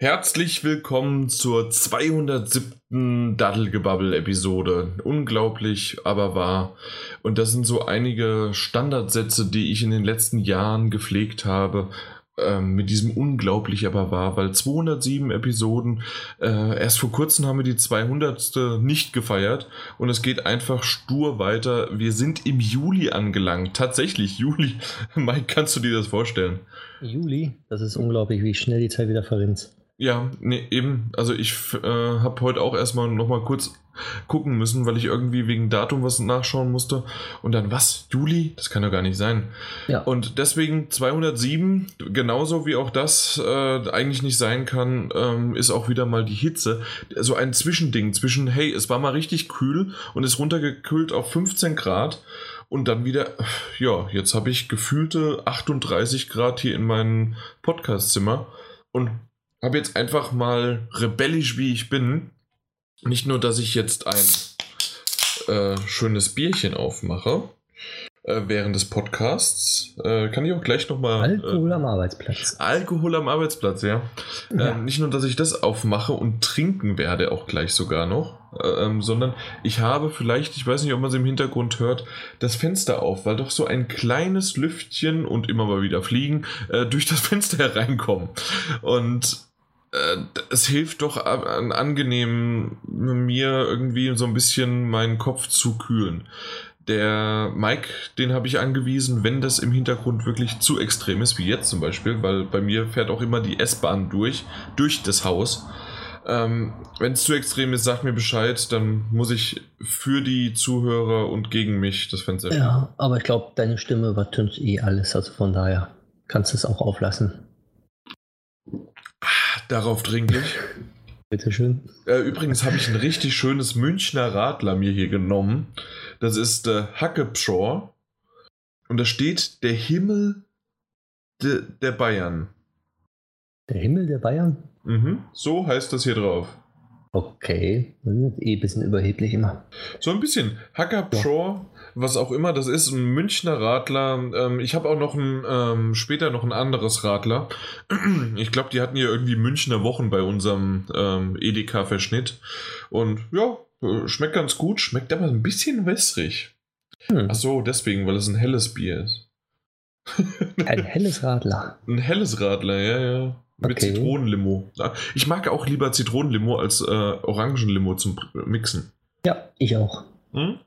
Herzlich willkommen zur 207. Daddelgebabbel-Episode. Unglaublich, aber wahr. Und das sind so einige Standardsätze, die ich in den letzten Jahren gepflegt habe. Ähm, mit diesem unglaublich aber wahr, weil 207 Episoden, äh, erst vor kurzem haben wir die 200. nicht gefeiert und es geht einfach stur weiter. Wir sind im Juli angelangt. Tatsächlich, Juli. Mike, kannst du dir das vorstellen? Juli? Das ist unglaublich, wie schnell die Zeit wieder verrinnt. Ja, nee, eben. Also ich äh, habe heute auch erstmal nochmal kurz gucken müssen, weil ich irgendwie wegen Datum was nachschauen musste. Und dann, was? Juli? Das kann doch gar nicht sein. Ja. Und deswegen 207, genauso wie auch das äh, eigentlich nicht sein kann, ähm, ist auch wieder mal die Hitze. So ein Zwischending zwischen, hey, es war mal richtig kühl und ist runtergekühlt auf 15 Grad. Und dann wieder, ja, jetzt habe ich gefühlte 38 Grad hier in meinem Podcastzimmer. Und habe jetzt einfach mal rebellisch, wie ich bin, nicht nur, dass ich jetzt ein äh, schönes Bierchen aufmache äh, während des Podcasts, äh, kann ich auch gleich nochmal. Alkohol am Arbeitsplatz. Alkohol am Arbeitsplatz, ja. ja. Ähm, nicht nur, dass ich das aufmache und trinken werde, auch gleich sogar noch, äh, ähm, sondern ich habe vielleicht, ich weiß nicht, ob man es im Hintergrund hört, das Fenster auf, weil doch so ein kleines Lüftchen und immer mal wieder Fliegen äh, durch das Fenster hereinkommen. Und äh, es hilft doch an angenehm mir irgendwie so ein bisschen meinen Kopf zu kühlen. Der Mike, den habe ich angewiesen, wenn das im Hintergrund wirklich zu extrem ist, wie jetzt zum Beispiel, weil bei mir fährt auch immer die S-Bahn durch, durch das Haus. Ähm, wenn es zu extrem ist, sag mir Bescheid, dann muss ich für die Zuhörer und gegen mich das Fenster Ja, aber ich glaube, deine Stimme übertönt eh alles, also von daher kannst du es auch auflassen. Darauf dringlich. Bitteschön. Äh, übrigens habe ich ein richtig schönes Münchner Radler mir hier genommen. Das ist äh, Hackepschor. Und da steht der Himmel de, der Bayern. Der Himmel der Bayern? Mhm, so heißt das hier drauf. Okay, eh ein bisschen überheblich immer. So ein bisschen. Hackepschor ja was auch immer das ist, ein Münchner Radler. Ähm, ich habe auch noch ein, ähm, später noch ein anderes Radler. Ich glaube, die hatten ja irgendwie Münchner Wochen bei unserem ähm, Edeka-Verschnitt. Und ja, äh, schmeckt ganz gut, schmeckt aber ein bisschen wässrig. Hm. Ach so, deswegen, weil es ein helles Bier ist. ein helles Radler. Ein helles Radler, ja, ja. Mit okay. Zitronenlimo. Ich mag auch lieber Zitronenlimo als äh, Orangenlimo zum Mixen. Ja, ich auch. Hm?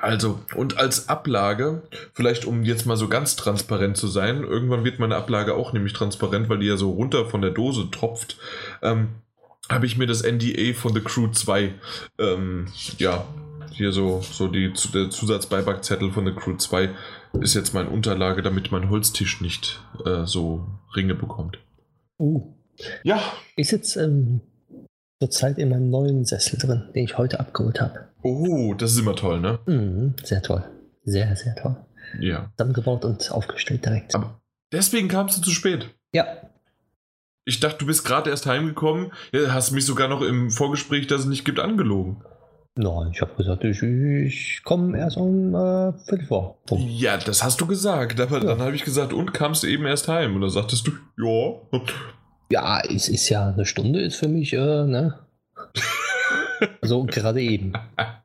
Also, und als Ablage, vielleicht um jetzt mal so ganz transparent zu sein, irgendwann wird meine Ablage auch nämlich transparent, weil die ja so runter von der Dose tropft, ähm, habe ich mir das NDA von The Crew 2, ähm, ja, hier so, so die, der Zusatzbeipackzettel von The Crew 2 ist jetzt meine Unterlage, damit mein Holztisch nicht äh, so Ringe bekommt. Uh. Ja. Ist jetzt ähm, zurzeit in meinem neuen Sessel drin, den ich heute abgeholt habe. Oh, das ist immer toll, ne? Mhm, sehr toll. Sehr, sehr toll. Ja. Zusammengebaut und aufgestellt direkt. Aber deswegen kamst du zu spät. Ja. Ich dachte, du bist gerade erst heimgekommen. Hast mich sogar noch im Vorgespräch, das es nicht gibt, angelogen. Nein, ich habe gesagt, ich, ich komme erst um äh, Viertel vor. Punkt. Ja, das hast du gesagt. Aber ja. dann habe ich gesagt, und kamst du eben erst heim? Und dann sagtest du, ja. Ja, es ist ja eine Stunde, ist für mich, äh, ne? Also gerade eben.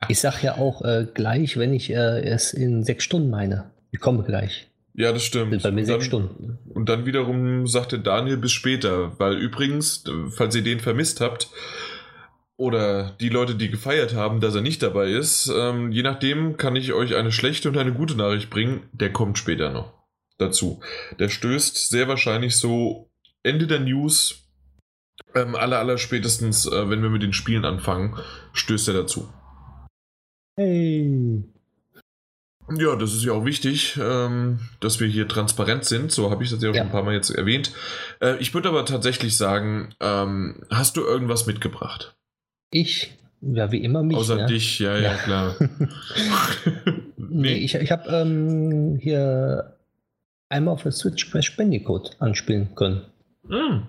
Ich sag ja auch äh, gleich, wenn ich äh, es in sechs Stunden meine. Ich komme gleich. Ja, das stimmt. Bei mir sechs Stunden. Und dann wiederum sagte Daniel bis später, weil übrigens, falls ihr den vermisst habt, oder die Leute, die gefeiert haben, dass er nicht dabei ist, ähm, je nachdem kann ich euch eine schlechte und eine gute Nachricht bringen. Der kommt später noch dazu. Der stößt sehr wahrscheinlich so Ende der News ähm, aller, aller spätestens, äh, wenn wir mit den Spielen anfangen, stößt er dazu. Hey. Ja, das ist ja auch wichtig, ähm, dass wir hier transparent sind. So habe ich das ja, ja schon ein paar Mal jetzt erwähnt. Äh, ich würde aber tatsächlich sagen, ähm, hast du irgendwas mitgebracht? Ich? Ja, wie immer mich. Außer ne? dich, ja, ja, ja klar. nee. ich, ich habe ähm, hier einmal auf der Switch Crash Bandicoot anspielen können. Mm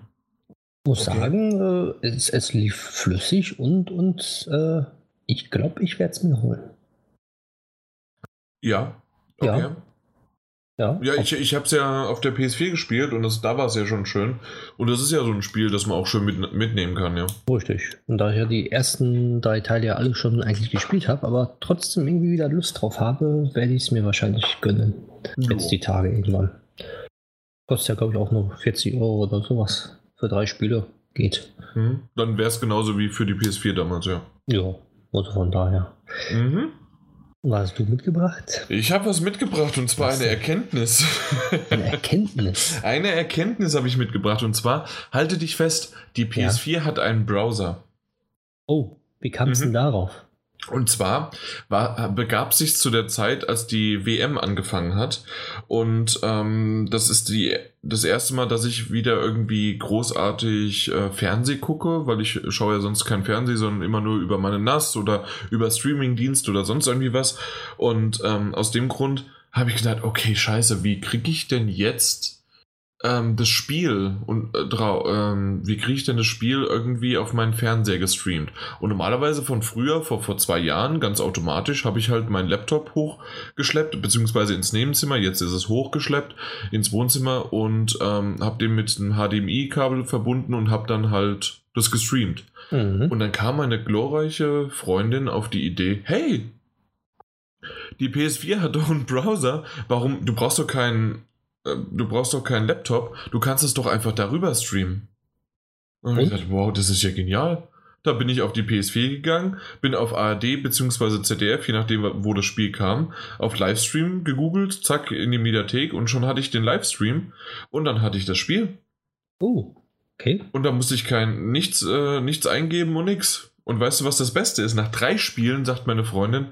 muss okay. sagen, äh, es, es, lief flüssig und, und äh, ich glaube, ich werde es mir holen. Ja. Okay. Ja. Ja, ja ich, ich habe es ja auf der PS4 gespielt und das, da war es ja schon schön. Und das ist ja so ein Spiel, das man auch schön mit, mitnehmen kann, ja. Richtig. Und da ich ja die ersten drei Teile ja alle schon eigentlich gespielt habe, aber trotzdem irgendwie wieder Lust drauf habe, werde ich es mir wahrscheinlich gönnen. Jetzt die Tage irgendwann. Kostet ja, glaube ich, auch nur 40 Euro oder sowas. Für drei Spiele geht. Mhm. Dann wäre es genauso wie für die PS4 damals, ja. Ja, also von daher. Mhm. Was hast du mitgebracht? Ich habe was mitgebracht und zwar was eine Erkenntnis. Eine Erkenntnis? eine Erkenntnis habe ich mitgebracht und zwar, halte dich fest, die PS4 ja. hat einen Browser. Oh, wie kam es mhm. denn darauf? Und zwar war, begab sich zu der Zeit, als die WM angefangen hat. Und ähm, das ist die, das erste Mal, dass ich wieder irgendwie großartig äh, Fernseh gucke, weil ich schaue ja sonst kein Fernseh, sondern immer nur über meine NAS oder über Streamingdienst oder sonst irgendwie was. Und ähm, aus dem Grund habe ich gedacht, okay, scheiße, wie kriege ich denn jetzt ähm, das Spiel und äh, ähm, wie kriege ich denn das Spiel irgendwie auf meinen Fernseher gestreamt? Und normalerweise von früher, vor, vor zwei Jahren, ganz automatisch, habe ich halt meinen Laptop hochgeschleppt, beziehungsweise ins Nebenzimmer, jetzt ist es hochgeschleppt, ins Wohnzimmer und ähm, habe den mit einem HDMI-Kabel verbunden und habe dann halt das gestreamt. Mhm. Und dann kam meine glorreiche Freundin auf die Idee, hey, die PS4 hat doch einen Browser. Warum? Du brauchst doch keinen äh, du brauchst doch keinen Laptop, du kannst es doch einfach darüber streamen. Und, und? ich dachte, wow, das ist ja genial. Da bin ich auf die PS4 gegangen, bin auf ARD bzw. ZDF, je nachdem, wo das Spiel kam, auf Livestream gegoogelt, zack, in die Mediathek und schon hatte ich den Livestream und dann hatte ich das Spiel. Oh, okay. Und da musste ich kein nichts, äh, nichts eingeben und nichts. Und weißt du, was das Beste ist? Nach drei Spielen sagt meine Freundin,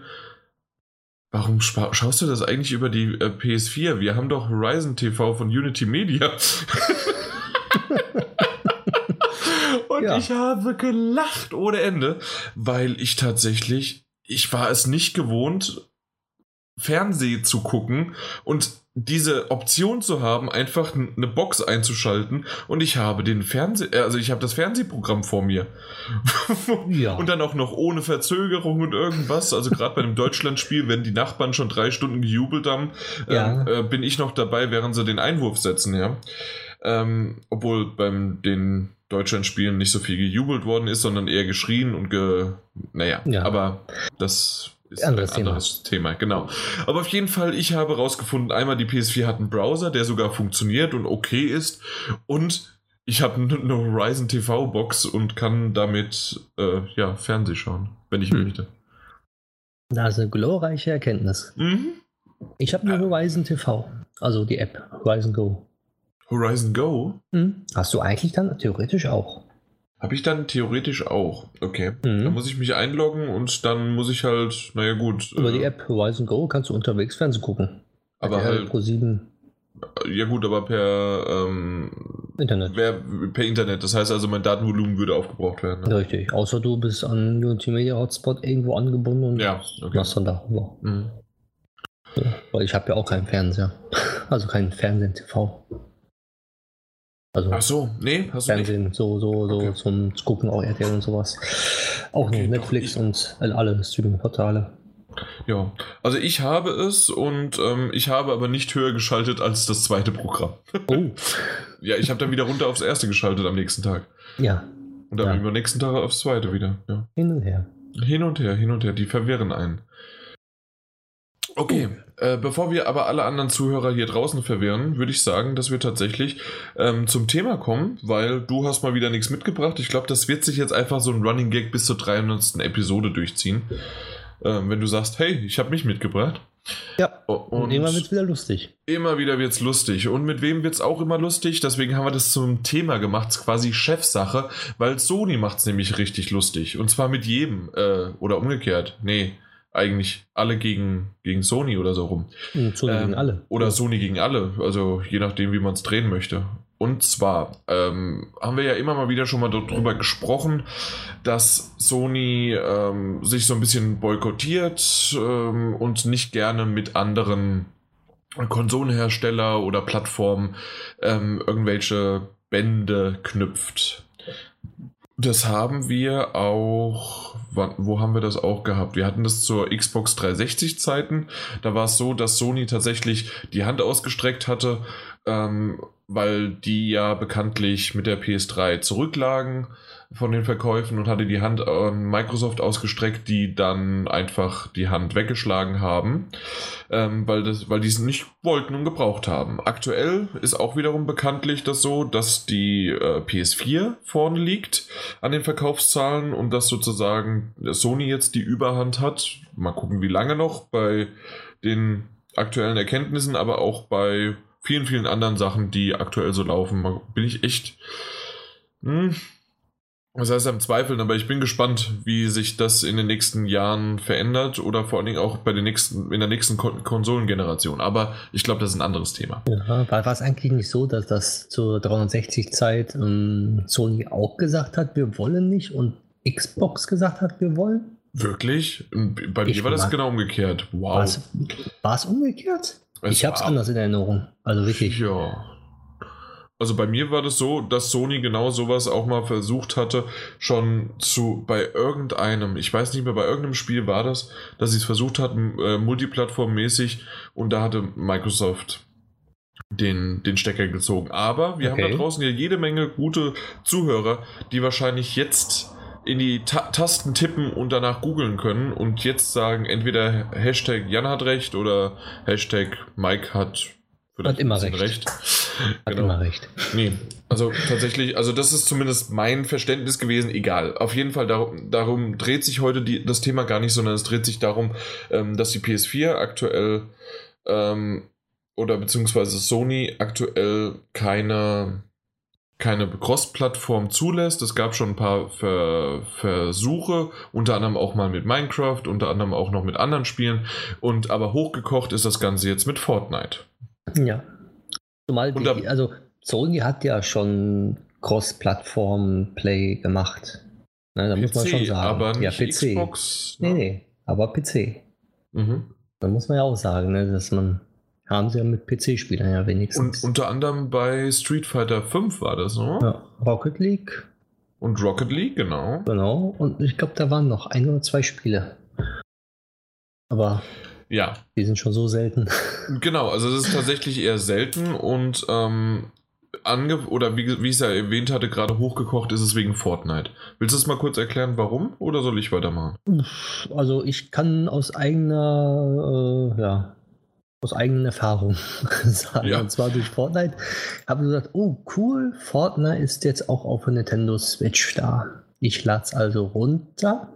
Warum schaust du das eigentlich über die äh, PS4? Wir haben doch Horizon TV von Unity Media. Und ja. ich habe gelacht ohne Ende, weil ich tatsächlich, ich war es nicht gewohnt, Fernseh zu gucken und diese Option zu haben, einfach eine Box einzuschalten und ich habe den Fernseh, äh, also ich habe das Fernsehprogramm vor mir. ja. Und dann auch noch ohne Verzögerung und irgendwas. Also gerade bei einem Deutschlandspiel, wenn die Nachbarn schon drei Stunden gejubelt haben, ja. äh, bin ich noch dabei, während sie den Einwurf setzen, ja. Ähm, obwohl beim den Deutschlandspielen nicht so viel gejubelt worden ist, sondern eher geschrien und ge. Naja, ja. aber das ist anderes ein anderes Thema. Thema. genau. Aber auf jeden Fall, ich habe herausgefunden, einmal die PS4 hat einen Browser, der sogar funktioniert und okay ist und ich habe eine Horizon TV Box und kann damit äh, ja Fernseh schauen, wenn ich hm. möchte. Das ist eine glorreiche Erkenntnis. Mhm. Ich habe eine Horizon TV, also die App Horizon Go. Horizon Go? Hm. Hast du eigentlich dann theoretisch auch. Habe ich dann theoretisch auch. Okay. Mhm. Dann muss ich mich einloggen und dann muss ich halt, naja gut. Über äh, die App Horizon Go kannst du unterwegs Fernsehen gucken. Aber halt. Pro 7. Ja gut, aber per ähm, Internet. Wär, per Internet. Das heißt also, mein Datenvolumen würde aufgebraucht werden. Ne? Richtig. Außer du bist an Multimedia Hotspot irgendwo angebunden und ja, okay. machst dann da. Mhm. So, weil ich habe ja auch keinen Fernseher. Also keinen Fernsehen TV. Also Ach so, nee, hast du Fernsehen, nicht? so, so, so okay. zum Gucken, auch RTL und sowas. Auch okay, Netflix doch, und alle Streaming-Portale. Ja, also ich habe es und ähm, ich habe aber nicht höher geschaltet als das zweite Programm. Oh. ja, ich habe dann wieder runter aufs erste geschaltet am nächsten Tag. Ja. Und dann ja. am nächsten Tag aufs zweite wieder. Ja. Hin und her. Hin und her, hin und her. Die verwirren einen. Okay, äh, bevor wir aber alle anderen Zuhörer hier draußen verwirren, würde ich sagen, dass wir tatsächlich ähm, zum Thema kommen, weil du hast mal wieder nichts mitgebracht. Ich glaube, das wird sich jetzt einfach so ein Running Gag bis zur 300. Episode durchziehen. Ähm, wenn du sagst, hey, ich habe mich mitgebracht. Ja, und, und immer wird es wieder lustig. Immer wieder wird es lustig. Und mit wem wird es auch immer lustig? Deswegen haben wir das zum Thema gemacht, quasi Chefsache, weil Sony macht es nämlich richtig lustig. Und zwar mit jedem. Äh, oder umgekehrt. Nee eigentlich alle gegen, gegen Sony oder so rum. Hm, Sony ähm, gegen alle. Oder Sony gegen alle, also je nachdem, wie man es drehen möchte. Und zwar ähm, haben wir ja immer mal wieder schon mal darüber gesprochen, dass Sony ähm, sich so ein bisschen boykottiert ähm, und nicht gerne mit anderen Konsolenhersteller oder Plattformen ähm, irgendwelche Bände knüpft. Das haben wir auch wo haben wir das auch gehabt? Wir hatten das zur Xbox 360 Zeiten. Da war es so, dass Sony tatsächlich die Hand ausgestreckt hatte, ähm, weil die ja bekanntlich mit der PS3 zurücklagen von den Verkäufen und hatte die Hand an Microsoft ausgestreckt, die dann einfach die Hand weggeschlagen haben, ähm, weil, das, weil die es nicht wollten und gebraucht haben. Aktuell ist auch wiederum bekanntlich das so, dass die äh, PS4 vorne liegt an den Verkaufszahlen und dass sozusagen Sony jetzt die Überhand hat. Mal gucken, wie lange noch bei den aktuellen Erkenntnissen, aber auch bei vielen, vielen anderen Sachen, die aktuell so laufen, bin ich echt. Hm, das heißt am Zweifeln, aber ich bin gespannt, wie sich das in den nächsten Jahren verändert oder vor allen Dingen auch bei den nächsten, in der nächsten Kon Konsolengeneration. Aber ich glaube, das ist ein anderes Thema. Ja, war, es eigentlich nicht so, dass das zur 360-Zeit ähm, Sony auch gesagt hat, wir wollen nicht und Xbox gesagt hat, wir wollen? Wirklich? Bei mir war das genau umgekehrt. Wow. War es umgekehrt? Es ich habe es anders in Erinnerung. Also wirklich. Ja. Also bei mir war das so, dass Sony genau sowas auch mal versucht hatte, schon zu bei irgendeinem, ich weiß nicht mehr, bei irgendeinem Spiel war das, dass sie es versucht hatten, äh, multiplattformmäßig und da hatte Microsoft den, den Stecker gezogen. Aber wir okay. haben da draußen ja jede Menge gute Zuhörer, die wahrscheinlich jetzt in die Ta Tasten tippen und danach googeln können und jetzt sagen entweder Hashtag Jan hat recht oder Hashtag Mike hat Vielleicht hat immer recht. recht. Hat genau. immer recht. Nee, also tatsächlich, also das ist zumindest mein Verständnis gewesen, egal. Auf jeden Fall darum, darum dreht sich heute die, das Thema gar nicht, sondern es dreht sich darum, ähm, dass die PS4 aktuell ähm, oder beziehungsweise Sony aktuell keine keine Cross-Plattform zulässt. Es gab schon ein paar Ver Versuche, unter anderem auch mal mit Minecraft, unter anderem auch noch mit anderen Spielen. Und aber hochgekocht ist das Ganze jetzt mit Fortnite. Ja. Zumal die, also Sony hat ja schon Cross-Plattform-Play gemacht. Ne, da PC, muss man schon sagen. Aber nicht ja, PC. Xbox. Ne? Nee, nee, aber PC. Mhm. Da muss man ja auch sagen, ne, dass man. Haben sie ja mit PC-Spielern ja wenigstens. Und unter anderem bei Street Fighter 5 war das, ne? Ja, Rocket League. Und Rocket League, genau. Genau. Und ich glaube, da waren noch ein oder zwei Spiele. Aber ja. Die sind schon so selten. Genau, also es ist tatsächlich eher selten und ähm, ange oder wie, wie ich es ja erwähnt hatte, gerade hochgekocht ist es wegen Fortnite. Willst du es mal kurz erklären, warum oder soll ich weitermachen? Also ich kann aus eigener, äh, ja, aus eigener Erfahrung sagen. Ja. Und zwar durch Fortnite habe gesagt, oh cool, Fortnite ist jetzt auch auf der Nintendo Switch da. Ich lade es also runter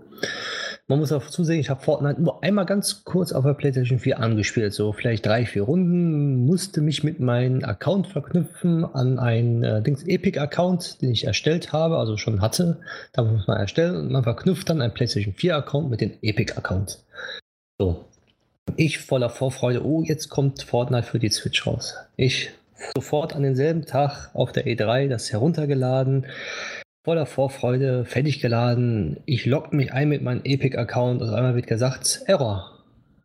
man muss auch zusehen, ich habe Fortnite nur einmal ganz kurz auf der PlayStation 4 angespielt, so vielleicht drei, vier Runden, musste mich mit meinem Account verknüpfen an einen äh, Dings Epic-Account, den ich erstellt habe, also schon hatte. Da muss man erstellen und man verknüpft dann einen PlayStation 4-Account mit dem Epic-Account. So. Ich voller Vorfreude, oh, jetzt kommt Fortnite für die Switch raus. Ich sofort an denselben Tag auf der E3 das heruntergeladen voller Vorfreude fertig geladen. Ich logge mich ein mit meinem Epic-Account und einmal wird gesagt, Error.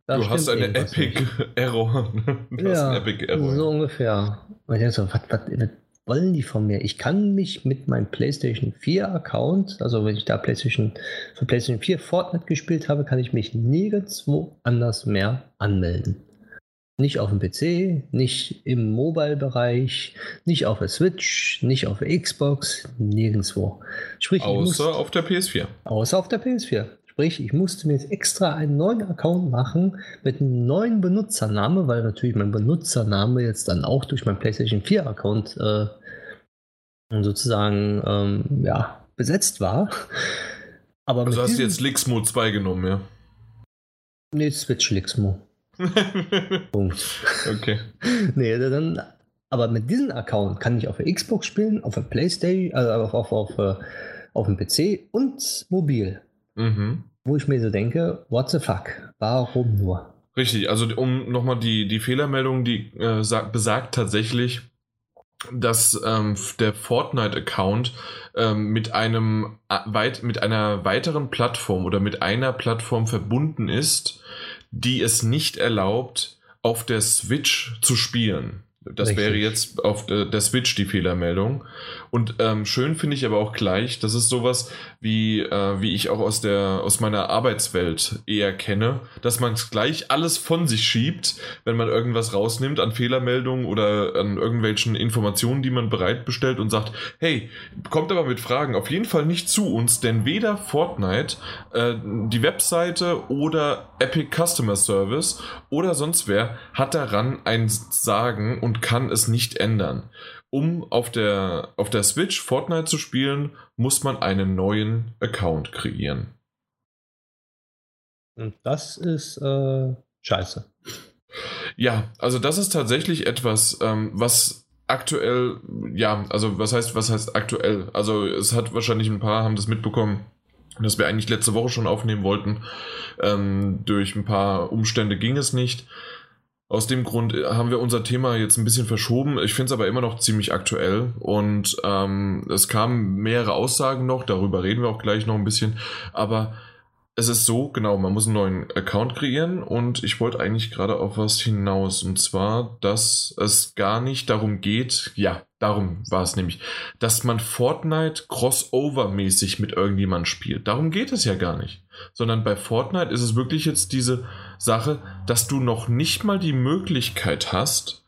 Da du hast eine Epic-Error. ja, Epic Error. so ungefähr. Und ich denke so, was, was, was wollen die von mir? Ich kann mich mit meinem PlayStation 4-Account, also wenn ich da PlayStation für PlayStation 4 Fortnite gespielt habe, kann ich mich nirgendwo anders mehr anmelden. Nicht auf dem PC, nicht im Mobile-Bereich, nicht auf der Switch, nicht auf der Xbox, nirgendwo. Sprich, außer musste, auf der PS4. Außer auf der PS4. Sprich, ich musste mir jetzt extra einen neuen Account machen mit einem neuen Benutzername, weil natürlich mein Benutzername jetzt dann auch durch mein PlayStation 4 Account äh, sozusagen ähm, ja, besetzt war. Aber also hast du jetzt Lixmo 2 genommen, ja? Nee, Switch Lixmo. Punkt. Okay. nee, dann, aber mit diesem Account kann ich auf der Xbox spielen, auf der Playstation, also auf, auf, auf, äh, auf dem PC und mobil. Mhm. Wo ich mir so denke, what the fuck? Warum nur? Richtig, also um nochmal die, die Fehlermeldung, die äh, sagt, besagt tatsächlich, dass ähm, der Fortnite-Account ähm, mit einem äh, weit, mit einer weiteren Plattform oder mit einer Plattform verbunden ist, die es nicht erlaubt, auf der Switch zu spielen. Das Richtig. wäre jetzt auf der Switch die Fehlermeldung. Und ähm, schön finde ich aber auch gleich, das ist sowas, wie, äh, wie ich auch aus, der, aus meiner Arbeitswelt eher kenne, dass man gleich alles von sich schiebt, wenn man irgendwas rausnimmt an Fehlermeldungen oder an irgendwelchen Informationen, die man bereitbestellt und sagt, hey, kommt aber mit Fragen auf jeden Fall nicht zu uns, denn weder Fortnite, äh, die Webseite oder Epic Customer Service oder sonst wer hat daran ein Sagen und kann es nicht ändern um auf der, auf der Switch Fortnite zu spielen, muss man einen neuen Account kreieren. Und das ist äh, scheiße. Ja, also das ist tatsächlich etwas, ähm, was aktuell, ja, also was heißt, was heißt aktuell? Also es hat wahrscheinlich ein paar, haben das mitbekommen, dass wir eigentlich letzte Woche schon aufnehmen wollten. Ähm, durch ein paar Umstände ging es nicht. Aus dem Grund äh, haben wir unser Thema jetzt ein bisschen verschoben. Ich finde es aber immer noch ziemlich aktuell und ähm, es kamen mehrere Aussagen noch, darüber reden wir auch gleich noch ein bisschen. Aber es ist so, genau, man muss einen neuen Account kreieren und ich wollte eigentlich gerade auf was hinaus und zwar, dass es gar nicht darum geht, ja, darum war es nämlich, dass man Fortnite crossover-mäßig mit irgendjemand spielt. Darum geht es ja gar nicht sondern bei Fortnite ist es wirklich jetzt diese Sache, dass du noch nicht mal die Möglichkeit hast,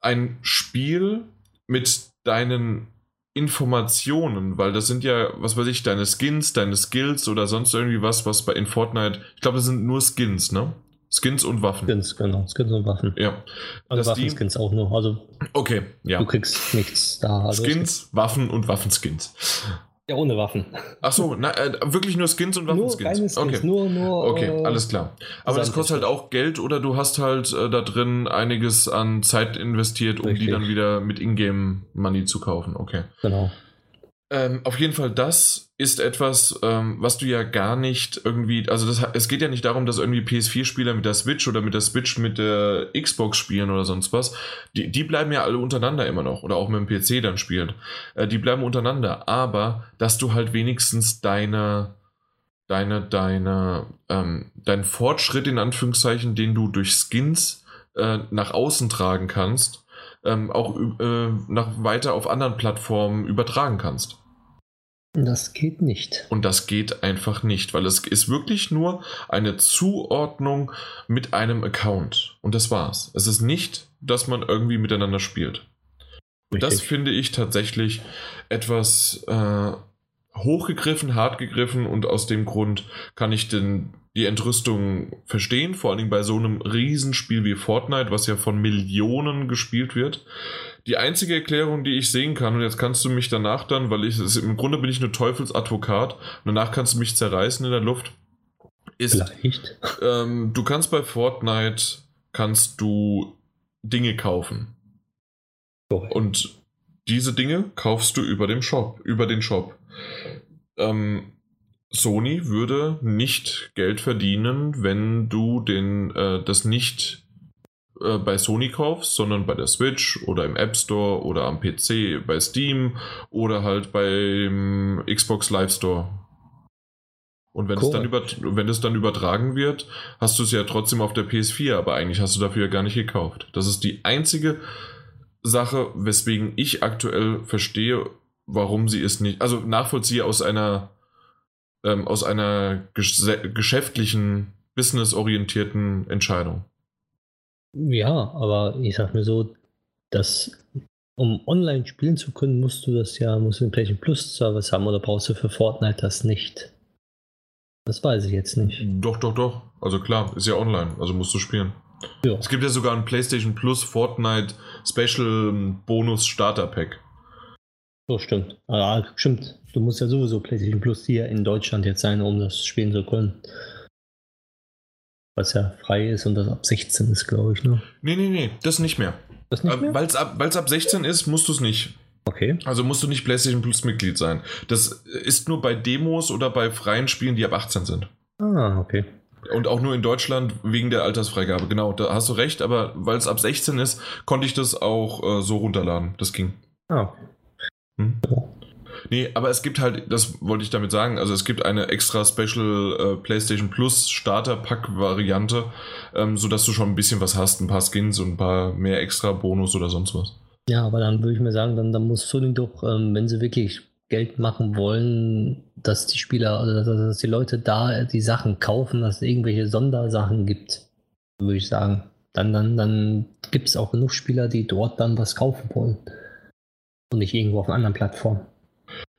ein Spiel mit deinen Informationen, weil das sind ja, was weiß ich, deine Skins, deine Skills oder sonst irgendwie was, was bei in Fortnite, ich glaube, das sind nur Skins, ne? Skins und Waffen. Skins, genau, Skins und Waffen. Ja. Also Waffenskins auch nur. Also okay, ja. Du kriegst nichts da. Also Skins, Waffen und Waffenskins. Ja, ohne Waffen. Ach so, na, äh, wirklich nur Skins und Waffenskins. Nur Skins, okay. nur, nur. Okay, äh, alles klar. Aber das kostet halt auch Geld oder du hast halt äh, da drin einiges an Zeit investiert, um Richtig. die dann wieder mit Ingame Money zu kaufen. Okay. Genau. Ähm, auf jeden Fall, das ist etwas, ähm, was du ja gar nicht irgendwie, also das, es geht ja nicht darum, dass irgendwie PS4-Spieler mit der Switch oder mit der Switch mit der Xbox spielen oder sonst was. Die, die bleiben ja alle untereinander immer noch oder auch mit dem PC dann spielen. Äh, die bleiben untereinander, aber dass du halt wenigstens deine, deine, deine, ähm, deinen Fortschritt in Anführungszeichen, den du durch Skins äh, nach außen tragen kannst, ähm, auch äh, nach weiter auf anderen Plattformen übertragen kannst. Das geht nicht. Und das geht einfach nicht, weil es ist wirklich nur eine Zuordnung mit einem Account. Und das war's. Es ist nicht, dass man irgendwie miteinander spielt. Und das finde ich tatsächlich etwas äh, hochgegriffen, hart gegriffen und aus dem Grund kann ich den, die Entrüstung verstehen, vor allem bei so einem Riesenspiel wie Fortnite, was ja von Millionen gespielt wird. Die einzige Erklärung, die ich sehen kann, und jetzt kannst du mich danach dann, weil ich im Grunde bin ich nur Teufelsadvokat, danach kannst du mich zerreißen in der Luft, ist, ähm, du kannst bei Fortnite kannst du Dinge kaufen. Oh. Und diese Dinge kaufst du über den Shop, über den Shop. Ähm, Sony würde nicht Geld verdienen, wenn du den, äh, das nicht äh, bei Sony kaufst, sondern bei der Switch oder im App Store oder am PC bei Steam oder halt beim Xbox Live Store. Und wenn, cool. es dann über, wenn es dann übertragen wird, hast du es ja trotzdem auf der PS4, aber eigentlich hast du dafür ja gar nicht gekauft. Das ist die einzige Sache, weswegen ich aktuell verstehe, warum sie es nicht, also nachvollziehe aus einer ähm, aus einer gesch geschäftlichen, businessorientierten Entscheidung. Ja, aber ich sag mir so, dass um online spielen zu können, musst du das ja, musst du einen PlayStation Plus Service haben oder brauchst du für Fortnite das nicht? Das weiß ich jetzt nicht. Doch, doch, doch. Also klar, ist ja online, also musst du spielen. Ja. Es gibt ja sogar ein PlayStation Plus Fortnite Special Bonus Starter Pack. So, stimmt. Ah, stimmt. Du musst ja sowieso PlayStation Plus hier in Deutschland jetzt sein, um das spielen zu können. Was ja frei ist und das ab 16 ist, glaube ich, ne? Nee, nee, nee, das nicht mehr. Das nicht mehr? Weil es ab, ab 16 ist, musst du es nicht. Okay. Also musst du nicht PlayStation Plus Mitglied sein. Das ist nur bei Demos oder bei freien Spielen, die ab 18 sind. Ah, okay. Und auch nur in Deutschland wegen der Altersfreigabe. Genau, da hast du recht, aber weil es ab 16 ist, konnte ich das auch äh, so runterladen. Das ging. Ah. Hm? Nee, aber es gibt halt, das wollte ich damit sagen, also es gibt eine extra Special äh, PlayStation Plus Starter Pack Variante, ähm, sodass du schon ein bisschen was hast, ein paar Skins und ein paar mehr extra Bonus oder sonst was. Ja, aber dann würde ich mir sagen, dann, dann muss Sony doch, ähm, wenn sie wirklich Geld machen wollen, dass die Spieler oder dass, dass die Leute da die Sachen kaufen, dass es irgendwelche Sondersachen gibt, würde ich sagen. Dann, dann, dann gibt es auch genug Spieler, die dort dann was kaufen wollen. Und nicht irgendwo auf einer anderen Plattform.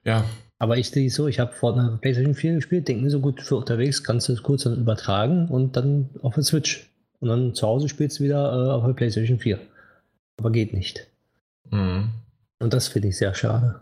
Ja. Aber ich sehe so, ich habe vor einer PlayStation 4 gespielt, denke mir so gut für unterwegs, kannst du es kurz dann übertragen und dann auf der Switch. Und dann zu Hause spielst du wieder äh, auf der PlayStation 4. Aber geht nicht. Mhm. Und das finde ich sehr schade.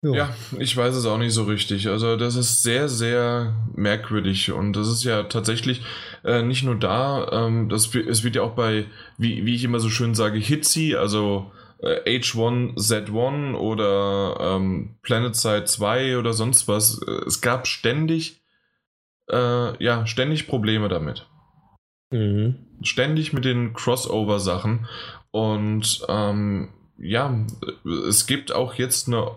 Jo. Ja, ich weiß es auch nicht so richtig. Also das ist sehr, sehr merkwürdig und das ist ja tatsächlich äh, nicht nur da, ähm, das, es wird ja auch bei, wie, wie ich immer so schön sage, Hitzy, also äh, H1Z1 oder ähm, PlanetSide 2 oder sonst was. Es gab ständig, äh, ja, ständig Probleme damit. Mhm. Ständig mit den Crossover-Sachen und ähm, ja, es gibt auch jetzt eine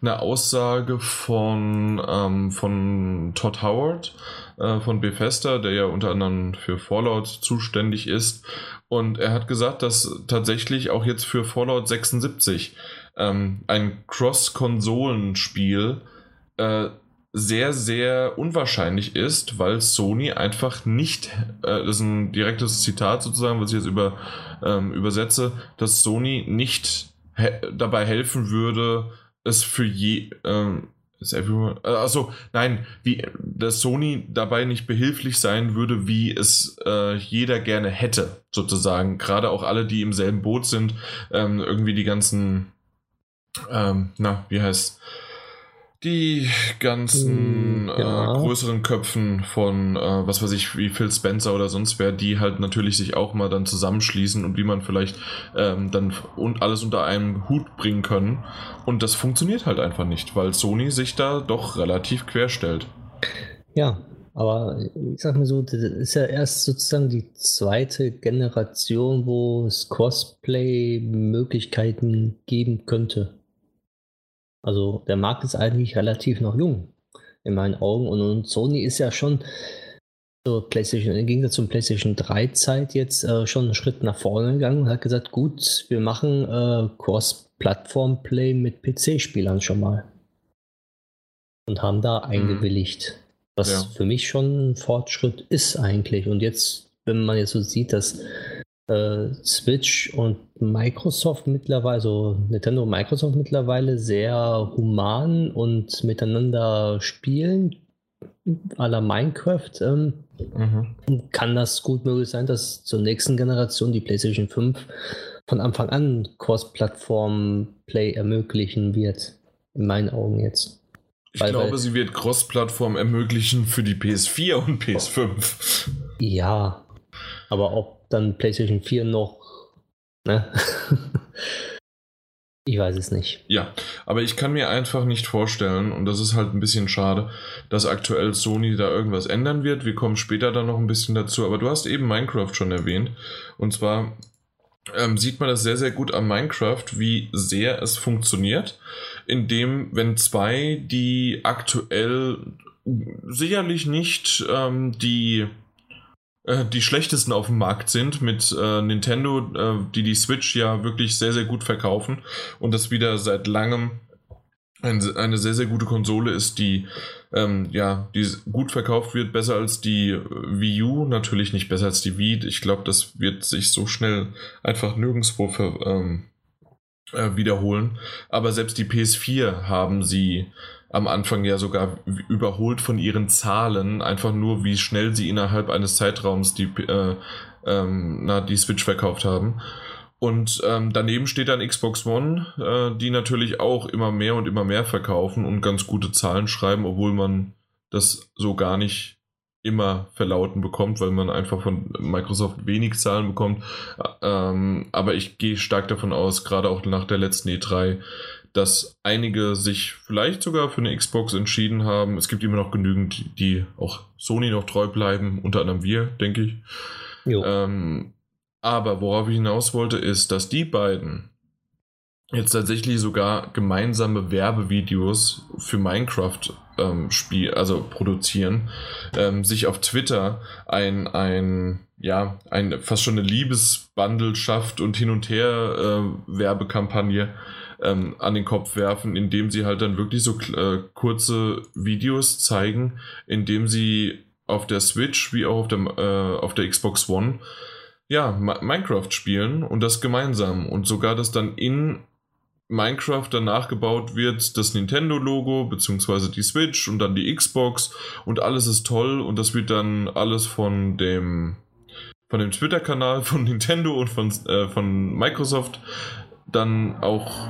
eine Aussage von, ähm, von Todd Howard äh, von Bethesda, der ja unter anderem für Fallout zuständig ist. Und er hat gesagt, dass tatsächlich auch jetzt für Fallout 76 ähm, ein Cross-Konsolen-Spiel äh, sehr, sehr unwahrscheinlich ist, weil Sony einfach nicht, äh, das ist ein direktes Zitat sozusagen, was ich jetzt über, ähm, übersetze, dass Sony nicht he dabei helfen würde, es für je. Ähm, also nein, wie dass Sony dabei nicht behilflich sein würde, wie es äh, jeder gerne hätte, sozusagen. Gerade auch alle, die im selben Boot sind, ähm, irgendwie die ganzen, ähm, na, wie heißt die ganzen hm, ja. äh, größeren Köpfen von, äh, was weiß ich, wie Phil Spencer oder sonst wer, die halt natürlich sich auch mal dann zusammenschließen und wie man vielleicht ähm, dann und alles unter einem Hut bringen können. Und das funktioniert halt einfach nicht, weil Sony sich da doch relativ quer stellt. Ja, aber ich sag mal so, das ist ja erst sozusagen die zweite Generation, wo es Cosplay-Möglichkeiten geben könnte. Also der Markt ist eigentlich relativ noch jung in meinen Augen und, und Sony ist ja schon zur PlayStation, im Gegensatz zum PlayStation 3 Zeit jetzt äh, schon einen Schritt nach vorne gegangen und hat gesagt, gut, wir machen äh, Cross-Plattform-Play mit PC-Spielern schon mal. Und haben da mhm. eingewilligt. Was ja. für mich schon ein Fortschritt ist eigentlich. Und jetzt, wenn man jetzt so sieht, dass äh, Switch und Microsoft mittlerweile, also Nintendo und Microsoft mittlerweile sehr human und miteinander spielen, à la Minecraft, ähm, mhm. kann das gut möglich sein, dass zur nächsten Generation die PlayStation 5 von Anfang an Cross-Plattform-Play ermöglichen wird. In meinen Augen jetzt. Ich weil, glaube, weil, sie wird Cross-Plattform ermöglichen für die PS4 und PS5. Ja, aber ob dann PlayStation 4 noch. Ne? ich weiß es nicht. Ja, aber ich kann mir einfach nicht vorstellen, und das ist halt ein bisschen schade, dass aktuell Sony da irgendwas ändern wird. Wir kommen später dann noch ein bisschen dazu, aber du hast eben Minecraft schon erwähnt. Und zwar ähm, sieht man das sehr, sehr gut an Minecraft, wie sehr es funktioniert, indem, wenn zwei, die aktuell sicherlich nicht ähm, die die schlechtesten auf dem Markt sind mit äh, Nintendo, äh, die die Switch ja wirklich sehr, sehr gut verkaufen und das wieder seit langem ein, eine sehr, sehr gute Konsole ist, die ähm, ja, die gut verkauft wird, besser als die Wii U, natürlich nicht besser als die Wii. Ich glaube, das wird sich so schnell einfach nirgendwo für, ähm, äh, wiederholen. Aber selbst die PS4 haben sie am Anfang ja sogar überholt von ihren Zahlen, einfach nur wie schnell sie innerhalb eines Zeitraums die, äh, ähm, na, die Switch verkauft haben. Und ähm, daneben steht dann Xbox One, äh, die natürlich auch immer mehr und immer mehr verkaufen und ganz gute Zahlen schreiben, obwohl man das so gar nicht immer verlauten bekommt, weil man einfach von Microsoft wenig Zahlen bekommt. Ähm, aber ich gehe stark davon aus, gerade auch nach der letzten E3, dass einige sich vielleicht sogar für eine Xbox entschieden haben. Es gibt immer noch genügend, die auch Sony noch treu bleiben, unter anderem wir, denke ich. Ähm, aber worauf ich hinaus wollte, ist, dass die beiden jetzt tatsächlich sogar gemeinsame Werbevideos für Minecraft ähm, Spiel, also produzieren, ähm, sich auf Twitter ein, ein, ja, ein fast schon eine Liebesbundle schafft und hin und her äh, Werbekampagne ähm, an den Kopf werfen, indem sie halt dann wirklich so äh, kurze Videos zeigen, indem sie auf der Switch wie auch auf der, äh, auf der Xbox One ja, Minecraft spielen und das gemeinsam. Und sogar das dann in Minecraft dann nachgebaut wird, das Nintendo-Logo, beziehungsweise die Switch und dann die Xbox und alles ist toll und das wird dann alles von dem von dem Twitter-Kanal von Nintendo und von, äh, von Microsoft dann auch,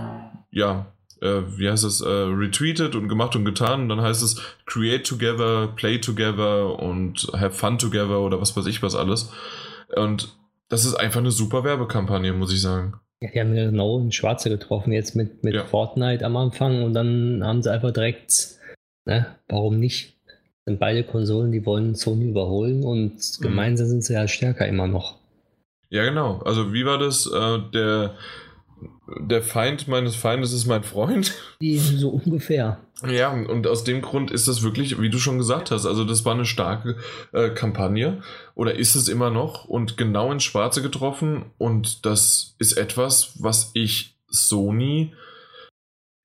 ja, äh, wie heißt es, äh, retweetet und gemacht und getan. Und dann heißt es Create Together, Play Together und Have Fun Together oder was weiß ich was alles. Und das ist einfach eine super Werbekampagne, muss ich sagen. Ja, die haben genau ein Schwarze getroffen jetzt mit, mit ja. Fortnite am Anfang und dann haben sie einfach direkt, ne, warum nicht? Sind beide Konsolen, die wollen Sony überholen und mhm. gemeinsam sind sie ja stärker immer noch. Ja, genau. Also wie war das? Äh, der der Feind meines Feindes ist mein Freund. Die, so ungefähr. Ja, und aus dem Grund ist das wirklich, wie du schon gesagt hast, also das war eine starke äh, Kampagne oder ist es immer noch und genau ins Schwarze getroffen und das ist etwas, was ich Sony,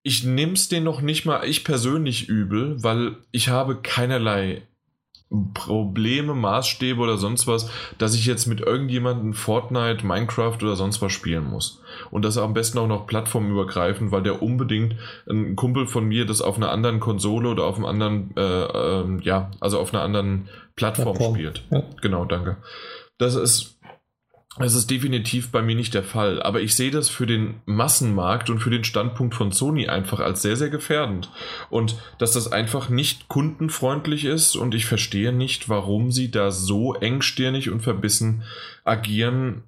ich nehme es denen noch nicht mal ich persönlich übel, weil ich habe keinerlei Probleme, Maßstäbe oder sonst was, dass ich jetzt mit irgendjemandem Fortnite, Minecraft oder sonst was spielen muss. Und das am besten auch noch plattformübergreifend, weil der unbedingt ein Kumpel von mir das auf einer anderen Konsole oder auf einem anderen, äh, äh, ja, also auf einer anderen Plattform, Plattform. spielt. Ja. Genau, danke. Das ist das ist definitiv bei mir nicht der Fall, aber ich sehe das für den Massenmarkt und für den Standpunkt von Sony einfach als sehr, sehr gefährdend. Und dass das einfach nicht kundenfreundlich ist und ich verstehe nicht, warum sie da so engstirnig und verbissen agieren,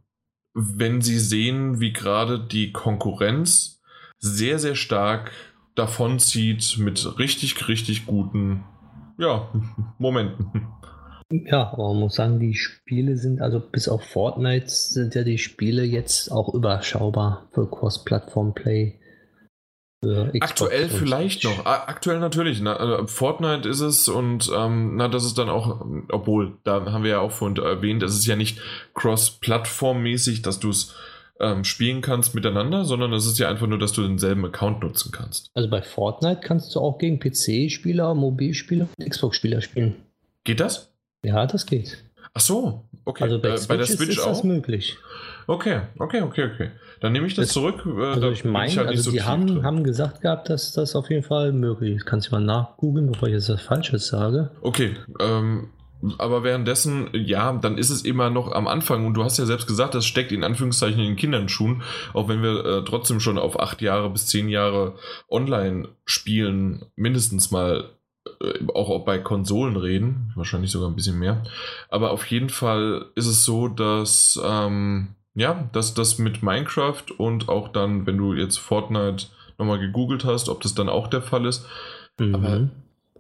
wenn sie sehen, wie gerade die Konkurrenz sehr, sehr stark davonzieht mit richtig, richtig guten ja, Momenten. Ja, aber man muss sagen, die Spiele sind, also bis auf Fortnite sind ja die Spiele jetzt auch überschaubar für Cross-Plattform-Play. Aktuell vielleicht noch. Aktuell natürlich. Na, also Fortnite ist es und ähm, na, das ist dann auch, obwohl, da haben wir ja auch vorhin erwähnt, es ist ja nicht cross-plattform-mäßig, dass du es ähm, spielen kannst miteinander, sondern es ist ja einfach nur, dass du denselben Account nutzen kannst. Also bei Fortnite kannst du auch gegen PC-Spieler, Mobilspieler und Xbox-Spieler spielen. Geht das? Ja, das geht. Ach so, okay. Also bei, äh, bei der Switch ist, ist das möglich. Okay, okay, okay, okay. Dann nehme ich das, das zurück. Äh, also ich meine, halt also so die haben, haben gesagt gehabt, dass das auf jeden Fall möglich ist. Kannst du mal nachgoogeln, bevor ich jetzt was Falsches sage. Okay, ähm, aber währenddessen, ja, dann ist es immer noch am Anfang und du hast ja selbst gesagt, das steckt in Anführungszeichen in den Kinderschuhen, auch wenn wir äh, trotzdem schon auf acht Jahre bis zehn Jahre online spielen mindestens mal äh, auch bei Konsolen reden, wahrscheinlich sogar ein bisschen mehr. Aber auf jeden Fall ist es so, dass ähm, ja, dass das mit Minecraft und auch dann, wenn du jetzt Fortnite nochmal gegoogelt hast, ob das dann auch der Fall ist. Mhm. Aber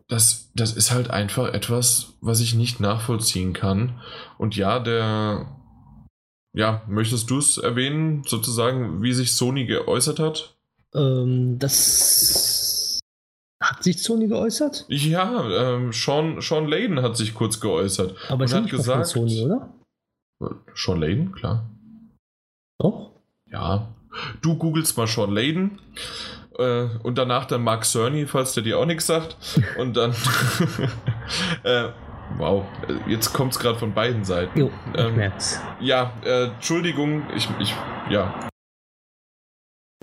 das, das ist halt einfach etwas, was ich nicht nachvollziehen kann. Und ja, der, ja, möchtest du es erwähnen, sozusagen, wie sich Sony geäußert hat? Ähm, das hat sich Sony geäußert? Ja, ähm, Sean, Sean Layden hat sich kurz geäußert. Aber ist hat gesagt, Sony, oder? Sean Layden, klar. Doch? Ja. Du googelst mal Sean Layden äh, und danach dann Mark Cerny, falls der dir auch nichts sagt. Und dann. äh, wow, jetzt kommt es gerade von beiden Seiten. Jo, ähm, merk's. Ja, äh, Entschuldigung, ich, ich, ja.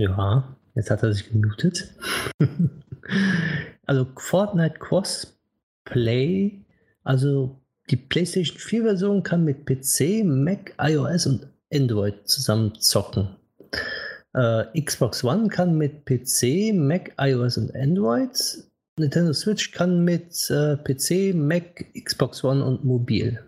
Ja, jetzt hat er sich gemutet. also Fortnite Crossplay, also die PlayStation 4 Version kann mit PC, Mac, iOS und Android zusammen zocken. Äh, Xbox One kann mit PC, Mac, iOS und Android. Nintendo Switch kann mit äh, PC, Mac, Xbox One und mobil.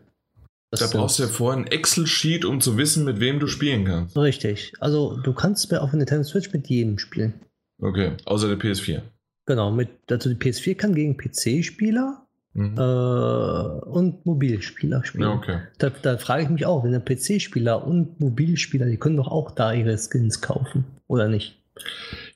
Das da brauchst du ja vorher ein Excel-Sheet, um zu wissen, mit wem du spielen kannst. Richtig. Also du kannst mir auf der Nintendo Switch mit jedem spielen. Okay, außer der PS4. Genau, mit, also die PS4 kann gegen PC-Spieler mhm. äh, und Mobilspieler spielen. Ja, okay. Da, da frage ich mich auch, wenn der PC-Spieler und Mobilspieler, die können doch auch da ihre Skins kaufen, oder nicht?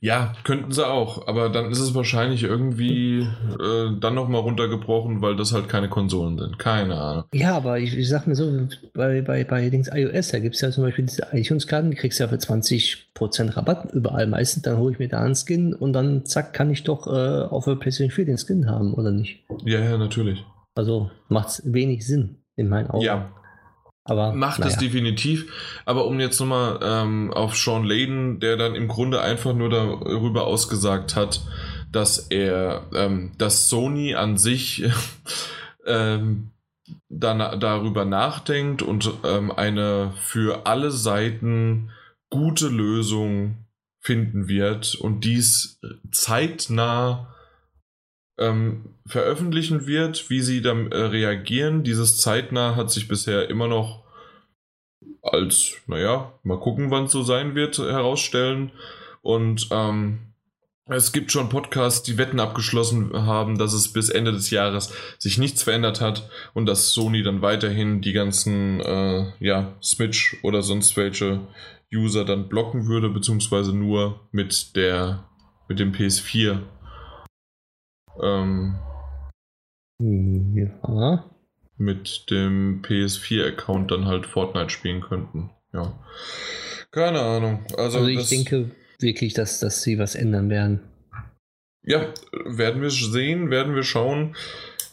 Ja, könnten sie auch, aber dann ist es wahrscheinlich irgendwie äh, dann nochmal runtergebrochen, weil das halt keine Konsolen sind. Keine Ahnung. Ja, aber ich, ich sag mir so, bei, bei, bei Dings iOS, da gibt es ja zum Beispiel diese iTunes-Karten, die kriegst du ja für 20% Rabatt überall meistens. Dann hole ich mir da einen Skin und dann zack, kann ich doch äh, auf der PlayStation 4 den Skin haben, oder nicht? Ja, ja, natürlich. Also macht es wenig Sinn in meinen Augen. Ja, aber, Macht naja. es definitiv. Aber um jetzt nochmal ähm, auf Sean Layden, der dann im Grunde einfach nur darüber ausgesagt hat, dass er, ähm, dass Sony an sich ähm, dann darüber nachdenkt und ähm, eine für alle Seiten gute Lösung finden wird und dies zeitnah ähm, veröffentlichen wird, wie sie dann äh, reagieren. Dieses zeitnah hat sich bisher immer noch als, naja, mal gucken, wann es so sein wird, herausstellen. Und ähm, es gibt schon Podcasts, die Wetten abgeschlossen haben, dass es bis Ende des Jahres sich nichts verändert hat und dass Sony dann weiterhin die ganzen äh, ja, Switch oder sonst welche User dann blocken würde, beziehungsweise nur mit der mit dem PS4 ähm, ja. Mit dem PS4-Account dann halt Fortnite spielen könnten. Ja. Keine Ahnung. Also, also ich denke wirklich, dass, dass sie was ändern werden. Ja, werden wir sehen, werden wir schauen.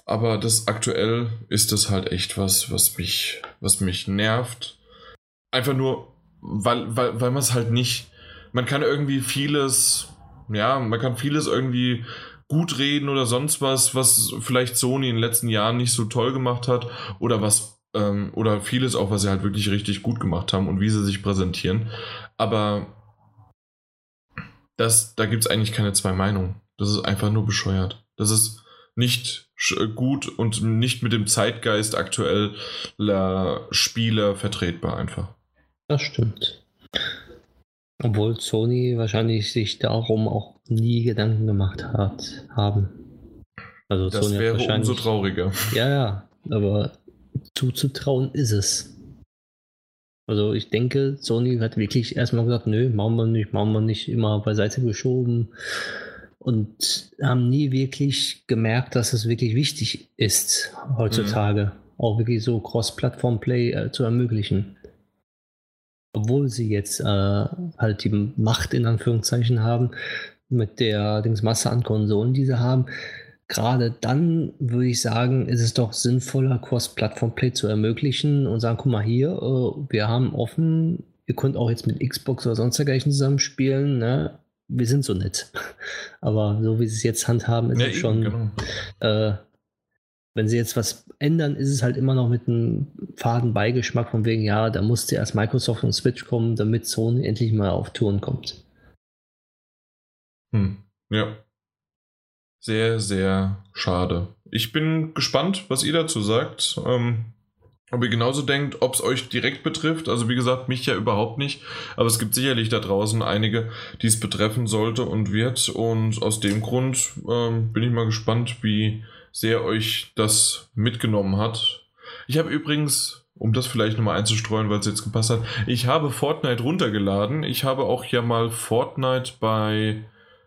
Aber das aktuell ist das halt echt was, was mich, was mich nervt. Einfach nur, weil, weil, weil man es halt nicht. Man kann irgendwie vieles, ja, man kann vieles irgendwie gut reden oder sonst was, was vielleicht Sony in den letzten Jahren nicht so toll gemacht hat oder was ähm, oder vieles auch, was sie halt wirklich richtig gut gemacht haben und wie sie sich präsentieren. Aber das, da gibt es eigentlich keine zwei Meinungen. Das ist einfach nur bescheuert. Das ist nicht gut und nicht mit dem Zeitgeist aktueller Spieler vertretbar einfach. Das stimmt. Obwohl Sony wahrscheinlich sich darum auch nie Gedanken gemacht hat, haben. Also das Sony wäre wahrscheinlich, umso trauriger. Ja, ja, aber zuzutrauen ist es. Also ich denke, Sony hat wirklich erstmal gesagt, nö, machen wir nicht, machen wir nicht, immer beiseite geschoben und haben nie wirklich gemerkt, dass es wirklich wichtig ist, heutzutage mhm. auch wirklich so Cross-Plattform-Play äh, zu ermöglichen obwohl sie jetzt äh, halt die Macht in Anführungszeichen haben, mit der Masse an Konsolen, die sie haben, gerade dann würde ich sagen, ist es doch sinnvoller, Cross-Plattform-Play zu ermöglichen und sagen, guck mal hier, äh, wir haben offen, ihr könnt auch jetzt mit Xbox oder sonst dergleichen zusammenspielen, ne? Wir sind so nett. Aber so wie sie es jetzt handhaben, ist ja, es schon genau. äh, wenn sie jetzt was ändern, ist es halt immer noch mit einem faden Beigeschmack von wegen, ja, da musste erst Microsoft und Switch kommen, damit Sony endlich mal auf Touren kommt. Hm, ja. Sehr, sehr schade. Ich bin gespannt, was ihr dazu sagt. Ähm, ob ihr genauso denkt, ob es euch direkt betrifft. Also wie gesagt, mich ja überhaupt nicht. Aber es gibt sicherlich da draußen einige, die es betreffen sollte und wird. Und aus dem Grund ähm, bin ich mal gespannt, wie sehr euch das mitgenommen hat. Ich habe übrigens, um das vielleicht nochmal einzustreuen, weil es jetzt gepasst hat, ich habe Fortnite runtergeladen. Ich habe auch ja mal Fortnite bei.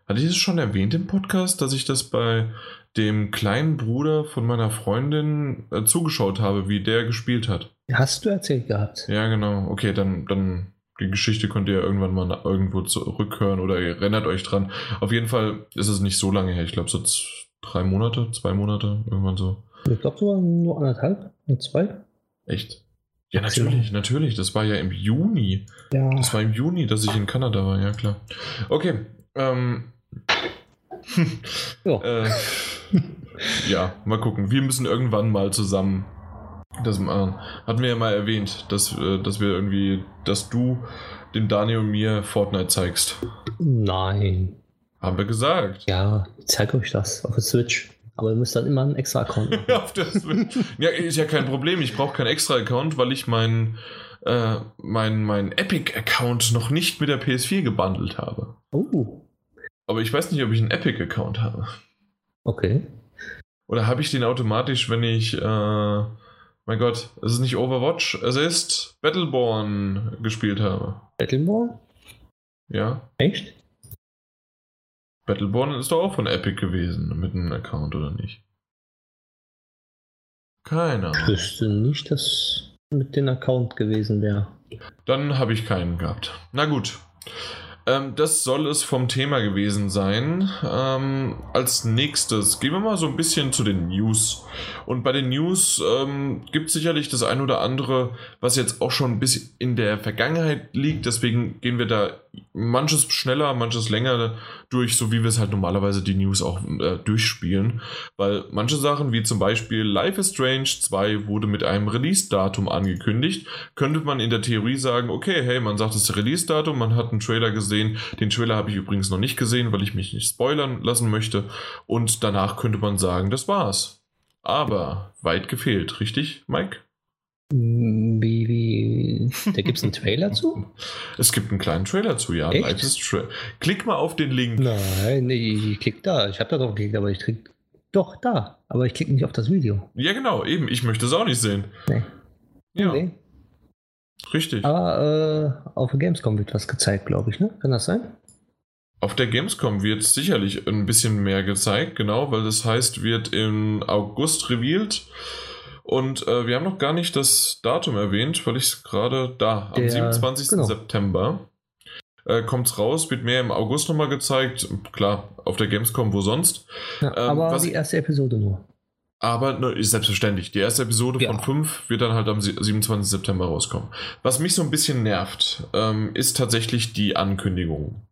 Hatte ich das schon erwähnt im Podcast, dass ich das bei dem kleinen Bruder von meiner Freundin äh, zugeschaut habe, wie der gespielt hat? Hast du erzählt gehabt? Ja, genau. Okay, dann, dann die Geschichte könnt ihr irgendwann mal irgendwo zurückhören oder ihr erinnert euch dran. Auf jeden Fall ist es nicht so lange her. Ich glaube, so drei Monate, zwei Monate, irgendwann so. Ich glaube sogar nur anderthalb, nur zwei. Echt? Ja, natürlich, natürlich. Das war ja im Juni. Ja. Das war im Juni, dass ich in Kanada war, ja klar. Okay. Ähm, ja. äh, ja, mal gucken. Wir müssen irgendwann mal zusammen das machen. Hatten wir ja mal erwähnt, dass, äh, dass wir irgendwie, dass du dem Daniel und mir Fortnite zeigst. Nein. Haben wir gesagt. Ja, ich zeige euch das auf der Switch. Aber ihr müsst dann immer einen extra Account machen. auf der Switch. Ja, ist ja kein Problem. Ich brauche keinen extra Account, weil ich meinen äh, mein, mein Epic-Account noch nicht mit der PS4 gebundelt habe. Oh. Aber ich weiß nicht, ob ich einen Epic-Account habe. Okay. Oder habe ich den automatisch, wenn ich, äh, mein Gott, es ist nicht Overwatch, es ist Battleborn gespielt habe. Battleborn? Ja. Echt? Battleborn ist doch auch von Epic gewesen, mit einem Account, oder nicht? Keine Ahnung. Ich wüsste nicht, dass mit dem Account gewesen wäre. Dann habe ich keinen gehabt. Na gut. Ähm, das soll es vom Thema gewesen sein. Ähm, als nächstes gehen wir mal so ein bisschen zu den News. Und bei den News ähm, gibt es sicherlich das ein oder andere, was jetzt auch schon ein bisschen in der Vergangenheit liegt. Deswegen gehen wir da manches schneller, manches länger durch, so wie wir es halt normalerweise die News auch äh, durchspielen. Weil manche Sachen, wie zum Beispiel Life is Strange 2 wurde mit einem Release-Datum angekündigt, könnte man in der Theorie sagen, okay, hey, man sagt das Release-Datum, man hat einen Trailer gesehen. Den Trailer habe ich übrigens noch nicht gesehen, weil ich mich nicht spoilern lassen möchte. Und danach könnte man sagen, das war's. Aber weit gefehlt, richtig, Mike? Wie, wie, da gibt es einen Trailer zu? Es gibt einen kleinen Trailer zu, ja. Tra klick mal auf den Link. Nein, ich klick da. Ich habe da drauf geklickt, aber ich klick doch da. Aber ich klicke nicht auf das Video. Ja, genau, eben. Ich möchte es auch nicht sehen. Nee. Ja. Nee. Richtig. Aber äh, auf der Gamescom wird was gezeigt, glaube ich, ne? Kann das sein? Auf der Gamescom wird sicherlich ein bisschen mehr gezeigt, genau, weil das heißt, wird im August revealed. Und äh, wir haben noch gar nicht das Datum erwähnt, weil ich es gerade da, am Der, 27. Genau. September äh, kommt es raus, wird mehr im August nochmal gezeigt. Klar, auf der Gamescom, wo sonst. Ja, ähm, aber die erste Episode nur. Aber ne, ist selbstverständlich. Die erste Episode ja. von 5 wird dann halt am 27. September rauskommen. Was mich so ein bisschen nervt, ähm, ist tatsächlich die Ankündigung.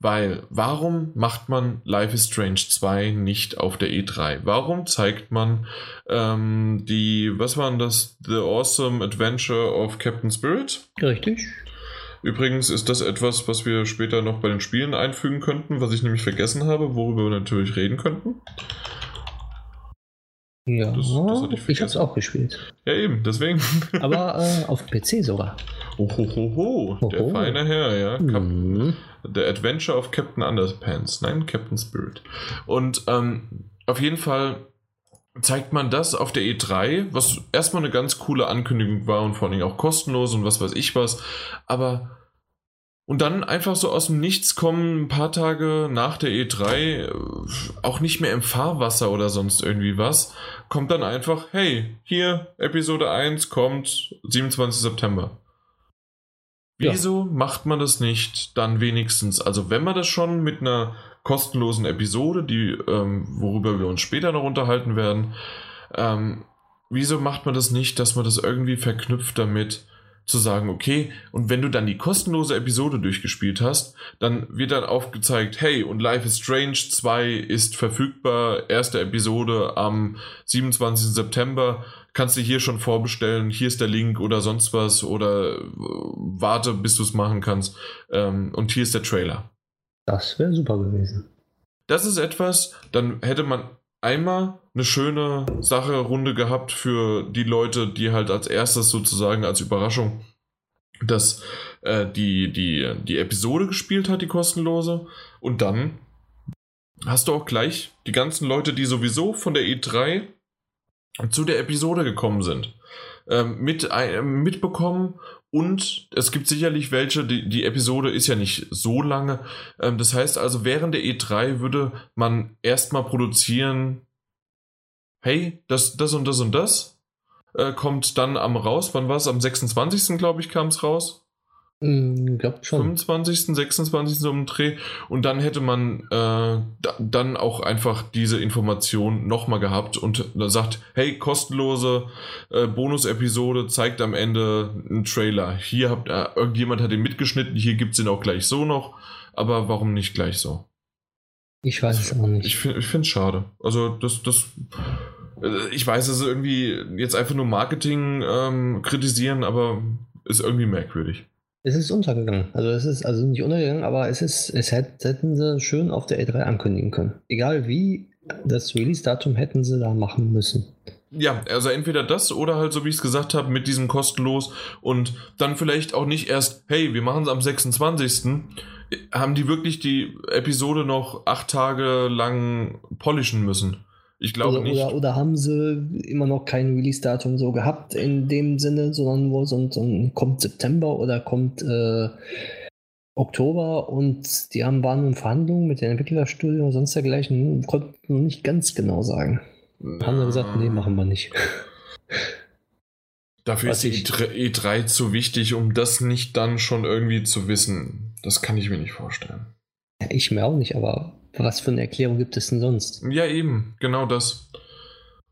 Weil, warum macht man Life is Strange 2 nicht auf der E3? Warum zeigt man ähm, die, was waren das? The Awesome Adventure of Captain Spirit? Richtig. Übrigens ist das etwas, was wir später noch bei den Spielen einfügen könnten, was ich nämlich vergessen habe, worüber wir natürlich reden könnten. Ja, das, das ich, habe es auch gespielt. Ja, eben, deswegen. Aber äh, auf PC sogar. Ohohoho, oh, der feine Herr, ja. Mhm. The Adventure of Captain Underpants. Nein, Captain Spirit. Und ähm, auf jeden Fall zeigt man das auf der E3, was erstmal eine ganz coole Ankündigung war und vor allem auch kostenlos und was weiß ich was. Aber und dann einfach so aus dem Nichts kommen, ein paar Tage nach der E3, äh, auch nicht mehr im Fahrwasser oder sonst irgendwie was, kommt dann einfach, hey, hier, Episode 1 kommt 27. September. Wieso ja. macht man das nicht dann wenigstens? Also wenn man das schon mit einer kostenlosen Episode, die, ähm, worüber wir uns später noch unterhalten werden, ähm, wieso macht man das nicht, dass man das irgendwie verknüpft damit, zu sagen, okay, und wenn du dann die kostenlose Episode durchgespielt hast, dann wird dann aufgezeigt, hey, und Life is Strange 2 ist verfügbar, erste Episode am 27. September kannst du hier schon vorbestellen, hier ist der Link oder sonst was oder äh, warte, bis du es machen kannst ähm, und hier ist der Trailer. Das wäre super gewesen. Das ist etwas, dann hätte man einmal eine schöne Sache Runde gehabt für die Leute, die halt als erstes sozusagen als Überraschung das, äh, die, die, die Episode gespielt hat, die kostenlose. Und dann hast du auch gleich die ganzen Leute, die sowieso von der E3 zu der Episode gekommen sind, ähm, mit, äh, mitbekommen und es gibt sicherlich welche, die, die Episode ist ja nicht so lange. Ähm, das heißt also, während der E3 würde man erstmal produzieren, hey, das, das und das und das äh, kommt dann am raus. Wann war es? Am 26. glaube ich, kam es raus. Mm, glaub schon. 25., 26. so im Dreh. Und dann hätte man äh, dann auch einfach diese Information nochmal gehabt und sagt, hey, kostenlose äh, Bonus-Episode zeigt am Ende einen Trailer. Hier habt äh, irgendjemand hat den mitgeschnitten, hier gibt es den auch gleich so noch. Aber warum nicht gleich so? Ich weiß es auch nicht. Ich, ich finde es schade. Also das, das äh, ich weiß, es ist irgendwie jetzt einfach nur Marketing ähm, kritisieren, aber ist irgendwie merkwürdig. Es ist untergegangen. Also es ist also nicht untergegangen, aber es ist, es hätten sie schön auf der E3 ankündigen können. Egal wie, das Release-Datum hätten sie da machen müssen. Ja, also entweder das oder halt, so wie ich es gesagt habe, mit diesem kostenlos und dann vielleicht auch nicht erst, hey, wir machen es am 26. Haben die wirklich die Episode noch acht Tage lang polischen müssen? Ich glaube oder, nicht. Oder, oder, haben sie immer noch kein Release-Datum so gehabt in dem Sinne, sondern wo so, so kommt September oder kommt äh, Oktober und die haben, waren in Verhandlungen mit den Entwicklerstudio und sonst dergleichen, konnten nicht ganz genau sagen. Ja. Haben sie gesagt, nee, machen wir nicht. Dafür Was ist die E3 zu wichtig, um das nicht dann schon irgendwie zu wissen. Das kann ich mir nicht vorstellen. Ja, ich mir auch nicht, aber was für eine Erklärung gibt es denn sonst? Ja, eben, genau das.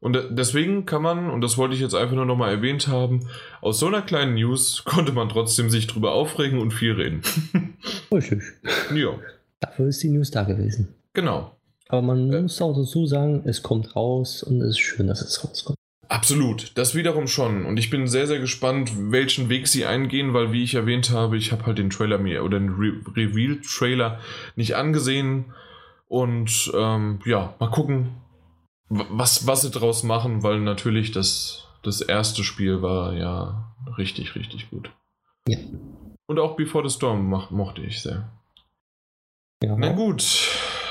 Und deswegen kann man, und das wollte ich jetzt einfach nur nochmal erwähnt haben, aus so einer kleinen News konnte man trotzdem sich drüber aufregen und viel reden. Richtig. Ja. Dafür ist die News da gewesen. Genau. Aber man äh, muss auch dazu sagen, es kommt raus und es ist schön, dass es rauskommt. Absolut, das wiederum schon. Und ich bin sehr, sehr gespannt, welchen Weg sie eingehen, weil, wie ich erwähnt habe, ich habe halt den Trailer mir oder den Re Reveal-Trailer nicht angesehen. Und ähm, ja, mal gucken, was, was sie draus machen, weil natürlich das, das erste Spiel war ja richtig, richtig gut. Ja. Und auch Before the Storm mo mochte ich sehr. Ja. Na gut.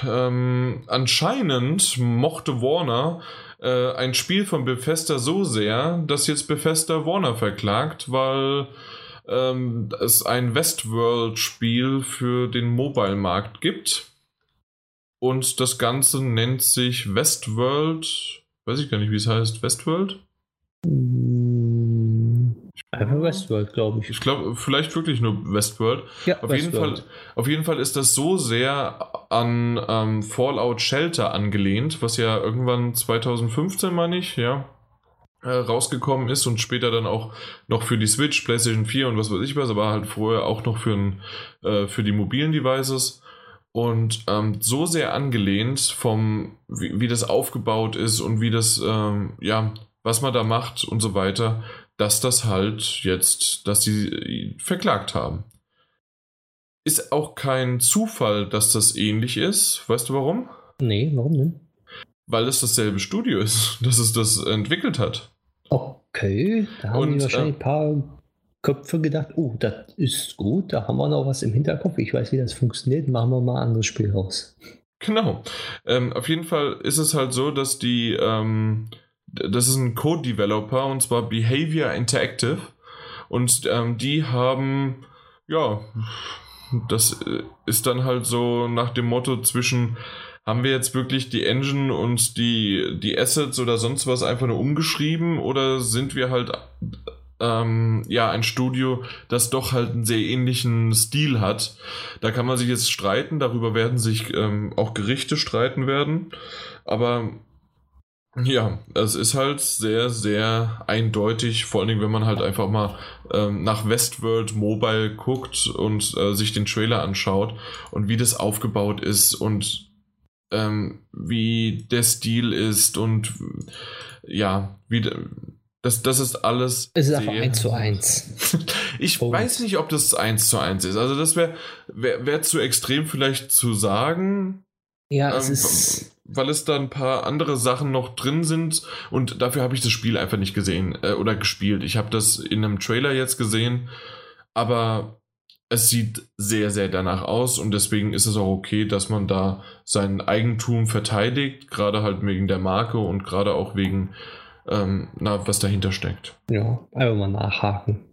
Ähm, anscheinend mochte Warner äh, ein Spiel von Bethesda so sehr, dass jetzt Bethesda Warner verklagt, weil ähm, es ein Westworld-Spiel für den Mobile-Markt gibt. Und das Ganze nennt sich Westworld. Weiß ich gar nicht, wie es heißt. Westworld? Einfach Westworld, glaube ich. Ich glaube, vielleicht wirklich nur Westworld. Ja, auf, Westworld. Jeden Fall, auf jeden Fall ist das so sehr an ähm, Fallout Shelter angelehnt, was ja irgendwann 2015, meine ich, ja, äh, rausgekommen ist und später dann auch noch für die Switch, PlayStation 4 und was weiß ich was, aber halt vorher auch noch für, ein, äh, für die mobilen Devices und ähm, so sehr angelehnt vom, wie, wie, das aufgebaut ist und wie das, ähm, ja, was man da macht und so weiter, dass das halt jetzt, dass sie verklagt haben. Ist auch kein Zufall, dass das ähnlich ist. Weißt du warum? Nee, warum denn? Weil es dasselbe Studio ist, das es das entwickelt hat. Okay, da haben und, die wahrscheinlich äh, ein paar Köpfe gedacht, oh, das ist gut, da haben wir noch was im Hinterkopf. Ich weiß, wie das funktioniert, machen wir mal ein anderes Spiel raus. Genau. Ähm, auf jeden Fall ist es halt so, dass die, ähm, das ist ein Code-Developer und zwar Behavior Interactive und ähm, die haben, ja, das äh, ist dann halt so nach dem Motto zwischen haben wir jetzt wirklich die Engine und die, die Assets oder sonst was einfach nur umgeschrieben oder sind wir halt ähm, ja, ein Studio, das doch halt einen sehr ähnlichen Stil hat. Da kann man sich jetzt streiten, darüber werden sich ähm, auch Gerichte streiten werden. Aber ja, es ist halt sehr, sehr eindeutig, vor allen Dingen, wenn man halt einfach mal ähm, nach Westworld Mobile guckt und äh, sich den Trailer anschaut und wie das aufgebaut ist und ähm, wie der Stil ist und ja, wie das, das ist alles. Es ist einfach 1 zu 1. ich Punkt. weiß nicht, ob das 1 zu 1 ist. Also, das wäre wär, wär zu extrem, vielleicht zu sagen. Ja, es ähm, ist. Weil es da ein paar andere Sachen noch drin sind und dafür habe ich das Spiel einfach nicht gesehen äh, oder gespielt. Ich habe das in einem Trailer jetzt gesehen, aber es sieht sehr, sehr danach aus und deswegen ist es auch okay, dass man da sein Eigentum verteidigt, gerade halt wegen der Marke und gerade auch wegen ähm, na, was dahinter steckt. Ja, einfach mal nachhaken.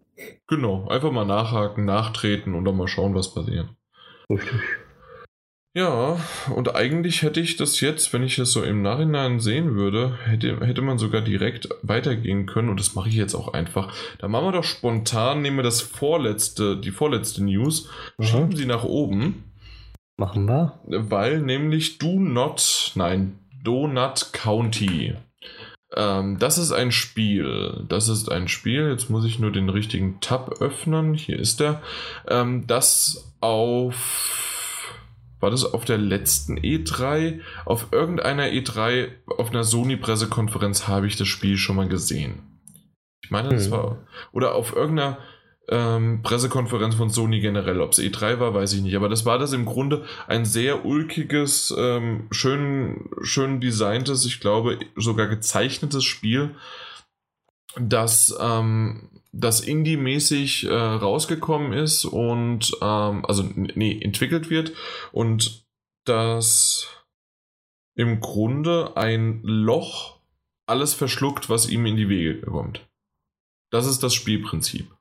Genau, einfach mal nachhaken, nachtreten und dann mal schauen, was passiert. Richtig. Ja, und eigentlich hätte ich das jetzt, wenn ich es so im Nachhinein sehen würde, hätte, hätte man sogar direkt weitergehen können und das mache ich jetzt auch einfach. Da machen wir doch spontan, nehmen wir das vorletzte, die vorletzte News, mhm. schieben sie nach oben. Machen wir. Weil nämlich Do Not, nein, Donut County ähm, das ist ein Spiel. Das ist ein Spiel. Jetzt muss ich nur den richtigen Tab öffnen. Hier ist er. Ähm, das auf. War das auf der letzten E3? Auf irgendeiner E3, auf einer Sony-Pressekonferenz habe ich das Spiel schon mal gesehen. Ich meine, das hm. war. Oder auf irgendeiner ähm, Pressekonferenz von Sony generell. Ob es E3 war, weiß ich nicht. Aber das war das im Grunde ein sehr ulkiges, ähm, schön, schön designtes, ich glaube sogar gezeichnetes Spiel, das, ähm, das Indie-mäßig äh, rausgekommen ist und, ähm, also, nee, entwickelt wird und das im Grunde ein Loch alles verschluckt, was ihm in die Wege kommt. Das ist das Spielprinzip.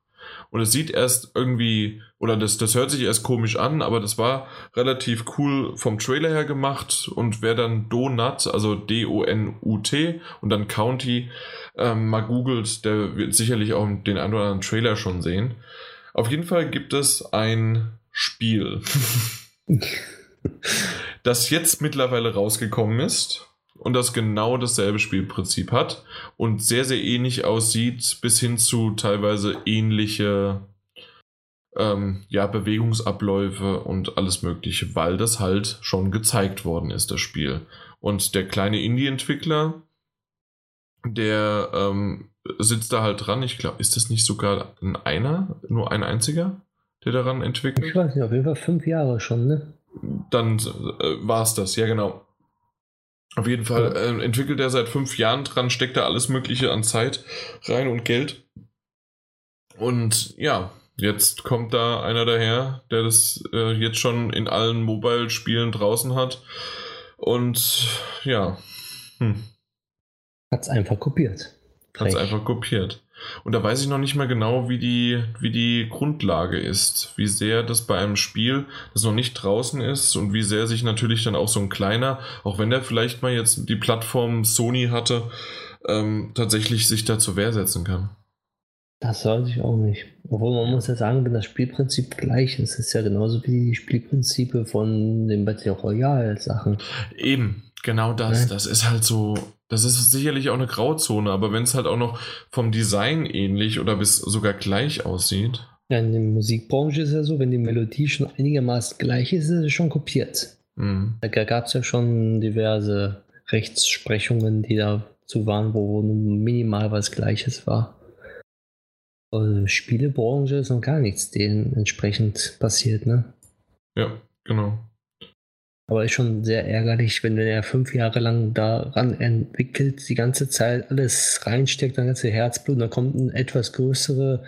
Und es sieht erst irgendwie, oder das, das hört sich erst komisch an, aber das war relativ cool vom Trailer her gemacht. Und wer dann Donut, also D-O-N-U-T und dann County ähm, mal googelt, der wird sicherlich auch den einen oder anderen Trailer schon sehen. Auf jeden Fall gibt es ein Spiel, das jetzt mittlerweile rausgekommen ist und das genau dasselbe Spielprinzip hat und sehr, sehr ähnlich aussieht, bis hin zu teilweise ähnliche ähm, ja, Bewegungsabläufe und alles Mögliche, weil das halt schon gezeigt worden ist, das Spiel. Und der kleine Indie-Entwickler, der ähm, sitzt da halt dran. Ich glaube, ist das nicht sogar ein einer, nur ein einziger, der daran entwickelt? Ich weiß nicht, auf jeden Fall fünf Jahre schon, ne? Dann äh, war es das, ja genau. Auf jeden Fall äh, entwickelt er seit fünf Jahren dran, steckt da alles Mögliche an Zeit rein und Geld. Und ja, jetzt kommt da einer daher, der das äh, jetzt schon in allen Mobile-Spielen draußen hat. Und ja. Hm. Hat es einfach kopiert. Hat es einfach kopiert. Und da weiß ich noch nicht mal genau, wie die, wie die Grundlage ist, wie sehr das bei einem Spiel, das noch nicht draußen ist und wie sehr sich natürlich dann auch so ein kleiner, auch wenn der vielleicht mal jetzt die Plattform Sony hatte, ähm, tatsächlich sich da zur Wehr setzen kann. Das weiß ich auch nicht. Obwohl man muss ja sagen, wenn das Spielprinzip gleich ist, ist ja genauso wie die Spielprinzipe von den Battle Royale Sachen. Eben, genau das. Ja. Das ist halt so, das ist sicherlich auch eine Grauzone, aber wenn es halt auch noch vom Design ähnlich oder bis sogar gleich aussieht. Ja, in der Musikbranche ist ja so, wenn die Melodie schon einigermaßen gleich ist, ist es schon kopiert. Mhm. Da gab es ja schon diverse Rechtsprechungen, die dazu waren, wo minimal was Gleiches war. Und Spielebranche ist noch gar nichts dementsprechend passiert, ne? Ja, genau. Aber ist schon sehr ärgerlich, wenn er fünf Jahre lang daran entwickelt, die ganze Zeit alles reinsteckt, das ganze Herzblut, und dann kommt ein etwas größere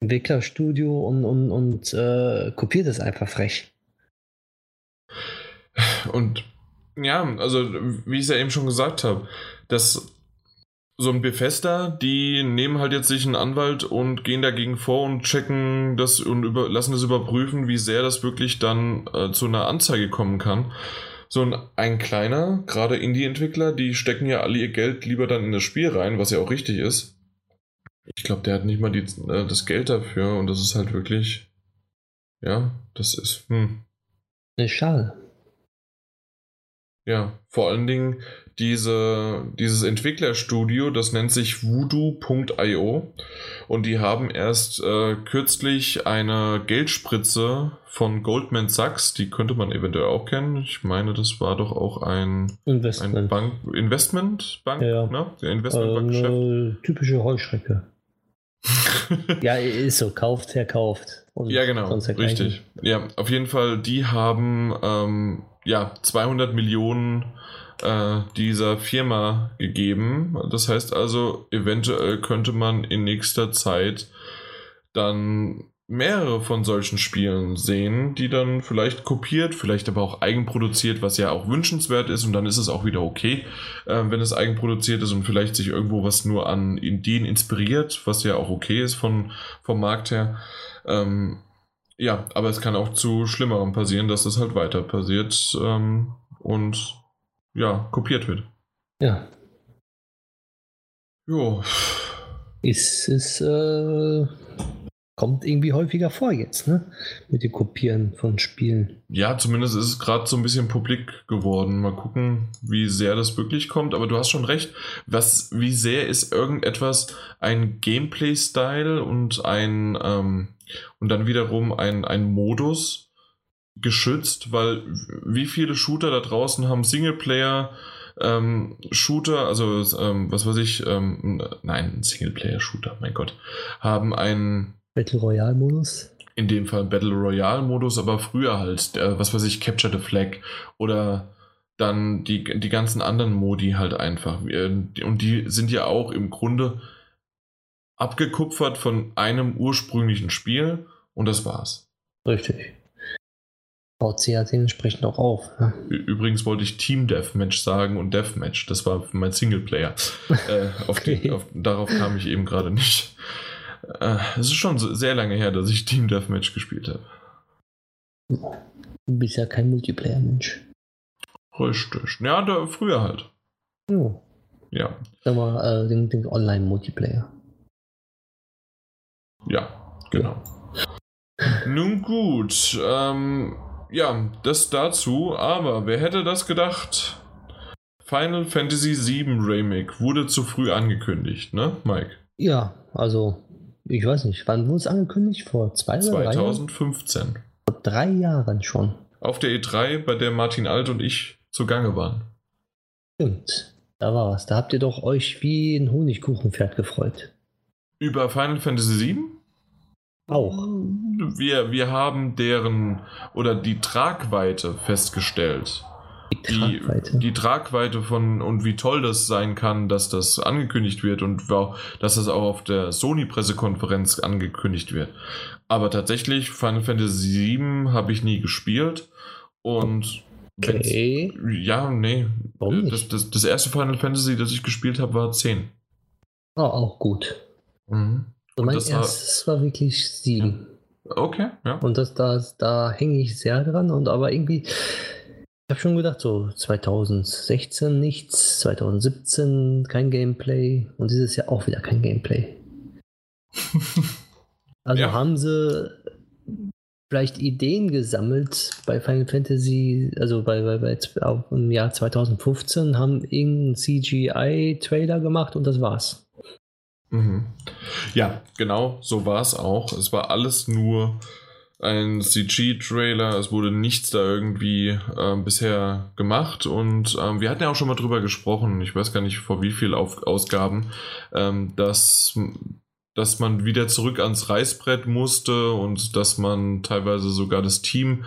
Entwicklerstudio und, und, und äh, kopiert es einfach frech. Und ja, also wie ich es ja eben schon gesagt habe, das so ein Befester, die nehmen halt jetzt sich einen Anwalt und gehen dagegen vor und checken das und über, lassen das überprüfen, wie sehr das wirklich dann äh, zu einer Anzeige kommen kann. So ein, ein kleiner, gerade Indie-Entwickler, die stecken ja alle ihr Geld lieber dann in das Spiel rein, was ja auch richtig ist. Ich glaube, der hat nicht mal die, äh, das Geld dafür und das ist halt wirklich, ja, das ist, hm. Ist schade. Ja, vor allen Dingen, diese, dieses Entwicklerstudio, das nennt sich voodoo.io und die haben erst äh, kürzlich eine Geldspritze von Goldman Sachs, die könnte man eventuell auch kennen. Ich meine, das war doch auch ein, Investment. ein Bank, Investmentbank, ja. ne? Investmentbankgeschäft. Äh, typische Heuschrecke. ja, ist so, kauft, verkauft. ja, genau, richtig. Ja, auf jeden Fall, die haben ähm, ja 200 Millionen äh, dieser Firma gegeben. Das heißt also, eventuell könnte man in nächster Zeit dann mehrere von solchen Spielen sehen, die dann vielleicht kopiert, vielleicht aber auch eigenproduziert, was ja auch wünschenswert ist und dann ist es auch wieder okay, äh, wenn es eigenproduziert ist und vielleicht sich irgendwo was nur an Ideen inspiriert, was ja auch okay ist von, vom Markt her. Ähm, ja, aber es kann auch zu Schlimmerem passieren, dass das halt weiter passiert ähm, und ja, kopiert wird. Ja. Jo. Ist es, äh, kommt irgendwie häufiger vor jetzt, ne? Mit dem Kopieren von Spielen. Ja, zumindest ist es gerade so ein bisschen publik geworden. Mal gucken, wie sehr das wirklich kommt. Aber du hast schon recht. Was, wie sehr ist irgendetwas ein Gameplay-Style und ein, ähm, und dann wiederum ein, ein Modus, geschützt, weil wie viele Shooter da draußen haben Singleplayer ähm, Shooter, also ähm, was weiß ich, ähm, nein, Singleplayer Shooter, mein Gott, haben einen Battle Royale Modus. In dem Fall Battle Royale Modus, aber früher halt, äh, was weiß ich, Capture the Flag oder dann die, die ganzen anderen Modi halt einfach. Und die sind ja auch im Grunde abgekupfert von einem ursprünglichen Spiel und das war's. Richtig baut sie ja dementsprechend auch auf. Ne? Übrigens wollte ich Team Deathmatch sagen und Deathmatch. Das war mein Singleplayer. äh, auf okay. die, auf, darauf kam ich eben gerade nicht. Äh, es ist schon sehr lange her, dass ich Team Deathmatch gespielt habe. Du bist ja kein Multiplayer-Mensch. Richtig. Ja, da, früher halt. Oh. Ja. Sag mal, äh, den, den Online-Multiplayer. Ja, genau. Nun gut, ähm, ja, das dazu, aber wer hätte das gedacht? Final Fantasy VII Remake wurde zu früh angekündigt, ne, Mike? Ja, also, ich weiß nicht, wann wurde es angekündigt? Vor zwei oder 2015. Vor drei Jahren schon. Auf der E3, bei der Martin Alt und ich zugange waren. Stimmt, da war was. Da habt ihr doch euch wie ein Honigkuchenpferd gefreut. Über Final Fantasy VII? Auch. Wir, wir haben deren oder die Tragweite festgestellt. Die Tragweite. Die, die, Tragweite von und wie toll das sein kann, dass das angekündigt wird und dass das auch auf der Sony-Pressekonferenz angekündigt wird. Aber tatsächlich, Final Fantasy VII habe ich nie gespielt und okay. ja, nee. Warum das, das, das, erste Final Fantasy, das ich gespielt habe, war 10. Oh, auch gut. Mhm. Und mein erstes war, war, wirklich 7. Okay, ja. Und das, da, da hänge ich sehr dran und aber irgendwie, ich habe schon gedacht, so 2016 nichts, 2017 kein Gameplay und dieses Jahr auch wieder kein Gameplay. also ja. haben sie vielleicht Ideen gesammelt bei Final Fantasy, also bei, bei, bei im Jahr 2015, haben irgendeinen CGI-Trailer gemacht und das war's. Mhm. Ja, genau, so war es auch. Es war alles nur ein CG-Trailer, es wurde nichts da irgendwie äh, bisher gemacht und ähm, wir hatten ja auch schon mal drüber gesprochen, ich weiß gar nicht vor wie viel Auf Ausgaben, ähm, dass, dass man wieder zurück ans Reißbrett musste und dass man teilweise sogar das Team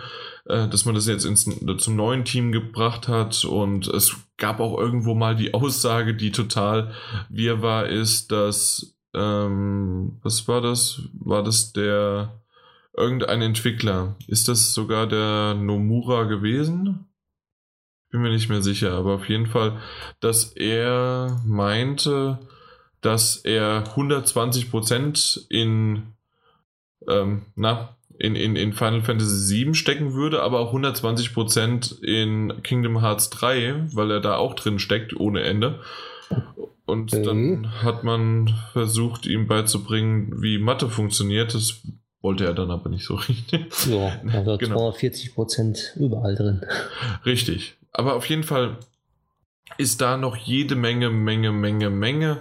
äh, dass man das jetzt ins, zum neuen Team gebracht hat. Und es gab auch irgendwo mal die Aussage, die total wir war, ist, dass, ähm, was war das? War das der, irgendein Entwickler? Ist das sogar der Nomura gewesen? Bin mir nicht mehr sicher, aber auf jeden Fall, dass er meinte, dass er 120% in, ähm, na, in, in, in Final Fantasy VII stecken würde, aber auch 120% in Kingdom Hearts 3, weil er da auch drin steckt, ohne Ende. Und okay. dann hat man versucht, ihm beizubringen, wie Mathe funktioniert. Das wollte er dann aber nicht so richtig. Ja, also genau. 240% überall drin. Richtig. Aber auf jeden Fall ist da noch jede Menge, Menge, Menge, Menge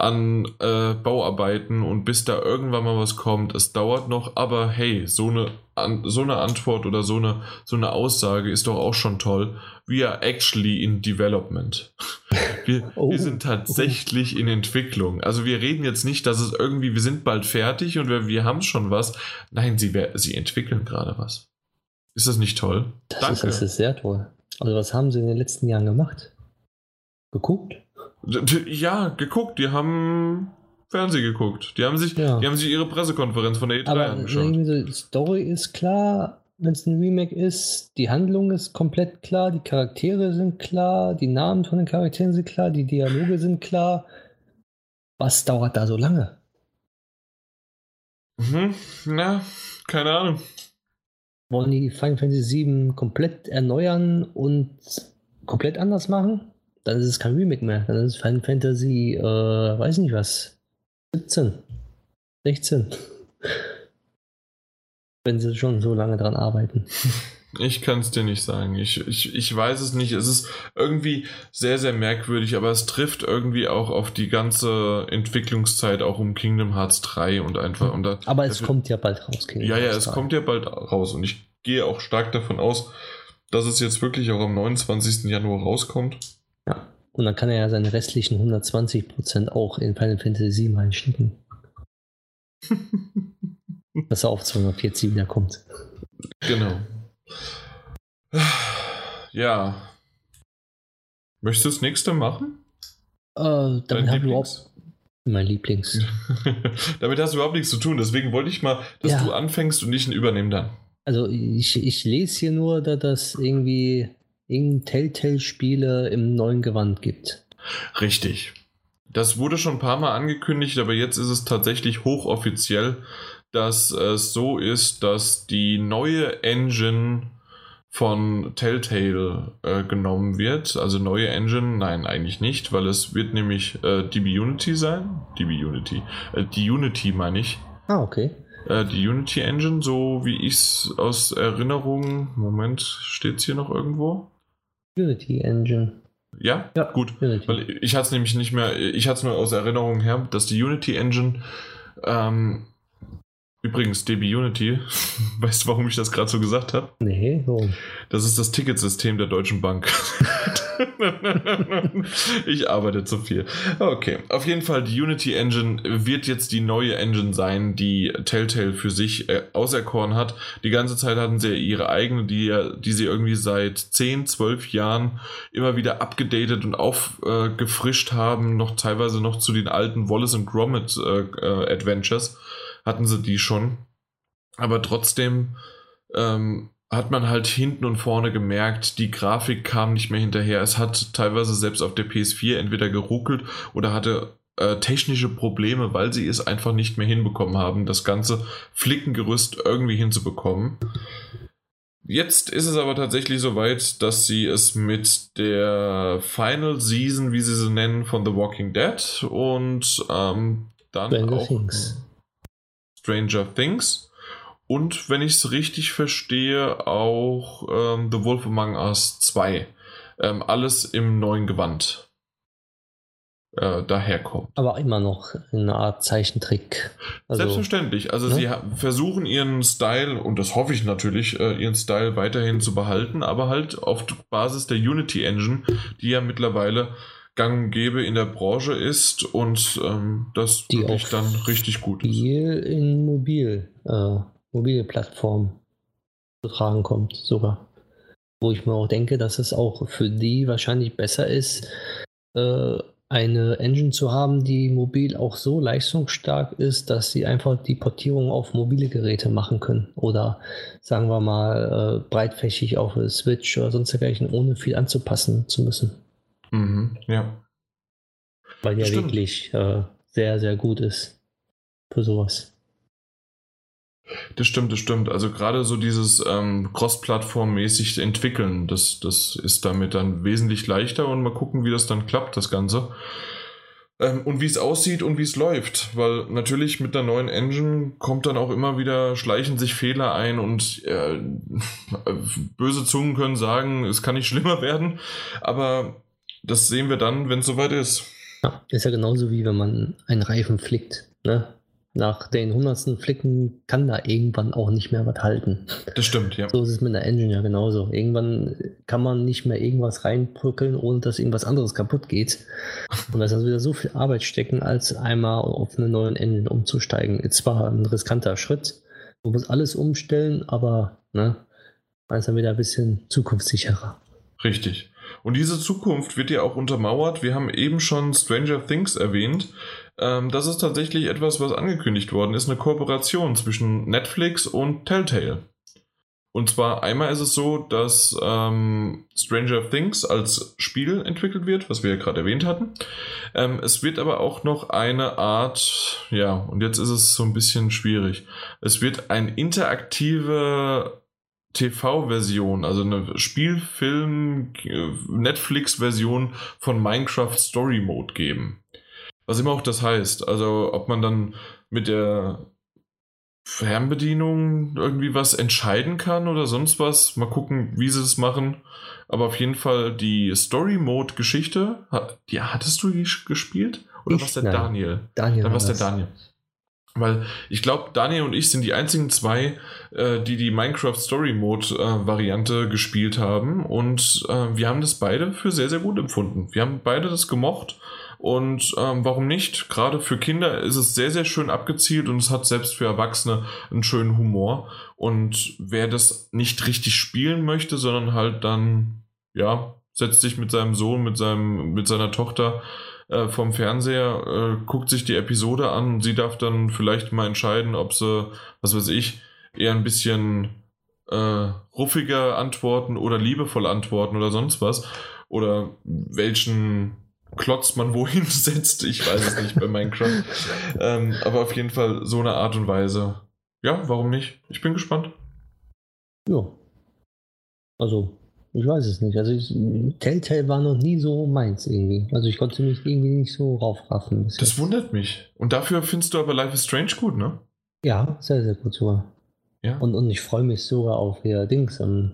an äh, Bauarbeiten und bis da irgendwann mal was kommt, es dauert noch, aber hey, so eine, an, so eine Antwort oder so eine, so eine Aussage ist doch auch schon toll. We are actually in development. Wir, oh, wir sind tatsächlich in Entwicklung. Also wir reden jetzt nicht, dass es irgendwie, wir sind bald fertig und wir, wir haben schon was. Nein, sie, sie entwickeln gerade was. Ist das nicht toll? Das Danke. Ist, das ist sehr toll. Also was haben sie in den letzten Jahren gemacht? Geguckt? Ja, geguckt. Die haben Fernsehen geguckt. Die haben sich, ja. die haben sich ihre Pressekonferenz von der E3 Aber angeschaut. Die Story ist klar, wenn es ein Remake ist. Die Handlung ist komplett klar. Die Charaktere sind klar. Die Namen von den Charakteren sind klar. Die Dialoge sind klar. Was dauert da so lange? Mhm, na, keine Ahnung. Wollen die Final Fantasy VII komplett erneuern und komplett anders machen? Dann ist es kein Remake mehr. Dann ist es Final Fantasy, äh, weiß nicht was, 17, 16. Wenn sie schon so lange dran arbeiten. Ich kann es dir nicht sagen. Ich, ich, ich weiß es nicht. Es ist irgendwie sehr, sehr merkwürdig, aber es trifft irgendwie auch auf die ganze Entwicklungszeit auch um Kingdom Hearts 3 und einfach. Und da, aber es kommt ja bald raus, Kingdom Ja, ja, es 3. kommt ja bald raus und ich gehe auch stark davon aus, dass es jetzt wirklich auch am 29. Januar rauskommt. Und dann kann er ja seine restlichen 120% auch in Final Fantasy VII reinstecken. Dass er auf 240 wieder kommt. Genau. Ja. Möchtest du das nächste machen? Äh, damit habe überhaupt mein Lieblings. damit hast du überhaupt nichts zu tun. Deswegen wollte ich mal, dass ja. du anfängst und ich ihn übernehme dann. Also ich, ich lese hier nur, dass das irgendwie irgendein Telltale-Spiele im neuen Gewand gibt. Richtig. Das wurde schon ein paar Mal angekündigt, aber jetzt ist es tatsächlich hochoffiziell, dass es so ist, dass die neue Engine von Telltale äh, genommen wird. Also neue Engine, nein, eigentlich nicht, weil es wird nämlich äh, DB Unity sein. DB Unity. Äh, die Unity meine ich. Ah, okay. Äh, die Unity Engine, so wie ich es aus Erinnerung. Moment, steht es hier noch irgendwo? Unity Engine. Ja? Ja, gut. Unity. Weil ich hatte es nämlich nicht mehr, ich hatte es nur aus Erinnerung her, dass die Unity Engine ähm, Übrigens, DB Unity, weißt du, warum ich das gerade so gesagt habe? Nee, warum? Das ist das Ticketsystem der Deutschen Bank. ich arbeite zu viel. Okay, auf jeden Fall, die Unity Engine wird jetzt die neue Engine sein, die Telltale für sich äh, auserkoren hat. Die ganze Zeit hatten sie ihre eigene, die, die sie irgendwie seit 10, 12 Jahren immer wieder abgedatet und aufgefrischt äh, haben, noch teilweise noch zu den alten Wallace und Gromit äh, äh Adventures hatten sie die schon. Aber trotzdem ähm, hat man halt hinten und vorne gemerkt, die Grafik kam nicht mehr hinterher. Es hat teilweise selbst auf der PS4 entweder geruckelt oder hatte äh, technische Probleme, weil sie es einfach nicht mehr hinbekommen haben, das ganze Flickengerüst irgendwie hinzubekommen. Jetzt ist es aber tatsächlich so weit, dass sie es mit der Final Season, wie sie sie nennen, von The Walking Dead und ähm, dann Stranger auch Things. Stranger Things und, wenn ich es richtig verstehe, auch ähm, The Wolf Among Us 2. Ähm, alles im neuen Gewand äh, daherkommt. Aber immer noch in einer Art Zeichentrick. Also, Selbstverständlich. Also ne? sie versuchen ihren Style, und das hoffe ich natürlich, äh, ihren Style weiterhin zu behalten, aber halt auf Basis der Unity Engine, die ja mittlerweile gang und gäbe in der Branche ist und ähm, das die wirklich dann richtig gut ist. Viel in mobil, äh, mobile Plattformen zu tragen kommt sogar. Wo ich mir auch denke, dass es auch für die wahrscheinlich besser ist, äh, eine Engine zu haben, die mobil auch so leistungsstark ist, dass sie einfach die Portierung auf mobile Geräte machen können. Oder sagen wir mal äh, breitfächig auf Switch oder sonst dergleichen, ohne viel anzupassen zu müssen. Mhm, ja. Weil ja wirklich äh, sehr, sehr gut ist für sowas. Das stimmt, das stimmt. Also gerade so dieses ähm, Cross-Plattform-mäßig entwickeln, das, das ist damit dann wesentlich leichter und mal gucken, wie das dann klappt, das Ganze. Ähm, und wie es aussieht und wie es läuft. Weil natürlich mit der neuen Engine kommt dann auch immer wieder, schleichen sich Fehler ein und äh, böse Zungen können sagen, es kann nicht schlimmer werden. Aber das sehen wir dann, wenn es soweit ist. Ja, ist ja genauso wie wenn man einen Reifen flickt. Ne? Nach den hundertsten Flicken kann da irgendwann auch nicht mehr was halten. Das stimmt, ja. So ist es mit der Engine ja genauso. Irgendwann kann man nicht mehr irgendwas reinbrückeln, ohne dass irgendwas anderes kaputt geht. Und da ist also wieder so viel Arbeit stecken, als einmal auf eine neue Engine umzusteigen. Ist zwar ein riskanter Schritt, man muss alles umstellen, aber ne, man ist dann wieder ein bisschen zukunftssicherer. Richtig. Und diese Zukunft wird ja auch untermauert. Wir haben eben schon Stranger Things erwähnt. Ähm, das ist tatsächlich etwas, was angekündigt worden ist, eine Kooperation zwischen Netflix und Telltale. Und zwar einmal ist es so, dass ähm, Stranger Things als Spiel entwickelt wird, was wir ja gerade erwähnt hatten. Ähm, es wird aber auch noch eine Art, ja, und jetzt ist es so ein bisschen schwierig. Es wird ein interaktive TV-Version, also eine Spielfilm, Netflix-Version von Minecraft Story Mode geben. Was immer auch das heißt. Also ob man dann mit der Fernbedienung irgendwie was entscheiden kann oder sonst was. Mal gucken, wie sie es machen. Aber auf jeden Fall die Story Mode Geschichte, die hattest du gespielt? Oder was der Nein. Daniel? Daniel. Dann war der Daniel. Weil ich glaube, Daniel und ich sind die einzigen zwei, äh, die die Minecraft Story Mode äh, Variante gespielt haben. Und äh, wir haben das beide für sehr, sehr gut empfunden. Wir haben beide das gemocht. Und ähm, warum nicht? Gerade für Kinder ist es sehr, sehr schön abgezielt und es hat selbst für Erwachsene einen schönen Humor. Und wer das nicht richtig spielen möchte, sondern halt dann, ja, setzt sich mit seinem Sohn, mit, seinem, mit seiner Tochter äh, vom Fernseher, äh, guckt sich die Episode an und sie darf dann vielleicht mal entscheiden, ob sie, was weiß ich, eher ein bisschen äh, ruffiger antworten oder liebevoll antworten oder sonst was. Oder welchen Klotz man wohin setzt. Ich weiß es nicht bei Minecraft. ähm, aber auf jeden Fall so eine Art und Weise. Ja, warum nicht? Ich bin gespannt. Ja. Also, ich weiß es nicht. Also, ich, Telltale war noch nie so meins irgendwie. Also, ich konnte mich irgendwie nicht so raufraffen. Das jetzt. wundert mich. Und dafür findest du aber Life is Strange gut, ne? Ja, sehr, sehr gut sogar. Ja. Und, und ich freue mich sogar auf hier Dings. Um,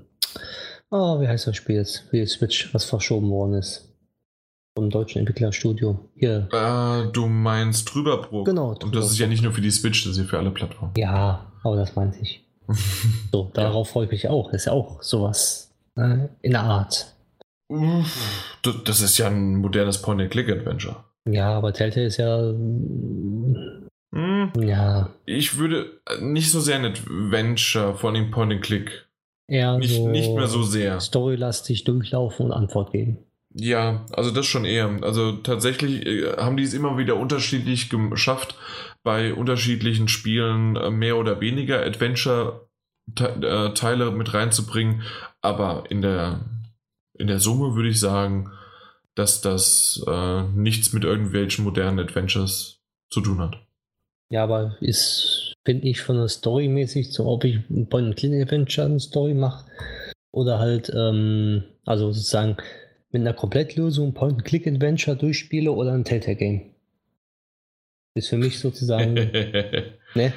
oh, wie heißt das Spiel jetzt? Für die Switch, was verschoben worden ist. Vom deutschen Entwicklerstudio. Hier. Äh, du meinst Trüberbrook. Genau. Trüberbrook. Und das ist ja nicht nur für die Switch, das ist ja für alle Plattformen. Ja, aber das meinte ich. so, darauf ja. freue ich mich auch. Das ist ja auch sowas ne? in der Art. Das ist ja ein modernes Point-and-Click-Adventure. Ja, aber Telltale ist ja. Hm. Ja. Ich würde nicht so sehr ein Adventure, vor allem Point-and-Click. Eher nicht, so nicht mehr so sehr. Storylastig durchlaufen und Antwort geben. Ja, also das schon eher. Also tatsächlich äh, haben die es immer wieder unterschiedlich geschafft, bei unterschiedlichen Spielen äh, mehr oder weniger Adventure-Teile äh, mit reinzubringen. Aber in der, in der Summe würde ich sagen, dass das äh, nichts mit irgendwelchen modernen Adventures zu tun hat. Ja, aber ist, finde ich, von der Story mäßig, so ob ich ein Point-and-Click-Adventure eine Story mache oder halt, ähm, also sozusagen mit einer Komplettlösung Point-and-Click-Adventure durchspiele oder ein Telltale-Game. Ist für mich sozusagen, ne,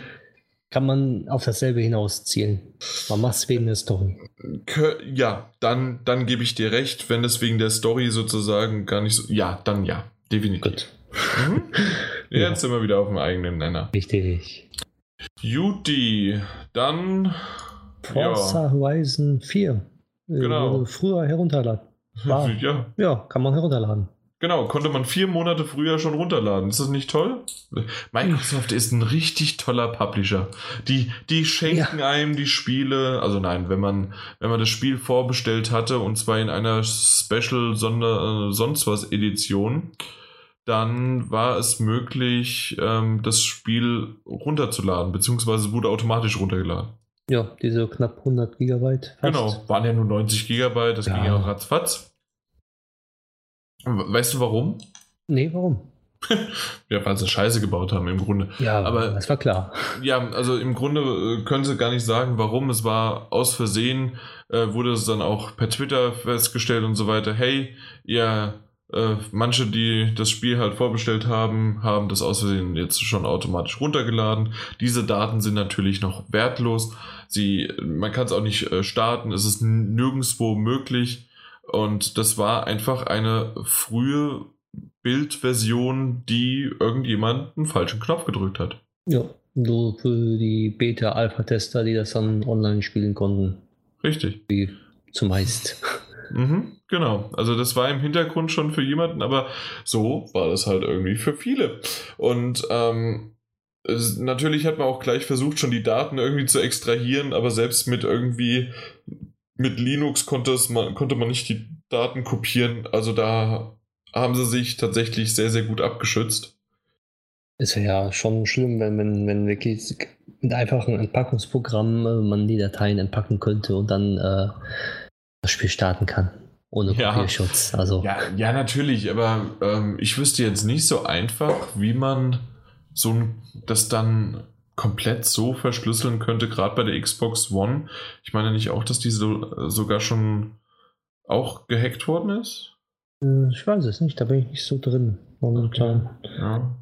kann man auf dasselbe hinaus zielen. Man macht es wegen der Story. Ja, dann, dann gebe ich dir recht, wenn es wegen der Story sozusagen gar nicht so. Ja, dann ja, definitiv. Gut. Mhm. Jetzt ja. sind wir wieder auf dem eigenen Nenner. Richtig. Juti, dann. Forza ja. Horizon 4. Genau. Früher herunterladen. War. Ja. ja, kann man herunterladen. Genau, konnte man vier Monate früher schon runterladen. Ist das nicht toll? Microsoft ist ein richtig toller Publisher. Die, die schenken ja. einem die Spiele, also nein, wenn man, wenn man das Spiel vorbestellt hatte und zwar in einer Special Sonder, äh, sonst was Edition, dann war es möglich, ähm, das Spiel runterzuladen, beziehungsweise wurde automatisch runtergeladen. Ja, diese knapp 100 Gigabyte. Fast. Genau, waren ja nur 90 Gigabyte, das ja. ging ja ratzfatz. Weißt du warum? Nee, warum? ja, weil sie Scheiße gebaut haben im Grunde. Ja, aber das war klar. Ja, also im Grunde äh, können sie gar nicht sagen, warum. Es war aus Versehen, äh, wurde es dann auch per Twitter festgestellt und so weiter. Hey, ihr, äh, manche, die das Spiel halt vorbestellt haben, haben das aus Versehen jetzt schon automatisch runtergeladen. Diese Daten sind natürlich noch wertlos. Sie, man kann es auch nicht äh, starten. Es ist nirgendwo möglich und das war einfach eine frühe Bildversion, die irgendjemand einen falschen Knopf gedrückt hat. Ja, nur für die Beta-Alpha-Tester, die das dann online spielen konnten. Richtig. Wie zumeist. Mhm, genau. Also das war im Hintergrund schon für jemanden, aber so war das halt irgendwie für viele. Und ähm, natürlich hat man auch gleich versucht, schon die Daten irgendwie zu extrahieren, aber selbst mit irgendwie mit Linux konnte, es man, konnte man nicht die Daten kopieren. Also da haben sie sich tatsächlich sehr, sehr gut abgeschützt. Ist ja schon schlimm, wenn, wenn, wenn wirklich mit einfachen Entpackungsprogramm äh, man die Dateien entpacken könnte und dann äh, das Spiel starten kann. Ohne ja. Kopierschutz. Also. Ja, ja, natürlich, aber ähm, ich wüsste jetzt nicht so einfach, wie man so ein, das dann komplett so verschlüsseln könnte, gerade bei der Xbox One. Ich meine nicht auch, dass die so, sogar schon auch gehackt worden ist? Hm, ich weiß es nicht, da bin ich nicht so drin momentan. Okay. Ja.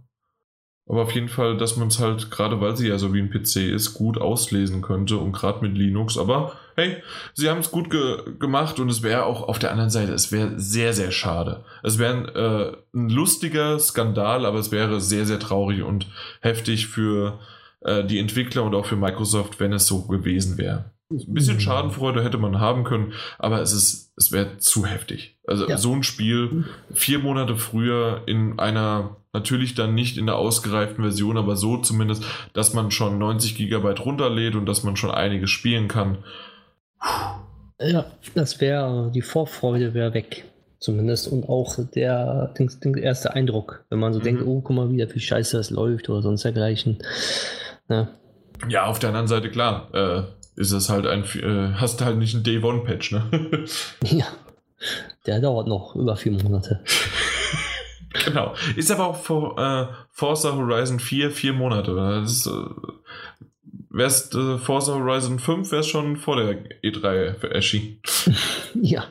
Aber auf jeden Fall, dass man es halt, gerade weil sie ja so wie ein PC ist, gut auslesen könnte und gerade mit Linux. Aber hey, sie haben es gut ge gemacht und es wäre auch auf der anderen Seite, es wäre sehr, sehr schade. Es wäre äh, ein lustiger Skandal, aber es wäre sehr, sehr traurig und heftig für äh, die Entwickler und auch für Microsoft, wenn es so gewesen wäre. Ein bisschen mhm. Schadenfreude hätte man haben können, aber es ist, es wäre zu heftig. Also ja. so ein Spiel vier Monate früher in einer, natürlich dann nicht in der ausgereiften Version, aber so zumindest, dass man schon 90 Gigabyte runterlädt und dass man schon einiges spielen kann. Ja, das wäre, die Vorfreude wäre weg. Zumindest und auch der, der erste Eindruck, wenn man so mhm. denkt, oh, guck mal, wie viel Scheiße das läuft oder sonst dergleichen. Ja. ja, auf der anderen Seite, klar, äh, ist es halt ein, äh, hast halt nicht einen Day One Patch, ne? ja, der dauert noch über vier Monate. genau. Ist aber auch vor äh, Forza Horizon 4, vier Monate. Das ist, äh, wär's äh, Forza Horizon 5, wäre es schon vor der E3 erschienen. ja.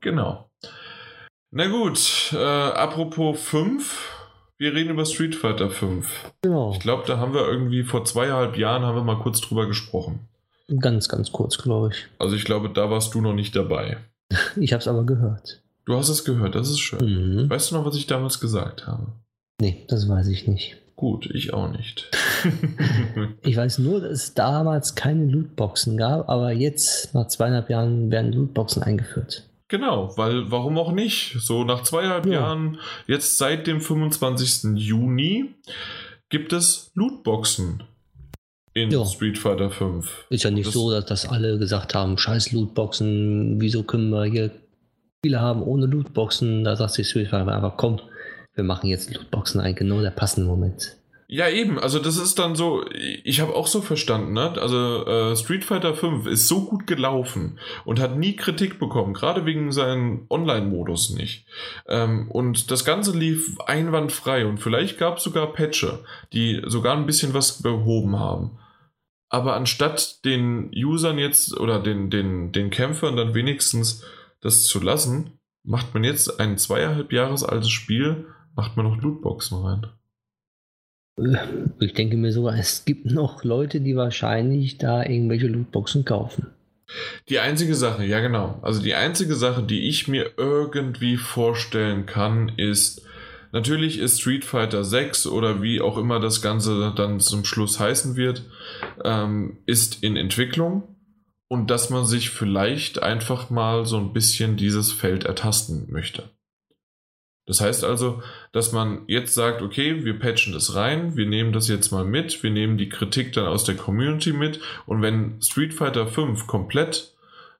Genau. Na gut, äh, apropos 5, wir reden über Street Fighter 5. Genau. Ich glaube, da haben wir irgendwie vor zweieinhalb Jahren haben wir mal kurz drüber gesprochen. Ganz, ganz kurz, glaube ich. Also ich glaube, da warst du noch nicht dabei. Ich habe es aber gehört. Du hast es gehört, das ist schön. Mhm. Weißt du noch, was ich damals gesagt habe? Nee, das weiß ich nicht. Gut, ich auch nicht. ich weiß nur, dass es damals keine Lootboxen gab, aber jetzt, nach zweieinhalb Jahren, werden Lootboxen eingeführt. Genau, weil warum auch nicht? So nach zweieinhalb ja. Jahren, jetzt seit dem 25. Juni, gibt es Lootboxen in ja. Street Fighter 5. Ist ja nicht das so, dass das alle gesagt haben, scheiß Lootboxen, wieso können wir hier Spiele haben ohne Lootboxen? Da sagt sich Street Fighter einfach, komm, wir machen jetzt Lootboxen ein, genau der passende Moment. Ja, eben, also das ist dann so, ich habe auch so verstanden, ne? Also äh, Street Fighter 5 ist so gut gelaufen und hat nie Kritik bekommen, gerade wegen seinem Online-Modus nicht. Ähm, und das Ganze lief einwandfrei und vielleicht gab es sogar Patche, die sogar ein bisschen was behoben haben. Aber anstatt den Usern jetzt oder den, den, den Kämpfern dann wenigstens das zu lassen, macht man jetzt ein zweieinhalb Jahres altes Spiel, macht man noch Lootboxen rein. Ich denke mir sogar, es gibt noch Leute, die wahrscheinlich da irgendwelche Lootboxen kaufen. Die einzige Sache, ja genau. Also die einzige Sache, die ich mir irgendwie vorstellen kann, ist, natürlich ist Street Fighter 6 oder wie auch immer das Ganze dann zum Schluss heißen wird, ähm, ist in Entwicklung und dass man sich vielleicht einfach mal so ein bisschen dieses Feld ertasten möchte. Das heißt also, dass man jetzt sagt, okay, wir patchen das rein, wir nehmen das jetzt mal mit, wir nehmen die Kritik dann aus der Community mit und wenn Street Fighter 5 komplett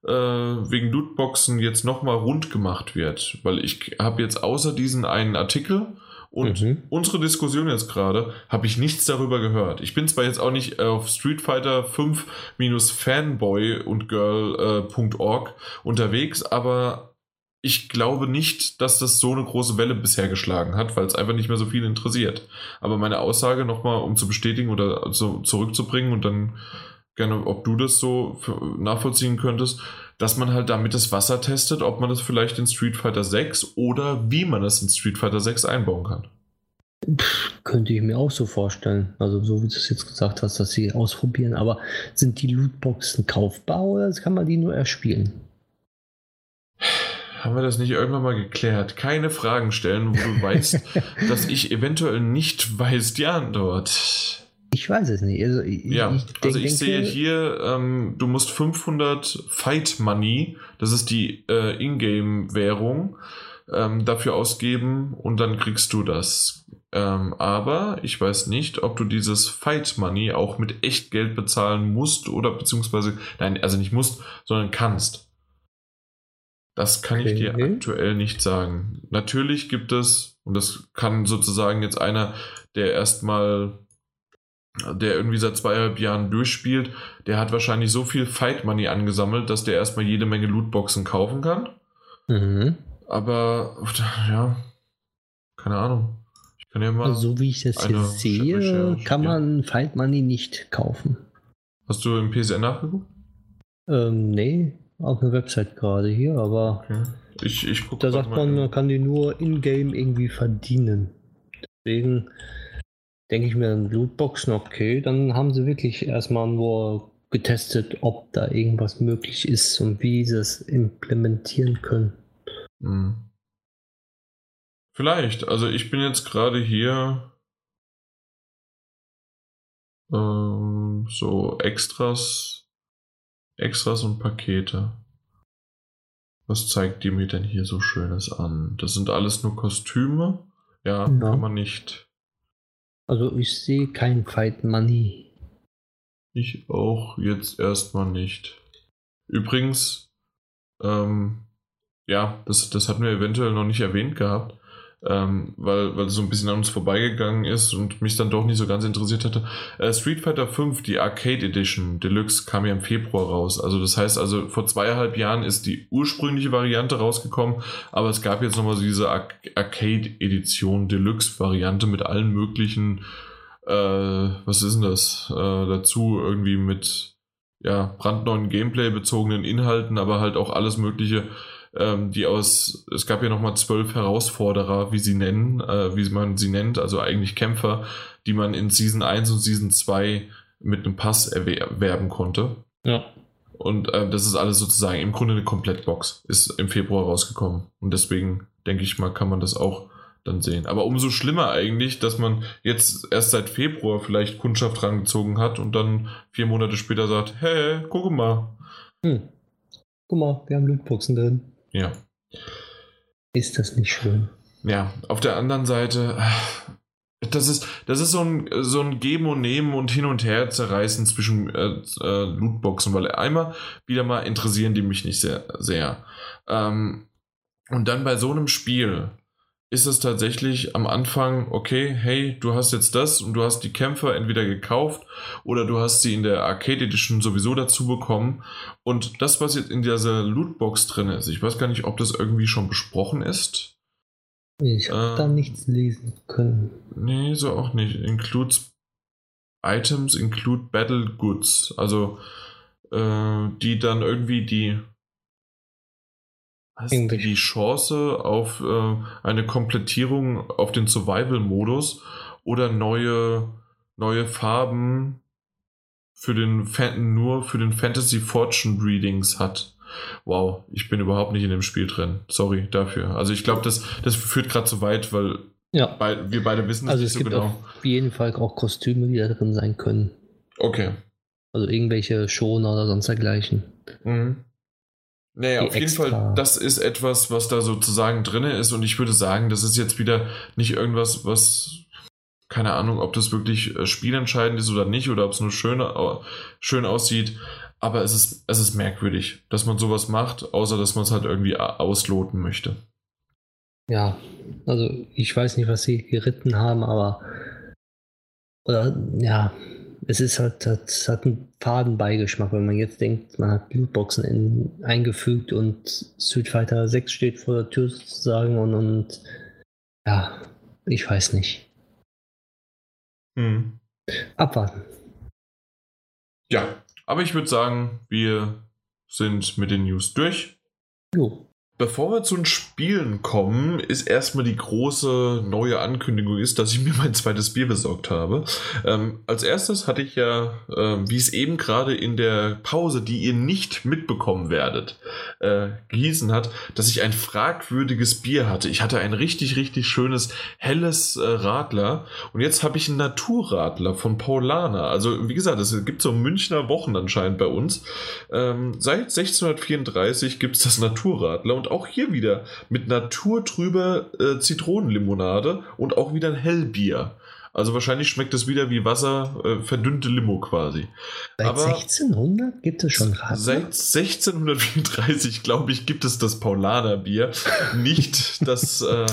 äh, wegen Lootboxen jetzt nochmal rund gemacht wird, weil ich habe jetzt außer diesen einen Artikel und mhm. unsere Diskussion jetzt gerade, habe ich nichts darüber gehört. Ich bin zwar jetzt auch nicht auf Street Fighter 5 Fanboy und Girl.org äh, unterwegs, aber ich glaube nicht, dass das so eine große Welle bisher geschlagen hat, weil es einfach nicht mehr so viel interessiert. Aber meine Aussage nochmal, um zu bestätigen oder so zurückzubringen und dann gerne, ob du das so nachvollziehen könntest, dass man halt damit das Wasser testet, ob man das vielleicht in Street Fighter 6 oder wie man das in Street Fighter 6 einbauen kann. Könnte ich mir auch so vorstellen. Also so wie du es jetzt gesagt hast, dass sie ausprobieren. Aber sind die Lootboxen kaufbar oder kann man die nur erspielen? Haben wir das nicht irgendwann mal geklärt? Keine Fragen stellen, wo du weißt, dass ich eventuell nicht weiß die Antwort. Ich weiß es nicht. Also ich, ja, ich denk, also ich sehe hier, ähm, du musst 500 Fight Money, das ist die äh, Ingame-Währung, ähm, dafür ausgeben und dann kriegst du das. Ähm, aber ich weiß nicht, ob du dieses Fight Money auch mit Echtgeld bezahlen musst oder beziehungsweise, nein, also nicht musst, sondern kannst. Das kann okay. ich dir aktuell nicht sagen. Natürlich gibt es, und das kann sozusagen jetzt einer, der erstmal, der irgendwie seit zweieinhalb Jahren durchspielt, der hat wahrscheinlich so viel Fight Money angesammelt, dass der erstmal jede Menge Lootboxen kaufen kann. Mhm. Aber, ja, keine Ahnung. Ich kann ja mal. Also, so wie ich das hier sehe, kann man Fight Money nicht kaufen. Hast du im PSN nachgeguckt? Ähm, nee, auf einer Website gerade hier, aber okay. ich, ich da sagt man, man kann die nur in-game irgendwie verdienen. Deswegen denke ich mir, Lootboxen, okay, dann haben sie wirklich erstmal nur getestet, ob da irgendwas möglich ist und wie sie es implementieren können. Hm. Vielleicht, also ich bin jetzt gerade hier ähm, so Extras Extras und Pakete. Was zeigt die mir denn hier so Schönes an? Das sind alles nur Kostüme? Ja, ja. kann man nicht. Also ich sehe kein Fight Money. Ich auch jetzt erstmal nicht. Übrigens, ähm, ja, das, das hatten wir eventuell noch nicht erwähnt gehabt. Ähm, weil, weil es so ein bisschen an uns vorbeigegangen ist und mich dann doch nicht so ganz interessiert hatte. Äh, Street Fighter 5, die Arcade Edition Deluxe, kam ja im Februar raus. Also das heißt also, vor zweieinhalb Jahren ist die ursprüngliche Variante rausgekommen, aber es gab jetzt nochmal so diese Ar Arcade Edition Deluxe Variante mit allen möglichen, äh, was ist denn das, äh, dazu irgendwie mit ja, brandneuen Gameplay-bezogenen Inhalten, aber halt auch alles mögliche ähm, die aus, es gab ja nochmal zwölf Herausforderer, wie sie nennen, äh, wie man sie nennt, also eigentlich Kämpfer, die man in Season 1 und Season 2 mit einem Pass erwerben konnte. Ja. Und äh, das ist alles sozusagen im Grunde eine Komplettbox, ist im Februar rausgekommen. Und deswegen denke ich mal, kann man das auch dann sehen. Aber umso schlimmer eigentlich, dass man jetzt erst seit Februar vielleicht Kundschaft rangezogen hat und dann vier Monate später sagt, hey, guck mal. Hm. Guck mal, wir haben Lootboxen drin. Ja. Ist das nicht schön? Ja, auf der anderen Seite, das ist, das ist so ein, so ein Geben und Nehmen und Hin und Her zerreißen zwischen äh, äh, Lootboxen, weil einmal wieder mal interessieren die mich nicht sehr, sehr. Ähm, und dann bei so einem Spiel, ist es tatsächlich am Anfang, okay, hey, du hast jetzt das und du hast die Kämpfer entweder gekauft oder du hast sie in der Arcade Edition sowieso dazu bekommen. Und das, was jetzt in dieser Lootbox drin ist, ich weiß gar nicht, ob das irgendwie schon besprochen ist. Ich habe äh, da nichts lesen können. Nee, so auch nicht. Includes Items, include Battle Goods. Also, äh, die dann irgendwie die hast du die Chance auf äh, eine Komplettierung auf den Survival-Modus oder neue, neue Farben für den Fan nur für den Fantasy Fortune Readings hat. Wow, ich bin überhaupt nicht in dem Spiel drin. Sorry dafür. Also ich glaube, das, das führt gerade zu weit, weil ja. bei, wir beide wissen es also nicht es so gibt genau. Auf jeden Fall auch Kostüme, die da drin sein können. Okay. Also irgendwelche Schoner oder sonst dergleichen. Mhm. Naja, auf jeden Fall, das ist etwas, was da sozusagen drin ist und ich würde sagen, das ist jetzt wieder nicht irgendwas, was, keine Ahnung, ob das wirklich äh, spielentscheidend ist oder nicht oder ob es nur schön, schön aussieht, aber es ist, es ist merkwürdig, dass man sowas macht, außer dass man es halt irgendwie ausloten möchte. Ja, also ich weiß nicht, was sie geritten haben, aber oder ja, es ist halt, es hat einen Fadenbeigeschmack, wenn man jetzt denkt, man hat Blutboxen in, eingefügt und Street Fighter 6 steht vor der Tür sozusagen und, und ja, ich weiß nicht. Hm. Abwarten. Ja, aber ich würde sagen, wir sind mit den News durch. Jo. Bevor wir zu den Spielen kommen, ist erstmal die große neue Ankündigung ist, dass ich mir mein zweites Bier besorgt habe. Ähm, als erstes hatte ich ja, äh, wie es eben gerade in der Pause, die ihr nicht mitbekommen werdet, äh, gießen hat, dass ich ein fragwürdiges Bier hatte. Ich hatte ein richtig, richtig schönes, helles äh, Radler und jetzt habe ich einen Naturradler von Paulana. Also wie gesagt, es gibt so Münchner Wochen anscheinend bei uns. Ähm, seit 1634 gibt es das Naturradler und auch hier wieder mit naturtrüber äh, Zitronenlimonade und auch wieder ein Hellbier. Also wahrscheinlich schmeckt es wieder wie Wasser, äh, verdünnte Limo quasi. Seit Aber 1600 gibt es schon Radler? Seit 1634, glaube ich, gibt es das Paulaner Bier. Nicht das äh,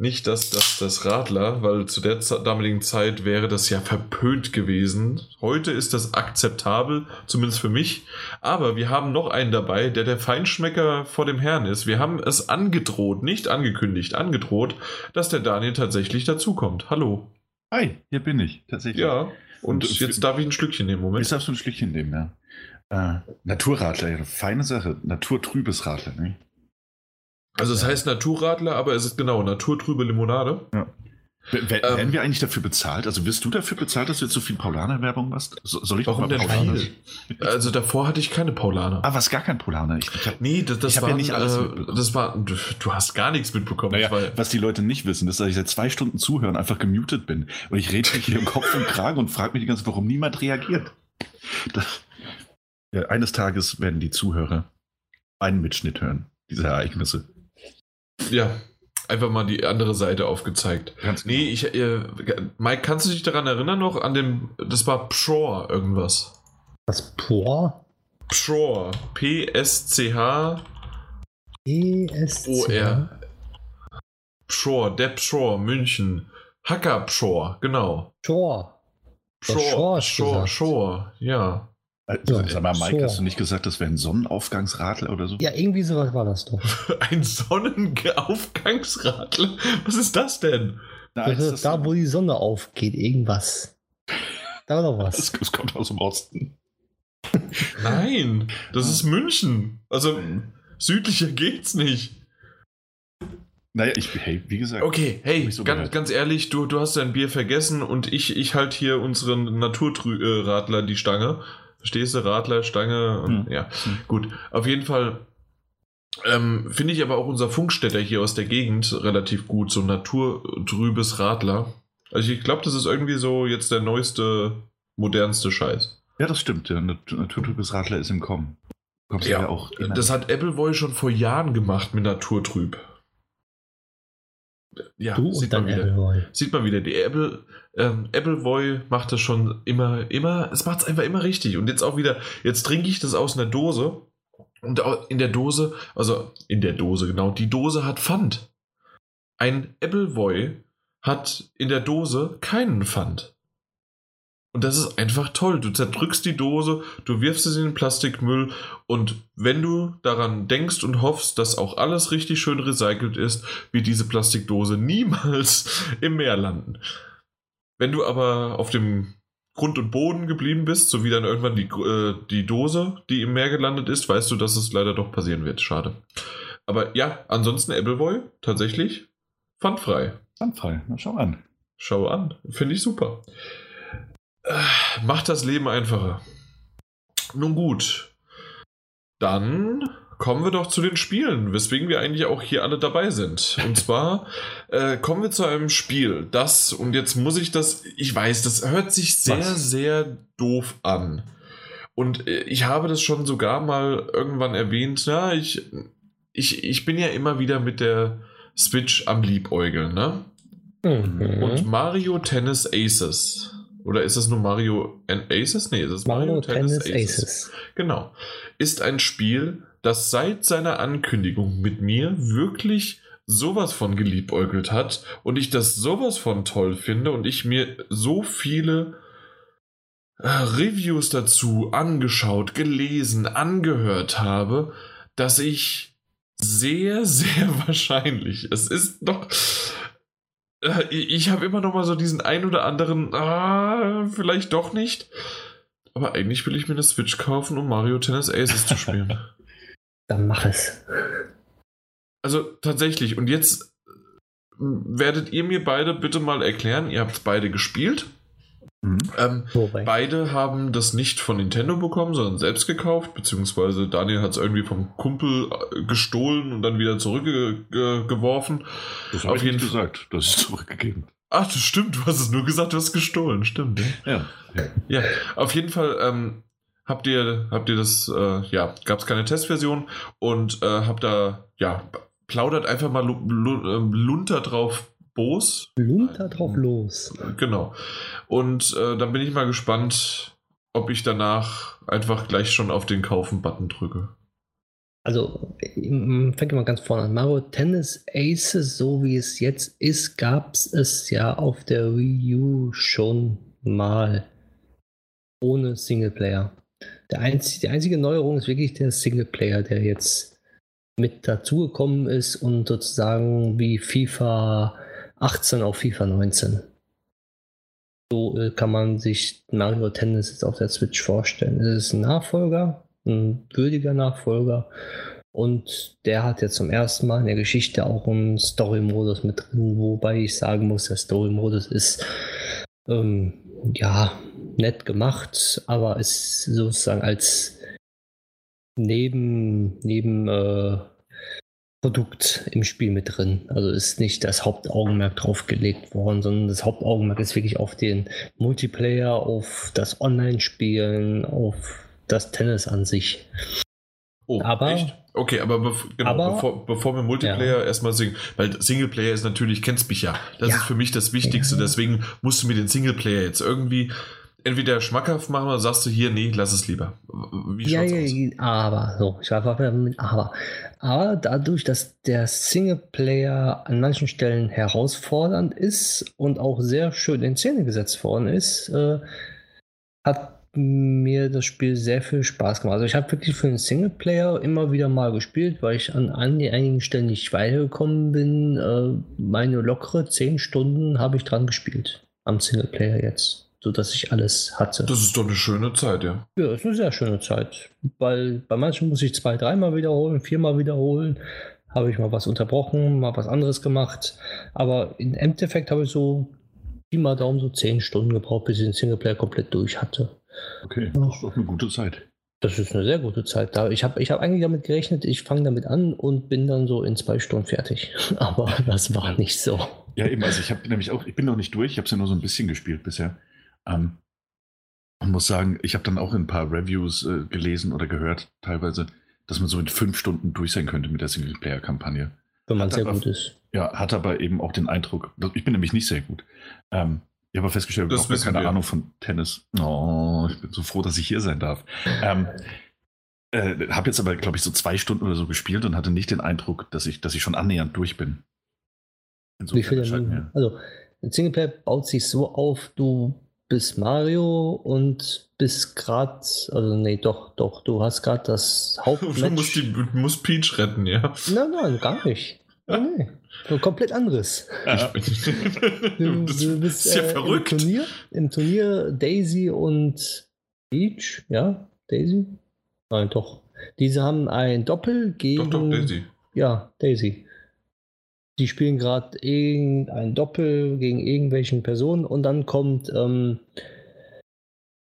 nicht das, das, das Radler, weil zu der damaligen Zeit wäre das ja verpönt gewesen. Heute ist das akzeptabel, zumindest für mich. Aber wir haben noch einen dabei, der der Feinschmecker vor dem Herrn ist. Wir haben es angedroht, nicht angekündigt, angedroht, dass der Daniel tatsächlich dazukommt. Hallo. Hi, hier bin ich, tatsächlich. Ja, und, und jetzt darf ich ein Schlückchen nehmen, Moment. Jetzt darfst du ein Schlückchen nehmen, ja. Äh, Naturradler, feine Sache. Naturtrübes Radler, ne? Also es heißt Naturradler, aber es ist genau naturtrübe Limonade. Ja. Werden ähm, wir eigentlich dafür bezahlt? Also wirst du dafür bezahlt, dass du jetzt so viel Paulaner-Werbung machst? So, soll ich Warum denn Paulaner? viel? Also davor hatte ich keine Paulaner. Ah, was gar kein Paulaner? Ich, ich hab, nee, das, das war ja nicht alles. Äh, das war. Du, du, hast gar nichts mitbekommen. Naja, was die Leute nicht wissen, ist, dass ich seit zwei Stunden zuhören einfach gemutet bin und ich rede hier im Kopf und Kragen und frage mich die ganze Zeit, warum niemand reagiert. Das, ja, eines Tages werden die Zuhörer einen Mitschnitt hören dieser Ereignisse. Ja, einfach mal die andere Seite aufgezeigt. Ganz genau. Nee, ich, äh, Mike, kannst du dich daran erinnern noch? An dem, das war Pshore irgendwas. Was, Pshore? Pshore. P-S-C-H. E-S-C-H. O-R. Shore, Depp Shore, München. Hacker Shore, genau. Shore. Shore, Shore, Shore, ja. Also, sag mal, Mike, so. hast du nicht gesagt, das wäre ein Sonnenaufgangsradler oder so? Ja, irgendwie sowas war das doch. ein Sonnenaufgangsradler? Was ist das denn? das ist da, wo die Sonne aufgeht, irgendwas. Da war doch was. Das, das kommt aus dem Osten. Nein, das ist München. Also südlicher geht's nicht. Naja, ich, hey, wie gesagt. Okay, hey, so ganz, ganz ehrlich, du, du hast dein Bier vergessen und ich, ich halte hier unseren Naturradler die Stange. Verstehst du? Radler, Stange und hm. ja, hm. gut. Auf jeden Fall ähm, finde ich aber auch unser Funkstätter hier aus der Gegend relativ gut. So naturtrübes Radler. Also ich glaube, das ist irgendwie so jetzt der neueste, modernste Scheiß. Ja, das stimmt. Der naturtrübes Radler ist im Kommen. Kommst ja, ja auch das hat Appleboy schon vor Jahren gemacht mit Naturtrüb. Ja, du sieht, man wieder, Appleboy. sieht man wieder. Die Apple, ähm, Appleboy macht das schon immer, immer, es macht es einfach immer richtig. Und jetzt auch wieder, jetzt trinke ich das aus einer Dose. Und in der Dose, also in der Dose, genau, die Dose hat Pfand. Ein Appleboy hat in der Dose keinen Pfand. Und das ist einfach toll. Du zerdrückst die Dose, du wirfst es in den Plastikmüll und wenn du daran denkst und hoffst, dass auch alles richtig schön recycelt ist, wird diese Plastikdose niemals im Meer landen. Wenn du aber auf dem Grund und Boden geblieben bist, so wie dann irgendwann die, äh, die Dose, die im Meer gelandet ist, weißt du, dass es leider doch passieren wird. Schade. Aber ja, ansonsten Appleboy, tatsächlich, pfandfrei. Pfandfrei, na schau an. Schau an, finde ich super. Macht das Leben einfacher. Nun gut. Dann kommen wir doch zu den Spielen, weswegen wir eigentlich auch hier alle dabei sind. Und zwar äh, kommen wir zu einem Spiel, das, und jetzt muss ich das, ich weiß, das hört sich sehr, Was? sehr doof an. Und äh, ich habe das schon sogar mal irgendwann erwähnt, na, ich, ich, ich bin ja immer wieder mit der Switch am Liebäugeln, ne? Mhm. Und Mario Tennis Aces oder ist das nur Mario Aces? Nee, ist es Mario, Mario Tennis, Tennis Aces. Aces. Genau. Ist ein Spiel, das seit seiner Ankündigung mit mir wirklich sowas von geliebäugelt hat und ich das sowas von toll finde und ich mir so viele äh, Reviews dazu angeschaut, gelesen, angehört habe, dass ich sehr, sehr wahrscheinlich, es ist doch, äh, ich habe immer noch mal so diesen ein oder anderen, ah, vielleicht doch nicht. Aber eigentlich will ich mir eine Switch kaufen, um Mario Tennis Aces zu spielen. Dann mach es. Also tatsächlich, und jetzt werdet ihr mir beide bitte mal erklären, ihr habt beide gespielt. Mhm. Ähm, beide haben das nicht von Nintendo bekommen, sondern selbst gekauft, beziehungsweise Daniel hat es irgendwie vom Kumpel äh, gestohlen und dann wieder zurückgeworfen. Das habe ich jeden gesagt, das ist zurückgegeben. Ach, das stimmt, du hast es nur gesagt, du hast gestohlen, stimmt. Ja, ja. ja auf jeden Fall ähm, habt ihr, habt ihr das, äh, ja, gab es keine Testversion und äh, habt da, ja, plaudert einfach mal ähm, lunter drauf Bos. Lunter drauf los. Genau. Und äh, dann bin ich mal gespannt, ob ich danach einfach gleich schon auf den Kaufen-Button drücke. Also, fängt mal ganz vorne an. Mario Tennis Aces, so wie es jetzt ist, gab es es ja auf der Wii U schon mal ohne Singleplayer. Der einzige, die einzige Neuerung ist wirklich der Singleplayer, der jetzt mit dazugekommen ist und sozusagen wie FIFA 18 auf FIFA 19. So äh, kann man sich Mario Tennis jetzt auf der Switch vorstellen. Es ist ein Nachfolger, ein würdiger Nachfolger. Und der hat jetzt zum ersten Mal in der Geschichte auch einen Story-Modus mit drin, wobei ich sagen muss, der Story-Modus ist ähm, ja nett gemacht, aber ist sozusagen als neben, neben äh, Produkt im Spiel mit drin. Also ist nicht das Hauptaugenmerk drauf gelegt worden, sondern das Hauptaugenmerk ist wirklich auf den Multiplayer, auf das Online-Spielen, auf das Tennis an sich. Oh, aber, echt? Okay, aber, bev genau, aber bevor, bevor, wir Multiplayer ja. erstmal singen, weil Singleplayer ist natürlich, kennst mich ja. Das ja. ist für mich das Wichtigste, ja. deswegen musst du mir den Singleplayer jetzt irgendwie entweder schmackhaft machen oder sagst du hier, nee, lass es lieber. Wie ja, ja, aus? aber, so, ich war einfach mit aber. Aber dadurch, dass der Singleplayer an manchen Stellen herausfordernd ist und auch sehr schön in Szene gesetzt worden ist, äh, hat mir das Spiel sehr viel Spaß gemacht. Also ich habe wirklich für den Singleplayer immer wieder mal gespielt, weil ich an, an einigen Stellen nicht weitergekommen bin. Äh, meine lockere 10 Stunden habe ich dran gespielt am Singleplayer jetzt sodass ich alles hatte. Das ist doch eine schöne Zeit, ja. Ja, das ist eine sehr schöne Zeit. Weil bei manchen muss ich zwei, dreimal wiederholen, viermal wiederholen. Habe ich mal was unterbrochen, mal was anderes gemacht. Aber im Endeffekt habe ich so Pi mal Daumen so zehn Stunden gebraucht, bis ich den Singleplayer komplett durch hatte. Okay, das ist doch eine gute Zeit. Das ist eine sehr gute Zeit. Ich habe ich hab eigentlich damit gerechnet, ich fange damit an und bin dann so in zwei Stunden fertig. Aber das war nicht so. Ja, eben, also ich habe nämlich auch, ich bin noch nicht durch, ich habe es ja nur so ein bisschen gespielt bisher. Ähm, und muss sagen, ich habe dann auch ein paar Reviews äh, gelesen oder gehört, teilweise, dass man so in fünf Stunden durch sein könnte mit der Singleplayer-Kampagne. Wenn man hat sehr aber, gut ist. Ja, hat aber eben auch den Eindruck, ich bin nämlich nicht sehr gut. Ähm, ich habe festgestellt, ich habe keine wir. Ahnung von Tennis. Oh, ich bin so froh, dass ich hier sein darf. Ähm, äh, habe jetzt aber, glaube ich, so zwei Stunden oder so gespielt und hatte nicht den Eindruck, dass ich, dass ich schon annähernd durch bin. Insofern Wie viel denn, Also, ein Singleplayer baut sich so auf, du bis Mario und bis gerade, also nee, doch, doch, du hast gerade das Hauptmatch. Du musst, die, musst Peach retten, ja? Nein, nein, gar nicht. Nee, nee. Komplett anderes. Ja. Du, du, bist ist ja äh, verrückt. Im Turnier, Im Turnier Daisy und Peach, ja, Daisy? Nein, doch. Diese haben ein Doppel gegen. Doch, doch, Daisy. Ja, Daisy die spielen gerade irgendein Doppel gegen irgendwelchen Personen und dann kommt ähm,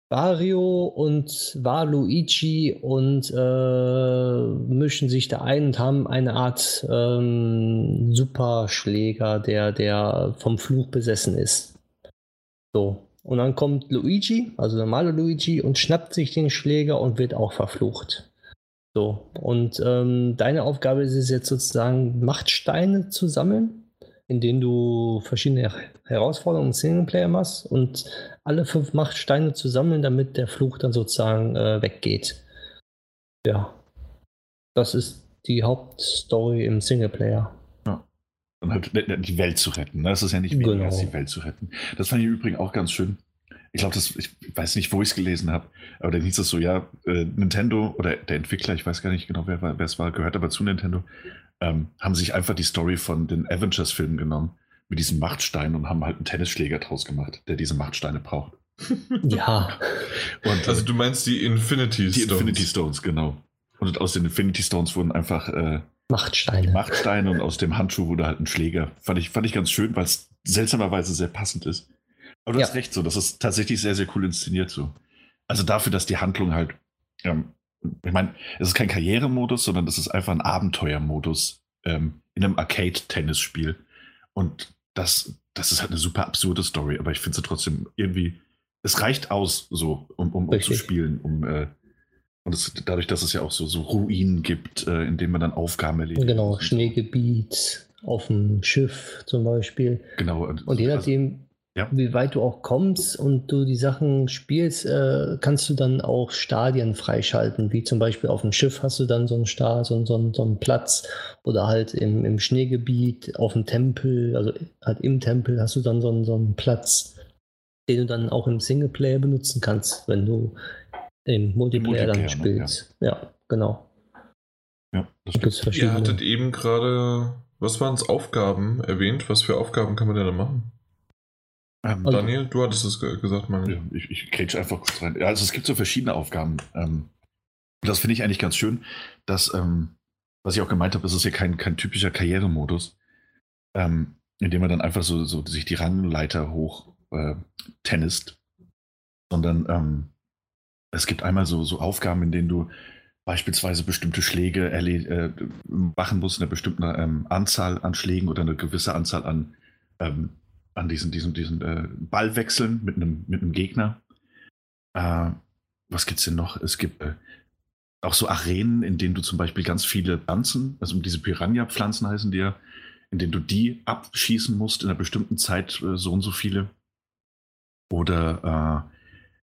Wario und Waluigi und äh, mischen sich da ein und haben eine Art ähm, Superschläger, der, der vom Fluch besessen ist. So. Und dann kommt Luigi, also normale Luigi, und schnappt sich den Schläger und wird auch verflucht. So, und ähm, deine Aufgabe ist es jetzt sozusagen, Machtsteine zu sammeln, in denen du verschiedene Herausforderungen im Singleplayer machst und alle fünf Machtsteine zu sammeln, damit der Fluch dann sozusagen äh, weggeht. Ja, das ist die Hauptstory im Singleplayer. Ja. Und halt die Welt zu retten. Ne? Das ist ja nicht weniger genau. als die Welt zu retten. Das fand ich übrigens auch ganz schön ich glaube, ich weiß nicht, wo ich es gelesen habe, aber dann hieß es so, ja, äh, Nintendo oder der Entwickler, ich weiß gar nicht genau, wer, wer es war, gehört aber zu Nintendo, ähm, haben sich einfach die Story von den Avengers-Filmen genommen mit diesem Machtstein und haben halt einen Tennisschläger draus gemacht, der diese Machtsteine braucht. Ja. und, also du meinst die Infinity Stones? Die Infinity Stones, genau. Und aus den Infinity Stones wurden einfach äh, Machtsteine. Machtsteine und aus dem Handschuh wurde halt ein Schläger. Fand ich, fand ich ganz schön, weil es seltsamerweise sehr passend ist. Aber du ja. hast recht, so, das ist tatsächlich sehr, sehr cool inszeniert so. Also dafür, dass die Handlung halt, ähm, ich meine, es ist kein Karrieremodus, sondern es ist einfach ein Abenteuermodus ähm, in einem Arcade-Tennis-Spiel. Und das, das ist halt eine super absurde Story, aber ich finde sie trotzdem irgendwie, es reicht aus, so, um, um, um zu spielen, um äh, und es, dadurch, dass es ja auch so, so Ruinen gibt, äh, in denen man dann Aufgaben erledigt. Genau, Schneegebiet auf dem Schiff zum Beispiel. Genau. Und, und je nachdem, ja. wie weit du auch kommst und du die Sachen spielst, äh, kannst du dann auch Stadien freischalten, wie zum Beispiel auf dem Schiff hast du dann so einen Start, so, so, so einen Platz oder halt im, im Schneegebiet, auf dem Tempel, also halt im Tempel hast du dann so einen, so einen Platz, den du dann auch im Singleplayer benutzen kannst, wenn du im Multiplayer, Multiplayer dann ne? spielst. Ja, ja genau. Ja, das Ihr hattet eben gerade, was waren es, Aufgaben erwähnt? Was für Aufgaben kann man denn da machen? Ähm, also, Daniel, du hattest es gesagt, Mann. Ja, ich, ich grätsch einfach kurz rein. Also es gibt so verschiedene Aufgaben. Ähm, das finde ich eigentlich ganz schön, dass, ähm, was ich auch gemeint habe, es ist ja kein, kein typischer Karrieremodus, ähm, in dem man dann einfach so, so sich die Rangleiter hoch äh, tennist, sondern ähm, es gibt einmal so, so Aufgaben, in denen du beispielsweise bestimmte Schläge äh, machen musst, eine bestimmte ähm, Anzahl an Schlägen oder eine gewisse Anzahl an ähm, an diesen, diesen, diesen äh, Ball wechseln mit einem, mit Gegner. Äh, was es denn noch? Es gibt äh, auch so Arenen, in denen du zum Beispiel ganz viele Pflanzen, also diese Piranha-Pflanzen heißen die ja, in denen du die abschießen musst in einer bestimmten Zeit, äh, so und so viele. Oder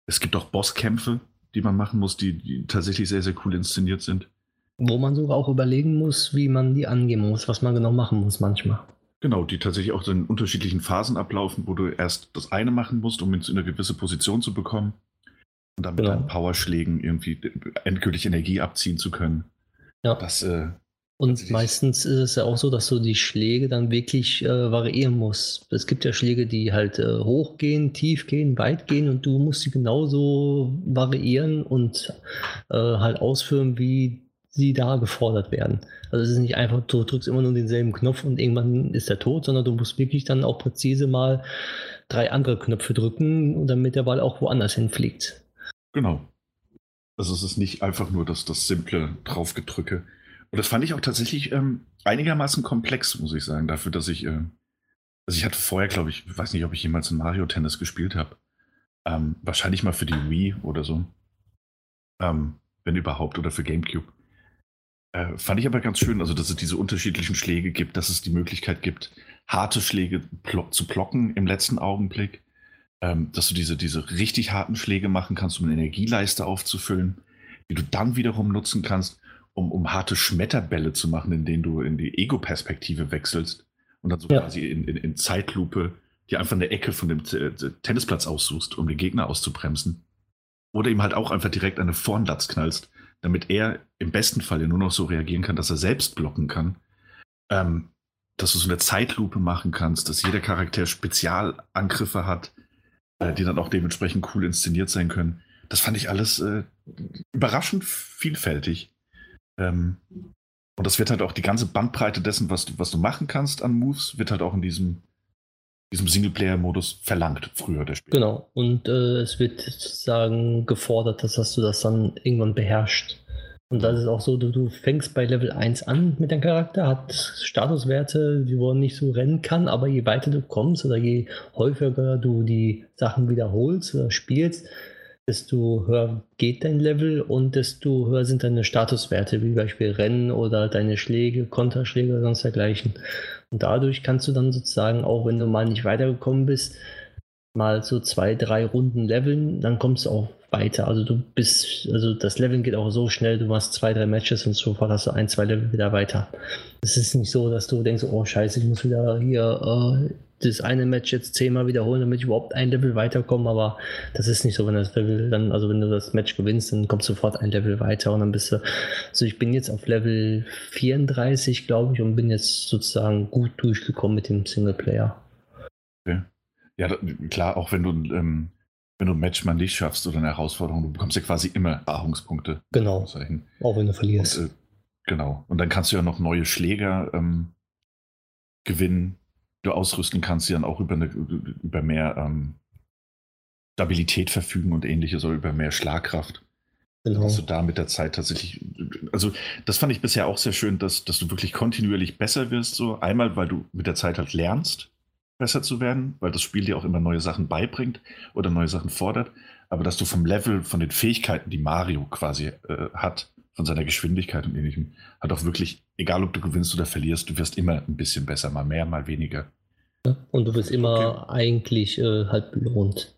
Es gibt auch Bosskämpfe, die man machen muss, die, die tatsächlich sehr, sehr cool inszeniert sind. Wo man sogar auch überlegen muss, wie man die angehen muss, was man genau machen muss manchmal. Genau, die tatsächlich auch in unterschiedlichen Phasen ablaufen, wo du erst das eine machen musst, um in eine gewisse Position zu bekommen und dann mit genau. deinen Powerschlägen irgendwie endgültig Energie abziehen zu können. Ja. Das, äh, und meistens ist es ja auch so, dass du die Schläge dann wirklich äh, variieren musst. Es gibt ja Schläge, die halt äh, hoch gehen, tief gehen, weit gehen und du musst sie genauso variieren und äh, halt ausführen, wie sie da gefordert werden. Also es ist nicht einfach, du drückst immer nur denselben Knopf und irgendwann ist er tot, sondern du musst wirklich dann auch präzise mal drei andere Knöpfe drücken, damit der Ball auch woanders hinfliegt. Genau. Also es ist nicht einfach nur das, das simple Draufgedrücke. Und das fand ich auch tatsächlich ähm, einigermaßen komplex, muss ich sagen, dafür, dass ich, äh, also ich hatte vorher, glaube ich, weiß nicht, ob ich jemals ein Mario Tennis gespielt habe. Ähm, wahrscheinlich mal für die Wii oder so. Ähm, wenn überhaupt, oder für GameCube. Äh, fand ich aber ganz schön, also dass es diese unterschiedlichen Schläge gibt, dass es die Möglichkeit gibt, harte Schläge pl zu blocken im letzten Augenblick, ähm, dass du diese, diese richtig harten Schläge machen kannst, um eine Energieleiste aufzufüllen, die du dann wiederum nutzen kannst, um, um harte Schmetterbälle zu machen, in denen du in die Ego-Perspektive wechselst und dann so ja. quasi in, in, in, Zeitlupe dir einfach eine Ecke von dem Tennisplatz aussuchst, um den Gegner auszubremsen. Oder ihm halt auch einfach direkt eine Vornlatz knallst damit er im besten Fall ja nur noch so reagieren kann, dass er selbst blocken kann. Ähm, dass du so eine Zeitlupe machen kannst, dass jeder Charakter Spezialangriffe hat, äh, die dann auch dementsprechend cool inszeniert sein können. Das fand ich alles äh, überraschend vielfältig. Ähm, und das wird halt auch die ganze Bandbreite dessen, was du, was du machen kannst an Moves, wird halt auch in diesem, diesem Singleplayer-Modus verlangt, früher oder später. Genau, und äh, es wird sozusagen gefordert, dass, dass du das dann irgendwann beherrschst. Und das ist auch so, du, du fängst bei Level 1 an mit deinem Charakter, hat Statuswerte, die man nicht so rennen kann, aber je weiter du kommst oder je häufiger du die Sachen wiederholst oder spielst, desto höher geht dein Level und desto höher sind deine Statuswerte, wie Beispiel Rennen oder deine Schläge, Konterschläge oder sonst dergleichen. Und dadurch kannst du dann sozusagen, auch wenn du mal nicht weitergekommen bist, mal so zwei, drei Runden leveln, dann kommst du auch weiter. Also du bist, also das Leveln geht auch so schnell, du machst zwei, drei Matches und sofort hast du ein, zwei Level wieder weiter. Es ist nicht so, dass du denkst, oh scheiße, ich muss wieder hier äh, das eine Match jetzt zehnmal wiederholen, damit ich überhaupt ein Level weiterkomme, aber das ist nicht so, wenn das Level dann, also wenn du das Match gewinnst, dann kommst du sofort ein Level weiter und dann bist du, also ich bin jetzt auf Level 34, glaube ich, und bin jetzt sozusagen gut durchgekommen mit dem Singleplayer. Okay. Ja, klar, auch wenn du, ähm, wenn du ein Match mal nicht schaffst oder eine Herausforderung, du bekommst ja quasi immer Erfahrungspunkte. Genau. Auch wenn du verlierst. Und, äh, genau. Und dann kannst du ja noch neue Schläger ähm, gewinnen, du ausrüsten kannst, die dann auch über, eine, über mehr ähm, Stabilität verfügen und ähnliches oder über mehr Schlagkraft. Genau. Dass du da mit der Zeit tatsächlich, also das fand ich bisher auch sehr schön, dass, dass du wirklich kontinuierlich besser wirst. So einmal, weil du mit der Zeit halt lernst, besser zu werden, weil das Spiel dir auch immer neue Sachen beibringt oder neue Sachen fordert, aber dass du vom Level, von den Fähigkeiten, die Mario quasi äh, hat, von seiner Geschwindigkeit und ähnlichem, hat auch wirklich, egal ob du gewinnst oder verlierst, du wirst immer ein bisschen besser, mal mehr, mal weniger. Und du wirst immer okay. eigentlich äh, halt belohnt.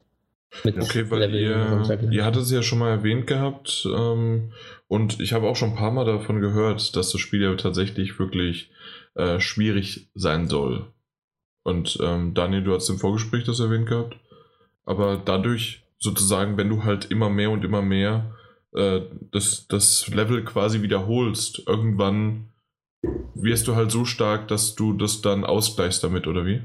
okay, weil ihr, ihr hattet es ja schon mal erwähnt gehabt ähm, und ich habe auch schon ein paar Mal davon gehört, dass das Spiel ja tatsächlich wirklich äh, schwierig sein soll. Und ähm, Daniel, du hast im Vorgespräch das erwähnt gehabt. Aber dadurch sozusagen, wenn du halt immer mehr und immer mehr äh, das, das Level quasi wiederholst, irgendwann wirst du halt so stark, dass du das dann ausgleichst damit, oder wie?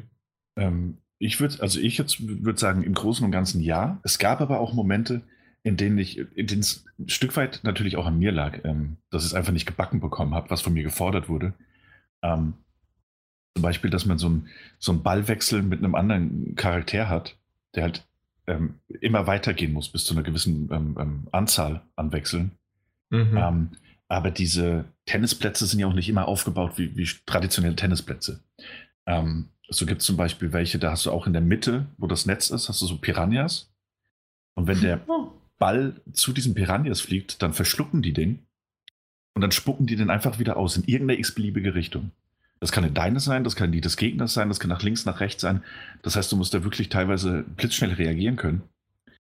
Ähm, ich würde, also ich jetzt würde sagen, im Großen und Ganzen ja. Es gab aber auch Momente, in denen ich, in denen es ein Stück weit natürlich auch an mir lag, ähm, dass ich es einfach nicht gebacken bekommen habe, was von mir gefordert wurde. Ähm, zum Beispiel, dass man so einen so einen Ballwechsel mit einem anderen Charakter hat, der halt ähm, immer weitergehen muss bis zu einer gewissen ähm, ähm, Anzahl an Wechseln. Mhm. Ähm, aber diese Tennisplätze sind ja auch nicht immer aufgebaut wie, wie traditionelle Tennisplätze. Ähm, so gibt es zum Beispiel welche, da hast du auch in der Mitte, wo das Netz ist, hast du so Piranhas. Und wenn der oh. Ball zu diesen Piranhas fliegt, dann verschlucken die den und dann spucken die den einfach wieder aus in irgendeine x-beliebige Richtung. Das kann in deine sein, das kann die des Gegners sein, das kann nach links, nach rechts sein. Das heißt, du musst da wirklich teilweise blitzschnell reagieren können.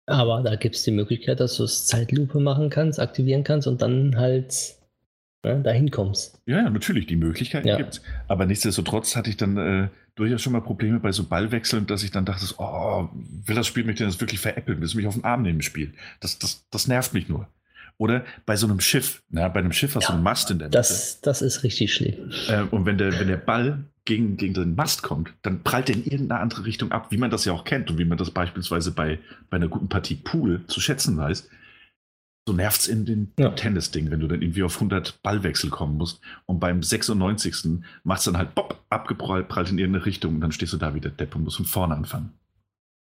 Aber da gibt es die Möglichkeit, dass du es Zeitlupe machen kannst, aktivieren kannst und dann halt ne, dahin kommst. Ja, natürlich, die Möglichkeit ja. gibt es. Aber nichtsdestotrotz hatte ich dann äh, durchaus schon mal Probleme bei so Ballwechseln, dass ich dann dachte, oh, will das Spiel mich denn jetzt wirklich veräppeln? Will es mich auf den Arm nehmen im Spiel? Das, das, das nervt mich nur. Oder bei so einem Schiff, na, bei einem Schiff hast du einen Mast in der Mitte. Das, das ist richtig schlimm. Äh, und wenn der, wenn der Ball gegen, gegen den Mast kommt, dann prallt er in irgendeine andere Richtung ab, wie man das ja auch kennt und wie man das beispielsweise bei, bei einer guten Partie Pool zu schätzen weiß. So nervt es in den ja. Tennis-Ding, wenn du dann irgendwie auf 100 Ballwechsel kommen musst und beim 96. machst dann halt Bob, abgeprallt, prallt in irgendeine Richtung und dann stehst du da wieder Depp und musst von vorne anfangen.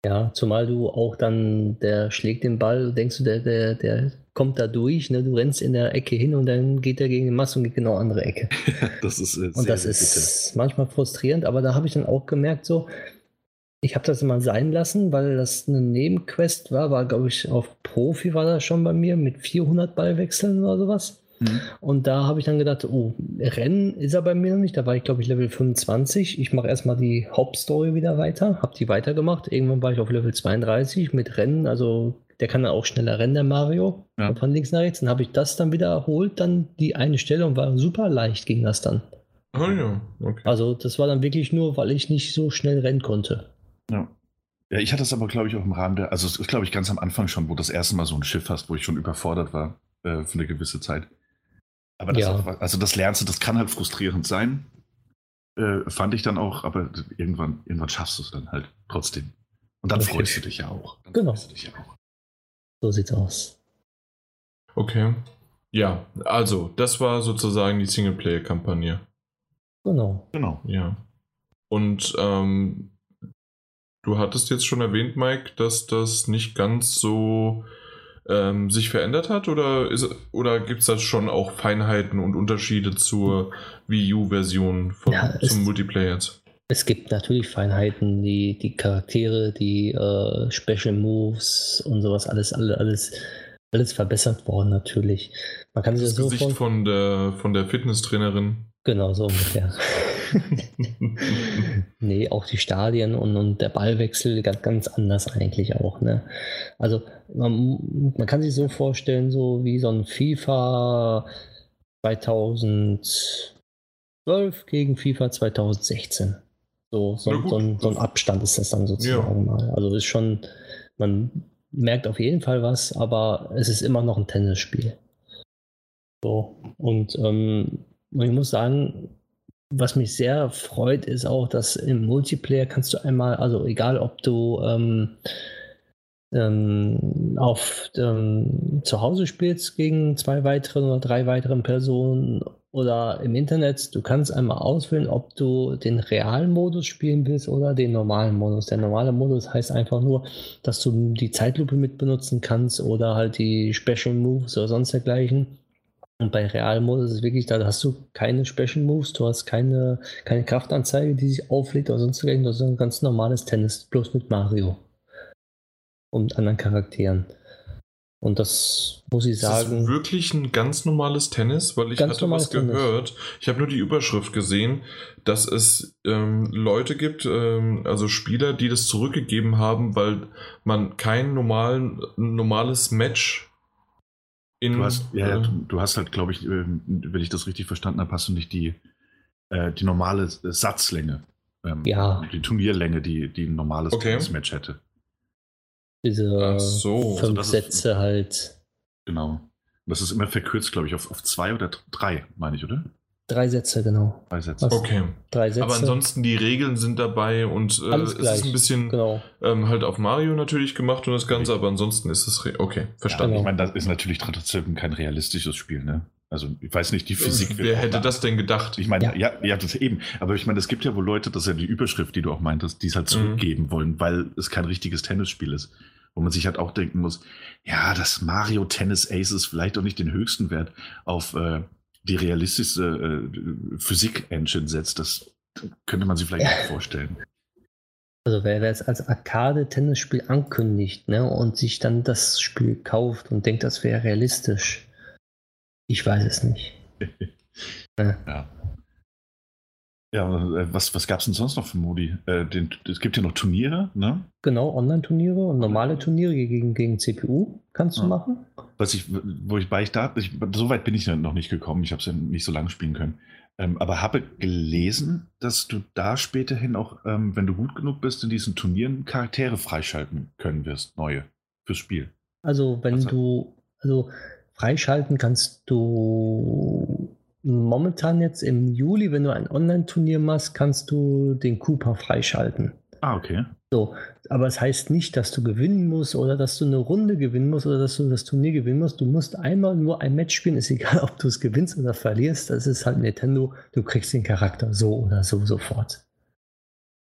Ja, zumal du auch dann, der schlägt den Ball, denkst du, der, der, der kommt da durch, ne? du rennst in der Ecke hin und dann geht er gegen den Mast und geht genau andere Ecke. das ist äh, Und das ist bitter. manchmal frustrierend, aber da habe ich dann auch gemerkt, so, ich habe das immer sein lassen, weil das eine Nebenquest war, war glaube ich auf Profi war das schon bei mir mit 400 Ballwechseln oder sowas. Mhm. Und da habe ich dann gedacht, oh, Rennen ist er bei mir noch nicht. Da war ich, glaube ich, Level 25. Ich mache erstmal die Hauptstory wieder weiter, habe die weitergemacht. Irgendwann war ich auf Level 32 mit Rennen. Also der kann dann auch schneller rennen, der Mario. Ja. Von links nach rechts. Dann habe ich das dann wieder erholt, dann die eine Stelle und war super leicht ging das dann. Oh ja, okay. Also das war dann wirklich nur, weil ich nicht so schnell rennen konnte. Ja. Ja, ich hatte es aber, glaube ich, auch im Rahmen der, also es ist, glaube ich, ganz am Anfang schon, wo du das erste Mal so ein Schiff hast, wo ich schon überfordert war äh, für eine gewisse Zeit. Aber das, ja. auch, also das lernst du, das kann halt frustrierend sein. Äh, fand ich dann auch, aber irgendwann, irgendwann schaffst du es dann halt trotzdem. Und dann okay. freust du dich ja auch. Dann genau. Freust du dich ja auch. So sieht's aus. Okay. Ja, also, das war sozusagen die Singleplayer-Kampagne. Genau. Genau. Ja. Und ähm, du hattest jetzt schon erwähnt, Mike, dass das nicht ganz so ähm, sich verändert hat oder, oder gibt es da schon auch Feinheiten und Unterschiede zur Wii U-Version ja, zum Multiplayer jetzt? Es gibt natürlich Feinheiten, die, die Charaktere, die äh, Special Moves und sowas, alles, alles, alles, verbessert worden natürlich. Man kann das sich das Gesicht so von, von der, von der Fitnesstrainerin. Genau, so ungefähr. nee, auch die Stadien und, und der Ballwechsel ganz, ganz anders eigentlich auch. Ne? Also man, man kann sich so vorstellen, so wie so ein FIFA 2012 gegen FIFA 2016. So, so, so, ein, so ein Abstand ist das dann sozusagen ja. mal. Also ist schon, man merkt auf jeden Fall was, aber es ist immer noch ein Tennisspiel. So, und ähm, ich muss sagen, was mich sehr freut, ist auch, dass im Multiplayer kannst du einmal, also egal ob du ähm, ähm, auf ähm, zu Hause spielst gegen zwei weitere oder drei weiteren Personen oder im Internet, du kannst einmal auswählen, ob du den realen Modus spielen willst oder den normalen Modus. Der normale Modus heißt einfach nur, dass du die Zeitlupe mit benutzen kannst oder halt die Special Moves oder sonst dergleichen. Und bei Realmodus ist es wirklich, da hast du keine Special Moves, du hast keine, keine Kraftanzeige, die sich auflädt oder sonst irgendwas, sondern ein ganz normales Tennis, bloß mit Mario. Und anderen Charakteren. Und das muss ich sagen. Ist das wirklich ein ganz normales Tennis? Weil ich hatte was gehört. Tennis. Ich habe nur die Überschrift gesehen, dass es ähm, Leute gibt, ähm, also Spieler, die das zurückgegeben haben, weil man kein normalen, normales Match in, du hast, ja, ja, du, du, hast halt, glaube ich, ähm, wenn ich das richtig verstanden habe, hast du nicht die, äh, die normale Satzlänge. Ähm, ja. Die Turnierlänge, die, die ein normales okay. Match hätte. Diese so. fünf also Sätze ist, halt. Genau. Das ist immer verkürzt, glaube ich, auf, auf zwei oder drei, meine ich, oder? Drei Sätze, genau. Drei Sätze. Was? Okay. Drei Sätze. Aber ansonsten die Regeln sind dabei und äh, es ist ein bisschen genau. ähm, halt auf Mario natürlich gemacht und das Ganze, aber ansonsten ist es okay, verstanden. Ja, ich meine, das ist natürlich trotzdem kein realistisches Spiel, ne? Also ich weiß nicht, die Physik. Wer hätte das denn gedacht? Ich meine, ja. ja, ja, das eben. Aber ich meine, es gibt ja wohl Leute, das ist ja die Überschrift, die du auch meintest, die es halt mhm. zurückgeben mhm. wollen, weil es kein richtiges Tennisspiel ist. Wo man sich halt auch denken muss, ja, das Mario Tennis Ace ist vielleicht auch nicht den höchsten Wert auf äh, die realistische äh, Physik-Engine setzt. Das könnte man sich vielleicht auch vorstellen. Also wer, wer es als Arcade-Tennisspiel ankündigt ne, und sich dann das Spiel kauft und denkt, das wäre realistisch, ich weiß es nicht. ja. ja. Ja, äh, was, was gab es denn sonst noch für Modi? Äh, den, es gibt ja noch Turniere, ne? Genau, Online-Turniere und normale Turniere gegen, gegen CPU kannst du ja. machen. Was ich, wo ich bei ich da, ich, so weit bin ich noch nicht gekommen, ich habe es ja nicht so lange spielen können. Ähm, aber habe gelesen, dass du da späterhin auch, ähm, wenn du gut genug bist, in diesen Turnieren Charaktere freischalten können wirst, neue, fürs Spiel. Also wenn also, du, also freischalten kannst du momentan jetzt im Juli, wenn du ein Online-Turnier machst, kannst du den Cooper freischalten. Ah, okay. So, aber es das heißt nicht, dass du gewinnen musst oder dass du eine Runde gewinnen musst oder dass du das Turnier gewinnen musst. Du musst einmal nur ein Match spielen, ist egal, ob du es gewinnst oder verlierst. Das ist halt Nintendo. Du kriegst den Charakter so oder so sofort.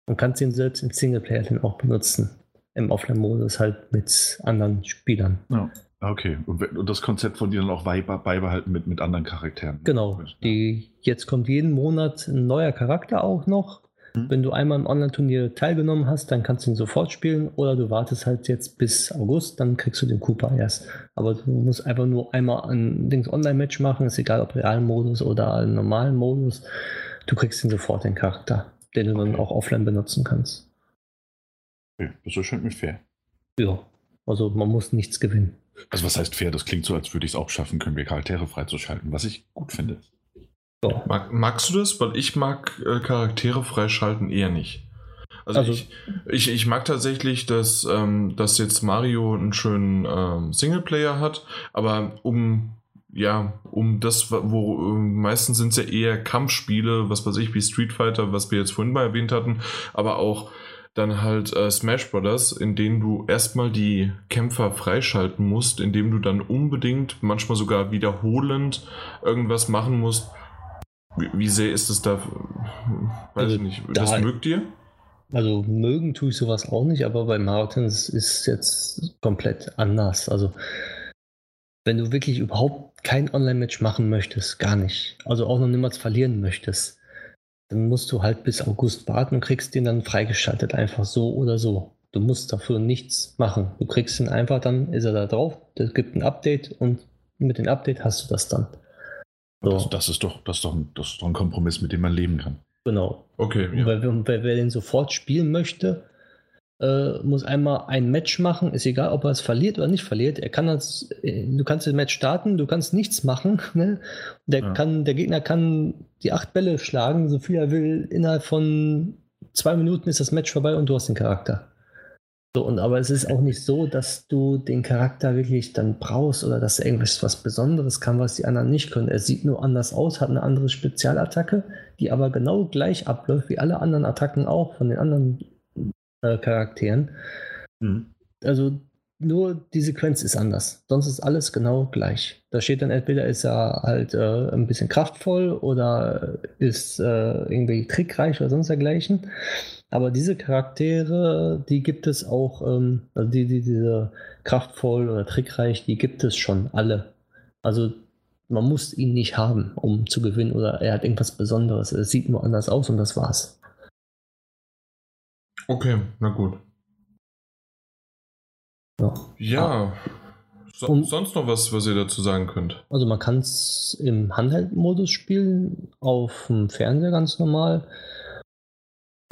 Und kannst ihn selbst im Singleplayer dann auch benutzen. Im Offline-Modus halt mit anderen Spielern. Ja. Okay, und, und, das Konzept von dir dann auch beibehalten mit, mit anderen Charakteren. Genau, die, jetzt kommt jeden Monat ein neuer Charakter auch noch. Mhm. Wenn du einmal im Online-Turnier teilgenommen hast, dann kannst du ihn sofort spielen oder du wartest halt jetzt bis August, dann kriegst du den Cooper erst. Aber du musst einfach nur einmal ein Dings Online-Match machen, ist egal ob Realmodus oder im normalen Modus. Du kriegst ihn sofort, den Charakter, den du okay. dann auch offline benutzen kannst. Okay, das erscheint mir fair. Ja, also man muss nichts gewinnen. Also was heißt fair? Das klingt so, als würde ich es auch schaffen können, mir Charaktere freizuschalten, was ich gut finde. Ja. Mag, magst du das? Weil ich mag äh, Charaktere freischalten eher nicht. Also, also ich, ich, ich, mag tatsächlich, dass, ähm, dass jetzt Mario einen schönen ähm, Singleplayer hat, aber um ja, um das, wo äh, meistens sind es ja eher Kampfspiele, was weiß ich, wie Street Fighter, was wir jetzt vorhin mal erwähnt hatten, aber auch dann halt äh, Smash Brothers, in denen du erstmal die Kämpfer freischalten musst, indem du dann unbedingt, manchmal sogar wiederholend irgendwas machen musst. Wie, wie sehr ist es da? Weiß also ich nicht. Das da, mögt ihr? Also mögen tue ich sowas auch nicht, aber bei Marathons ist jetzt komplett anders. Also wenn du wirklich überhaupt kein Online-Match machen möchtest, gar nicht, also auch noch niemals verlieren möchtest, dann musst du halt bis August warten und kriegst den dann freigeschaltet, einfach so oder so. Du musst dafür nichts machen. Du kriegst ihn einfach, dann ist er da drauf, das gibt ein Update und mit dem Update hast du das dann. So. Das, das, ist doch, das, ist doch ein, das ist doch ein Kompromiss, mit dem man leben kann. Genau. Okay. Ja. Weil, wer, wer den sofort spielen möchte, äh, muss einmal ein Match machen, ist egal, ob er es verliert oder nicht verliert. Er kann das, äh, du kannst das Match starten, du kannst nichts machen. Ne? Der, ja. kann, der Gegner kann die acht Bälle schlagen, so viel er will. Innerhalb von zwei Minuten ist das Match vorbei und du hast den Charakter. So, und aber es ist auch nicht so, dass du den Charakter wirklich dann brauchst oder dass er irgendwas was Besonderes kann, was die anderen nicht können. Er sieht nur anders aus, hat eine andere Spezialattacke, die aber genau gleich abläuft wie alle anderen Attacken auch von den anderen äh, Charakteren. Mhm. Also nur die Sequenz ist anders. Sonst ist alles genau gleich. Da steht dann entweder ist er halt äh, ein bisschen kraftvoll oder ist äh, irgendwie trickreich oder sonst dergleichen. Aber diese Charaktere, die gibt es auch, ähm, also die, die, diese kraftvoll oder trickreich, die gibt es schon alle. Also man muss ihn nicht haben, um zu gewinnen oder er hat irgendwas Besonderes. Er sieht nur anders aus und das war's. Okay, na gut. Ja. ja. So, und, sonst noch was, was ihr dazu sagen könnt? Also man kann es im Handheld-Modus spielen, auf dem Fernseher ganz normal,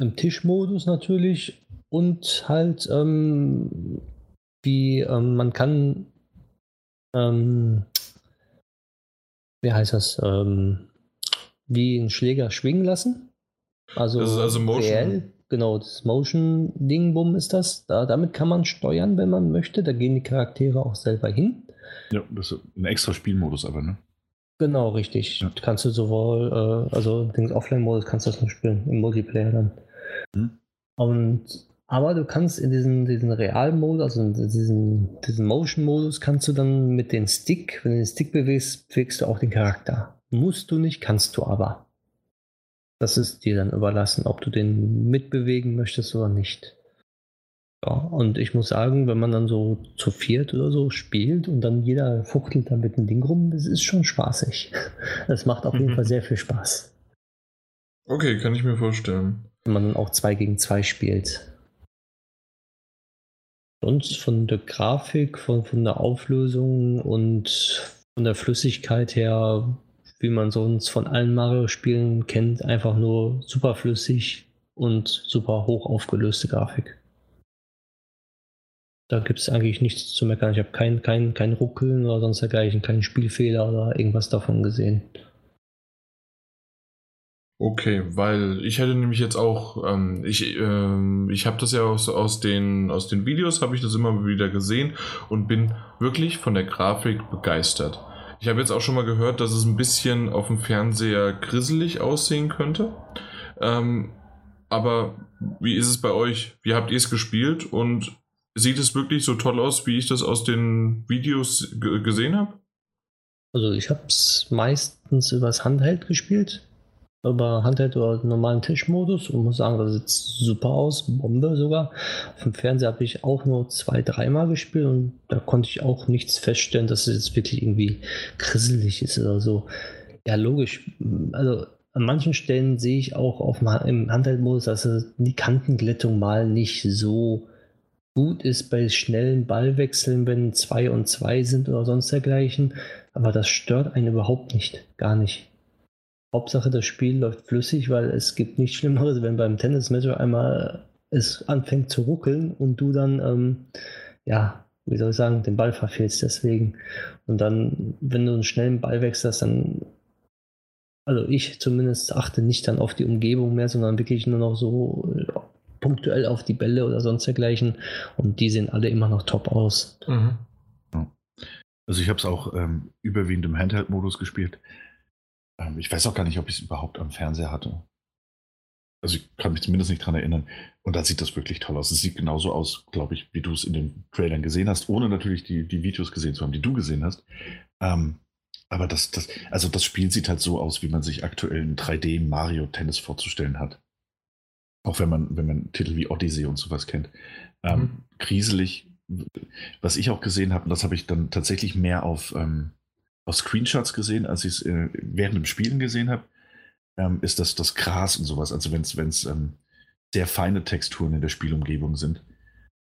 im Tischmodus natürlich und halt ähm, wie ähm, man kann ähm, wie heißt das ähm, wie einen Schläger schwingen lassen also, das ist also Motion, genau, das Motion-Ding-Bum ist das. Da, damit kann man steuern, wenn man möchte. Da gehen die Charaktere auch selber hin. Ja, das ist ein extra Spielmodus aber, ne? Genau, richtig. Ja. Kannst du sowohl, äh, also den Offline-Modus kannst du das nur spielen, im Multiplayer dann. Hm. Und aber du kannst in diesen, diesen Real-Modus, also in diesen, diesen Motion-Modus, kannst du dann mit dem Stick, wenn du den Stick bewegst, bewegst du auch den Charakter. Musst du nicht, kannst du aber. Das ist dir dann überlassen, ob du den mitbewegen möchtest oder nicht. Ja, und ich muss sagen, wenn man dann so zu viert oder so spielt und dann jeder fuchtelt dann mit dem Ding rum, das ist schon spaßig. Das macht auf jeden Fall sehr viel Spaß. Okay, kann ich mir vorstellen. Wenn man dann auch zwei gegen zwei spielt. Sonst von der Grafik, von, von der Auflösung und von der Flüssigkeit her wie man sonst von allen Mario-Spielen kennt, einfach nur super flüssig und super hoch aufgelöste Grafik. Da gibt es eigentlich nichts zu meckern. Ich habe kein, kein, kein Ruckeln oder sonst dergleichen, keinen Spielfehler oder irgendwas davon gesehen. Okay, weil ich hätte nämlich jetzt auch, ähm, ich, ähm, ich habe das ja aus, aus, den, aus den Videos, habe ich das immer wieder gesehen und bin wirklich von der Grafik begeistert. Ich habe jetzt auch schon mal gehört, dass es ein bisschen auf dem Fernseher grisselig aussehen könnte. Ähm, aber wie ist es bei euch? Wie habt ihr es gespielt und sieht es wirklich so toll aus, wie ich das aus den Videos gesehen habe? Also ich habe es meistens übers Handheld gespielt über Handheld oder normalen Tischmodus und muss sagen, das sieht super aus, Bombe sogar. Dem Fernseher habe ich auch nur zwei, dreimal gespielt und da konnte ich auch nichts feststellen, dass es jetzt wirklich irgendwie grisselig ist oder so. Ja, logisch. Also an manchen Stellen sehe ich auch auf im Handheldmodus, dass die Kantenglättung mal nicht so gut ist bei schnellen Ballwechseln, wenn zwei und zwei sind oder sonst dergleichen. Aber das stört einen überhaupt nicht. Gar nicht. Hauptsache, das Spiel läuft flüssig, weil es gibt nichts Schlimmeres, wenn beim Tennismatch einmal es anfängt zu ruckeln und du dann, ähm, ja, wie soll ich sagen, den Ball verfehlst deswegen. Und dann, wenn du einen schnellen Ball wechselst, dann, also ich zumindest achte nicht dann auf die Umgebung mehr, sondern wirklich nur noch so punktuell auf die Bälle oder sonst dergleichen. Und die sehen alle immer noch top aus. Mhm. Also ich habe es auch ähm, überwiegend im Handheld-Modus gespielt. Ähm, ich weiß auch gar nicht, ob ich es überhaupt am Fernseher hatte. Also ich kann mich zumindest nicht dran erinnern. Und da sieht das wirklich toll aus. Es sieht genauso aus, glaube ich, wie du es in den Trailern gesehen hast, ohne natürlich die, die Videos gesehen zu haben, die du gesehen hast. Ähm, aber das, das, also das Spiel sieht halt so aus, wie man sich aktuell ein 3D Mario Tennis vorzustellen hat. Auch wenn man, wenn man Titel wie Odyssey und sowas kennt. Ähm, mhm. Kriselig, was ich auch gesehen habe, und das habe ich dann tatsächlich mehr auf, ähm, auf Screenshots gesehen, als ich es äh, während dem Spielen gesehen habe, ähm, ist das das Gras und sowas. Also wenn es ähm, sehr feine Texturen in der Spielumgebung sind,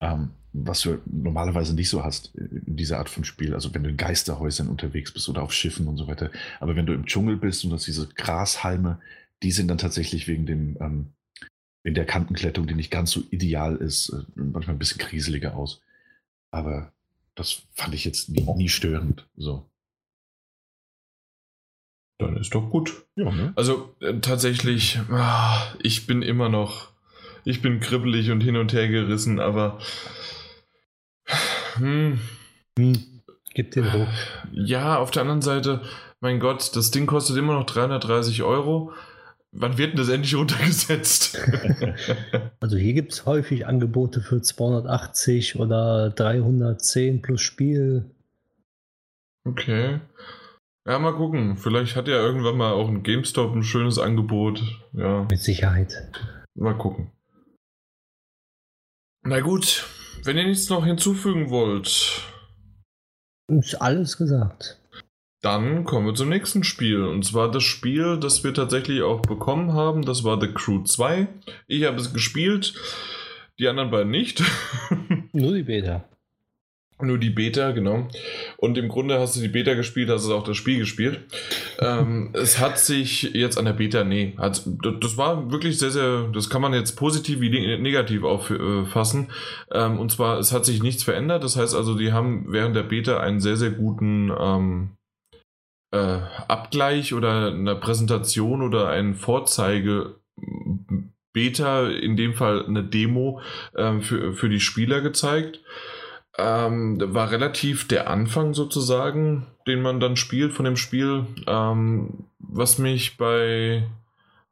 ähm, was du normalerweise nicht so hast in dieser Art von Spiel. Also wenn du in Geisterhäusern unterwegs bist oder auf Schiffen und so weiter. Aber wenn du im Dschungel bist und hast diese Grashalme, die sind dann tatsächlich wegen dem ähm, in der Kantenklettung, die nicht ganz so ideal ist, äh, manchmal ein bisschen kriseliger aus. Aber das fand ich jetzt nie, nie störend. So. Dann ist doch gut. Ja, ne? Also äh, tatsächlich, ah, ich bin immer noch, ich bin kribbelig und hin und her gerissen, aber hm, hm, Gib den hoch. Ja, auf der anderen Seite, mein Gott, das Ding kostet immer noch 330 Euro. Wann wird denn das endlich runtergesetzt? also hier gibt es häufig Angebote für 280 oder 310 plus Spiel. Okay. Ja, mal gucken. Vielleicht hat ja irgendwann mal auch ein GameStop ein schönes Angebot. Ja. Mit Sicherheit. Mal gucken. Na gut, wenn ihr nichts noch hinzufügen wollt. Ist alles gesagt. Dann kommen wir zum nächsten Spiel. Und zwar das Spiel, das wir tatsächlich auch bekommen haben. Das war The Crew 2. Ich habe es gespielt. Die anderen beiden nicht. Nur die Beta. Nur die Beta, genau. Und im Grunde hast du die Beta gespielt, hast du auch das Spiel gespielt. ähm, es hat sich jetzt an der Beta, nee, hat, das war wirklich sehr, sehr, das kann man jetzt positiv wie negativ auffassen. Ähm, und zwar, es hat sich nichts verändert. Das heißt also, die haben während der Beta einen sehr, sehr guten ähm, äh, Abgleich oder eine Präsentation oder ein Vorzeige Beta, in dem Fall eine Demo äh, für, für die Spieler gezeigt ähm, war relativ der Anfang sozusagen, den man dann spielt von dem Spiel. Ähm, was mich bei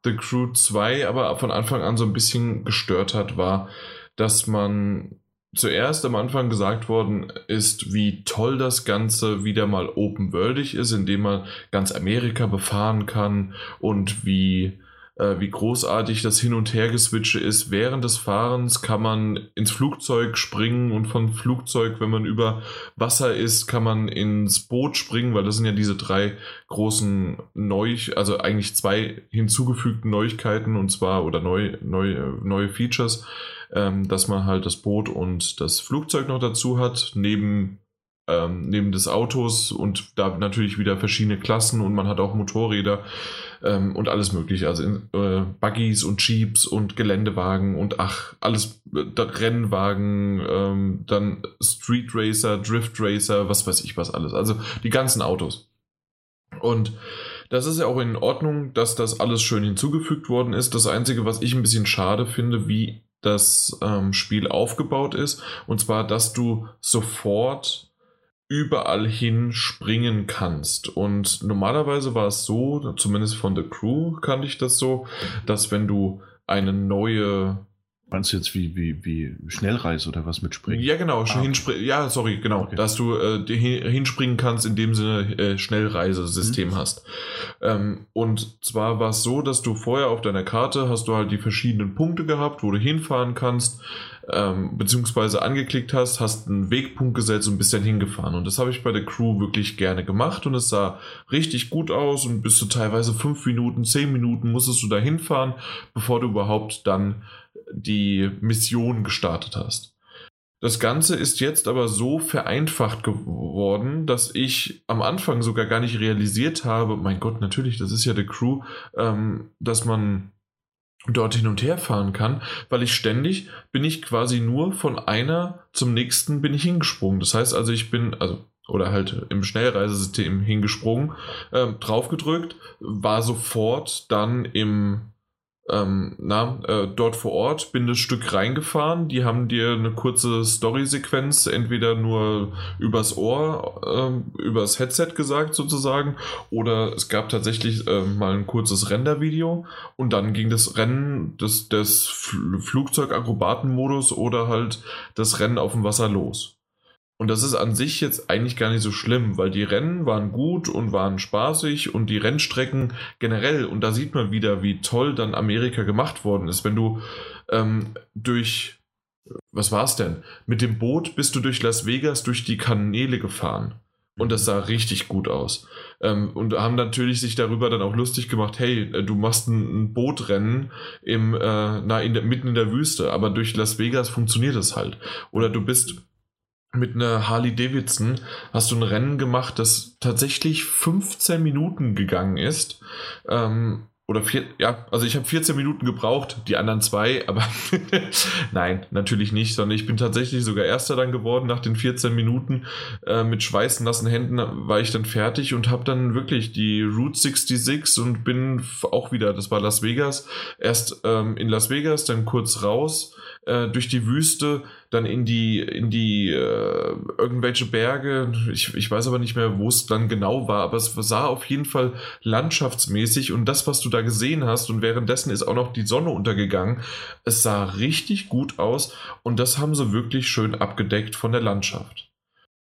The Crew 2 aber von Anfang an so ein bisschen gestört hat, war, dass man zuerst am Anfang gesagt worden ist, wie toll das Ganze wieder mal open-worldig ist, indem man ganz Amerika befahren kann und wie äh, wie großartig das Hin- und Hergeswitche ist. Während des Fahrens kann man ins Flugzeug springen und von Flugzeug, wenn man über Wasser ist, kann man ins Boot springen, weil das sind ja diese drei großen neu, also eigentlich zwei hinzugefügten Neuigkeiten und zwar oder neu, neu, neue Features, ähm, dass man halt das Boot und das Flugzeug noch dazu hat, neben ähm, neben des Autos und da natürlich wieder verschiedene Klassen und man hat auch Motorräder ähm, und alles mögliche. Also äh, Buggies und Jeeps und Geländewagen und ach, alles äh, Rennwagen, ähm, dann Street Racer, Drift Racer, was weiß ich was alles. Also die ganzen Autos. Und das ist ja auch in Ordnung, dass das alles schön hinzugefügt worden ist. Das Einzige, was ich ein bisschen schade finde, wie das ähm, Spiel aufgebaut ist, und zwar, dass du sofort überall hin springen kannst. Und normalerweise war es so, zumindest von der Crew kannte ich das so, dass wenn du eine neue Meinst du jetzt wie, wie, wie Schnellreise oder was mit Springen? Ja, genau. Ah. Ja, sorry, genau. Okay. Dass du äh, hinspringen kannst, in dem Sinne äh, Schnellreisesystem mhm. hast. Ähm, und zwar war es so, dass du vorher auf deiner Karte hast du halt die verschiedenen Punkte gehabt, wo du hinfahren kannst, ähm, beziehungsweise angeklickt hast, hast einen Wegpunkt gesetzt und bist dann hingefahren. Und das habe ich bei der Crew wirklich gerne gemacht und es sah richtig gut aus und bis zu teilweise fünf Minuten, zehn Minuten musstest du da hinfahren, bevor du überhaupt dann die Mission gestartet hast. Das Ganze ist jetzt aber so vereinfacht geworden, dass ich am Anfang sogar gar nicht realisiert habe, mein Gott, natürlich, das ist ja der Crew, ähm, dass man dort hin und her fahren kann, weil ich ständig bin ich quasi nur von einer zum nächsten bin ich hingesprungen. Das heißt also, ich bin, also oder halt im Schnellreisesystem hingesprungen, äh, draufgedrückt, war sofort dann im ähm, na, äh, dort vor Ort, bin das Stück reingefahren. Die haben dir eine kurze Story-Sequenz entweder nur übers Ohr, äh, übers Headset gesagt sozusagen, oder es gab tatsächlich äh, mal ein kurzes Render-Video und dann ging das Rennen des, des Flugzeug-Akrobaten-Modus oder halt das Rennen auf dem Wasser los. Und das ist an sich jetzt eigentlich gar nicht so schlimm, weil die Rennen waren gut und waren spaßig und die Rennstrecken generell, und da sieht man wieder, wie toll dann Amerika gemacht worden ist. Wenn du ähm, durch, was war es denn? Mit dem Boot bist du durch Las Vegas durch die Kanäle gefahren. Und das sah richtig gut aus. Ähm, und haben natürlich sich darüber dann auch lustig gemacht, hey, äh, du machst ein, ein Bootrennen im, äh, na, in der, mitten in der Wüste, aber durch Las Vegas funktioniert es halt. Oder du bist mit einer Harley Davidson hast du ein Rennen gemacht, das tatsächlich 15 Minuten gegangen ist. Ähm, oder vier, ja, also ich habe 14 Minuten gebraucht, die anderen zwei, aber nein, natürlich nicht, sondern ich bin tatsächlich sogar Erster dann geworden nach den 14 Minuten. Äh, mit schweißnassen Händen war ich dann fertig und habe dann wirklich die Route 66 und bin auch wieder, das war Las Vegas, erst ähm, in Las Vegas, dann kurz raus äh, durch die Wüste, dann in die, in die äh, irgendwelche Berge. Ich, ich weiß aber nicht mehr, wo es dann genau war, aber es sah auf jeden Fall landschaftsmäßig und das, was du da gesehen hast, und währenddessen ist auch noch die Sonne untergegangen, es sah richtig gut aus und das haben sie wirklich schön abgedeckt von der Landschaft.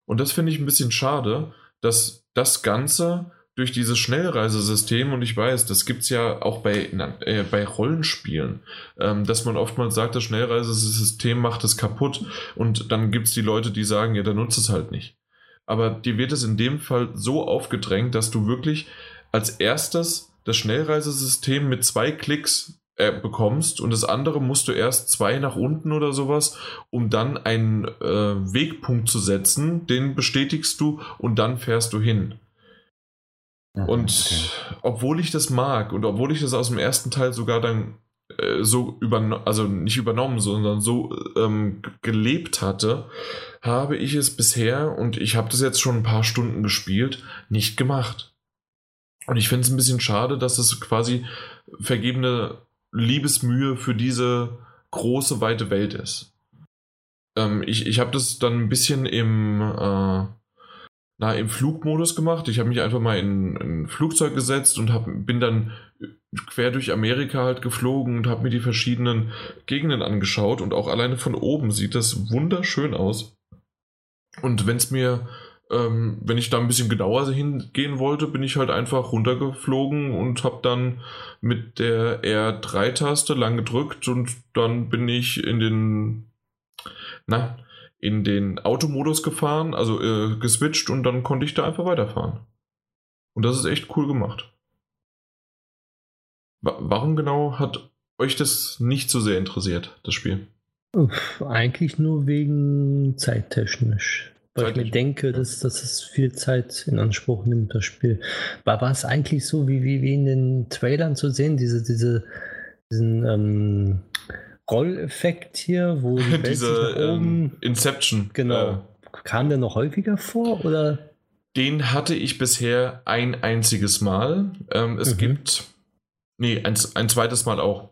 Und das finde ich ein bisschen schade, dass das Ganze durch dieses Schnellreisesystem, und ich weiß, das gibt es ja auch bei, äh, bei Rollenspielen, ähm, dass man oftmals sagt, das Schnellreisesystem macht es kaputt und dann gibt es die Leute, die sagen, ja, dann nutzt es halt nicht. Aber dir wird es in dem Fall so aufgedrängt, dass du wirklich als erstes das Schnellreisesystem mit zwei Klicks äh, bekommst und das andere musst du erst zwei nach unten oder sowas, um dann einen äh, Wegpunkt zu setzen, den bestätigst du und dann fährst du hin. Und okay. obwohl ich das mag und obwohl ich das aus dem ersten Teil sogar dann äh, so übernommen, also nicht übernommen, sondern so ähm, gelebt hatte, habe ich es bisher, und ich habe das jetzt schon ein paar Stunden gespielt, nicht gemacht. Und ich finde es ein bisschen schade, dass es quasi vergebene Liebesmühe für diese große, weite Welt ist. Ähm, ich ich habe das dann ein bisschen im, äh, na, im Flugmodus gemacht. Ich habe mich einfach mal in, in, ein Flugzeug gesetzt und hab, bin dann quer durch Amerika halt geflogen und habe mir die verschiedenen Gegenden angeschaut und auch alleine von oben sieht das wunderschön aus. Und wenn es mir, ähm, wenn ich da ein bisschen genauer hingehen wollte, bin ich halt einfach runtergeflogen und habe dann mit der R3-Taste lang gedrückt und dann bin ich in den, na, in den Automodus gefahren, also äh, geswitcht und dann konnte ich da einfach weiterfahren. Und das ist echt cool gemacht. Wa warum genau hat euch das nicht so sehr interessiert, das Spiel? Uff, eigentlich nur wegen zeittechnisch. weil ich mir denke, dass, dass es viel Zeit in Anspruch nimmt, das Spiel. War, war es eigentlich so, wie, wie, wie in den Trailern zu sehen, diese, diese, diesen ähm, Rolleffekt hier, wo die diese ähm, Inception. Genau. Äh, Kam der noch häufiger vor oder? Den hatte ich bisher ein einziges Mal. Ähm, es mhm. gibt. Nee, ein, ein zweites Mal auch.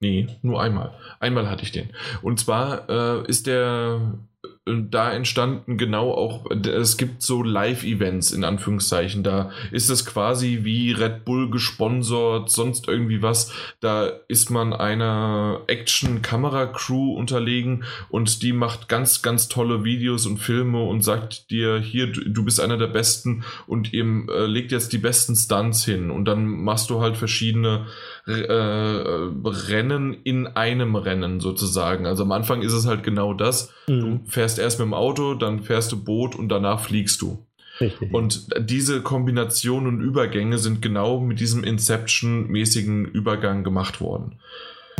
Nee, nur einmal. Einmal hatte ich den. Und zwar äh, ist der da entstanden genau auch, es gibt so Live-Events in Anführungszeichen. Da ist es quasi wie Red Bull gesponsert, sonst irgendwie was. Da ist man einer Action-Kamera-Crew unterlegen und die macht ganz, ganz tolle Videos und Filme und sagt dir, hier, du bist einer der Besten und ihr äh, legt jetzt die besten Stunts hin. Und dann machst du halt verschiedene äh, Rennen in einem Rennen sozusagen. Also am Anfang ist es halt genau das. Mhm. Du fährst erst mit dem Auto, dann fährst du Boot und danach fliegst du. Richtig. Und diese Kombination und Übergänge sind genau mit diesem Inception-mäßigen Übergang gemacht worden.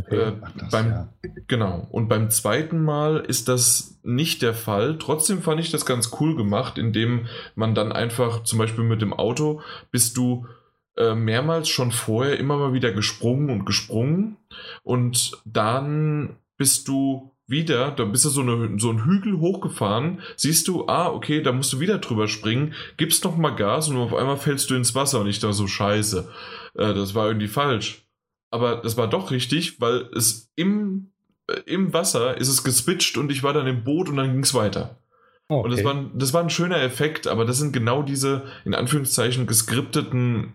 Okay, äh, das, beim, ja. Genau. Und beim zweiten Mal ist das nicht der Fall. Trotzdem fand ich das ganz cool gemacht, indem man dann einfach zum Beispiel mit dem Auto bist du äh, mehrmals schon vorher immer mal wieder gesprungen und gesprungen und dann bist du wieder, da bist du so, eine, so einen Hügel hochgefahren, siehst du, ah, okay, da musst du wieder drüber springen, gibst noch mal Gas und auf einmal fällst du ins Wasser und ich da so, scheiße, äh, das war irgendwie falsch. Aber das war doch richtig, weil es im, äh, im Wasser ist es geswitcht und ich war dann im Boot und dann ging es weiter. Okay. Und das war, das war ein schöner Effekt, aber das sind genau diese, in Anführungszeichen, geskripteten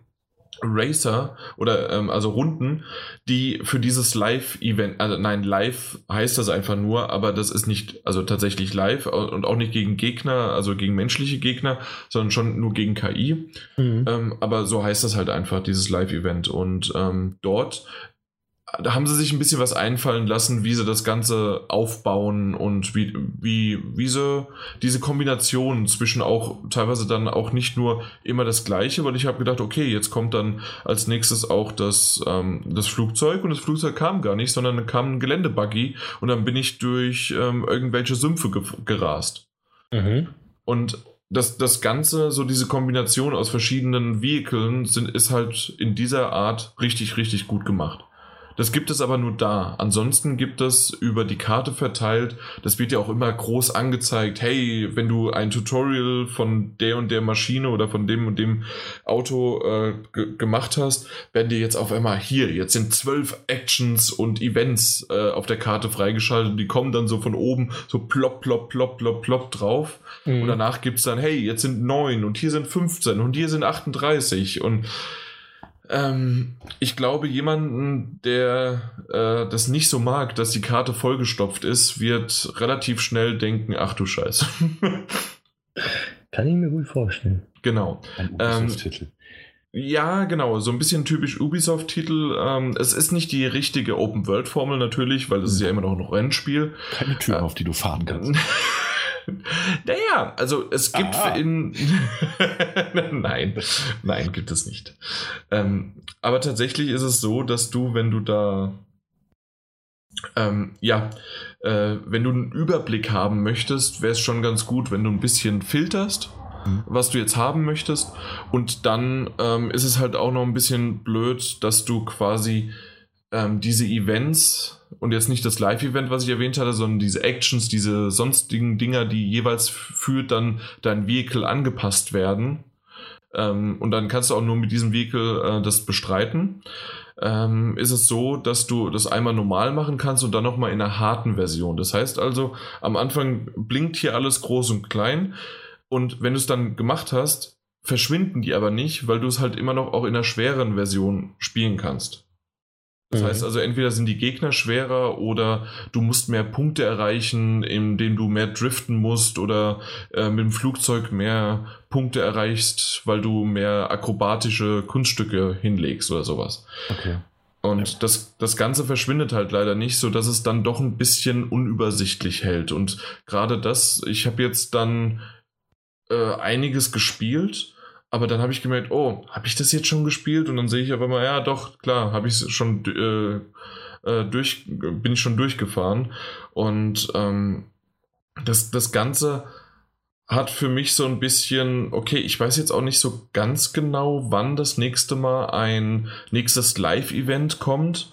Racer oder ähm, also Runden, die für dieses Live-Event, also nein, live heißt das einfach nur, aber das ist nicht, also tatsächlich live und auch nicht gegen Gegner, also gegen menschliche Gegner, sondern schon nur gegen KI. Mhm. Ähm, aber so heißt das halt einfach, dieses Live-Event. Und ähm, dort da haben sie sich ein bisschen was einfallen lassen, wie sie das Ganze aufbauen und wie, wie, wie sie diese Kombination zwischen auch teilweise dann auch nicht nur immer das Gleiche, weil ich habe gedacht, okay, jetzt kommt dann als nächstes auch das, ähm, das Flugzeug und das Flugzeug kam gar nicht, sondern dann kam ein Geländebuggy und dann bin ich durch ähm, irgendwelche Sümpfe ge gerast. Mhm. Und das, das Ganze, so diese Kombination aus verschiedenen Vehikeln, sind, ist halt in dieser Art richtig, richtig gut gemacht. Das gibt es aber nur da. Ansonsten gibt es über die Karte verteilt, das wird ja auch immer groß angezeigt, hey, wenn du ein Tutorial von der und der Maschine oder von dem und dem Auto äh, gemacht hast, werden dir jetzt auf einmal hier, jetzt sind zwölf Actions und Events äh, auf der Karte freigeschaltet, die kommen dann so von oben so plopp, plopp, plopp, plopp, plopp drauf. Mhm. Und danach gibt es dann, hey, jetzt sind neun und hier sind 15 und hier sind 38 und ähm, ich glaube, jemanden, der äh, das nicht so mag, dass die Karte vollgestopft ist, wird relativ schnell denken, ach du Scheiße. Kann ich mir gut vorstellen. Genau. Ein Ubisoft-Titel. Ähm, ja, genau, so ein bisschen typisch Ubisoft-Titel. Ähm, es ist nicht die richtige Open-World-Formel natürlich, weil es ist ja immer noch ein Rennspiel. Keine Tür, äh, auf die du fahren kannst. naja, also es gibt Aha. in. nein, nein, gibt es nicht. Ähm, aber tatsächlich ist es so, dass du, wenn du da. Ähm, ja, äh, wenn du einen Überblick haben möchtest, wäre es schon ganz gut, wenn du ein bisschen filterst mhm. was du jetzt haben möchtest. Und dann ähm, ist es halt auch noch ein bisschen blöd, dass du quasi ähm, diese Events und jetzt nicht das Live-Event, was ich erwähnt hatte, sondern diese Actions, diese sonstigen Dinger, die jeweils für dann dein Vehicle angepasst werden. Ähm, und dann kannst du auch nur mit diesem Vehicle äh, das bestreiten. Ähm, ist es so, dass du das einmal normal machen kannst und dann nochmal in einer harten Version. Das heißt also, am Anfang blinkt hier alles groß und klein und wenn du es dann gemacht hast, verschwinden die aber nicht, weil du es halt immer noch auch in einer schweren Version spielen kannst. Das mhm. heißt also, entweder sind die Gegner schwerer oder du musst mehr Punkte erreichen, indem du mehr driften musst oder äh, mit dem Flugzeug mehr Punkte erreichst, weil du mehr akrobatische Kunststücke hinlegst oder sowas. Okay. Und ja. das, das Ganze verschwindet halt leider nicht, so dass es dann doch ein bisschen unübersichtlich hält. Und gerade das, ich habe jetzt dann äh, einiges gespielt aber dann habe ich gemerkt, oh, habe ich das jetzt schon gespielt? Und dann sehe ich aber mal, ja, doch, klar, habe ich schon äh, äh, durch, bin ich schon durchgefahren. Und ähm, das, das Ganze hat für mich so ein bisschen, okay, ich weiß jetzt auch nicht so ganz genau, wann das nächste Mal ein nächstes Live-Event kommt.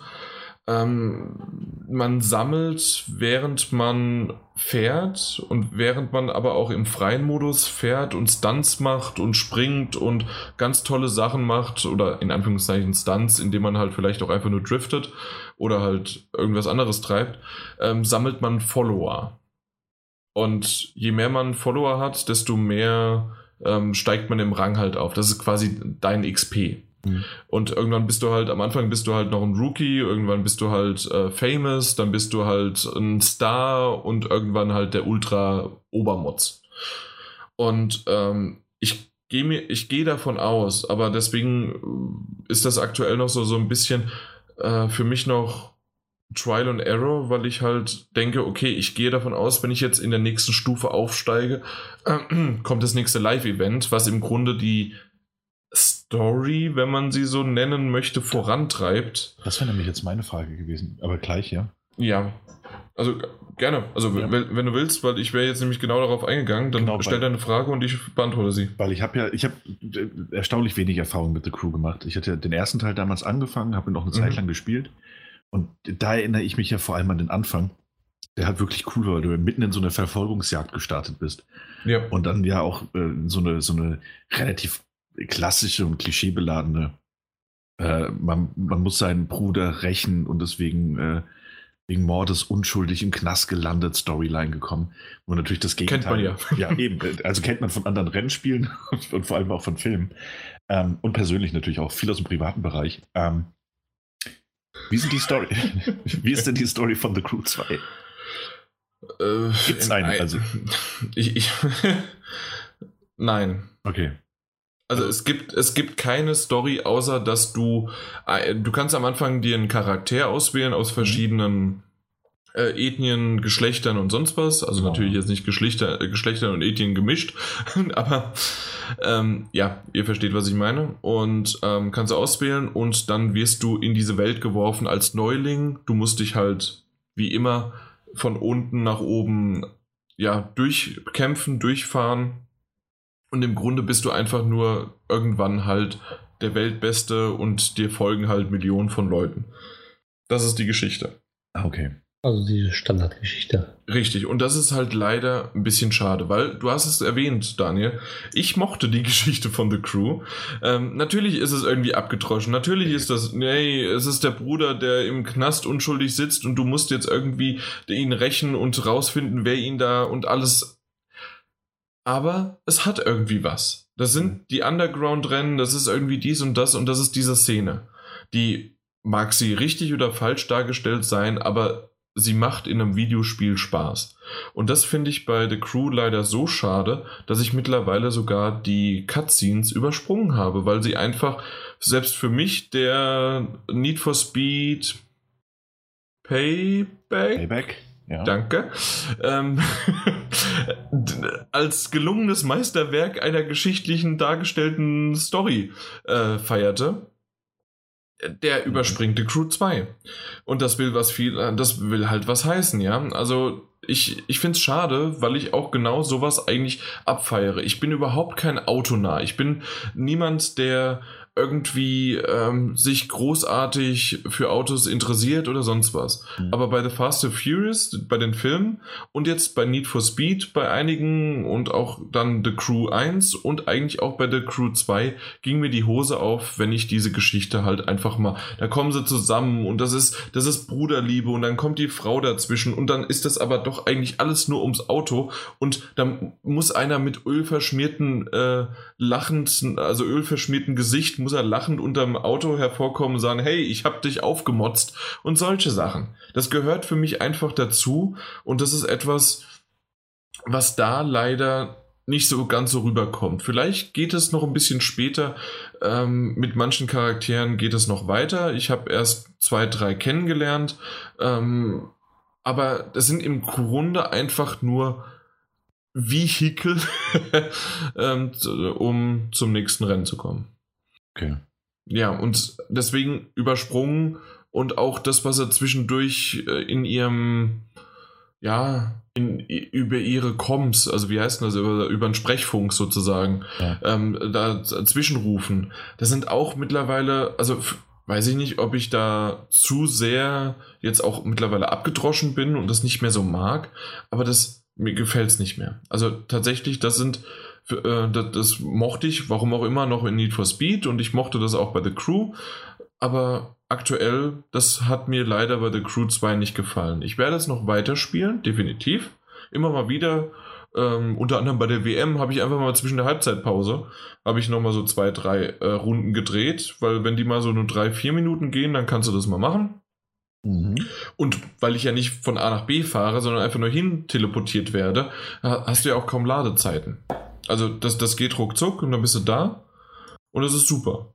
Ähm, man sammelt, während man fährt und während man aber auch im freien Modus fährt und Stunts macht und springt und ganz tolle Sachen macht oder in Anführungszeichen Stunts, indem man halt vielleicht auch einfach nur driftet oder halt irgendwas anderes treibt, ähm, sammelt man Follower. Und je mehr man Follower hat, desto mehr ähm, steigt man im Rang halt auf. Das ist quasi dein XP. Mhm. Und irgendwann bist du halt, am Anfang bist du halt noch ein Rookie, irgendwann bist du halt äh, famous, dann bist du halt ein Star und irgendwann halt der Ultra-Obermotz. Und ähm, ich gehe mir, ich gehe davon aus, aber deswegen ist das aktuell noch so, so ein bisschen äh, für mich noch Trial and Error, weil ich halt denke, okay, ich gehe davon aus, wenn ich jetzt in der nächsten Stufe aufsteige, äh, kommt das nächste Live-Event, was im Grunde die Story, wenn man sie so nennen möchte, vorantreibt. Das wäre nämlich jetzt meine Frage gewesen, aber gleich, ja. Ja, also gerne. Also ja. wenn, du willst, weil ich wäre jetzt nämlich genau darauf eingegangen, dann genau, stell deine Frage und ich beantworte sie. Weil ich habe ja, ich habe erstaunlich wenig Erfahrung mit The Crew gemacht. Ich hatte den ersten Teil damals angefangen, habe ihn noch eine Zeit mhm. lang gespielt und da erinnere ich mich ja vor allem an den Anfang. Der halt wirklich cool war, weil du mitten in so eine Verfolgungsjagd gestartet bist. Ja. Und dann ja auch äh, so, eine, so eine relativ klassische und klischeebeladene, äh, man, man muss seinen Bruder rächen und deswegen äh, wegen Mordes unschuldig im Knast gelandet Storyline gekommen. Wo natürlich das Gegenteil. Kennt man ja. Ja, eben. Also kennt man von anderen Rennspielen und vor allem auch von Filmen. Ähm, und persönlich natürlich auch viel aus dem privaten Bereich. Ähm, wie ist die Story? Wie ist denn die Story von The Crew 2? Äh, Gibt es eine? Also. Ich, ich Nein. Okay. Also es gibt, es gibt keine Story, außer dass du, äh, du kannst am Anfang dir einen Charakter auswählen aus mhm. verschiedenen äh, Ethnien, Geschlechtern und sonst was. Also wow. natürlich jetzt nicht Geschlechter, äh, Geschlechtern und Ethnien gemischt, aber ähm, ja, ihr versteht, was ich meine. Und ähm, kannst du auswählen und dann wirst du in diese Welt geworfen als Neuling. Du musst dich halt wie immer von unten nach oben ja durchkämpfen, durchfahren. Und im Grunde bist du einfach nur irgendwann halt der Weltbeste und dir folgen halt Millionen von Leuten. Das ist die Geschichte. Ah, okay. Also diese Standardgeschichte. Richtig, und das ist halt leider ein bisschen schade, weil du hast es erwähnt, Daniel. Ich mochte die Geschichte von The Crew. Ähm, natürlich ist es irgendwie abgetroschen. Natürlich ist das, nee, es ist der Bruder, der im Knast unschuldig sitzt und du musst jetzt irgendwie ihn rächen und rausfinden, wer ihn da und alles. Aber es hat irgendwie was. Das sind die Underground-Rennen, das ist irgendwie dies und das und das ist diese Szene. Die mag sie richtig oder falsch dargestellt sein, aber sie macht in einem Videospiel Spaß. Und das finde ich bei The Crew leider so schade, dass ich mittlerweile sogar die Cutscenes übersprungen habe, weil sie einfach, selbst für mich, der Need for Speed Payback, Payback ja. Danke. Ähm, als gelungenes Meisterwerk einer geschichtlichen dargestellten Story äh, feierte der mhm. überspringt die Crew 2. Und das will was viel, äh, das will halt was heißen, ja. Also ich, ich finde es schade, weil ich auch genau sowas eigentlich abfeiere. Ich bin überhaupt kein Autonah. Ich bin niemand, der irgendwie ähm, sich großartig für Autos interessiert oder sonst was. Mhm. Aber bei The Fast and Furious, bei den Filmen und jetzt bei Need for Speed, bei einigen und auch dann The Crew 1 und eigentlich auch bei The Crew 2 ging mir die Hose auf, wenn ich diese Geschichte halt einfach mal, da kommen sie zusammen und das ist, das ist Bruderliebe und dann kommt die Frau dazwischen und dann ist das aber doch eigentlich alles nur ums Auto und dann muss einer mit ölverschmierten, äh, lachend, also ölverschmierten Gesicht muss er lachend unterm Auto hervorkommen und sagen, hey, ich hab dich aufgemotzt und solche Sachen. Das gehört für mich einfach dazu und das ist etwas, was da leider nicht so ganz so rüberkommt. Vielleicht geht es noch ein bisschen später. Ähm, mit manchen Charakteren geht es noch weiter. Ich habe erst zwei, drei kennengelernt. Ähm, aber das sind im Grunde einfach nur Vehikel, ähm, um zum nächsten Rennen zu kommen. Okay. Ja, und deswegen übersprungen und auch das, was er zwischendurch äh, in ihrem ja, in, über ihre Comms, also wie heißt das, über, über einen Sprechfunk sozusagen, ja. ähm, da zwischenrufen. Das sind auch mittlerweile, also weiß ich nicht, ob ich da zu sehr jetzt auch mittlerweile abgedroschen bin und das nicht mehr so mag, aber das mir gefällt es nicht mehr. Also tatsächlich, das sind, äh, das, das mochte ich, warum auch immer, noch in Need for Speed und ich mochte das auch bei The Crew, aber aktuell, das hat mir leider bei The Crew 2 nicht gefallen. Ich werde es noch weiterspielen, definitiv. Immer mal wieder. Ähm, unter anderem bei der WM habe ich einfach mal zwischen der Halbzeitpause, habe ich nochmal so zwei, drei äh, Runden gedreht, weil wenn die mal so nur drei, vier Minuten gehen, dann kannst du das mal machen. Mhm. Und weil ich ja nicht von A nach B fahre, sondern einfach nur hin teleportiert werde, hast du ja auch kaum Ladezeiten. Also das, das geht ruckzuck und dann bist du da und das ist super.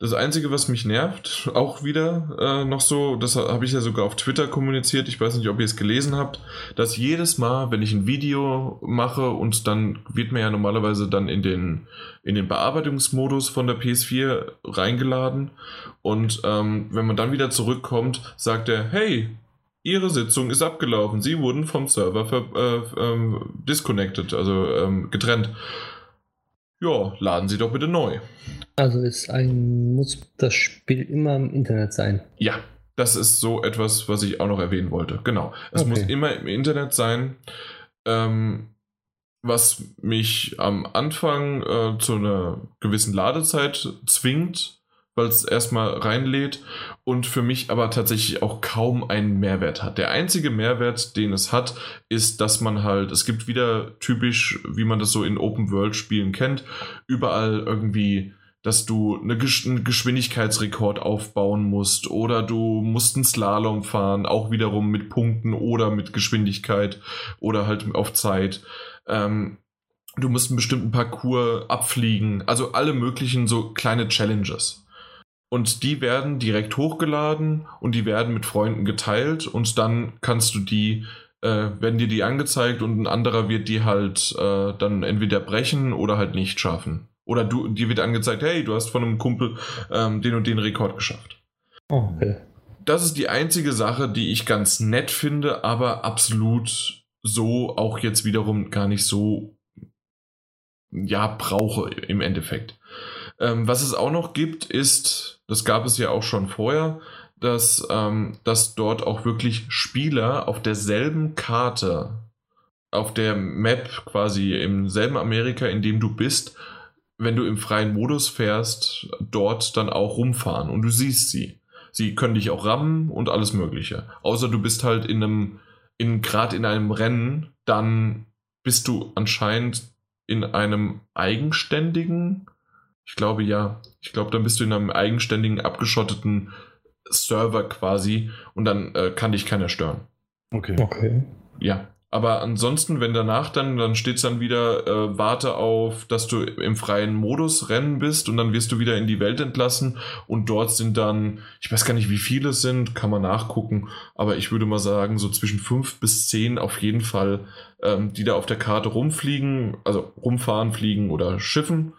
Das Einzige, was mich nervt, auch wieder äh, noch so, das habe ich ja sogar auf Twitter kommuniziert, ich weiß nicht, ob ihr es gelesen habt, dass jedes Mal, wenn ich ein Video mache und dann wird mir ja normalerweise dann in den, in den Bearbeitungsmodus von der PS4 reingeladen und ähm, wenn man dann wieder zurückkommt, sagt er, hey, Ihre Sitzung ist abgelaufen, Sie wurden vom Server ver, äh, ähm, disconnected, also ähm, getrennt ja, laden Sie doch bitte neu. Also ist ein, muss das Spiel immer im Internet sein? Ja, das ist so etwas, was ich auch noch erwähnen wollte. Genau. Es okay. muss immer im Internet sein. Ähm, was mich am Anfang äh, zu einer gewissen Ladezeit zwingt, weil es erstmal reinlädt und für mich aber tatsächlich auch kaum einen Mehrwert hat. Der einzige Mehrwert, den es hat, ist, dass man halt, es gibt wieder typisch, wie man das so in Open-World-Spielen kennt, überall irgendwie dass du eine Gesch einen Geschwindigkeitsrekord aufbauen musst oder du musst einen Slalom fahren, auch wiederum mit Punkten oder mit Geschwindigkeit oder halt auf Zeit. Ähm, du musst einen bestimmten Parcours abfliegen, also alle möglichen so kleine Challenges. Und die werden direkt hochgeladen und die werden mit Freunden geteilt und dann kannst du die, äh, werden dir die angezeigt und ein anderer wird die halt äh, dann entweder brechen oder halt nicht schaffen. Oder du, dir wird angezeigt, hey, du hast von einem Kumpel ähm, den und den Rekord geschafft. Oh, okay. Das ist die einzige Sache, die ich ganz nett finde, aber absolut so auch jetzt wiederum gar nicht so ja brauche im Endeffekt. Ähm, was es auch noch gibt, ist, das gab es ja auch schon vorher, dass, ähm, dass dort auch wirklich Spieler auf derselben Karte, auf der Map quasi im selben Amerika, in dem du bist, wenn du im freien Modus fährst, dort dann auch rumfahren und du siehst sie. Sie können dich auch rammen und alles Mögliche. Außer du bist halt in einem, in, gerade in einem Rennen, dann bist du anscheinend in einem eigenständigen ich glaube ja. Ich glaube, dann bist du in einem eigenständigen, abgeschotteten Server quasi und dann äh, kann dich keiner stören. Okay. Okay. Ja. Aber ansonsten, wenn danach dann, dann steht es dann wieder, äh, warte auf, dass du im freien Modus rennen bist und dann wirst du wieder in die Welt entlassen und dort sind dann, ich weiß gar nicht, wie viele es sind, kann man nachgucken, aber ich würde mal sagen, so zwischen fünf bis zehn auf jeden Fall, ähm, die da auf der Karte rumfliegen, also rumfahren, fliegen oder schiffen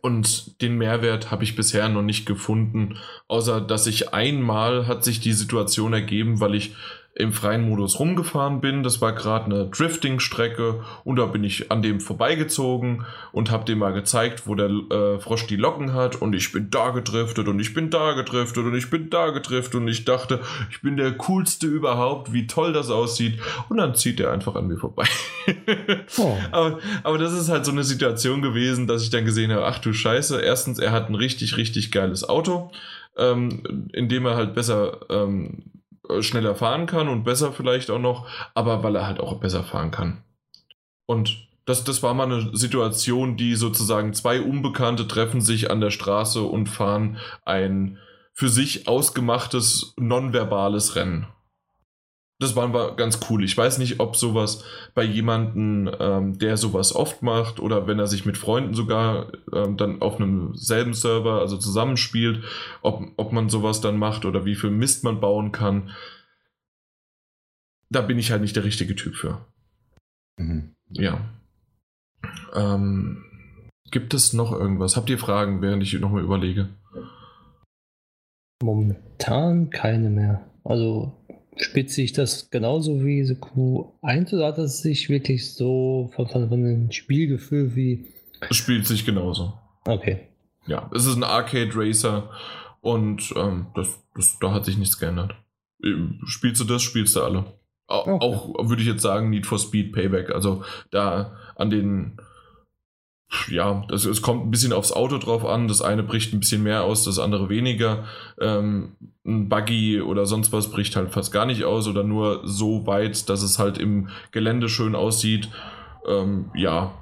und den Mehrwert habe ich bisher noch nicht gefunden, außer dass ich einmal hat sich die Situation ergeben, weil ich im freien Modus rumgefahren bin. Das war gerade eine Drifting-Strecke und da bin ich an dem vorbeigezogen und habe dem mal gezeigt, wo der äh, Frosch die Locken hat und ich bin da gedriftet und ich bin da gedriftet und ich bin da gedriftet und ich dachte, ich bin der coolste überhaupt, wie toll das aussieht und dann zieht er einfach an mir vorbei. oh. aber, aber das ist halt so eine Situation gewesen, dass ich dann gesehen habe, ach du Scheiße, erstens, er hat ein richtig, richtig geiles Auto. Ähm, in dem er halt besser ähm, äh, schneller fahren kann und besser vielleicht auch noch, aber weil er halt auch besser fahren kann. Und das, das war mal eine Situation, die sozusagen zwei Unbekannte treffen sich an der Straße und fahren ein für sich ausgemachtes nonverbales Rennen das war ganz cool. Ich weiß nicht, ob sowas bei jemandem, ähm, der sowas oft macht oder wenn er sich mit Freunden sogar ähm, dann auf einem selben Server, also zusammenspielt, ob, ob man sowas dann macht oder wie viel Mist man bauen kann. Da bin ich halt nicht der richtige Typ für. Mhm. Ja. Ähm, gibt es noch irgendwas? Habt ihr Fragen, während ich nochmal überlege? Momentan keine mehr. Also Spitzt sich das genauso wie The Crew 1 oder hat es sich wirklich so von, von, von einem Spielgefühl wie. Es spielt sich genauso. Okay. Ja, es ist ein Arcade Racer und ähm, das, das, da hat sich nichts geändert. Spielst du das, spielst du alle. Okay. Auch würde ich jetzt sagen, Need for Speed Payback. Also da an den ja, das, es kommt ein bisschen aufs Auto drauf an. Das eine bricht ein bisschen mehr aus, das andere weniger. Ähm, ein Buggy oder sonst was bricht halt fast gar nicht aus oder nur so weit, dass es halt im Gelände schön aussieht. Ähm, ja.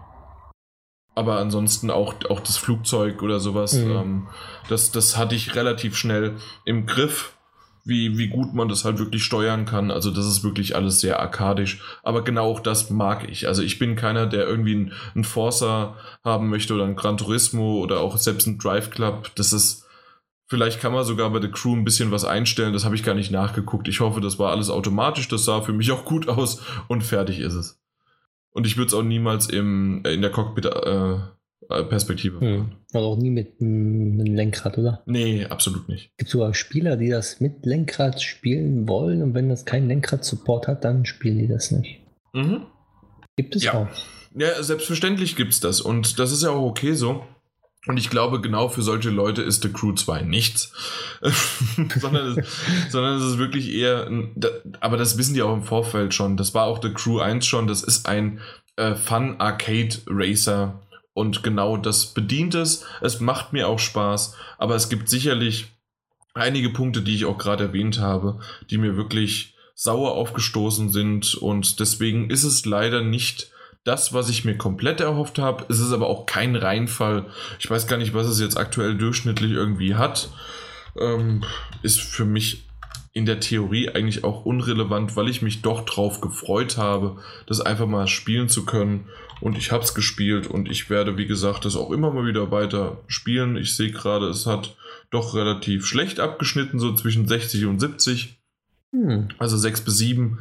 Aber ansonsten auch, auch das Flugzeug oder sowas, mhm. ähm, das, das hatte ich relativ schnell im Griff wie, wie gut man das halt wirklich steuern kann. Also das ist wirklich alles sehr arkadisch. Aber genau auch das mag ich. Also ich bin keiner, der irgendwie einen, einen Forcer haben möchte oder einen Gran Turismo oder auch selbst einen Drive Club. Das ist, vielleicht kann man sogar bei der Crew ein bisschen was einstellen. Das habe ich gar nicht nachgeguckt. Ich hoffe, das war alles automatisch. Das sah für mich auch gut aus und fertig ist es. Und ich würde es auch niemals im, in der Cockpit äh, äh, Perspektive. Hm. Also auch nie mit einem Lenkrad, oder? Nee, absolut nicht. Es gibt sogar Spieler, die das mit Lenkrad spielen wollen und wenn das kein Lenkrad-Support hat, dann spielen die das nicht. Mhm. Gibt es ja. auch. Ja, selbstverständlich gibt es das und das ist ja auch okay so. Und ich glaube, genau für solche Leute ist The Crew 2 nichts. sondern, es, sondern es ist wirklich eher, ein, aber das wissen die auch im Vorfeld schon. Das war auch The Crew 1 schon. Das ist ein äh, Fun Arcade Racer und genau das bedient es. Es macht mir auch Spaß, aber es gibt sicherlich einige Punkte, die ich auch gerade erwähnt habe, die mir wirklich sauer aufgestoßen sind und deswegen ist es leider nicht das, was ich mir komplett erhofft habe. Es ist aber auch kein Reinfall. Ich weiß gar nicht, was es jetzt aktuell durchschnittlich irgendwie hat. Ähm, ist für mich in der Theorie eigentlich auch unrelevant, weil ich mich doch drauf gefreut habe, das einfach mal spielen zu können. Und ich habe es gespielt und ich werde, wie gesagt, das auch immer mal wieder weiter spielen. Ich sehe gerade, es hat doch relativ schlecht abgeschnitten, so zwischen 60 und 70. Hm. Also 6 bis 7.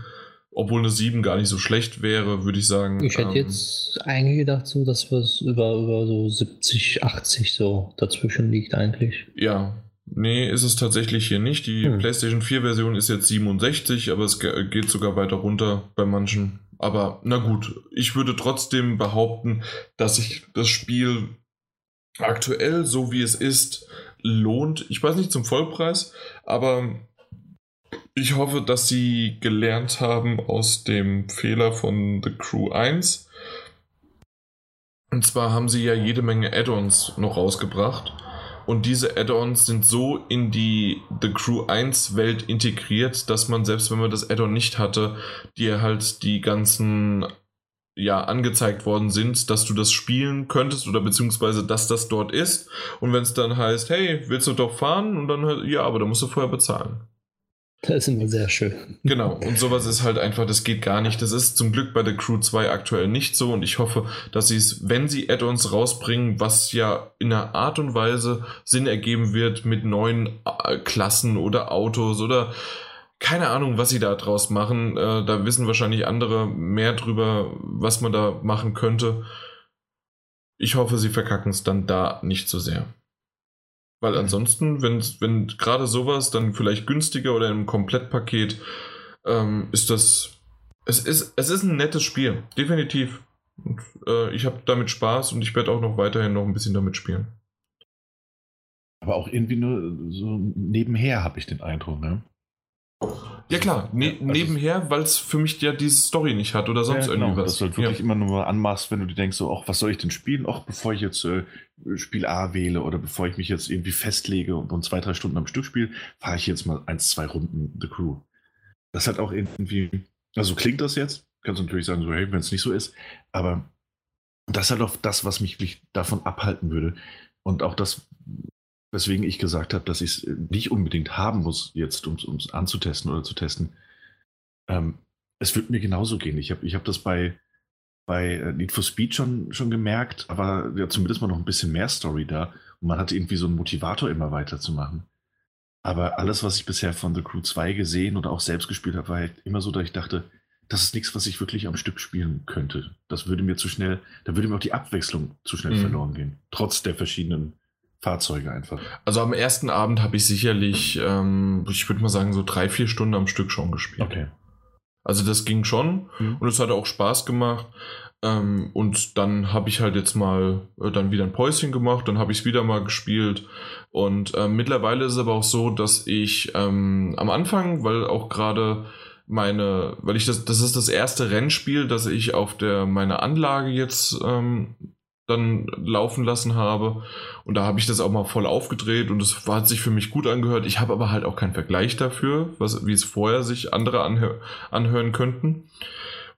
Obwohl eine 7 gar nicht so schlecht wäre, würde ich sagen. Ich hätte ähm, jetzt eigentlich gedacht, so, dass es über, über so 70, 80 so dazwischen liegt eigentlich. Ja, Nee, ist es tatsächlich hier nicht. Die hm. PlayStation 4 Version ist jetzt 67, aber es geht sogar weiter runter bei manchen. Aber na gut, ich würde trotzdem behaupten, dass sich das Spiel aktuell, so wie es ist, lohnt. Ich weiß nicht zum Vollpreis, aber ich hoffe, dass sie gelernt haben aus dem Fehler von The Crew 1. Und zwar haben sie ja jede Menge Add-ons noch rausgebracht. Und diese Add-ons sind so in die The Crew 1 Welt integriert, dass man selbst wenn man das Add-on nicht hatte, dir halt die ganzen ja angezeigt worden sind, dass du das spielen könntest oder beziehungsweise dass das dort ist. Und wenn es dann heißt, hey, willst du doch fahren? Und dann ja, aber da musst du vorher bezahlen. Das ist immer sehr schön. Genau, und sowas ist halt einfach, das geht gar nicht. Das ist zum Glück bei der Crew 2 aktuell nicht so und ich hoffe, dass sie es, wenn sie Add-ons rausbringen, was ja in einer Art und Weise Sinn ergeben wird mit neuen äh, Klassen oder Autos oder keine Ahnung, was sie da draus machen. Äh, da wissen wahrscheinlich andere mehr drüber, was man da machen könnte. Ich hoffe, sie verkacken es dann da nicht so sehr. Weil ansonsten, wenn, wenn gerade sowas dann vielleicht günstiger oder im Komplettpaket, ähm, ist das. Es ist, es ist ein nettes Spiel, definitiv. Und, äh, ich habe damit Spaß und ich werde auch noch weiterhin noch ein bisschen damit spielen. Aber auch irgendwie nur so nebenher habe ich den Eindruck, ne? Ja klar, ne also nebenher, weil es für mich ja diese Story nicht hat oder sonst ja, genau, irgendwie was. Dass du halt wirklich ja. immer nur anmachst, wenn du dir denkst, so, ach, was soll ich denn spielen? Auch bevor ich jetzt äh, Spiel A wähle oder bevor ich mich jetzt irgendwie festlege und, zwei, drei Stunden am Stück spiele, fahre ich jetzt mal eins, zwei Runden The Crew. Das hat auch irgendwie, also klingt das jetzt, kannst du natürlich sagen, so, hey, wenn es nicht so ist, aber das halt auch das, was mich davon abhalten würde. Und auch das, weswegen ich gesagt habe, dass ich es nicht unbedingt haben muss, jetzt um es anzutesten oder zu testen. Ähm, es wird mir genauso gehen. Ich habe ich hab das bei, bei äh, Need for Speed schon, schon gemerkt, aber ja, zumindest mal noch ein bisschen mehr Story da. Und man hat irgendwie so einen Motivator, immer weiterzumachen. Aber alles, was ich bisher von The Crew 2 gesehen oder auch selbst gespielt habe, war halt immer so, dass ich dachte, das ist nichts, was ich wirklich am Stück spielen könnte. Das würde mir zu schnell, da würde mir auch die Abwechslung zu schnell mhm. verloren gehen. Trotz der verschiedenen Fahrzeuge einfach. Also am ersten Abend habe ich sicherlich, ähm, ich würde mal sagen, so drei, vier Stunden am Stück schon gespielt. Okay. Also das ging schon mhm. und es hat auch Spaß gemacht. Ähm, und dann habe ich halt jetzt mal äh, dann wieder ein Päuschen gemacht, dann habe ich es wieder mal gespielt. Und äh, mittlerweile ist es aber auch so, dass ich ähm, am Anfang, weil auch gerade meine, weil ich das, das ist das erste Rennspiel, das ich auf der meine Anlage jetzt ähm, dann laufen lassen habe. Und da habe ich das auch mal voll aufgedreht und es hat sich für mich gut angehört. Ich habe aber halt auch keinen Vergleich dafür, was, wie es vorher sich andere anhör anhören könnten.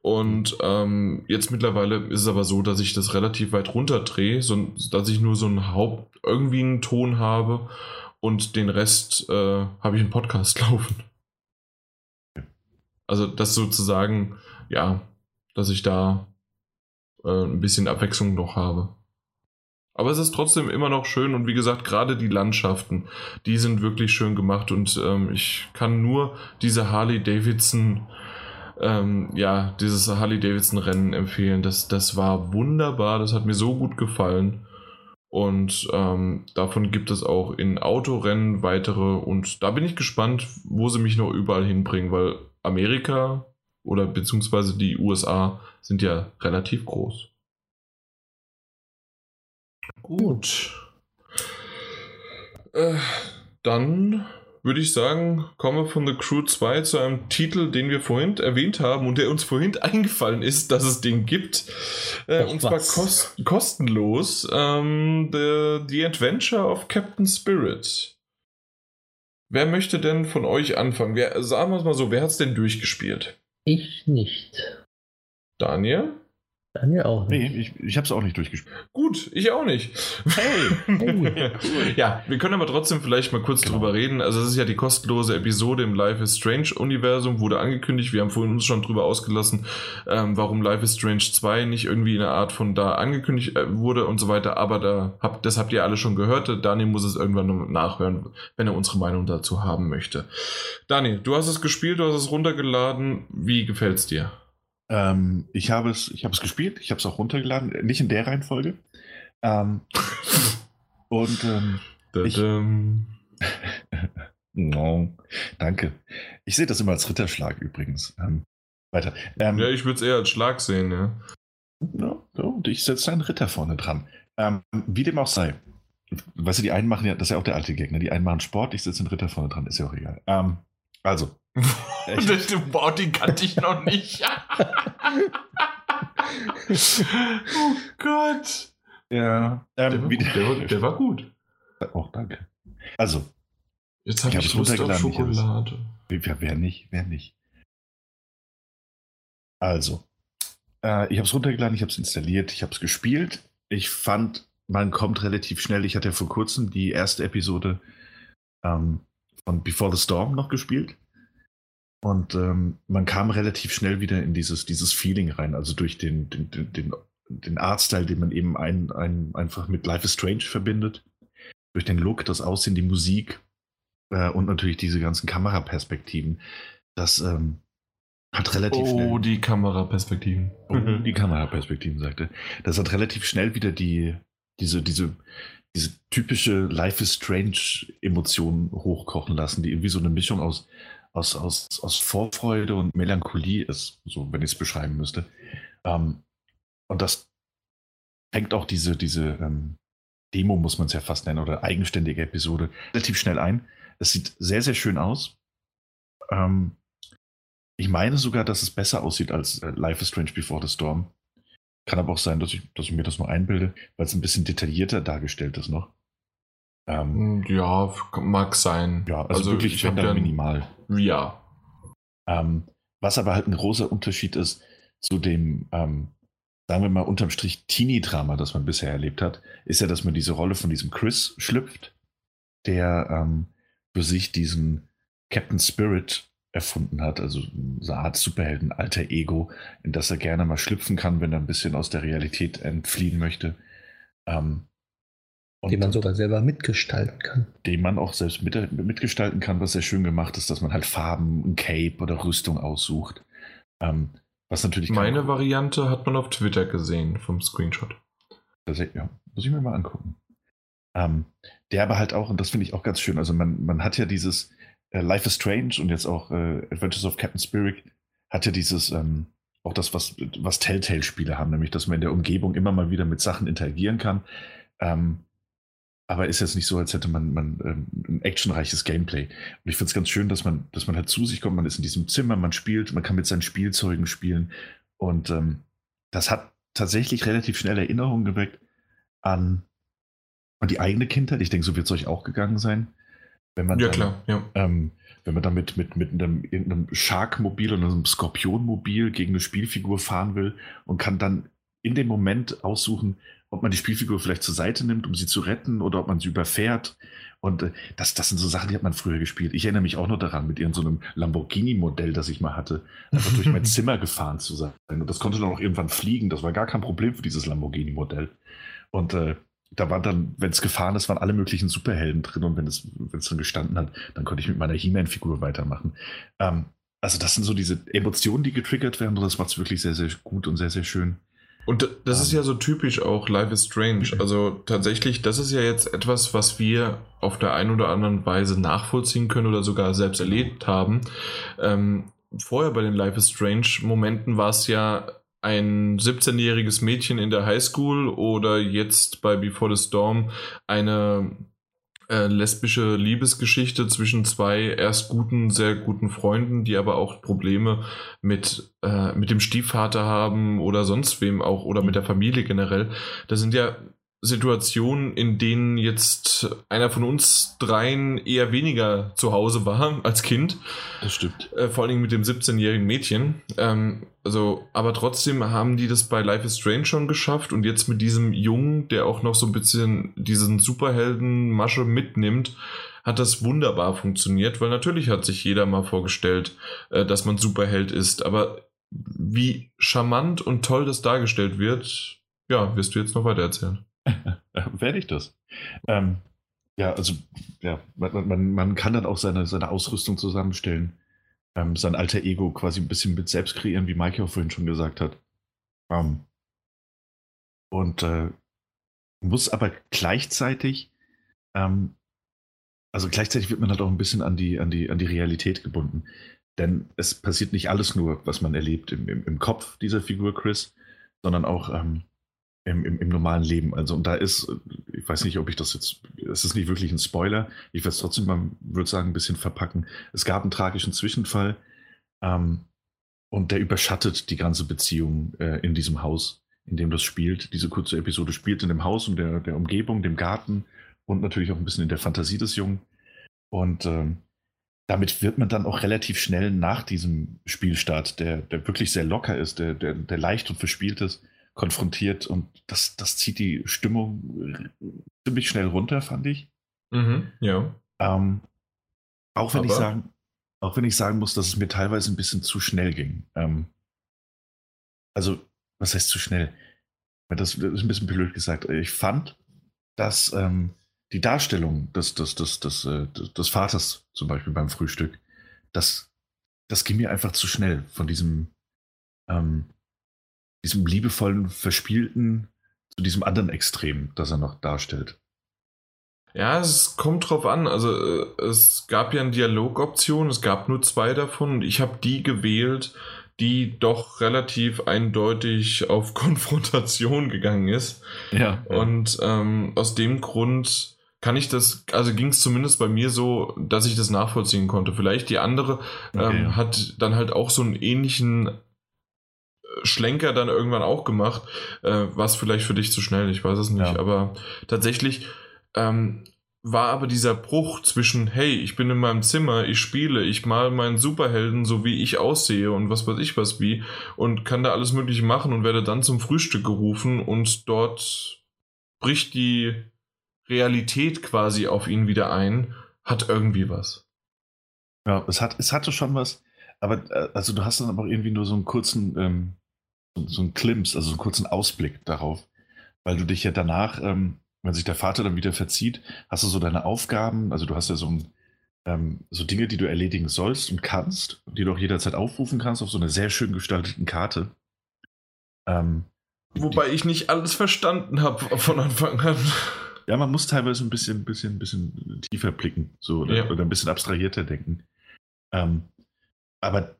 Und ähm, jetzt mittlerweile ist es aber so, dass ich das relativ weit runterdrehe, so, dass ich nur so einen Haupt, irgendwie einen Ton habe und den Rest äh, habe ich im Podcast laufen. Also das sozusagen, ja, dass ich da äh, ein bisschen Abwechslung noch habe. Aber es ist trotzdem immer noch schön und wie gesagt, gerade die Landschaften, die sind wirklich schön gemacht und ähm, ich kann nur diese Harley Davidson, ähm, ja, dieses Harley Davidson Rennen empfehlen. Das, das war wunderbar, das hat mir so gut gefallen. Und ähm, davon gibt es auch in Autorennen weitere und da bin ich gespannt, wo sie mich noch überall hinbringen, weil Amerika oder beziehungsweise die USA sind ja relativ groß. Gut. Äh, dann würde ich sagen, kommen wir von The Crew 2 zu einem Titel, den wir vorhin erwähnt haben und der uns vorhin eingefallen ist, dass es den gibt. Äh, und zwar kost kostenlos. Ähm, the, the Adventure of Captain Spirit. Wer möchte denn von euch anfangen? Wer, sagen wir es mal so, wer hat es denn durchgespielt? Ich nicht. Daniel? Daniel auch nicht. Nee, ich, ich habe es auch nicht durchgespielt. Gut, ich auch nicht. Hey! ja, wir können aber trotzdem vielleicht mal kurz genau. drüber reden. Also, es ist ja die kostenlose Episode im Life is Strange Universum, wurde angekündigt. Wir haben vorhin uns schon drüber ausgelassen, ähm, warum Life is Strange 2 nicht irgendwie in einer Art von da angekündigt äh, wurde und so weiter. Aber da habt, das habt ihr alle schon gehört. Daniel muss es irgendwann nachhören, wenn er unsere Meinung dazu haben möchte. Daniel, du hast es gespielt, du hast es runtergeladen. Wie gefällt es dir? Ähm, ich habe es, ich habe es gespielt, ich habe es auch runtergeladen, nicht in der Reihenfolge. Ähm, und ähm, ich, no, danke. Ich sehe das immer als Ritterschlag übrigens. Ähm, weiter. Ähm, ja, ich würde es eher als Schlag sehen, ja. No, no, und ich setze einen Ritter vorne dran. Ähm, wie dem auch sei. Weißt du, die einen machen ja, das ist ja auch der alte Gegner, die einen machen Sport, ich setze einen Ritter vorne dran, ist ja auch egal. Also, wow, den kannte ich noch nicht. oh Gott. Ja. Ähm, der, war der, der, war gut. Oh, danke. Also. Jetzt habe ich, ich Lust auf Schokolade. Wer, wer nicht? Wer nicht? Also. Äh, ich habe es runtergeladen, ich habe es installiert, ich habe es gespielt. Ich fand, man kommt relativ schnell. Ich hatte ja vor kurzem die erste Episode ähm, von Before the Storm noch gespielt. Und ähm, man kam relativ schnell wieder in dieses, dieses Feeling rein, also durch den, den, den, den, den Artstyle, den man eben ein, ein, einfach mit Life is Strange verbindet. Durch den Look, das Aussehen, die Musik äh, und natürlich diese ganzen Kameraperspektiven. Das ähm, hat relativ oh, schnell. Oh, die Kameraperspektiven. Oh, die Kameraperspektiven, sagte. Das hat relativ schnell wieder die, diese, diese, diese typische Life is Strange Emotion hochkochen lassen, die irgendwie so eine Mischung aus aus, aus, aus Vorfreude und Melancholie ist, so wenn ich es beschreiben müsste. Ähm, und das fängt auch diese, diese ähm, Demo, muss man es ja fast nennen, oder eigenständige Episode relativ schnell ein. Es sieht sehr, sehr schön aus. Ähm, ich meine sogar, dass es besser aussieht als äh, Life is Strange Before the Storm. Kann aber auch sein, dass ich, dass ich mir das nur einbilde, weil es ein bisschen detaillierter dargestellt ist noch. Ähm, ja, mag sein. Ja, also, also wirklich ich ja minimal. Ja. Ähm, was aber halt ein großer Unterschied ist zu dem, ähm, sagen wir mal, unterm Strich Teenie-Drama, das man bisher erlebt hat, ist ja, dass man diese Rolle von diesem Chris schlüpft, der ähm, für sich diesen Captain Spirit erfunden hat, also so eine Art Superhelden, alter Ego, in das er gerne mal schlüpfen kann, wenn er ein bisschen aus der Realität entfliehen möchte. Ähm, und den man sogar selber mitgestalten kann. Den man auch selbst mit, mitgestalten kann, was sehr schön gemacht ist, dass man halt Farben, ein Cape oder Rüstung aussucht. Ähm, was natürlich Meine Variante hat man auf Twitter gesehen vom Screenshot. Das, ja, muss ich mir mal angucken. Ähm, der aber halt auch, und das finde ich auch ganz schön, also man, man hat ja dieses äh, Life is Strange und jetzt auch äh, Adventures of Captain Spirit, hat ja dieses, ähm, auch das, was, was Telltale-Spiele haben, nämlich, dass man in der Umgebung immer mal wieder mit Sachen interagieren kann. Ähm, aber ist jetzt nicht so, als hätte man, man ähm, ein actionreiches Gameplay. Und ich finde es ganz schön, dass man, dass man halt zu sich kommt, man ist in diesem Zimmer, man spielt, man kann mit seinen Spielzeugen spielen. Und ähm, das hat tatsächlich relativ schnell Erinnerungen geweckt an, an die eigene Kindheit. Ich denke, so wird es euch auch gegangen sein. Wenn man ja, dann, klar, ja. Ähm, wenn man damit mit, mit einem, einem Shark-Mobil oder einem Skorpion-Mobil gegen eine Spielfigur fahren will und kann dann in dem Moment aussuchen, ob man die Spielfigur vielleicht zur Seite nimmt, um sie zu retten oder ob man sie überfährt. Und äh, das, das sind so Sachen, die hat man früher gespielt. Ich erinnere mich auch noch daran, mit irgendeinem so Lamborghini-Modell, das ich mal hatte, einfach durch mein Zimmer gefahren zu sein. Und das konnte dann auch irgendwann fliegen. Das war gar kein Problem für dieses Lamborghini-Modell. Und äh, da waren dann, wenn es gefahren ist, waren alle möglichen Superhelden drin. Und wenn es, wenn es dann gestanden hat, dann konnte ich mit meiner He-Man-Figur weitermachen. Ähm, also das sind so diese Emotionen, die getriggert werden. Und das macht es wirklich sehr, sehr gut und sehr, sehr schön. Und das ist ja so typisch auch Life is Strange. Also tatsächlich, das ist ja jetzt etwas, was wir auf der einen oder anderen Weise nachvollziehen können oder sogar selbst erlebt haben. Ähm, vorher bei den Life is Strange Momenten war es ja ein 17-jähriges Mädchen in der Highschool oder jetzt bei Before the Storm eine äh, lesbische Liebesgeschichte zwischen zwei erst guten, sehr guten Freunden, die aber auch Probleme mit, äh, mit dem Stiefvater haben oder sonst wem auch oder mit der Familie generell. Das sind ja Situationen, in denen jetzt einer von uns dreien eher weniger zu Hause war als Kind. Das stimmt. Äh, vor allem mit dem 17-jährigen Mädchen. Ähm, also, aber trotzdem haben die das bei Life is Strange schon geschafft und jetzt mit diesem Jungen, der auch noch so ein bisschen diesen Superhelden-Masche mitnimmt, hat das wunderbar funktioniert, weil natürlich hat sich jeder mal vorgestellt, äh, dass man Superheld ist, aber wie charmant und toll das dargestellt wird, ja, wirst du jetzt noch weiter erzählen. Werde ich das. Ähm, ja, also ja, man, man, man, kann dann auch seine, seine Ausrüstung zusammenstellen, ähm, sein alter Ego quasi ein bisschen mit selbst kreieren, wie Mike auch vorhin schon gesagt hat. Ähm, und äh, muss aber gleichzeitig, ähm, also gleichzeitig wird man halt auch ein bisschen an die, an die, an die Realität gebunden. Denn es passiert nicht alles nur, was man erlebt im, im, im Kopf dieser Figur Chris, sondern auch ähm, im, im, im, normalen Leben. Also, und da ist, ich weiß nicht, ob ich das jetzt, es ist nicht wirklich ein Spoiler, ich werde es trotzdem mal, würde sagen, ein bisschen verpacken. Es gab einen tragischen Zwischenfall ähm, und der überschattet die ganze Beziehung äh, in diesem Haus, in dem das spielt. Diese kurze Episode spielt in dem Haus und der, der Umgebung, dem Garten und natürlich auch ein bisschen in der Fantasie des Jungen. Und ähm, damit wird man dann auch relativ schnell nach diesem Spielstart, der, der wirklich sehr locker ist, der, der, der leicht und verspielt ist, konfrontiert und das, das zieht die Stimmung ziemlich schnell runter, fand ich. Mhm, ja. Ähm, auch wenn Aber ich sagen, auch wenn ich sagen muss, dass es mir teilweise ein bisschen zu schnell ging. Ähm, also, was heißt zu schnell? Das ist ein bisschen blöd gesagt. Ich fand, dass ähm, die Darstellung des, des, des, des, äh, des Vaters, zum Beispiel beim Frühstück, das, das ging mir einfach zu schnell von diesem, ähm, diesem liebevollen, verspielten zu diesem anderen Extrem, das er noch darstellt. Ja, es kommt drauf an. Also äh, es gab ja eine Dialogoption, es gab nur zwei davon und ich habe die gewählt, die doch relativ eindeutig auf Konfrontation gegangen ist. Ja. Und ähm, aus dem Grund kann ich das, also ging es zumindest bei mir so, dass ich das nachvollziehen konnte. Vielleicht die andere okay, ähm, hat dann halt auch so einen ähnlichen Schlenker dann irgendwann auch gemacht. Äh, was vielleicht für dich zu schnell, ich weiß es nicht. Ja. Aber tatsächlich ähm, war aber dieser Bruch zwischen, hey, ich bin in meinem Zimmer, ich spiele, ich mal meinen Superhelden, so wie ich aussehe und was weiß ich was wie und kann da alles Mögliche machen und werde dann zum Frühstück gerufen und dort bricht die Realität quasi auf ihn wieder ein, hat irgendwie was. Ja, es, hat, es hatte schon was, aber äh, also du hast dann aber irgendwie nur so einen kurzen ähm, so einen Klimps, also so einen kurzen Ausblick darauf. Weil du dich ja danach, ähm, wenn sich der Vater dann wieder verzieht, hast du so deine Aufgaben, also du hast ja so, ein, ähm, so Dinge, die du erledigen sollst und kannst, die du auch jederzeit aufrufen kannst auf so einer sehr schön gestalteten Karte. Ähm, Wobei die, ich nicht alles verstanden habe von Anfang an. Ja, man muss teilweise ein bisschen, bisschen, bisschen tiefer blicken so, oder, ja. oder ein bisschen abstrahierter denken. Ähm, aber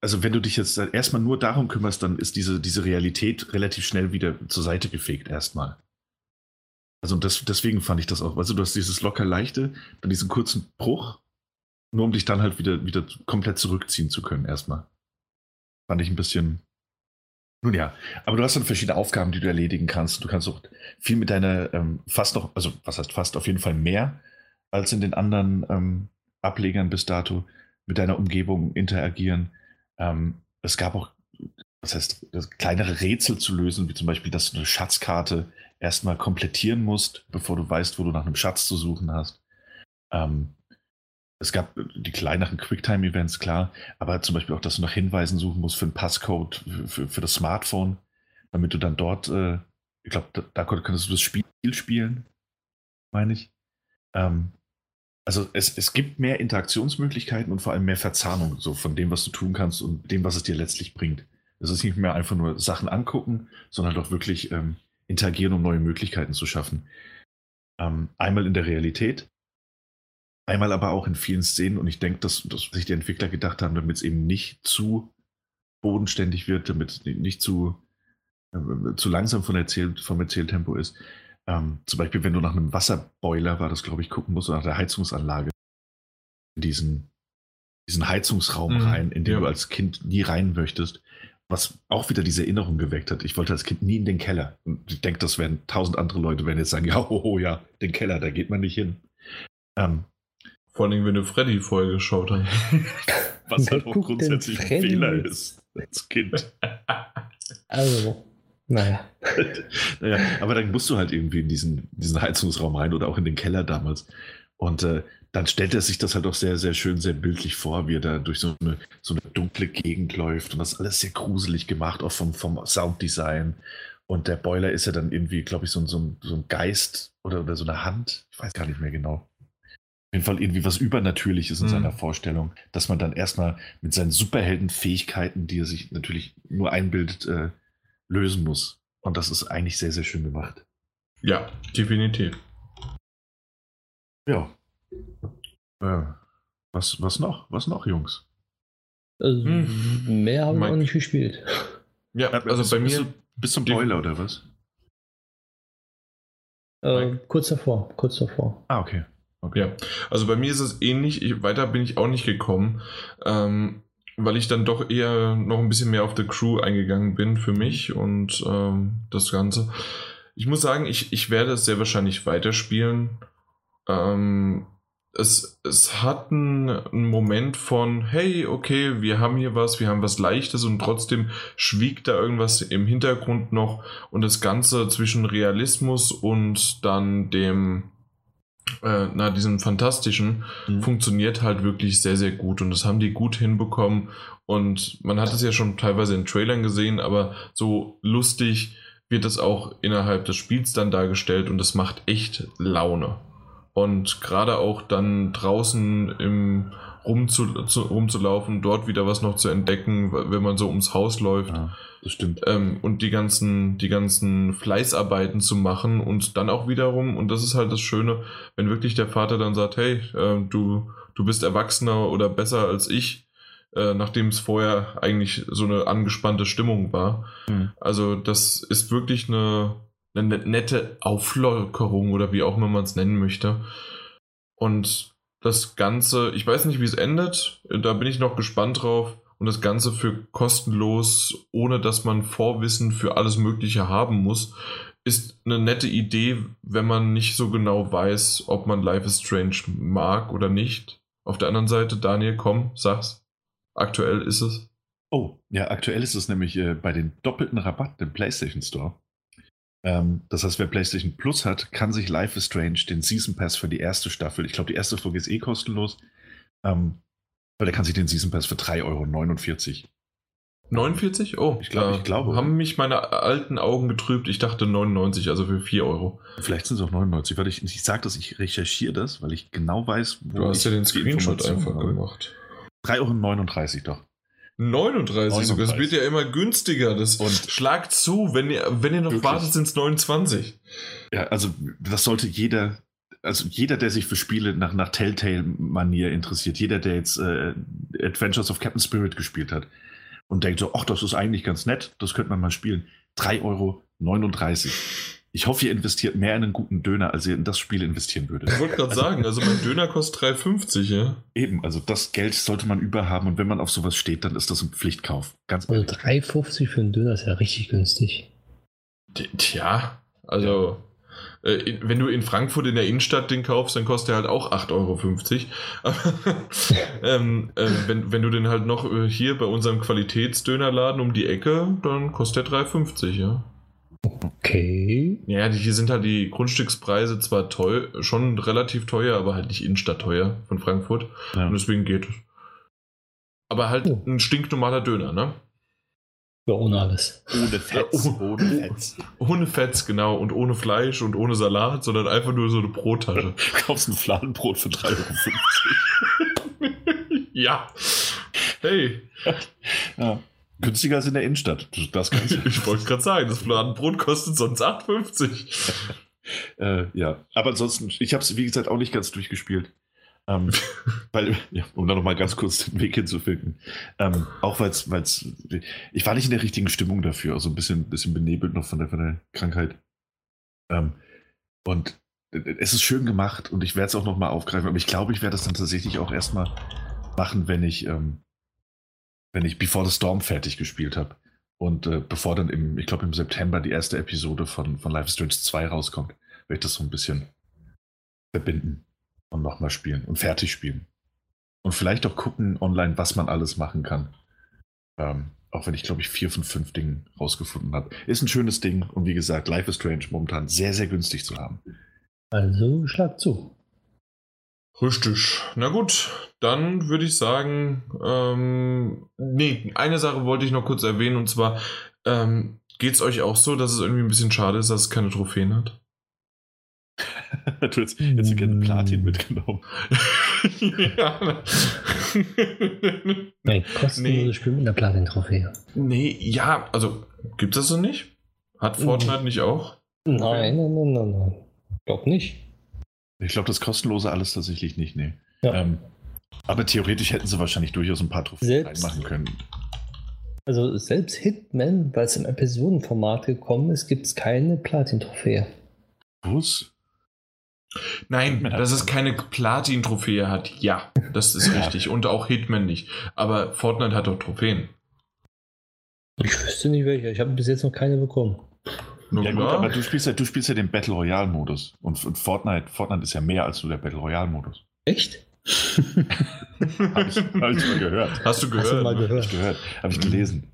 also wenn du dich jetzt erstmal nur darum kümmerst, dann ist diese, diese Realität relativ schnell wieder zur Seite gefegt erstmal. Also das, deswegen fand ich das auch. Also du hast dieses locker leichte, dann diesen kurzen Bruch, nur um dich dann halt wieder, wieder komplett zurückziehen zu können erstmal. Fand ich ein bisschen. Nun ja, aber du hast dann verschiedene Aufgaben, die du erledigen kannst. Du kannst auch viel mit deiner, ähm, fast noch, also was heißt fast, auf jeden Fall mehr als in den anderen ähm, Ablegern bis dato, mit deiner Umgebung interagieren. Ähm, es gab auch, was heißt, kleinere Rätsel zu lösen, wie zum Beispiel, dass du eine Schatzkarte erstmal komplettieren musst, bevor du weißt, wo du nach einem Schatz zu suchen hast. Ähm, es gab die kleineren Quicktime-Events, klar, aber zum Beispiel auch, dass du nach Hinweisen suchen musst für einen Passcode für, für das Smartphone, damit du dann dort, äh, ich glaube, da, da, konntest du das Spiel spielen, meine ich. Ähm, also es, es gibt mehr Interaktionsmöglichkeiten und vor allem mehr Verzahnung so von dem, was du tun kannst und dem, was es dir letztlich bringt. Es ist nicht mehr einfach nur Sachen angucken, sondern doch wirklich ähm, interagieren, um neue Möglichkeiten zu schaffen. Ähm, einmal in der Realität, einmal aber auch in vielen Szenen. Und ich denke, dass, dass sich die Entwickler gedacht haben, damit es eben nicht zu bodenständig wird, damit es nicht zu, äh, zu langsam von Erzähl vom Erzähltempo ist. Ähm, zum Beispiel, wenn du nach einem Wasserboiler, war das glaube ich, gucken musst, oder nach der Heizungsanlage, in diesen, diesen Heizungsraum mhm, rein, in den ja. du als Kind nie rein möchtest was auch wieder diese Erinnerung geweckt hat. Ich wollte als Kind nie in den Keller. Und ich denke, das werden tausend andere Leute werden jetzt sagen, ja, oh, oh ja, den Keller, da geht man nicht hin. Ähm, Vor allem, wenn du Freddy vorher geschaut hast. was halt auch grundsätzlich ein Fehler ist als Kind. Also, naja. naja, aber dann musst du halt irgendwie in diesen, diesen Heizungsraum rein oder auch in den Keller damals. Und äh, dann stellt er sich das halt auch sehr, sehr schön, sehr bildlich vor, wie er da durch so eine, so eine dunkle Gegend läuft und das alles sehr gruselig gemacht, auch vom, vom Sounddesign. Und der Boiler ist ja dann irgendwie, glaube ich, so, so, so ein Geist oder, oder so eine Hand. Ich weiß gar nicht mehr genau. Auf jeden Fall irgendwie was Übernatürliches in mhm. seiner Vorstellung, dass man dann erstmal mit seinen Superheldenfähigkeiten, die er sich natürlich nur einbildet, äh, lösen muss. Und das ist eigentlich sehr, sehr schön gemacht. Ja, definitiv. Ja, äh, was, was noch? Was noch, Jungs? Also, hm. Mehr haben wir auch nicht gespielt. Ja, also bei mir. Bis zum Boiler oder was? Äh, kurz davor, kurz davor. Ah, okay. okay. Ja, also bei mir ist es ähnlich. Ich, weiter bin ich auch nicht gekommen, ähm, weil ich dann doch eher noch ein bisschen mehr auf die Crew eingegangen bin für mich und ähm, das Ganze. Ich muss sagen, ich, ich werde es sehr wahrscheinlich weiterspielen. Ähm, es, es hat einen, einen, Moment von, hey, okay, wir haben hier was, wir haben was Leichtes und trotzdem schwiegt da irgendwas im Hintergrund noch und das Ganze zwischen Realismus und dann dem, äh, na, diesem Fantastischen mhm. funktioniert halt wirklich sehr, sehr gut und das haben die gut hinbekommen und man hat es ja schon teilweise in Trailern gesehen, aber so lustig wird das auch innerhalb des Spiels dann dargestellt und das macht echt Laune. Und gerade auch dann draußen im rumzu, zu, rumzulaufen, dort wieder was noch zu entdecken, wenn man so ums Haus läuft. Ja, das stimmt. Ähm, und die ganzen, die ganzen Fleißarbeiten zu machen und dann auch wiederum, und das ist halt das Schöne, wenn wirklich der Vater dann sagt, hey, äh, du, du bist erwachsener oder besser als ich, äh, nachdem es vorher eigentlich so eine angespannte Stimmung war. Mhm. Also das ist wirklich eine eine nette Auflockerung oder wie auch immer man es nennen möchte. Und das Ganze, ich weiß nicht, wie es endet, da bin ich noch gespannt drauf. Und das Ganze für kostenlos, ohne dass man Vorwissen für alles Mögliche haben muss, ist eine nette Idee, wenn man nicht so genau weiß, ob man Life is Strange mag oder nicht. Auf der anderen Seite, Daniel, komm, sag's. Aktuell ist es. Oh, ja, aktuell ist es nämlich äh, bei den doppelten Rabatt im PlayStation Store. Ähm, das heißt, wer PlayStation Plus hat, kann sich Life is Strange, den Season Pass für die erste Staffel, ich glaube, die erste Folge ist eh kostenlos, ähm, weil der kann sich den Season Pass für 3,49 Euro 49? Oh, ich, glaub, ich glaube. Haben mich meine alten Augen getrübt. Ich dachte 99, also für 4 Euro. Vielleicht sind es auch 99, weil ich, ich sage das, ich recherchiere das, weil ich genau weiß, wo Du hast ja den Screenshot einfach habe. gemacht. 3,39 Euro doch. 39, sogar. Es wird ja immer günstiger. Das und schlagt zu. Wenn ihr, wenn ihr noch wirklich? wartet, sind es 29. Ja, also das sollte jeder, also jeder, der sich für Spiele nach, nach Telltale-Manier interessiert, jeder, der jetzt äh, Adventures of Captain Spirit gespielt hat und denkt so, ach, das ist eigentlich ganz nett, das könnte man mal spielen. 3,39 Euro. Ich hoffe, ihr investiert mehr in einen guten Döner, als ihr in das Spiel investieren würdet. Ich wollte gerade also, sagen, also mein Döner kostet 3,50, ja? Eben, also das Geld sollte man überhaben und wenn man auf sowas steht, dann ist das ein Pflichtkauf. Ganz also 3,50 für einen Döner ist ja richtig günstig. Tja, also äh, wenn du in Frankfurt in der Innenstadt den kaufst, dann kostet er halt auch 8,50 Euro. ähm, äh, wenn, wenn du den halt noch äh, hier bei unserem Qualitätsdönerladen um die Ecke, dann kostet er 3,50, ja. Okay. Ja, hier sind halt die Grundstückspreise zwar teuer, schon relativ teuer, aber halt nicht Innenstadt teuer von Frankfurt. Ja. Und deswegen geht es. Aber halt oh. ein stinknormaler Döner, ne? Ja, ohne alles. Ohne Fetz. Ja, ohne, ohne Fetz. Ohne Fetz, genau. Und ohne Fleisch und ohne Salat, sondern einfach nur so eine Brottasche. Du kaufst ein Fladenbrot für 3,50 Euro. ja. Hey. Ja. Günstiger als in der Innenstadt. Das Ganze. ich wollte gerade sagen, das Fladenbrot kostet sonst 8,50. äh, ja, aber ansonsten, ich habe es wie gesagt auch nicht ganz durchgespielt. Ähm, weil, ja, um da nochmal ganz kurz den Weg hinzufinden. Ähm, auch weil es, ich war nicht in der richtigen Stimmung dafür, also ein bisschen, bisschen benebelt noch von der, von der Krankheit. Ähm, und es ist schön gemacht und ich werde es auch nochmal aufgreifen, aber ich glaube, ich werde das dann tatsächlich auch erstmal machen, wenn ich, ähm, wenn ich Before the Storm fertig gespielt habe. Und äh, bevor dann im, ich glaube im September die erste Episode von, von Life is Strange 2 rauskommt, werde ich das so ein bisschen verbinden und nochmal spielen und fertig spielen. Und vielleicht auch gucken online, was man alles machen kann. Ähm, auch wenn ich, glaube ich, vier von fünf Dingen rausgefunden habe. Ist ein schönes Ding und wie gesagt, Life is Strange momentan sehr, sehr günstig zu haben. Also schlag zu. Richtig. Na gut, dann würde ich sagen, ähm, nee, eine Sache wollte ich noch kurz erwähnen und zwar, ähm, geht es euch auch so, dass es irgendwie ein bisschen schade ist, dass es keine Trophäen hat? du hättest, hättest du gerne Platin mitgenommen. ja. Nein, kostenloses nee. Spiel mit einer Platin-Trophäe. Nee, ja, also gibt es das so nicht? Hat Fortnite mhm. nicht auch? Nein, nein, nein, nein, nein. Glaub nicht. Ich glaube, das kostenlose alles tatsächlich nicht, nee. Ja. Ähm, aber theoretisch hätten sie wahrscheinlich durchaus ein paar Trophäen reinmachen können. Also selbst Hitman, weil es im Episodenformat gekommen ist, gibt es keine Platin-Trophäe. Was? Nein, dass es keine Platin-Trophäe hat, ja, das ist richtig. Und auch Hitman nicht. Aber Fortnite hat doch Trophäen. Ich wüsste nicht welche. Ich habe bis jetzt noch keine bekommen. Ja, gut, aber du spielst ja, du spielst ja den Battle Royale-Modus. Und, und, Fortnite, Fortnite ist ja mehr als nur der Battle Royale-Modus. Echt? Habe ich, hab ich mal gehört. Hast du gehört? Hast du mal gehört? Gehört. Habe ich gelesen.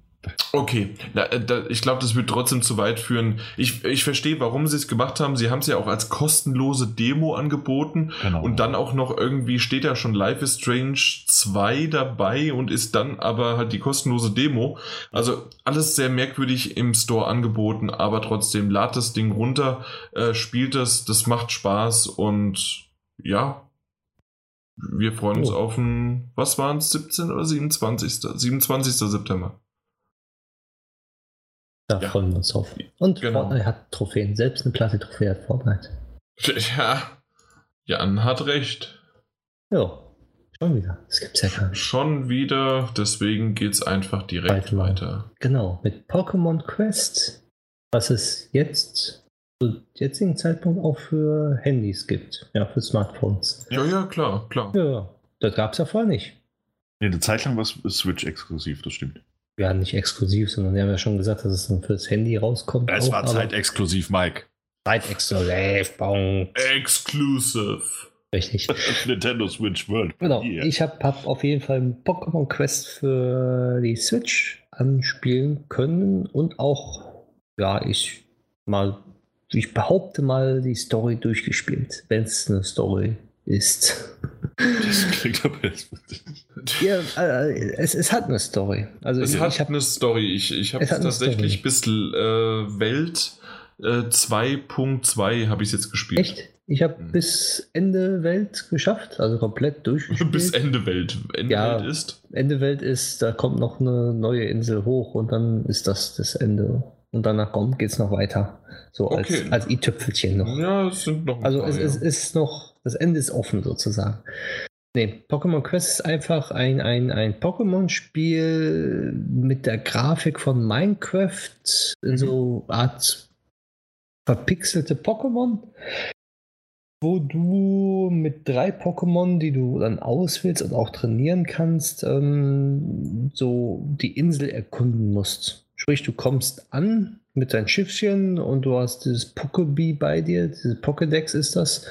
Okay, da, da, ich glaube, das wird trotzdem zu weit führen. Ich, ich verstehe, warum sie es gemacht haben. Sie haben es ja auch als kostenlose Demo angeboten genau. und dann auch noch irgendwie steht ja schon Life is Strange 2 dabei und ist dann aber halt die kostenlose Demo. Also alles sehr merkwürdig im Store angeboten, aber trotzdem lad das Ding runter, äh, spielt es, das macht Spaß und ja, wir freuen uns oh. auf ein, was waren es, 17 oder 27. 27. September. Da ja. freuen wir uns drauf. Und genau. Fortnite hat Trophäen. Selbst eine Platin-Trophäe hat Fortnite. Ja, Jan hat recht. Ja, schon wieder. Das gibt's ja gar nicht. Schon wieder, deswegen geht's einfach direkt weiter. weiter. Genau, mit Pokémon Quest, was es jetzt zu jetzigen Zeitpunkt auch für Handys gibt. Ja, für Smartphones. Ja, ja, klar, klar. Ja, das gab's ja vorher nicht. Nee, eine Zeit lang war es Switch exklusiv, das stimmt ja, nicht exklusiv, sondern wir haben ja schon gesagt, dass es dann fürs Handy rauskommt. Es auch, war zeitexklusiv, Mike. Zeitexklusiv, Punkt. Exclusive. Richtig. Nintendo Switch World. Genau. Yeah. Ich habe hab auf jeden Fall Pokémon Quest für die Switch anspielen können und auch, ja, ich mal, ich behaupte mal, die Story durchgespielt, wenn es eine Story ist. Das klingt aber jetzt. ja, äh, es, es hat eine Story. Also es ich, hat ich hab, eine Story. Ich, ich habe tatsächlich bis äh, Welt äh, 2.2 habe ich jetzt gespielt. Echt? Ich habe hm. bis Ende Welt geschafft, also komplett durchgespielt. bis Ende Welt. Ende ja, Welt ist? Ende Welt ist, da kommt noch eine neue Insel hoch und dann ist das das Ende. Und danach kommt, geht es noch weiter. So okay. als, als i-Tüpfelchen noch. Ja, es sind noch. Also paar, es, ja. es ist noch, das Ende ist offen sozusagen. Nee, Pokémon Quest ist einfach ein, ein, ein Pokémon-Spiel mit der Grafik von Minecraft in mhm. so Art verpixelte Pokémon, wo du mit drei Pokémon, die du dann auswählst und auch trainieren kannst, ähm, so die Insel erkunden musst. Sprich, du kommst an mit deinem Schiffchen und du hast dieses Pokébee bei dir, dieses Pokédex ist das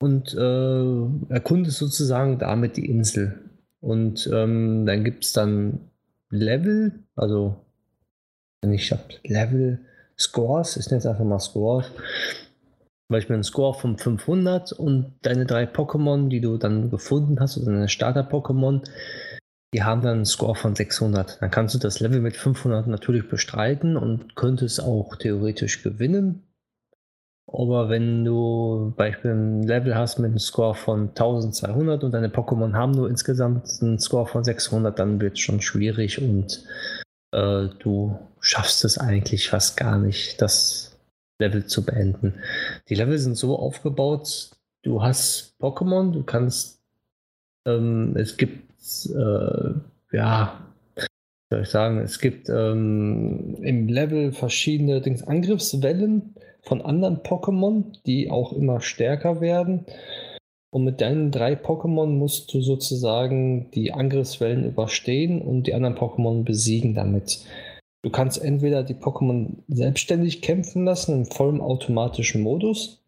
und äh, erkundest sozusagen damit die Insel. Und ähm, dann gibt es dann Level, also ich habe Level Scores, nenne es einfach mal Scores. Zum Beispiel einen Score von 500 und deine drei Pokémon, die du dann gefunden hast, oder deine Starter-Pokémon, die haben dann einen Score von 600. Dann kannst du das Level mit 500 natürlich bestreiten und könntest auch theoretisch gewinnen. Aber wenn du Beispiel ein Level hast mit einem Score von 1200 und deine Pokémon haben nur insgesamt einen Score von 600, dann wird es schon schwierig und äh, du schaffst es eigentlich fast gar nicht, das Level zu beenden. Die Level sind so aufgebaut, du hast Pokémon, du kannst, ähm, es gibt, äh, ja, soll ich sagen, es gibt ähm, im Level verschiedene Dings, Angriffswellen von anderen Pokémon, die auch immer stärker werden. Und mit deinen drei Pokémon musst du sozusagen die Angriffswellen überstehen und die anderen Pokémon besiegen damit. Du kannst entweder die Pokémon selbstständig kämpfen lassen im vollen automatischen Modus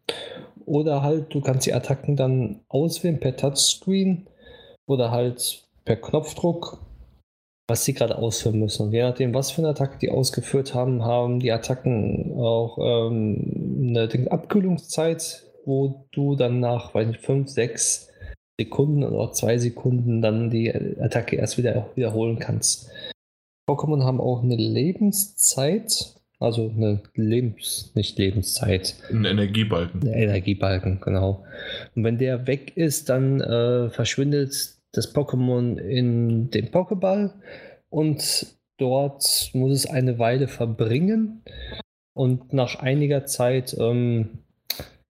oder halt du kannst die Attacken dann auswählen per Touchscreen oder halt per Knopfdruck was sie gerade ausführen müssen. Und je nachdem, was für eine Attacke die ausgeführt haben, haben die Attacken auch ähm, eine Abkühlungszeit, wo du dann nach, weiß nicht, 5, 6 Sekunden oder 2 Sekunden dann die Attacke erst wieder wiederholen kannst. Pokémon haben auch eine Lebenszeit, also eine Lebens, nicht Lebenszeit. Ein Energiebalken. Ein Energiebalken, genau. Und wenn der weg ist, dann äh, verschwindet das Pokémon in den Pokéball und dort muss es eine Weile verbringen und nach einiger Zeit ähm,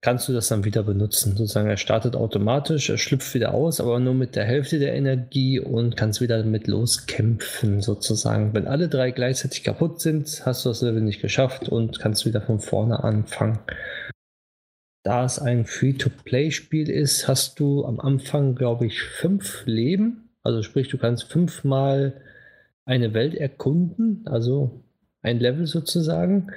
kannst du das dann wieder benutzen. Sozusagen, er startet automatisch, er schlüpft wieder aus, aber nur mit der Hälfte der Energie und kannst wieder damit loskämpfen, sozusagen. Wenn alle drei gleichzeitig kaputt sind, hast du das Level nicht geschafft und kannst wieder von vorne anfangen. Da es ein Free-to-Play-Spiel ist, hast du am Anfang, glaube ich, fünf Leben. Also sprich, du kannst fünfmal eine Welt erkunden, also ein Level sozusagen.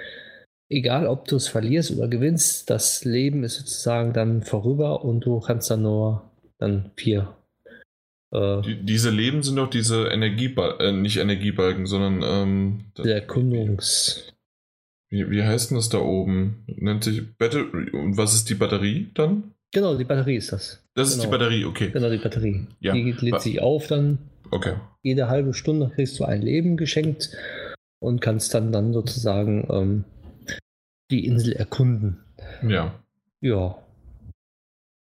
Egal, ob du es verlierst oder gewinnst, das Leben ist sozusagen dann vorüber und du kannst dann nur dann vier. Äh, Die, diese Leben sind doch diese Energiebalken, äh, nicht Energiebalken, sondern ähm, der Erkundungs. Wie, wie heißt denn das da oben? Nennt sich Battery. Und was ist die Batterie dann? Genau, die Batterie ist das. Das genau. ist die genau. Batterie, okay. Genau, die Batterie. Ja. Die lädt sich auf dann. Okay. Jede halbe Stunde kriegst du ein Leben geschenkt und kannst dann, dann sozusagen ähm, die Insel erkunden. Ja. Ja.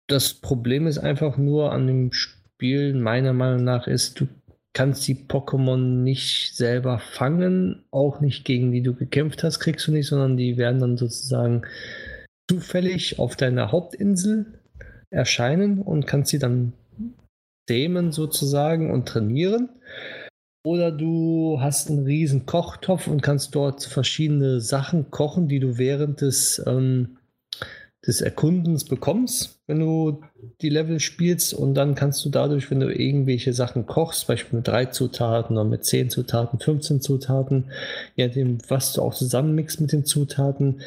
Das Problem ist einfach nur an dem Spiel, meiner Meinung nach, ist, du kannst die Pokémon nicht selber fangen, auch nicht gegen die du gekämpft hast, kriegst du nicht, sondern die werden dann sozusagen zufällig auf deiner Hauptinsel erscheinen und kannst sie dann dämen sozusagen und trainieren. Oder du hast einen riesen Kochtopf und kannst dort verschiedene Sachen kochen, die du während des ähm, des Erkundens bekommst, wenn du die Level spielst und dann kannst du dadurch, wenn du irgendwelche Sachen kochst, Beispiel mit drei Zutaten oder mit zehn Zutaten, 15 Zutaten, je nachdem, was du auch zusammenmixst mit den Zutaten,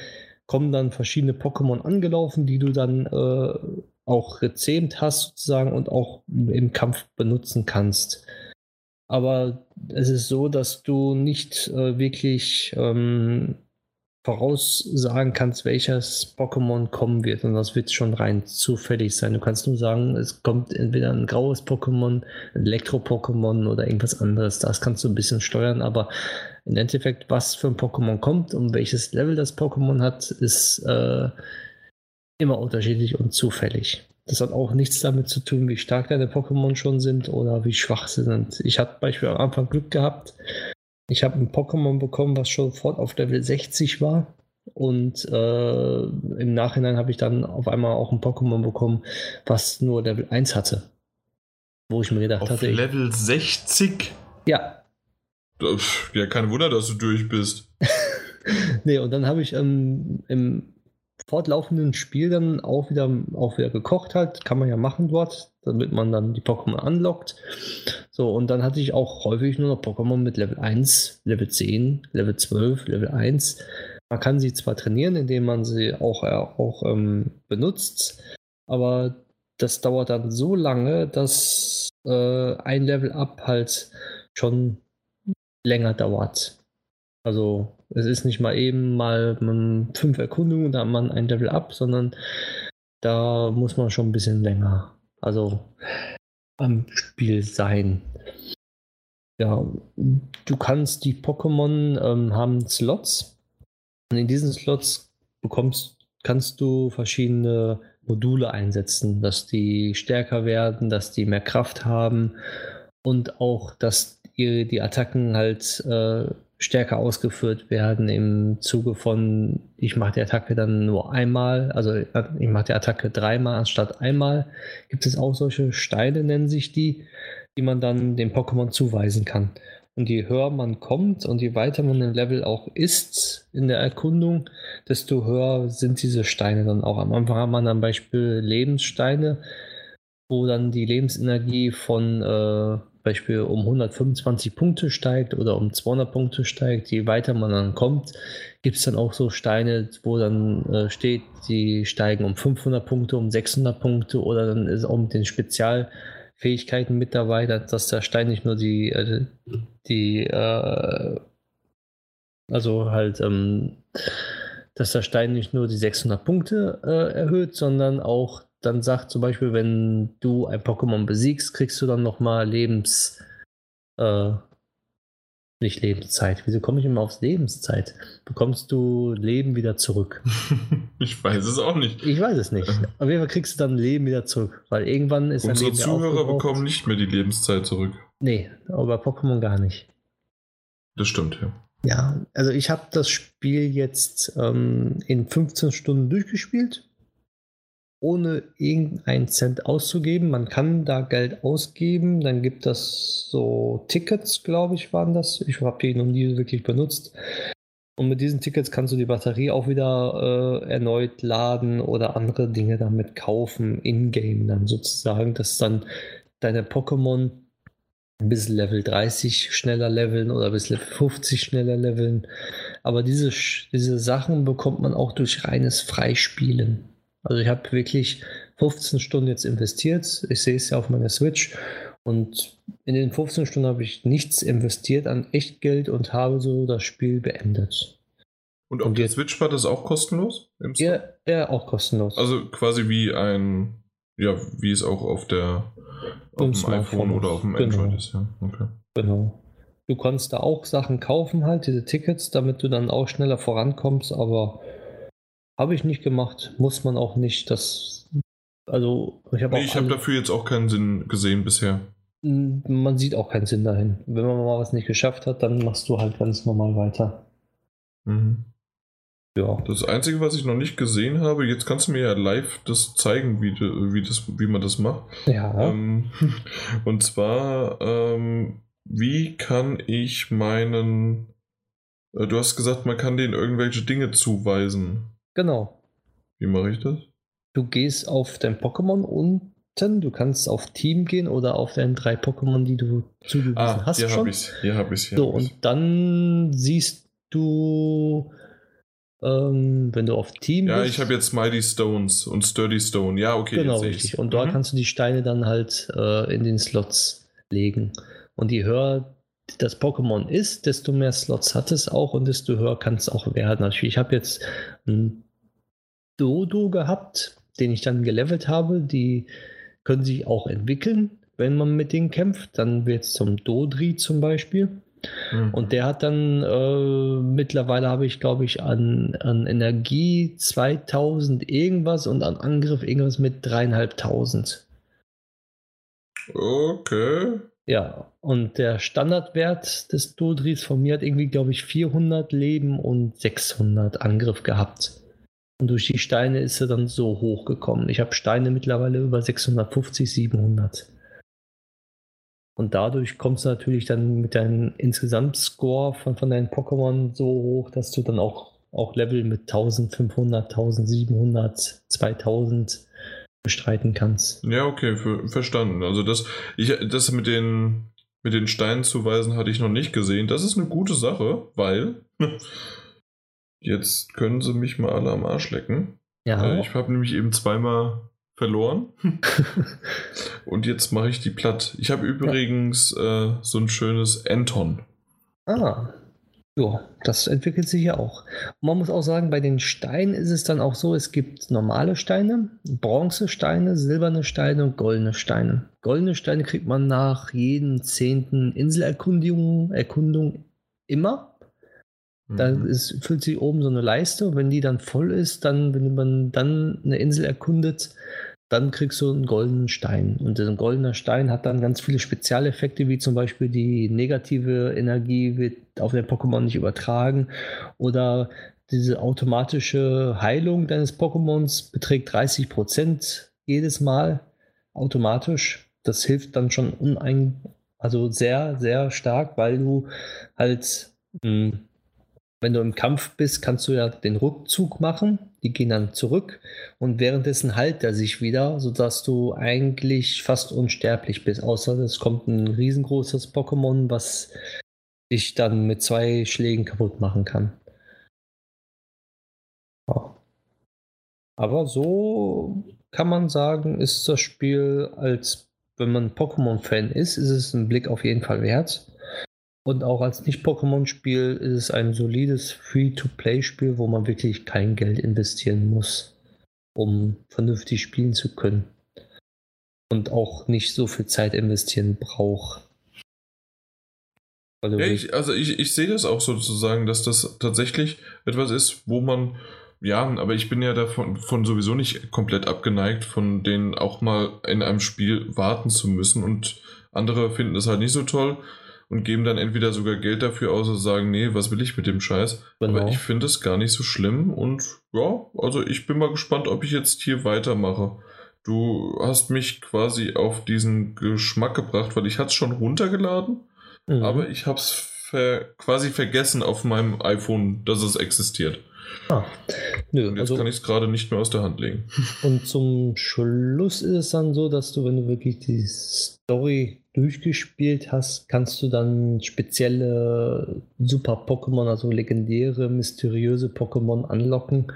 kommen dann verschiedene Pokémon angelaufen, die du dann äh, auch rezähmt hast sozusagen und auch im Kampf benutzen kannst. Aber es ist so, dass du nicht äh, wirklich ähm, voraussagen kannst, welches Pokémon kommen wird. Und das wird schon rein zufällig sein. Du kannst nur sagen, es kommt entweder ein graues Pokémon, ein Elektro-Pokémon oder irgendwas anderes. Das kannst du ein bisschen steuern, aber im Endeffekt, was für ein Pokémon kommt und welches Level das Pokémon hat, ist äh, immer unterschiedlich und zufällig. Das hat auch nichts damit zu tun, wie stark deine Pokémon schon sind oder wie schwach sie sind. Ich hatte beispielsweise am Anfang Glück gehabt. Ich habe ein Pokémon bekommen, was schon sofort auf Level 60 war. Und äh, im Nachhinein habe ich dann auf einmal auch ein Pokémon bekommen, was nur Level 1 hatte. Wo ich mir gedacht auf hatte. Level 60? Ja. Ja, kein Wunder, dass du durch bist. nee, und dann habe ich ähm, im fortlaufenden Spiel dann auch wieder, auch wieder gekocht hat. Kann man ja machen dort, damit man dann die Pokémon anlockt. So, und dann hatte ich auch häufig nur noch Pokémon mit Level 1, Level 10, Level 12, Level 1. Man kann sie zwar trainieren, indem man sie auch, äh, auch ähm, benutzt, aber das dauert dann so lange, dass äh, ein Level-Up halt schon länger dauert. Also es ist nicht mal eben mal fünf Erkundungen, da hat man ein Level up, sondern da muss man schon ein bisschen länger, also am Spiel sein. Ja, du kannst die Pokémon ähm, haben Slots und in diesen Slots bekommst, kannst du verschiedene Module einsetzen, dass die stärker werden, dass die mehr Kraft haben und auch, dass die, die Attacken halt äh, stärker ausgeführt werden im Zuge von, ich mache die Attacke dann nur einmal, also ich mache die Attacke dreimal anstatt einmal. Gibt es auch solche Steine, nennen sich die, die man dann dem Pokémon zuweisen kann. Und je höher man kommt und je weiter man im Level auch ist in der Erkundung, desto höher sind diese Steine dann auch. Am Anfang hat man dann Beispiel Lebenssteine, wo dann die Lebensenergie von äh, Beispiel um 125 Punkte steigt oder um 200 Punkte steigt, je weiter man dann kommt, gibt es dann auch so Steine, wo dann äh, steht, die steigen um 500 Punkte, um 600 Punkte oder dann ist auch mit den Spezialfähigkeiten mit dabei, dass der Stein nicht nur die, äh, die äh, also halt, ähm, dass der Stein nicht nur die 600 Punkte äh, erhöht, sondern auch dann sagt zum Beispiel, wenn du ein Pokémon besiegst, kriegst du dann nochmal Lebens. Äh, nicht Lebenszeit. Wieso komme ich immer aufs Lebenszeit? Bekommst du Leben wieder zurück? ich weiß es auch nicht. Ich weiß es nicht. Auf jeden Fall kriegst du dann Leben wieder zurück, weil irgendwann ist Unsere Leben Zuhörer bekommen nicht mehr die Lebenszeit zurück. Nee, aber bei Pokémon gar nicht. Das stimmt, ja. Ja, also ich habe das Spiel jetzt ähm, in 15 Stunden durchgespielt ohne irgendeinen Cent auszugeben. Man kann da Geld ausgeben, dann gibt es so Tickets, glaube ich, waren das. Ich habe die noch nie wirklich benutzt. Und mit diesen Tickets kannst du die Batterie auch wieder äh, erneut laden oder andere Dinge damit kaufen, in-game dann sozusagen, dass dann deine Pokémon bis Level 30 schneller leveln oder bis Level 50 schneller leveln. Aber diese, diese Sachen bekommt man auch durch reines Freispielen. Also ich habe wirklich 15 Stunden jetzt investiert. Ich sehe es ja auf meiner Switch. Und in den 15 Stunden habe ich nichts investiert an Echtgeld und habe so das Spiel beendet. Und auf der Switch war das auch kostenlos? ja, ja, auch kostenlos. Also quasi wie ein, ja, wie es auch auf der auf dem iPhone oder auf dem genau. Android ist, ja. Okay. Genau. Du kannst da auch Sachen kaufen, halt, diese Tickets, damit du dann auch schneller vorankommst, aber habe ich nicht gemacht, muss man auch nicht. Das, also ich habe nee, ich habe dafür jetzt auch keinen Sinn gesehen bisher. Man sieht auch keinen Sinn dahin. Wenn man mal was nicht geschafft hat, dann machst du halt ganz normal weiter. Mhm. Ja. Das Einzige, was ich noch nicht gesehen habe, jetzt kannst du mir ja live das zeigen, wie, wie, das, wie man das macht. Ja. Ähm, und zwar, ähm, wie kann ich meinen. Äh, du hast gesagt, man kann denen irgendwelche Dinge zuweisen. Genau. Wie mache ich das? Du gehst auf dein Pokémon unten, du kannst auf Team gehen oder auf deine drei Pokémon, die du zugewiesen ah, hast. Hier habe ich es. Hier habe ich es. So, und dann siehst du, ähm, wenn du auf Team ja, bist. Ja, ich habe jetzt Mighty Stones und Sturdy Stone. Ja, okay. Genau, richtig. Und dort mhm. kannst du die Steine dann halt äh, in den Slots legen. Und je höher das Pokémon ist, desto mehr Slots hat es auch und desto höher kann es auch werden. Natürlich, ich habe jetzt einen Dodo gehabt, den ich dann gelevelt habe. Die können sich auch entwickeln, wenn man mit denen kämpft. Dann wird es zum Dodri zum Beispiel. Mhm. Und der hat dann äh, mittlerweile habe ich, glaube ich, an, an Energie 2000 irgendwas und an Angriff irgendwas mit dreieinhalbtausend. Okay. Ja, und der Standardwert des Dodris von mir hat irgendwie, glaube ich, 400 Leben und 600 Angriff gehabt. Und durch die Steine ist er dann so hochgekommen. Ich habe Steine mittlerweile über 650, 700. Und dadurch kommst du natürlich dann mit deinem Insgesamtscore von, von deinen Pokémon so hoch, dass du dann auch, auch Level mit 1500, 1700, 2000 bestreiten kannst. Ja, okay, für, verstanden. Also das, ich, das mit den, mit den Steinen zu weisen hatte ich noch nicht gesehen. Das ist eine gute Sache, weil jetzt können sie mich mal alle am Arsch lecken. Ja. Äh, ich habe nämlich eben zweimal verloren. Und jetzt mache ich die platt. Ich habe übrigens ja. äh, so ein schönes Anton. Ah. Ja, das entwickelt sich ja auch. Und man muss auch sagen, bei den Steinen ist es dann auch so, es gibt normale Steine, Bronzesteine, silberne Steine und goldene Steine. Goldene Steine kriegt man nach jeden zehnten Inselerkundung Erkundung immer. Da mhm. ist, füllt sich oben so eine Leiste und wenn die dann voll ist, dann, wenn man dann eine Insel erkundet, dann kriegst du einen goldenen Stein. Und ein goldener Stein hat dann ganz viele Spezialeffekte, wie zum Beispiel die negative Energie wird auf den Pokémon nicht übertragen oder diese automatische Heilung deines Pokémons beträgt 30% jedes Mal automatisch. Das hilft dann schon unein, also sehr, sehr stark, weil du halt mh, hm, wenn du im Kampf bist, kannst du ja den Rückzug machen. Die gehen dann zurück und währenddessen heilt er sich wieder, sodass du eigentlich fast unsterblich bist. Außer es kommt ein riesengroßes Pokémon, was dich dann mit zwei Schlägen kaputt machen kann. Ja. Aber so kann man sagen, ist das Spiel als wenn man Pokémon-Fan ist, ist es ein Blick auf jeden Fall wert. Und auch als Nicht-Pokémon-Spiel ist es ein solides Free-to-Play-Spiel, wo man wirklich kein Geld investieren muss, um vernünftig spielen zu können. Und auch nicht so viel Zeit investieren braucht. Ja, ich, also ich, ich sehe das auch sozusagen, dass das tatsächlich etwas ist, wo man, ja, aber ich bin ja davon von sowieso nicht komplett abgeneigt, von denen auch mal in einem Spiel warten zu müssen und andere finden es halt nicht so toll und geben dann entweder sogar Geld dafür aus und sagen, nee, was will ich mit dem Scheiß? Genau. Aber ich finde es gar nicht so schlimm und ja, also ich bin mal gespannt, ob ich jetzt hier weitermache. Du hast mich quasi auf diesen Geschmack gebracht, weil ich hatte es schon runtergeladen, mhm. aber ich habe es ver quasi vergessen auf meinem iPhone, dass es existiert. Ah, nö, und jetzt also, kann ich es gerade nicht mehr aus der Hand legen. Und zum Schluss ist es dann so, dass du, wenn du wirklich die Story durchgespielt hast, kannst du dann spezielle super Pokémon, also legendäre, mysteriöse Pokémon anlocken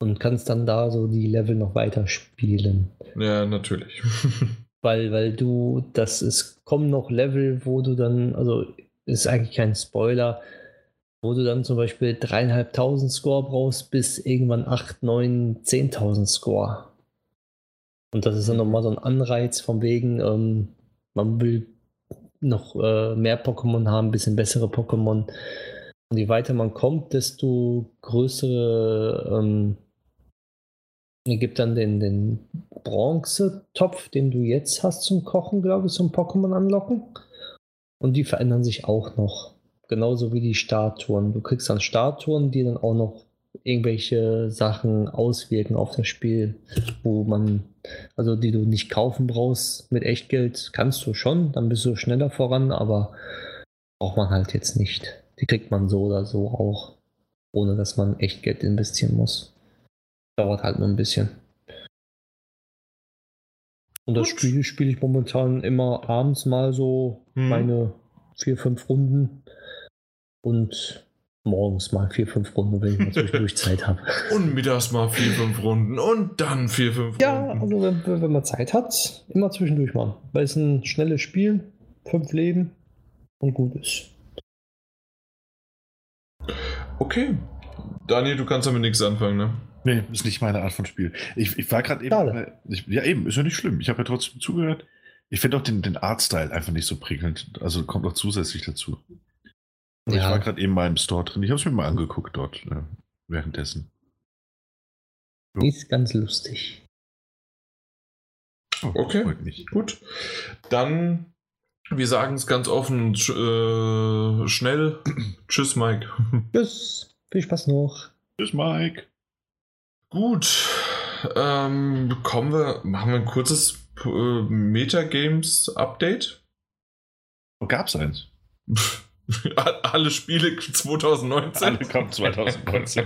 und kannst dann da so die Level noch weiter spielen. Ja, natürlich. weil, weil du, das ist, kommen noch Level, wo du dann, also ist eigentlich kein Spoiler, wo du dann zum Beispiel dreieinhalbtausend Score brauchst, bis irgendwann 8, 9, 10.000 Score. Und das ist dann nochmal so ein Anreiz von wegen, ähm, man will noch äh, mehr Pokémon haben, ein bisschen bessere Pokémon. Und je weiter man kommt, desto größere ähm, gibt dann den, den Bronze-Topf, den du jetzt hast zum Kochen, glaube ich, zum Pokémon anlocken. Und die verändern sich auch noch. Genauso wie die Statuen. Du kriegst dann Statuen, die dann auch noch irgendwelche Sachen auswirken auf das Spiel, wo man, also die du nicht kaufen brauchst mit Echtgeld, kannst du schon, dann bist du schneller voran, aber braucht man halt jetzt nicht. Die kriegt man so oder so auch, ohne dass man Echtgeld investieren muss. Dauert halt nur ein bisschen. Und das Gut. Spiel spiele ich momentan immer abends mal so hm. meine vier, fünf Runden. Und morgens mal vier, fünf Runden, wenn ich mal zwischendurch Zeit habe. Und mittags mal vier, fünf Runden und dann vier, fünf ja, Runden. Ja, also wenn, wenn, man Zeit hat, immer zwischendurch machen. Weil es ein schnelles Spiel, fünf Leben und gut ist. Okay. Daniel, du kannst damit nichts anfangen, ne? Nee, ist nicht meine Art von Spiel. Ich, ich war gerade eben. Ich, ja, eben, ist ja nicht schlimm. Ich habe ja trotzdem zugehört. Ich finde auch den, den Artstyle einfach nicht so prickelnd. Also kommt noch zusätzlich dazu. Ja. Ich war gerade eben mal im Store drin. Ich habe es mir mal angeguckt dort äh, währenddessen. So. Ist ganz lustig. Oh, okay, gut. Dann, wir sagen es ganz offen, äh, schnell. Tschüss, Mike. Tschüss. Viel Spaß noch. Tschüss, Mike. Gut. Ähm, kommen wir, machen wir ein kurzes äh, Metagames-Update. Wo gab es eins? Alle Spiele 2019. Alle kommen 2019.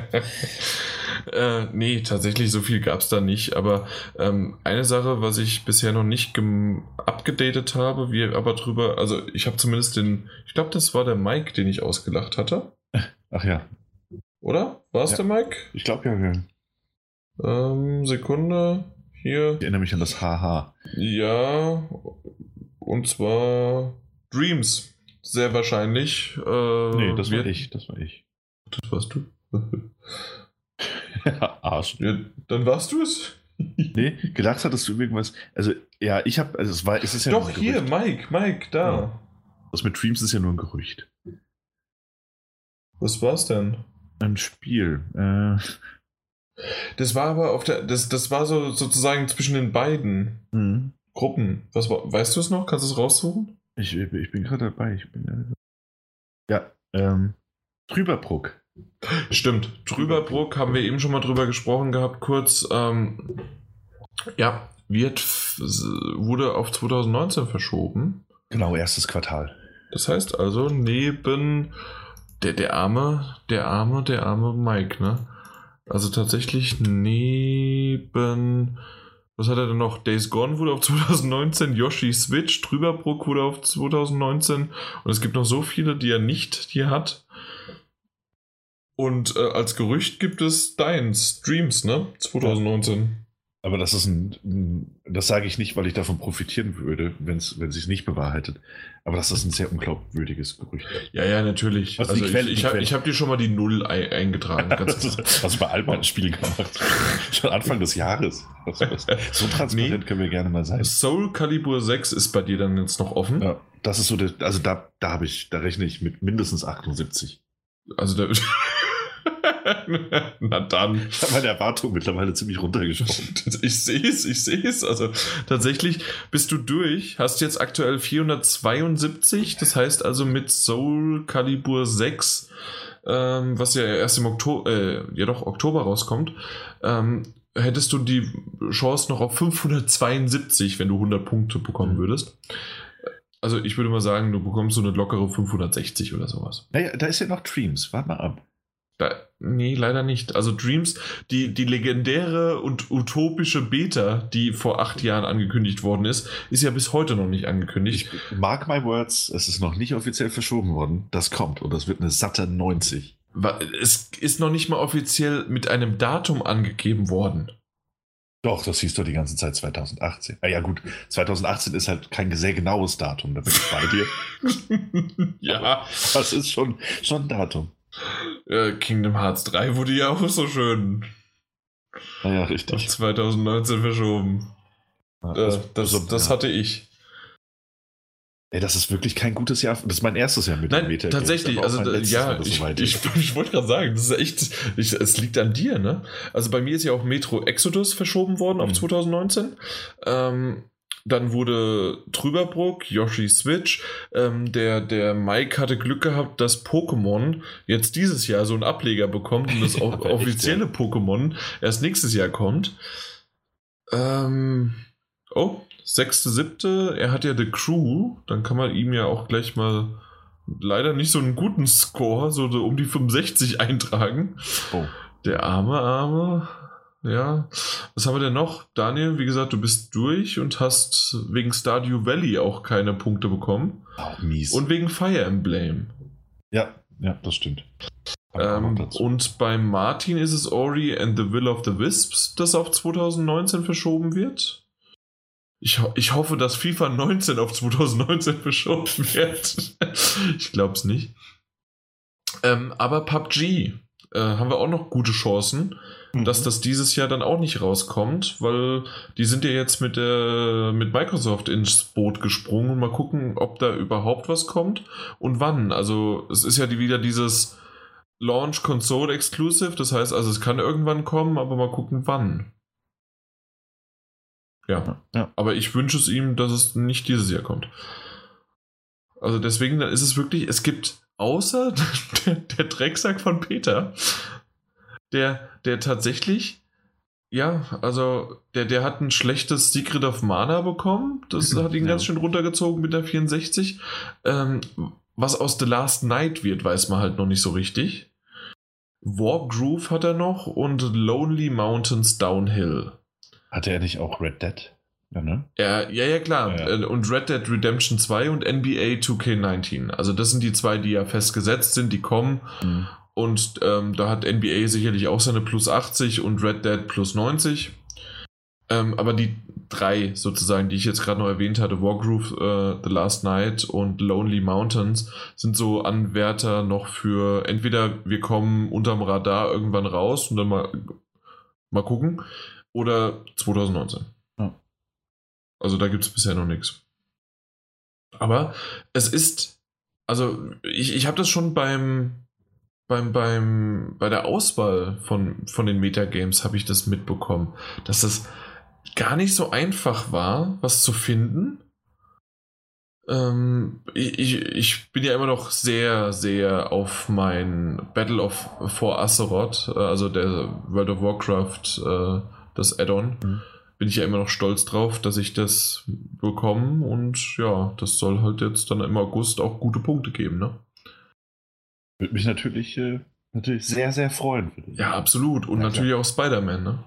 äh, nee, tatsächlich so viel gab es da nicht. Aber ähm, eine Sache, was ich bisher noch nicht abgedatet habe, wir aber drüber, also ich habe zumindest den, ich glaube, das war der Mike, den ich ausgelacht hatte. Ach ja. Oder? War es ja. der Mike? Ich glaube ja, ja. Ähm, Sekunde. Hier. Ich erinnere mich an das HH. Ja. Und zwar Dreams. Sehr wahrscheinlich. Äh, nee, das war ich. Das war ich. Das warst du. ja, Arsch. Ja, dann warst du es. nee, gedacht hattest du irgendwas. Also, ja, ich habe. Also, es war. Es ist ja Doch, hier, Mike, Mike, da. Ja. Das mit Dreams ist ja nur ein Gerücht. Was war's denn? Ein Spiel. Äh. Das war aber auf der. Das, das war so sozusagen zwischen den beiden mhm. Gruppen. Was war, weißt du es noch? Kannst du es raussuchen? Ich, ich bin gerade dabei. Ich bin, ja, ähm, Trüberbruck. Stimmt, Trüberbruck haben wir eben schon mal drüber gesprochen gehabt, kurz. Ähm, ja, wird, wurde auf 2019 verschoben. Genau, erstes Quartal. Das heißt also, neben der, der arme, der arme, der arme Mike, ne? Also tatsächlich neben was hat er denn noch? Days Gone wurde auf 2019, Yoshi Switch, Trüberbrook wurde auf 2019 und es gibt noch so viele, die er nicht hier hat. Und äh, als Gerücht gibt es deins, Dreams, ne? 2019. Aber das ist ein, das sage ich nicht, weil ich davon profitieren würde, wenn es sich nicht bewahrheitet. Aber das ist ein sehr unglaubwürdiges Gerücht. Ja, ja, natürlich. Was also Quelle, ich, ich habe hab dir schon mal die Null eingetragen. Ganz das hast du bei all meinen Spielen gemacht. schon Anfang des Jahres. So transparent nee. können wir gerne mal sein. Soul Calibur 6 ist bei dir dann jetzt noch offen. Ja, das ist so, der, also da, da habe ich, da rechne ich mit mindestens 78. Also da. Na dann. Ich habe meine Erwartung mittlerweile ziemlich runtergeschraubt. Ich sehe es, ich sehe es. Also tatsächlich bist du durch, hast jetzt aktuell 472, das heißt also mit Soul Calibur 6, ähm, was ja erst im Oktober, äh, ja doch Oktober rauskommt, ähm, hättest du die Chance noch auf 572, wenn du 100 Punkte bekommen mhm. würdest. Also ich würde mal sagen, du bekommst so eine lockere 560 oder sowas. Naja, da ist ja noch Dreams. Warte mal ab. Da, nee, leider nicht. Also Dreams, die, die legendäre und utopische Beta, die vor acht Jahren angekündigt worden ist, ist ja bis heute noch nicht angekündigt. Ich, mark my words, es ist noch nicht offiziell verschoben worden. Das kommt und das wird eine satte 90. Es ist noch nicht mal offiziell mit einem Datum angegeben worden. Doch, das hieß doch die ganze Zeit 2018. Ah ja gut, 2018 ist halt kein sehr genaues Datum, da bin ich bei dir. ja. Aber das ist schon, schon ein Datum. Äh, Kingdom Hearts 3 wurde ja auch so schön. Ja, richtig. Auf 2019 verschoben. Ja, das, äh, das, das, das ja. hatte ich. Ey, das ist wirklich kein gutes Jahr. Das ist mein erstes Jahr mit Nein, dem Meta. Tatsächlich, also ja, ich, ich, ich, ich wollte gerade sagen, das ist echt, ich, es liegt an dir, ne? Also bei mir ist ja auch Metro Exodus verschoben worden mhm. auf 2019. Ähm, dann wurde Trüberbrook, Yoshi Switch. Ähm, der, der Mike hatte Glück gehabt, dass Pokémon jetzt dieses Jahr so einen Ableger bekommt und das offizielle echt, ja. Pokémon erst nächstes Jahr kommt. Ähm, oh, sechste, siebte. Er hat ja The Crew. Dann kann man ihm ja auch gleich mal leider nicht so einen guten Score, so um die 65 eintragen. Oh. Der arme, arme. Ja. Was haben wir denn noch? Daniel, wie gesagt, du bist durch und hast wegen Stardew Valley auch keine Punkte bekommen. Oh, mies. Und wegen Fire Emblem. Ja, ja, das stimmt. Ähm, und bei Martin ist es Ori and the Will of the Wisps, das auf 2019 verschoben wird. Ich, ich hoffe, dass FIFA 19 auf 2019 verschoben wird. ich glaube es nicht. Ähm, aber PUBG äh, haben wir auch noch gute Chancen, mhm. dass das dieses Jahr dann auch nicht rauskommt, weil die sind ja jetzt mit, der, mit Microsoft ins Boot gesprungen und mal gucken, ob da überhaupt was kommt und wann. Also es ist ja wieder dieses Launch Console Exclusive, das heißt also es kann irgendwann kommen, aber mal gucken wann. Ja. ja. Aber ich wünsche es ihm, dass es nicht dieses Jahr kommt. Also deswegen ist es wirklich, es gibt außer der, der Drecksack von Peter, der, der tatsächlich, ja, also der, der hat ein schlechtes Secret of Mana bekommen. Das hat ihn ja. ganz schön runtergezogen mit der 64. Ähm, was aus The Last Night wird, weiß man halt noch nicht so richtig. Wargroove hat er noch und Lonely Mountains Downhill. Hatte er nicht auch Red Dead? Ja, ne? ja, ja, ja, klar. Ja, ja. Und Red Dead Redemption 2 und NBA 2K19. Also das sind die zwei, die ja festgesetzt sind, die kommen. Mhm. Und ähm, da hat NBA sicherlich auch seine plus 80 und Red Dead plus 90. Ähm, aber die drei sozusagen, die ich jetzt gerade noch erwähnt hatte, Wargroove, äh, The Last Night und Lonely Mountains, sind so Anwärter noch für entweder wir kommen unterm Radar irgendwann raus und dann mal, mal gucken oder 2019. Also da gibt es bisher noch nichts. Aber es ist, also ich, ich habe das schon beim, beim, beim, bei der Auswahl von, von den Metagames habe ich das mitbekommen, dass das gar nicht so einfach war, was zu finden. Ähm, ich, ich bin ja immer noch sehr, sehr auf mein Battle of for Azeroth, äh, also der World of Warcraft, äh, das Add-on. Mhm bin ich ja immer noch stolz drauf, dass ich das bekomme und ja, das soll halt jetzt dann im August auch gute Punkte geben, ne? Würde mich natürlich, äh, natürlich sehr, sehr freuen. Ja, absolut. Und ja, natürlich klar. auch Spider-Man, ne?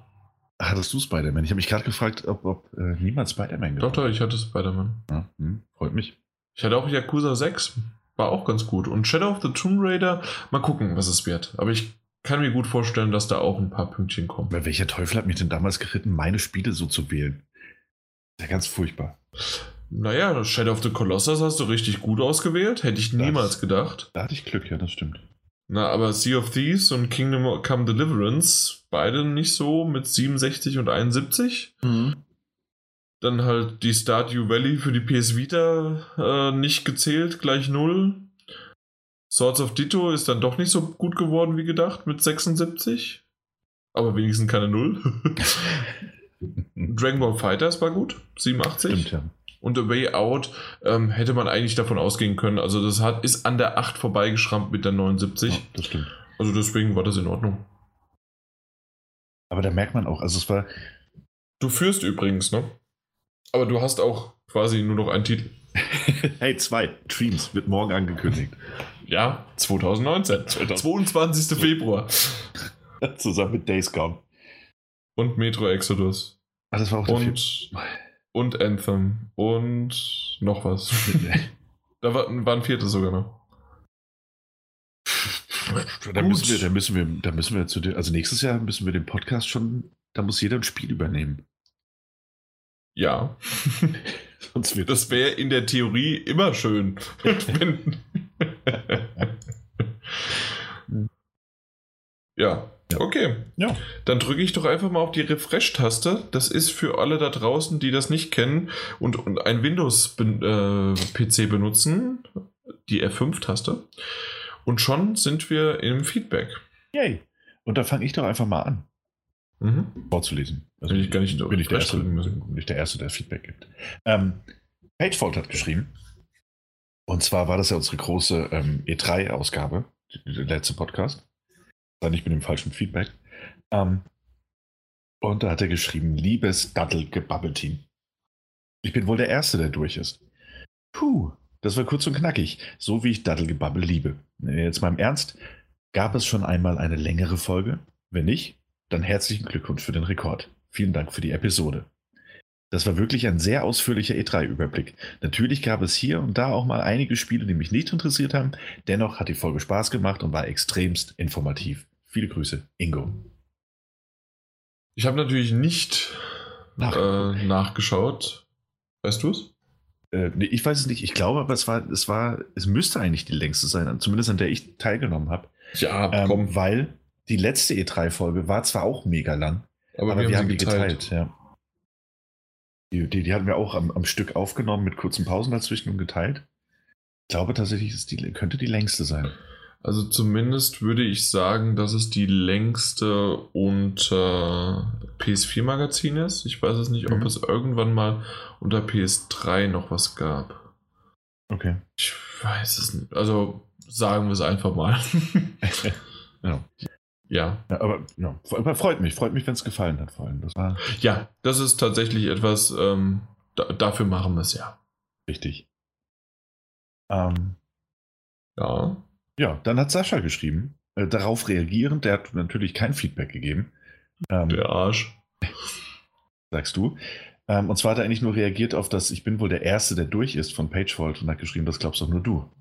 Hattest du Spider-Man? Ich habe mich gerade gefragt, ob, ob äh, niemand Spider-Man Doch, doch, ich hatte Spider-Man. Ja, hm, freut mich. Ich hatte auch Yakuza 6. War auch ganz gut. Und Shadow of the Tomb Raider, mal gucken, was es wird. Aber ich kann mir gut vorstellen, dass da auch ein paar Pünktchen kommen. Welcher Teufel hat mich denn damals geritten, meine Spiele so zu wählen? Ja, ganz furchtbar. Naja, Shadow of the Colossus hast du richtig gut ausgewählt. Hätte ich niemals das, gedacht. Da hatte ich Glück, ja, das stimmt. Na, aber Sea of Thieves und Kingdom Come Deliverance, beide nicht so mit 67 und 71. Mhm. Dann halt die Stardew Valley für die PS Vita äh, nicht gezählt, gleich 0. Swords of Ditto ist dann doch nicht so gut geworden wie gedacht mit 76. Aber wenigstens keine Null. Dragon Ball Fighters war gut, 87. Stimmt, ja. Und The Way Out ähm, hätte man eigentlich davon ausgehen können. Also das hat, ist an der 8 vorbeigeschrammt mit der 79. Ja, das stimmt. Also deswegen war das in Ordnung. Aber da merkt man auch, also es war. Du führst übrigens, ne? Aber du hast auch quasi nur noch einen Titel. hey, zwei. Dreams wird morgen angekündigt. Ja, 2019. 22. Februar. Zusammen mit Days Gone. Und Metro Exodus. Ah, das war auch und, und Anthem. Und noch was. da war, war ein viertes sogar noch. Da müssen, wir, da müssen wir, da müssen wir zu den, also nächstes Jahr müssen wir den Podcast schon, da muss jeder ein Spiel übernehmen. Ja. Sonst wird das wäre in der Theorie immer schön. wenn, ja, okay. Ja. Dann drücke ich doch einfach mal auf die Refresh-Taste. Das ist für alle da draußen, die das nicht kennen und, und ein Windows-PC äh, benutzen, die F5-Taste. Und schon sind wir im Feedback. Yay. Und da fange ich doch einfach mal an. Mhm. Vorzulesen. Also bin ich gar nicht bin ich der, Erste, bin ich der Erste, der Feedback gibt. Ähm, Pagefold hat geschrieben. Und zwar war das ja unsere große ähm, E3-Ausgabe, der letzte Podcast. Sei nicht mit dem falschen Feedback. Ähm, und da hat er geschrieben: Liebes Dattelgebabbelteam. Ich bin wohl der Erste, der durch ist. Puh, das war kurz und knackig, so wie ich Dattelgebabbel liebe. Jetzt mal im Ernst: Gab es schon einmal eine längere Folge? Wenn nicht, dann herzlichen Glückwunsch für den Rekord. Vielen Dank für die Episode. Das war wirklich ein sehr ausführlicher E3-Überblick. Natürlich gab es hier und da auch mal einige Spiele, die mich nicht interessiert haben. Dennoch hat die Folge Spaß gemacht und war extremst informativ. Viele Grüße, Ingo. Ich habe natürlich nicht Nach äh, nachgeschaut. Weißt du es? Äh, nee, ich weiß es nicht. Ich glaube aber, es war, es war, es müsste eigentlich die längste sein, zumindest an der ich teilgenommen habe. Ja, ähm, Weil die letzte E3-Folge war zwar auch mega lang, aber, aber wir, haben, wir haben die geteilt. geteilt ja. Die, die, die, hatten wir auch am, am, Stück aufgenommen mit kurzen Pausen dazwischen und geteilt. Ich glaube tatsächlich, es die, könnte die längste sein. Also zumindest würde ich sagen, dass es die längste unter PS4-Magazin ist. Ich weiß es nicht, mhm. ob es irgendwann mal unter PS3 noch was gab. Okay. Ich weiß es nicht. Also sagen wir es einfach mal. ja. Ja. ja aber, ja, aber freut mich, freut mich, wenn es gefallen hat, vor allem. Das war ja, das ist tatsächlich etwas, ähm, da, dafür machen wir es ja. Richtig. Ähm, ja. Ja, dann hat Sascha geschrieben, äh, darauf reagierend, der hat natürlich kein Feedback gegeben. Ähm, der Arsch. Sagst du. Ähm, und zwar hat er eigentlich nur reagiert auf das, ich bin wohl der Erste, der durch ist von Pagefold und hat geschrieben, das glaubst doch nur du.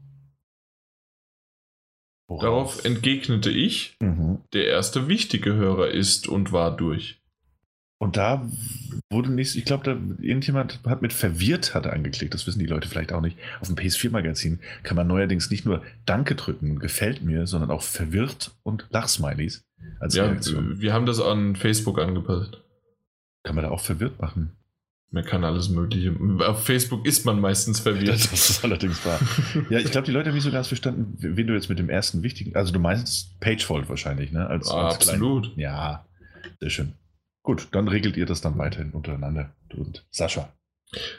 Worauf? Darauf entgegnete ich, mhm. der erste wichtige Hörer ist und war durch. Und da wurde nichts, ich glaube, da irgendjemand hat mit verwirrt hat angeklickt, das wissen die Leute vielleicht auch nicht. Auf dem PS4-Magazin kann man neuerdings nicht nur Danke drücken, gefällt mir, sondern auch verwirrt und Lachsmilies als ja, Reaktion. Wir haben das an Facebook angepasst. Kann man da auch verwirrt machen? Man kann alles Mögliche. Auf Facebook ist man meistens verwirrt. Das ist allerdings wahr. ja, ich glaube, die Leute haben nicht so ganz verstanden, wen du jetzt mit dem ersten wichtigen. Also, du meinst Pagefold wahrscheinlich, ne? Als, ah, als absolut. Klein, ja, sehr schön. Gut, dann regelt ihr das dann weiterhin untereinander, du und Sascha.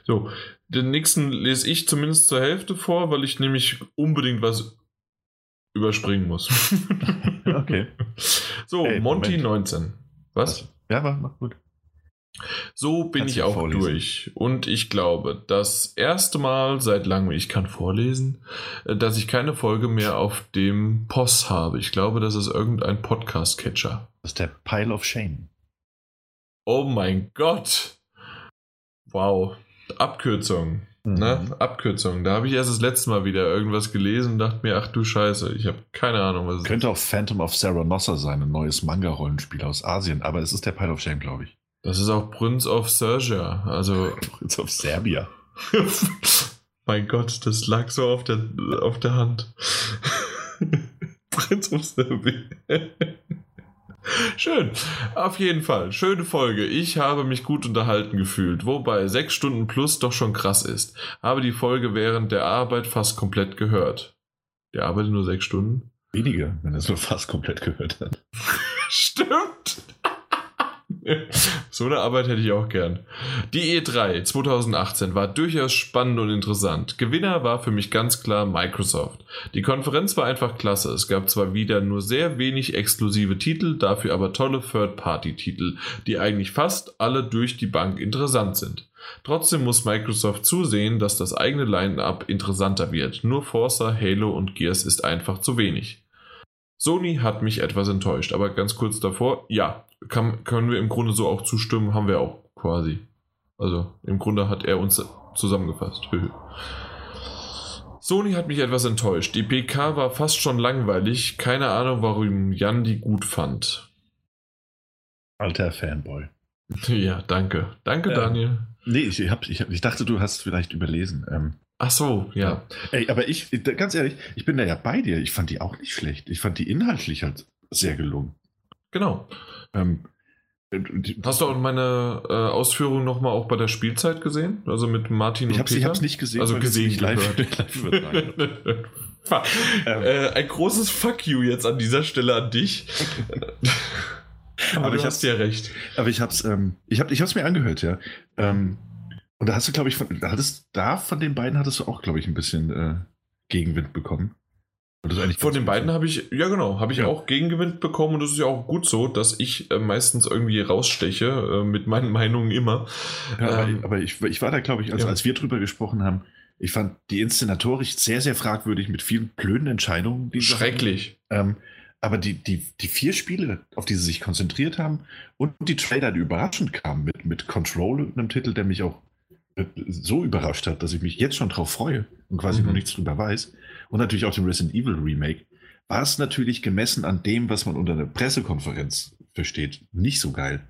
So, den nächsten lese ich zumindest zur Hälfte vor, weil ich nämlich unbedingt was überspringen muss. okay. So, hey, Monty Moment. 19. Was? Ja, mach gut. So bin Kannst ich auch vorlesen. durch. Und ich glaube, das erste Mal seit langem, ich kann vorlesen, äh, dass ich keine Folge mehr auf dem POS habe. Ich glaube, das ist irgendein Podcast-Catcher. Das ist der Pile of Shame. Oh mein Gott. Wow. Abkürzung. Mhm. Ne? Abkürzung. Da habe ich erst das letzte Mal wieder irgendwas gelesen und dachte mir, ach du Scheiße, ich habe keine Ahnung, was es Könnte ist. auch Phantom of Sarah Nossa sein, ein neues Manga-Rollenspiel aus Asien, aber es ist der Pile of Shame, glaube ich. Das ist auch Prince of Serbia. Also. Prince of Serbia. mein Gott, das lag so auf der, auf der Hand. Prince of Serbia. Schön. Auf jeden Fall. Schöne Folge. Ich habe mich gut unterhalten gefühlt, wobei sechs Stunden plus doch schon krass ist. Habe die Folge während der Arbeit fast komplett gehört. Der arbeitet nur sechs Stunden? Wenige, wenn er es nur fast komplett gehört hat. Stimmt. so eine Arbeit hätte ich auch gern. Die E3 2018 war durchaus spannend und interessant. Gewinner war für mich ganz klar Microsoft. Die Konferenz war einfach klasse. Es gab zwar wieder nur sehr wenig exklusive Titel, dafür aber tolle Third-Party-Titel, die eigentlich fast alle durch die Bank interessant sind. Trotzdem muss Microsoft zusehen, dass das eigene Line-up interessanter wird. Nur Forza, Halo und Gears ist einfach zu wenig. Sony hat mich etwas enttäuscht, aber ganz kurz davor, ja, kann, können wir im Grunde so auch zustimmen, haben wir auch quasi. Also im Grunde hat er uns zusammengefasst. Sony hat mich etwas enttäuscht. Die PK war fast schon langweilig. Keine Ahnung, warum Jan die gut fand. Alter Fanboy. Ja, danke. Danke, ähm, Daniel. Nee, ich, hab, ich, hab, ich dachte, du hast vielleicht überlesen. Ähm, Ach so, ja. Ey, aber ich, ganz ehrlich, ich bin da ja bei dir. Ich fand die auch nicht schlecht. Ich fand die inhaltlich halt sehr gelungen. Genau. Ähm, Hast du auch meine äh, Ausführungen nochmal auch bei der Spielzeit gesehen? Also mit Martin ich und Peter? Ich habe es nicht gesehen. Also gesehen, nicht live, live ähm. äh, Ein großes Fuck you jetzt an dieser Stelle an dich. aber, aber ich hast ja recht. Aber ich habe es ähm, ich hab, ich mir angehört, ja. Ähm, und da hast du, glaube ich, von, hattest, da von den beiden hattest du auch, glaube ich, ein bisschen äh, Gegenwind bekommen. Von den beiden habe ich, ja genau, habe ich ja. auch Gegenwind bekommen und das ist ja auch gut so, dass ich äh, meistens irgendwie raussteche äh, mit meinen Meinungen immer. Ja, ähm, aber, ich, ich, war da, glaube ich, also ja. als wir drüber gesprochen haben, ich fand die Inszenatorisch sehr, sehr fragwürdig mit vielen blöden Entscheidungen. Schrecklich. Ähm, aber die, die, die vier Spiele, auf die sie sich konzentriert haben und die Trailer, die überraschend kamen mit, mit Control, einem Titel, der mich auch so überrascht hat, dass ich mich jetzt schon drauf freue und quasi mhm. noch nichts drüber weiß. Und natürlich auch dem Resident Evil Remake. War es natürlich gemessen an dem, was man unter einer Pressekonferenz versteht, nicht so geil.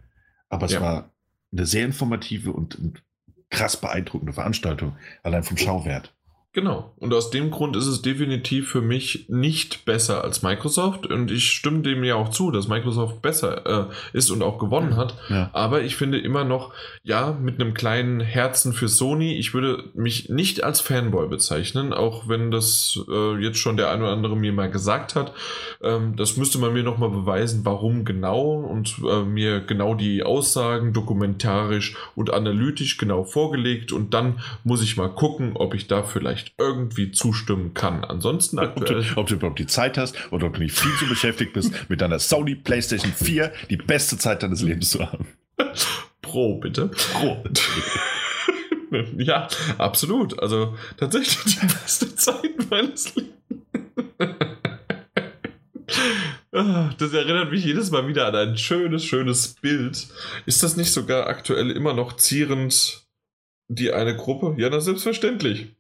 Aber es ja. war eine sehr informative und, und krass beeindruckende Veranstaltung, allein vom Schauwert. Genau. Und aus dem Grund ist es definitiv für mich nicht besser als Microsoft. Und ich stimme dem ja auch zu, dass Microsoft besser äh, ist und auch gewonnen hat. Ja. Aber ich finde immer noch, ja, mit einem kleinen Herzen für Sony. Ich würde mich nicht als Fanboy bezeichnen, auch wenn das äh, jetzt schon der ein oder andere mir mal gesagt hat. Ähm, das müsste man mir nochmal beweisen, warum genau und äh, mir genau die Aussagen dokumentarisch und analytisch genau vorgelegt. Und dann muss ich mal gucken, ob ich da vielleicht vielleicht irgendwie zustimmen kann. Ansonsten aktuell. Ob du, überhaupt die Zeit hast oder ob du nicht viel zu beschäftigt bist, mit deiner Sony PlayStation 4 die beste Zeit deines Lebens zu haben. Pro, bitte. Pro. ja, absolut. Also tatsächlich die beste Zeit meines Lebens. Das erinnert mich jedes Mal wieder an ein schönes, schönes Bild. Ist das nicht sogar aktuell immer noch zierend die eine Gruppe? Ja, na selbstverständlich.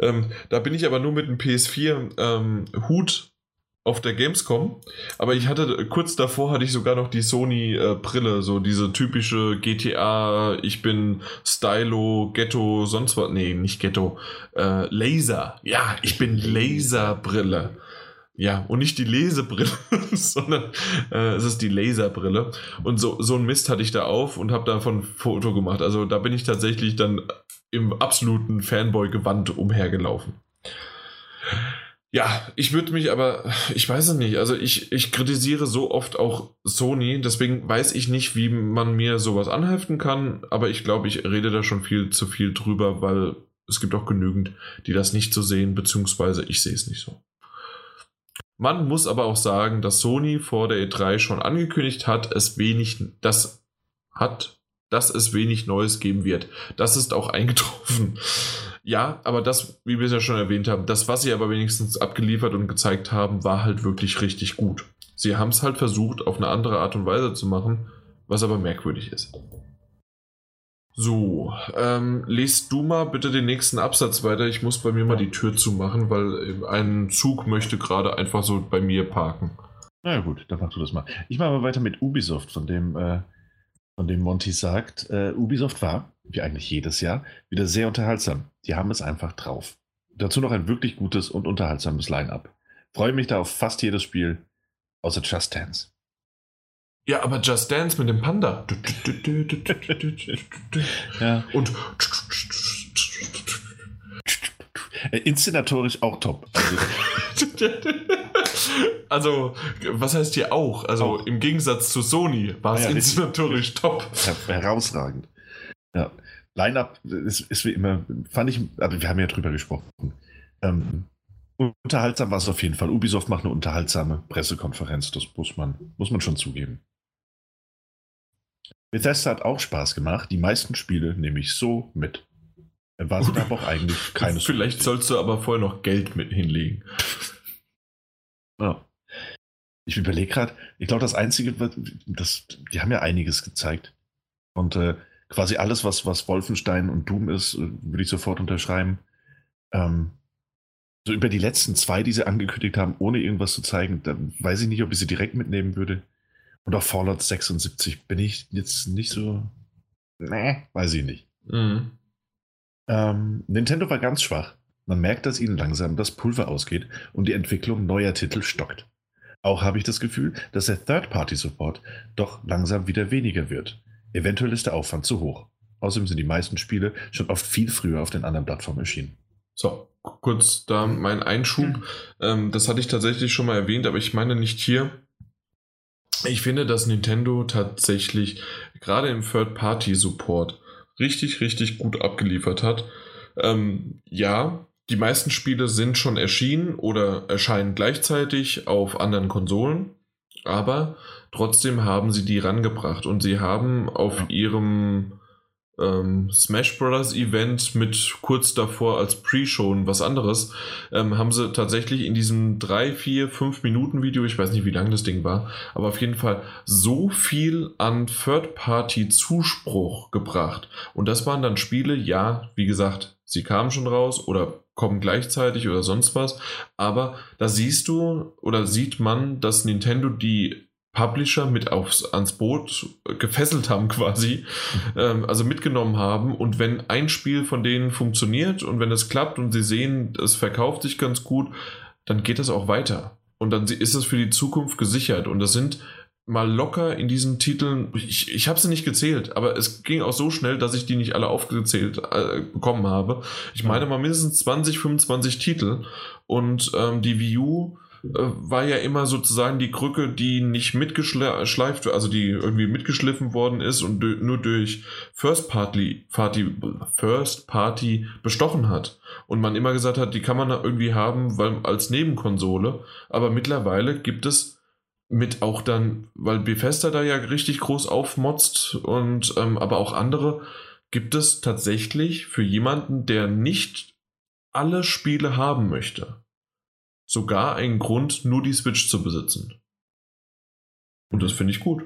Ähm, da bin ich aber nur mit dem PS4 ähm, Hut auf der Gamescom. Aber ich hatte kurz davor hatte ich sogar noch die Sony äh, Brille, so diese typische GTA, ich bin Stylo, Ghetto, sonst was. Nee, nicht Ghetto. Äh, Laser. Ja, ich bin Laserbrille. Ja, und nicht die Lesebrille, sondern äh, es ist die Laserbrille. Und so, so ein Mist hatte ich da auf und habe davon ein Foto gemacht. Also da bin ich tatsächlich dann im absoluten Fanboy-Gewand umhergelaufen. Ja, ich würde mich aber, ich weiß es nicht, also ich, ich kritisiere so oft auch Sony, deswegen weiß ich nicht, wie man mir sowas anheften kann, aber ich glaube, ich rede da schon viel zu viel drüber, weil es gibt auch genügend, die das nicht so sehen, beziehungsweise ich sehe es nicht so. Man muss aber auch sagen, dass Sony vor der E3 schon angekündigt hat, es wenig, das hat dass es wenig Neues geben wird. Das ist auch eingetroffen. Ja, aber das, wie wir es ja schon erwähnt haben, das, was sie aber wenigstens abgeliefert und gezeigt haben, war halt wirklich richtig gut. Sie haben es halt versucht, auf eine andere Art und Weise zu machen, was aber merkwürdig ist. So, ähm, lest du mal bitte den nächsten Absatz weiter. Ich muss bei mir mal die Tür zumachen, weil ein Zug möchte gerade einfach so bei mir parken. Na ja, gut, dann mach du das mal. Ich mache mal weiter mit Ubisoft, von dem äh, von dem Monty sagt, äh, Ubisoft war, wie eigentlich jedes Jahr, wieder sehr unterhaltsam. Die haben es einfach drauf. Dazu noch ein wirklich gutes und unterhaltsames Line-up. Freue mich da auf fast jedes Spiel, außer Just Dance. Ja, aber Just Dance mit dem Panda. ja. Und äh, inszenatorisch auch top. Also, also, was heißt hier auch? Also auch. im Gegensatz zu Sony war es ja, inszenatorisch top. Herausragend. Ja. Line-Up ist, ist, wie immer, fand ich, aber wir haben ja drüber gesprochen. Ähm, unterhaltsam war es auf jeden Fall. Ubisoft macht eine unterhaltsame Pressekonferenz, das muss man, muss man schon zugeben. Bethesda hat auch Spaß gemacht. Die meisten Spiele nehme ich so mit. War sie aber auch eigentlich keines. Vielleicht sollst du aber vorher noch Geld mit hinlegen. Ja. Ich überlege gerade, ich glaube, das Einzige, das, die haben ja einiges gezeigt. Und äh, quasi alles, was, was Wolfenstein und Doom ist, äh, würde ich sofort unterschreiben. Ähm, so über die letzten zwei, die sie angekündigt haben, ohne irgendwas zu zeigen, da weiß ich nicht, ob ich sie direkt mitnehmen würde. Und auch Fallout 76 bin ich jetzt nicht so. Nee, weiß ich nicht. Mhm. Ähm, Nintendo war ganz schwach. Man merkt, dass ihnen langsam das Pulver ausgeht und die Entwicklung neuer Titel stockt. Auch habe ich das Gefühl, dass der Third-Party-Support doch langsam wieder weniger wird. Eventuell ist der Aufwand zu hoch. Außerdem sind die meisten Spiele schon oft viel früher auf den anderen Plattformen erschienen. So, kurz da mein Einschub. Ähm, das hatte ich tatsächlich schon mal erwähnt, aber ich meine nicht hier. Ich finde, dass Nintendo tatsächlich gerade im Third-Party-Support richtig, richtig gut abgeliefert hat. Ähm, ja, die meisten Spiele sind schon erschienen oder erscheinen gleichzeitig auf anderen Konsolen, aber trotzdem haben sie die rangebracht und sie haben auf ihrem ähm, Smash Bros. Event mit kurz davor als Pre-Show was anderes, ähm, haben sie tatsächlich in diesem 3, 4, 5 Minuten Video, ich weiß nicht, wie lang das Ding war, aber auf jeden Fall so viel an Third-Party-Zuspruch gebracht. Und das waren dann Spiele, ja, wie gesagt, sie kamen schon raus oder kommen gleichzeitig oder sonst was, aber da siehst du oder sieht man, dass Nintendo die Publisher mit aufs, ans Boot gefesselt haben quasi, ähm, also mitgenommen haben. Und wenn ein Spiel von denen funktioniert und wenn es klappt und sie sehen, es verkauft sich ganz gut, dann geht das auch weiter. Und dann ist es für die Zukunft gesichert. Und das sind mal locker in diesen Titeln, ich, ich habe sie nicht gezählt, aber es ging auch so schnell, dass ich die nicht alle aufgezählt äh, bekommen habe. Ich meine mal mindestens 20, 25 Titel. Und ähm, die Wii U war ja immer sozusagen die Krücke, die nicht mitgeschleift, also die irgendwie mitgeschliffen worden ist und nur durch First Party, Party, First Party bestochen hat. Und man immer gesagt hat, die kann man irgendwie haben, weil als Nebenkonsole. Aber mittlerweile gibt es mit auch dann, weil Bethesda da ja richtig groß aufmotzt und ähm, aber auch andere, gibt es tatsächlich für jemanden, der nicht alle Spiele haben möchte, sogar einen Grund, nur die Switch zu besitzen. Und das finde ich gut.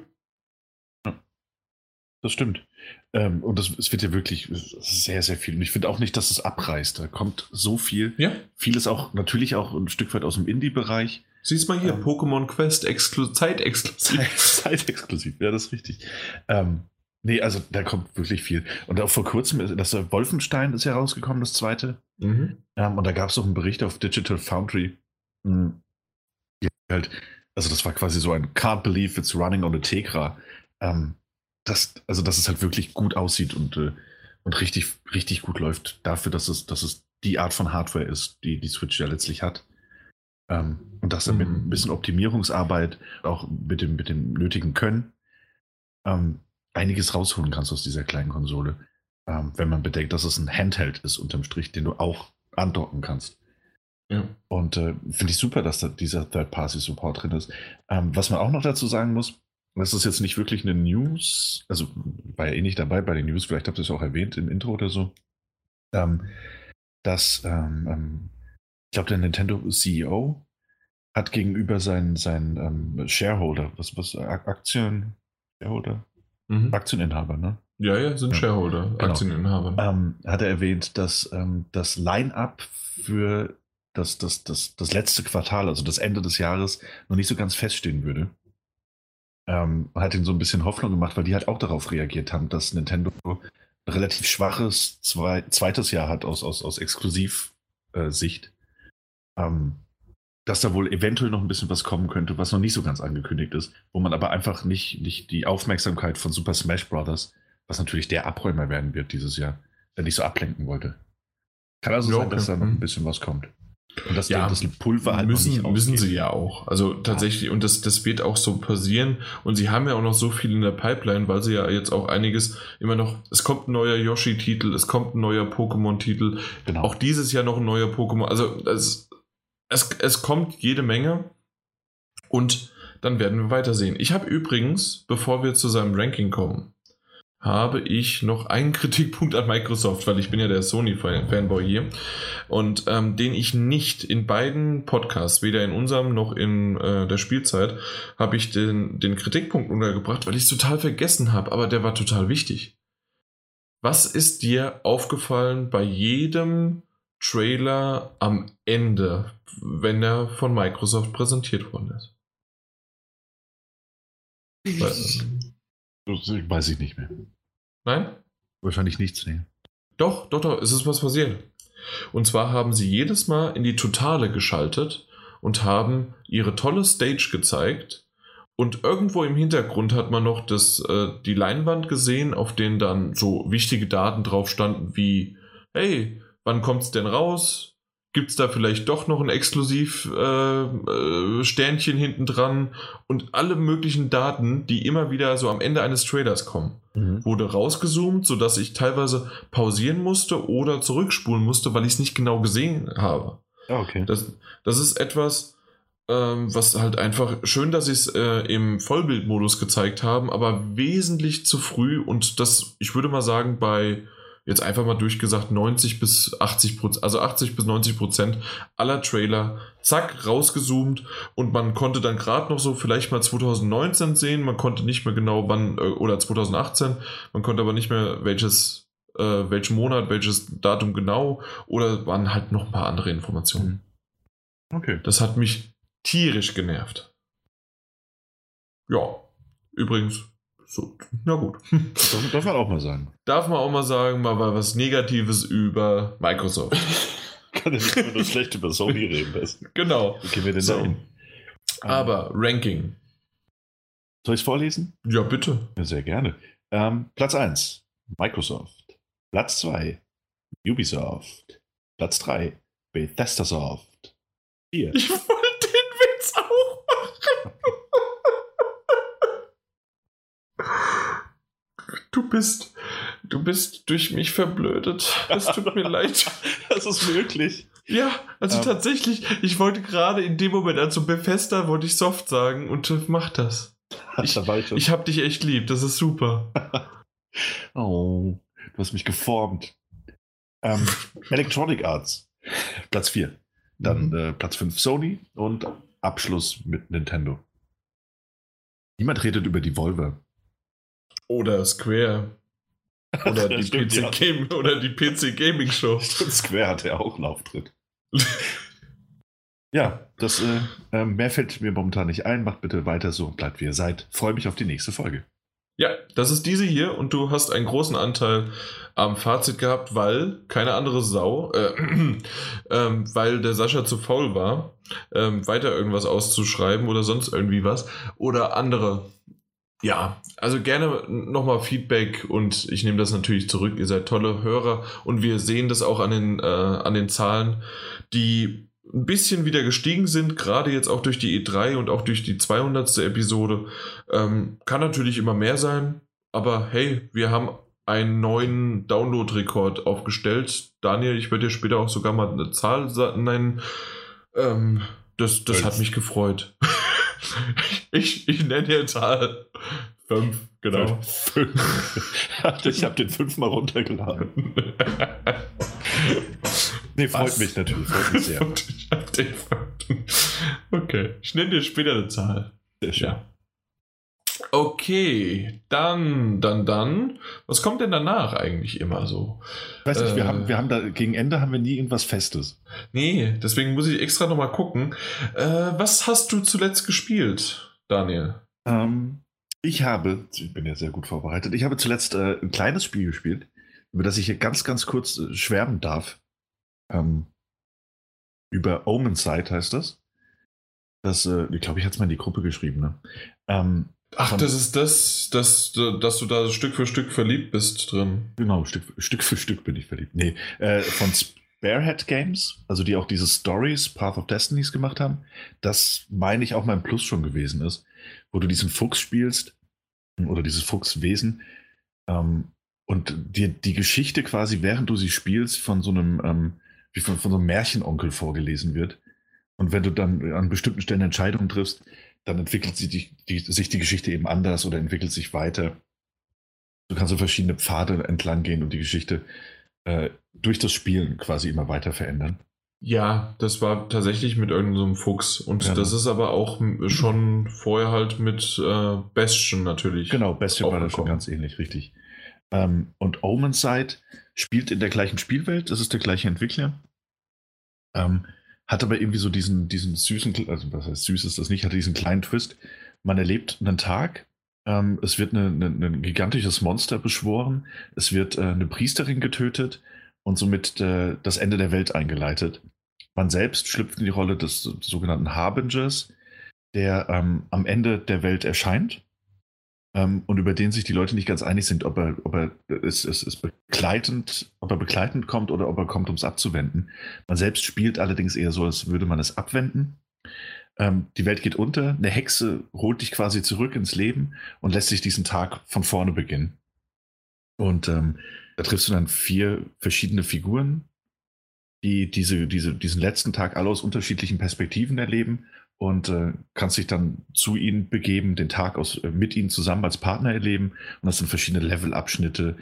Das stimmt. Ähm, und das, es wird ja wirklich sehr, sehr viel. Und ich finde auch nicht, dass es abreißt. Da kommt so viel. Ja. Vieles auch natürlich auch ein Stück weit aus dem Indie-Bereich. Siehst mal hier, ähm, Pokémon Quest exklu zeitexklusiv. Zeitexklusiv, ja, das ist richtig. Ähm, nee, also da kommt wirklich viel. Und auch vor kurzem, das Wolfenstein ist ja rausgekommen, das zweite. Mhm. Ähm, und da gab es auch einen Bericht auf Digital Foundry, hm. Halt, also das war quasi so ein Can't believe it's running on a Tegra. Ähm, das, also dass es halt wirklich gut aussieht und, äh, und richtig, richtig gut läuft dafür, dass es, dass es die Art von Hardware ist, die die Switch ja letztlich hat. Ähm, und dass er mhm. mit ein bisschen Optimierungsarbeit, auch mit dem, mit dem nötigen Können, ähm, einiges rausholen kannst aus dieser kleinen Konsole. Ähm, wenn man bedenkt, dass es ein Handheld ist unterm Strich, den du auch andocken kannst. Ja. Und äh, finde ich super, dass da dieser Third-Party-Support drin ist. Ähm, was man auch noch dazu sagen muss, das ist jetzt nicht wirklich eine News, also war ja eh nicht dabei bei den News, vielleicht habt ihr es auch erwähnt im Intro oder so, ähm, dass ähm, ähm ich glaube, der Nintendo CEO hat gegenüber seinen, seinen ähm, Shareholder, was, was, Aktien, Shareholder? Mhm. Aktieninhaber, ne? Ja, ja, sind ja. Shareholder, genau. Aktieninhaber. Ähm, hat er erwähnt, dass das Line-up für das, das, das, das letzte Quartal, also das Ende des Jahres, noch nicht so ganz feststehen würde. Ähm, hat ihnen so ein bisschen Hoffnung gemacht, weil die halt auch darauf reagiert haben, dass Nintendo ein relativ schwaches zwei, zweites Jahr hat aus, aus, aus Exklusivsicht. Äh, ähm, dass da wohl eventuell noch ein bisschen was kommen könnte, was noch nicht so ganz angekündigt ist, wo man aber einfach nicht, nicht die Aufmerksamkeit von Super Smash Bros., was natürlich der Abräumer werden wird dieses Jahr, der nicht so ablenken wollte. Kann also ja, sein, okay. dass da noch ein mhm. bisschen was kommt. Und das, ja, das Pulver halt müssen, müssen sie ja auch. Also tatsächlich, ja. und das, das wird auch so passieren. Und sie haben ja auch noch so viel in der Pipeline, weil sie ja jetzt auch einiges immer noch. Es kommt ein neuer Yoshi-Titel, es kommt ein neuer Pokémon-Titel. Genau. Auch dieses Jahr noch ein neuer Pokémon. Also es, es, es kommt jede Menge. Und dann werden wir weitersehen. Ich habe übrigens, bevor wir zu seinem Ranking kommen, habe ich noch einen Kritikpunkt an Microsoft, weil ich bin ja der Sony-Fanboy hier und ähm, den ich nicht in beiden Podcasts, weder in unserem noch in äh, der Spielzeit, habe ich den, den Kritikpunkt untergebracht, weil ich es total vergessen habe, aber der war total wichtig. Was ist dir aufgefallen bei jedem Trailer am Ende, wenn er von Microsoft präsentiert worden ist? Weiß ich nicht mehr. Nein? Wahrscheinlich nichts, nee. Doch, doch, doch, es ist was passiert. Und zwar haben sie jedes Mal in die Totale geschaltet und haben ihre tolle Stage gezeigt. Und irgendwo im Hintergrund hat man noch das, äh, die Leinwand gesehen, auf denen dann so wichtige Daten drauf standen wie, hey, wann kommt es denn raus? Gibt es da vielleicht doch noch ein Exklusiv-Sternchen äh, äh, hinten dran und alle möglichen Daten, die immer wieder so am Ende eines Trailers kommen, mhm. wurde rausgezoomt, sodass ich teilweise pausieren musste oder zurückspulen musste, weil ich es nicht genau gesehen habe. Ah, okay. Das, das ist etwas, ähm, was halt einfach schön, dass sie es äh, im Vollbildmodus gezeigt haben, aber wesentlich zu früh und das, ich würde mal sagen, bei jetzt einfach mal durchgesagt 90 bis 80 Prozent, also 80 bis 90 Prozent aller Trailer, zack, rausgezoomt und man konnte dann gerade noch so vielleicht mal 2019 sehen, man konnte nicht mehr genau wann, äh, oder 2018, man konnte aber nicht mehr welches, äh, welchen Monat, welches Datum genau oder waren halt noch ein paar andere Informationen. Okay. Das hat mich tierisch genervt. Ja, übrigens, so, na gut. Das darf man auch mal sagen. Darf man auch mal sagen, mal was Negatives über Microsoft. Kann ja nicht nur das schlecht über Sony reden. Das. Genau. Wie gehen wir denn so. da hin? Aber Ranking. Soll ich es vorlesen? Ja, bitte. Ja, sehr gerne. Ähm, Platz 1, Microsoft. Platz 2, Ubisoft. Platz 3, Bethesda Soft. 4. Ich wollte den Witz auch machen. Du bist, du bist durch mich verblödet. Es tut mir leid. Das ist möglich. Ja, also ähm. tatsächlich, ich wollte gerade in dem Moment, also Bethesda, wollte ich Soft sagen und mach das. Ich, ich hab dich echt lieb, das ist super. oh, du hast mich geformt. Ähm, Electronic Arts, Platz 4. Dann mhm. äh, Platz 5 Sony und Abschluss mit Nintendo. Niemand redet über die Volver. Oder Square. Oder die, stimmt, PC ja. Game, oder die PC Gaming Show. Square hatte ja auch einen Auftritt. ja, das äh, äh, mehr fällt mir momentan nicht ein. Macht bitte weiter so und bleibt wie ihr seid. Freue mich auf die nächste Folge. Ja, das ist diese hier und du hast einen großen Anteil am Fazit gehabt, weil keine andere Sau, äh, äh, weil der Sascha zu faul war, äh, weiter irgendwas auszuschreiben oder sonst irgendwie was oder andere. Ja, also gerne nochmal Feedback und ich nehme das natürlich zurück. Ihr seid tolle Hörer und wir sehen das auch an den, äh, an den Zahlen, die ein bisschen wieder gestiegen sind, gerade jetzt auch durch die E3 und auch durch die 200. Episode. Ähm, kann natürlich immer mehr sein, aber hey, wir haben einen neuen Download-Rekord aufgestellt. Daniel, ich werde dir später auch sogar mal eine Zahl nennen. Ähm, das das hat mich gefreut. ich, ich nenne eine Zahl. Fünf, genau. Fünf. ich habe den fünfmal runtergeladen. Nee, freut Was? mich natürlich. Freut mich sehr. okay, ich nenne dir später eine Zahl. Sehr schön. Ja. Okay, dann, dann, dann. Was kommt denn danach eigentlich immer so? Weiß nicht, äh, wir haben, wir haben da gegen Ende haben wir nie irgendwas Festes. Nee, deswegen muss ich extra nochmal gucken. Äh, was hast du zuletzt gespielt, Daniel? Ähm, ich habe, ich bin ja sehr gut vorbereitet, ich habe zuletzt äh, ein kleines Spiel gespielt, über das ich hier ganz, ganz kurz äh, schwärmen darf. Ähm, über Omen Sight heißt das. Das, äh, ich glaube, ich hatte es mal in die Gruppe geschrieben. Ne? Ähm, Ach, das ist das, das, dass du da Stück für Stück verliebt bist drin. Genau, Stück, Stück für Stück bin ich verliebt. Nee, äh, von Sparehead Games, also die auch diese Stories, Path of Destinies gemacht haben, das meine ich auch mein Plus schon gewesen ist, wo du diesen Fuchs spielst oder dieses Fuchswesen ähm, und dir die Geschichte quasi, während du sie spielst, von so einem ähm, wie von, von so einem Märchenonkel vorgelesen wird. Und wenn du dann an bestimmten Stellen Entscheidungen triffst, dann entwickelt sich die, die, sich die Geschichte eben anders oder entwickelt sich weiter. Du kannst so verschiedene Pfade entlang gehen und die Geschichte äh, durch das Spielen quasi immer weiter verändern. Ja, das war tatsächlich mit irgendeinem so Fuchs. Und ja. das ist aber auch schon vorher halt mit äh, Bastion natürlich. Genau, Bastion war da schon ganz ähnlich, richtig. Ähm, und Omen Side spielt in der gleichen Spielwelt, das ist der gleiche Entwickler. Ähm, hat aber irgendwie so diesen, diesen süßen, also was heißt süß ist das nicht, hat diesen kleinen Twist. Man erlebt einen Tag, ähm, es wird eine, eine, ein gigantisches Monster beschworen, es wird äh, eine Priesterin getötet und somit äh, das Ende der Welt eingeleitet. Man selbst schlüpft in die Rolle des, sogenannten Harbingers, der ähm, am Ende der Welt erscheint ähm, und über den sich die Leute nicht ganz einig sind, ob er, ob er es, es, es begleitend, ob er begleitend kommt oder ob er kommt, um es abzuwenden. Man selbst spielt allerdings eher so, als würde man es abwenden. Ähm, die Welt geht unter, eine Hexe holt dich quasi zurück ins Leben und lässt sich diesen Tag von vorne beginnen. Und ähm, da triffst du dann vier verschiedene Figuren, die diese, diese, diesen letzten Tag alle aus unterschiedlichen Perspektiven erleben und äh, kannst dich dann zu ihnen begeben, den Tag aus, äh, mit ihnen zusammen als Partner erleben. Und das sind verschiedene Levelabschnitte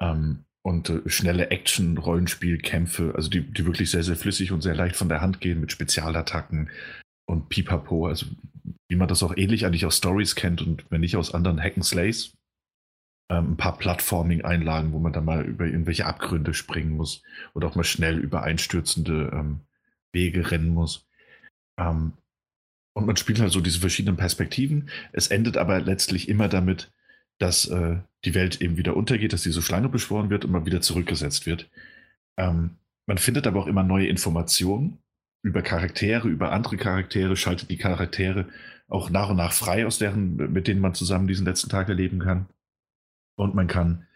ähm, und äh, schnelle Action-Rollenspielkämpfe, also die, die wirklich sehr, sehr flüssig und sehr leicht von der Hand gehen mit Spezialattacken und Pipapo, also wie man das auch ähnlich eigentlich aus Stories kennt und wenn nicht aus anderen Hack'n'Slays. Ähm, ein paar Plattforming-Einlagen, wo man dann mal über irgendwelche Abgründe springen muss oder auch mal schnell über einstürzende ähm, Wege rennen muss. Ähm, Und man spielt halt so diese verschiedenen Perspektiven. Es endet aber letztlich immer damit, dass äh, die Welt eben wieder untergeht, dass diese Schlange beschworen wird und man wieder zurückgesetzt wird. Ähm, man findet aber auch immer neue Informationen über Charaktere, über andere Charaktere, schaltet die Charaktere auch nach und nach frei aus deren, mit denen man zusammen diesen letzten Tag erleben kann. Und man kann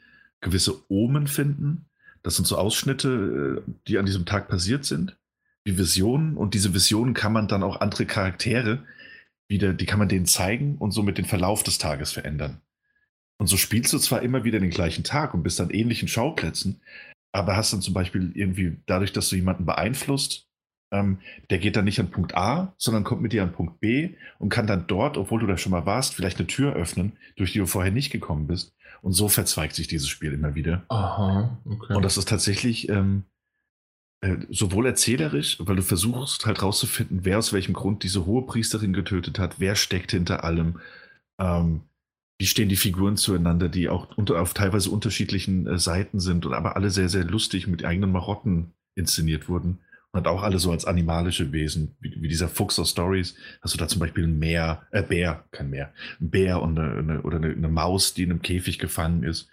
gewisse Omen finden. Das sind so Ausschnitte, äh, die an diesem Tag passiert sind wie Visionen und diese Visionen kann man dann auch andere Charaktere wieder, die kann man denen zeigen und somit den Verlauf des Tages verändern. Und so spielst du zwar immer wieder den gleichen Tag und bist an ähnlichen Schauplätzen, aber hast dann zum Beispiel irgendwie dadurch, dass du jemanden beeinflusst, ähm, der geht dann nicht an Punkt A, sondern kommt mit dir an Punkt B und kann dann dort, obwohl du da schon mal warst, vielleicht eine Tür öffnen, durch die du vorher nicht gekommen bist. Und so verzweigt sich dieses Spiel immer wieder. Aha, okay. Und das ist tatsächlich ähm, äh, sowohl erzählerisch, weil du versuchst halt rauszufinden, wer aus welchem Grund diese hohe Priesterin getötet hat, wer steckt hinter allem, ähm, wie stehen die Figuren zueinander, die auch unter, auf teilweise unterschiedlichen äh, Seiten sind und aber alle sehr, sehr lustig mit eigenen Marotten inszeniert wurden. Und auch alle so als animalische Wesen, wie, wie dieser Fuchs aus Stories. Hast du da zum Beispiel ein Meer, äh, Bär, kein Meer, ein Bär und eine, eine oder eine, eine, Maus, die in einem Käfig gefangen ist.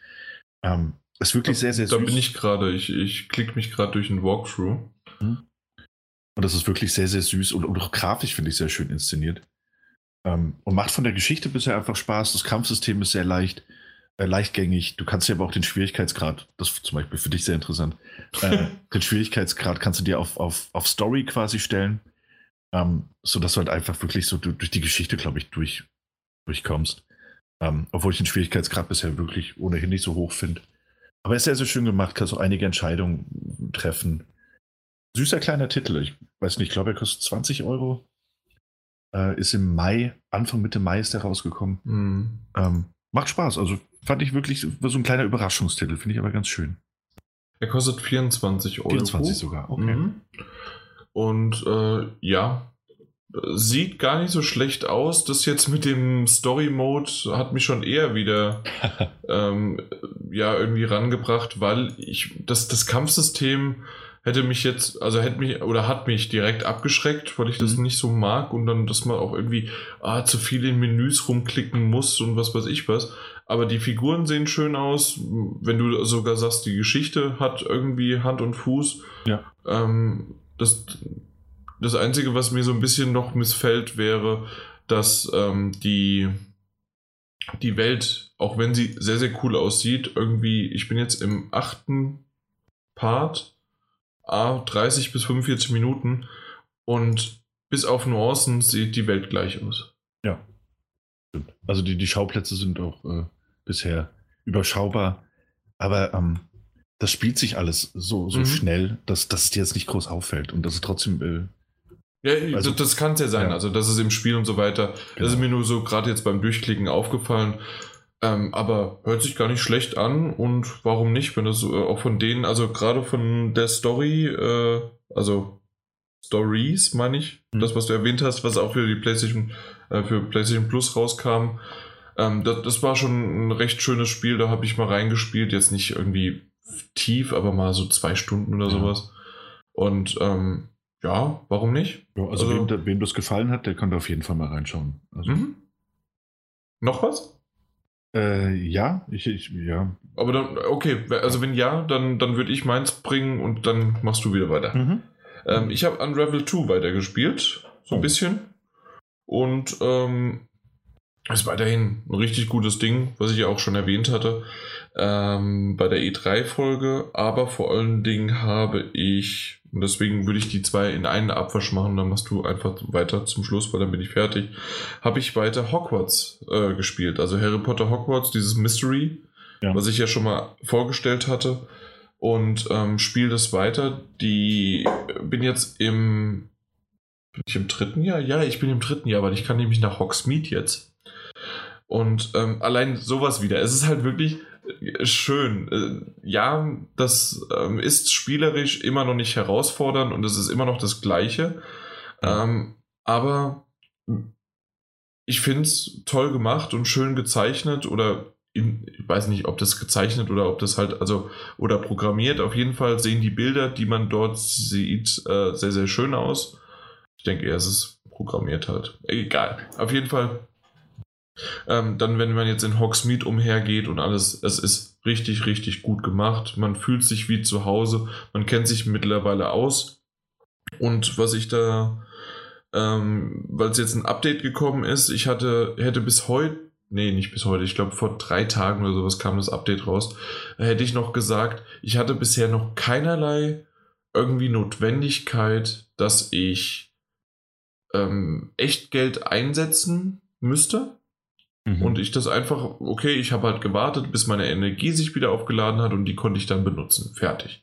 Ähm, ist wirklich sehr, sehr süß. Da bin ich gerade. Ich, ich klicke mich gerade durch ein Walkthrough. Mhm. Und das ist wirklich sehr, sehr süß und, und auch grafisch finde ich sehr schön inszeniert. Ähm, und macht von der Geschichte bisher einfach Spaß. Das Kampfsystem ist sehr leicht, äh, leichtgängig. Du kannst dir aber auch den Schwierigkeitsgrad, das ist zum Beispiel für dich sehr interessant, äh, den Schwierigkeitsgrad kannst du dir auf, auf, auf Story quasi stellen, ähm, sodass du halt einfach wirklich so durch die Geschichte, glaube ich, durch, durchkommst. Ähm, obwohl ich den Schwierigkeitsgrad bisher wirklich ohnehin nicht so hoch finde. Aber er ist sehr, sehr schön gemacht, kannst auch einige Entscheidungen treffen. Süßer kleiner Titel. Ich weiß nicht, ich glaube, er kostet 20 Euro. Äh, ist im Mai, Anfang Mitte Mai ist er rausgekommen. Mhm. Ähm, macht Spaß. Also fand ich wirklich so ein kleiner Überraschungstitel. Finde ich aber ganz schön. Er kostet 24 Euro. 24 sogar, okay. Mhm. Und äh, ja, sieht gar nicht so schlecht aus. Das jetzt mit dem Story Mode hat mich schon eher wieder ähm, ja irgendwie rangebracht, weil ich das, das Kampfsystem hätte mich jetzt, also hätte mich oder hat mich direkt abgeschreckt, weil ich das mhm. nicht so mag und dann, dass man auch irgendwie ah, zu viel in Menüs rumklicken muss und was weiß ich was. Aber die Figuren sehen schön aus. Wenn du sogar sagst, die Geschichte hat irgendwie Hand und Fuß. Ja. Ähm, das, das Einzige, was mir so ein bisschen noch missfällt, wäre, dass ähm, die, die Welt, auch wenn sie sehr, sehr cool aussieht, irgendwie, ich bin jetzt im achten Part, ah, 30 bis 45 Minuten und bis auf Nuancen sieht die Welt gleich aus. Ja. Also die, die Schauplätze sind auch äh, bisher überschaubar, aber ähm, das spielt sich alles so, so mhm. schnell, dass, dass es dir jetzt nicht groß auffällt und dass es trotzdem äh, ja, also, das kann es ja sein. Ja. Also, das ist im Spiel und so weiter. Genau. Das ist mir nur so gerade jetzt beim Durchklicken aufgefallen. Ähm, aber hört sich gar nicht schlecht an und warum nicht, wenn das äh, auch von denen, also gerade von der Story, äh, also Stories, meine ich, mhm. das, was du erwähnt hast, was auch für die PlayStation, äh, für PlayStation Plus rauskam. Ähm, das, das war schon ein recht schönes Spiel, da habe ich mal reingespielt, jetzt nicht irgendwie tief, aber mal so zwei Stunden oder ja. sowas. Und ähm, ja, warum nicht? Ja, also, also wem, wem, das gefallen hat, der kann da auf jeden Fall mal reinschauen. Also, mhm. Noch was? Äh, ja, ich, ich, ja. Aber dann, okay, also wenn ja, dann, dann würde ich meins bringen und dann machst du wieder weiter. Mhm. Ähm, ich habe Unravel 2 weitergespielt, so ein oh. bisschen. Und ähm, ist weiterhin ein richtig gutes Ding, was ich ja auch schon erwähnt hatte ähm, bei der E3-Folge. Aber vor allen Dingen habe ich und deswegen würde ich die zwei in einen Abwasch machen, dann machst du einfach weiter zum Schluss, weil dann bin ich fertig. Habe ich weiter Hogwarts äh, gespielt, also Harry Potter Hogwarts, dieses Mystery, ja. was ich ja schon mal vorgestellt hatte. Und ähm, spiele das weiter. Die bin jetzt im. Bin ich im dritten Jahr? Ja, ich bin im dritten Jahr, weil ich kann nämlich nach Hogsmeade jetzt. Und ähm, allein sowas wieder. Es ist halt wirklich schön. Äh, ja, das ähm, ist spielerisch immer noch nicht herausfordernd und es ist immer noch das Gleiche. Ähm, aber ich finde es toll gemacht und schön gezeichnet oder in, ich weiß nicht, ob das gezeichnet oder ob das halt, also, oder programmiert. Auf jeden Fall sehen die Bilder, die man dort sieht, äh, sehr, sehr schön aus. Ich denke eher, es ist programmiert hat. Egal. Auf jeden Fall. Ähm, dann, wenn man jetzt in Hogsmeade umhergeht und alles, es ist richtig, richtig gut gemacht. Man fühlt sich wie zu Hause. Man kennt sich mittlerweile aus. Und was ich da, ähm, weil es jetzt ein Update gekommen ist, ich hatte, hätte bis heute, nee, nicht bis heute, ich glaube vor drei Tagen oder sowas kam das Update raus, hätte ich noch gesagt, ich hatte bisher noch keinerlei irgendwie Notwendigkeit, dass ich ähm, Echtgeld einsetzen müsste. Mhm. Und ich das einfach, okay, ich habe halt gewartet, bis meine Energie sich wieder aufgeladen hat und die konnte ich dann benutzen. Fertig.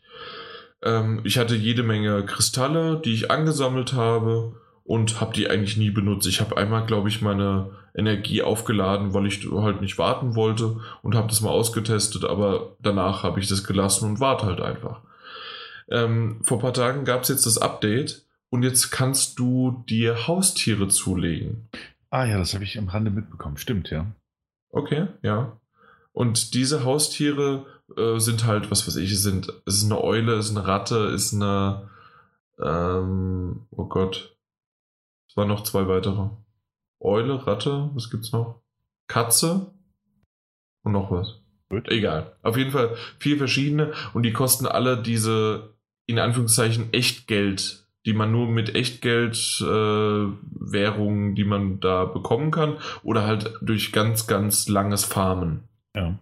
Ähm, ich hatte jede Menge Kristalle, die ich angesammelt habe und habe die eigentlich nie benutzt. Ich habe einmal, glaube ich, meine Energie aufgeladen, weil ich halt nicht warten wollte und habe das mal ausgetestet, aber danach habe ich das gelassen und warte halt einfach. Ähm, vor ein paar Tagen gab es jetzt das Update und jetzt kannst du dir Haustiere zulegen. Ah ja, das habe ich am Rande mitbekommen. Stimmt, ja. Okay, ja. Und diese Haustiere äh, sind halt, was weiß ich, sind, es ist eine Eule, ist eine Ratte, ist eine, ähm, oh Gott, es waren noch zwei weitere. Eule, Ratte, was gibt's noch? Katze und noch was. Gut. Egal. Auf jeden Fall vier verschiedene und die kosten alle diese in Anführungszeichen Echtgeld, die man nur mit Echtgeld-Währungen, äh, die man da bekommen kann, oder halt durch ganz, ganz langes Farmen. Ja.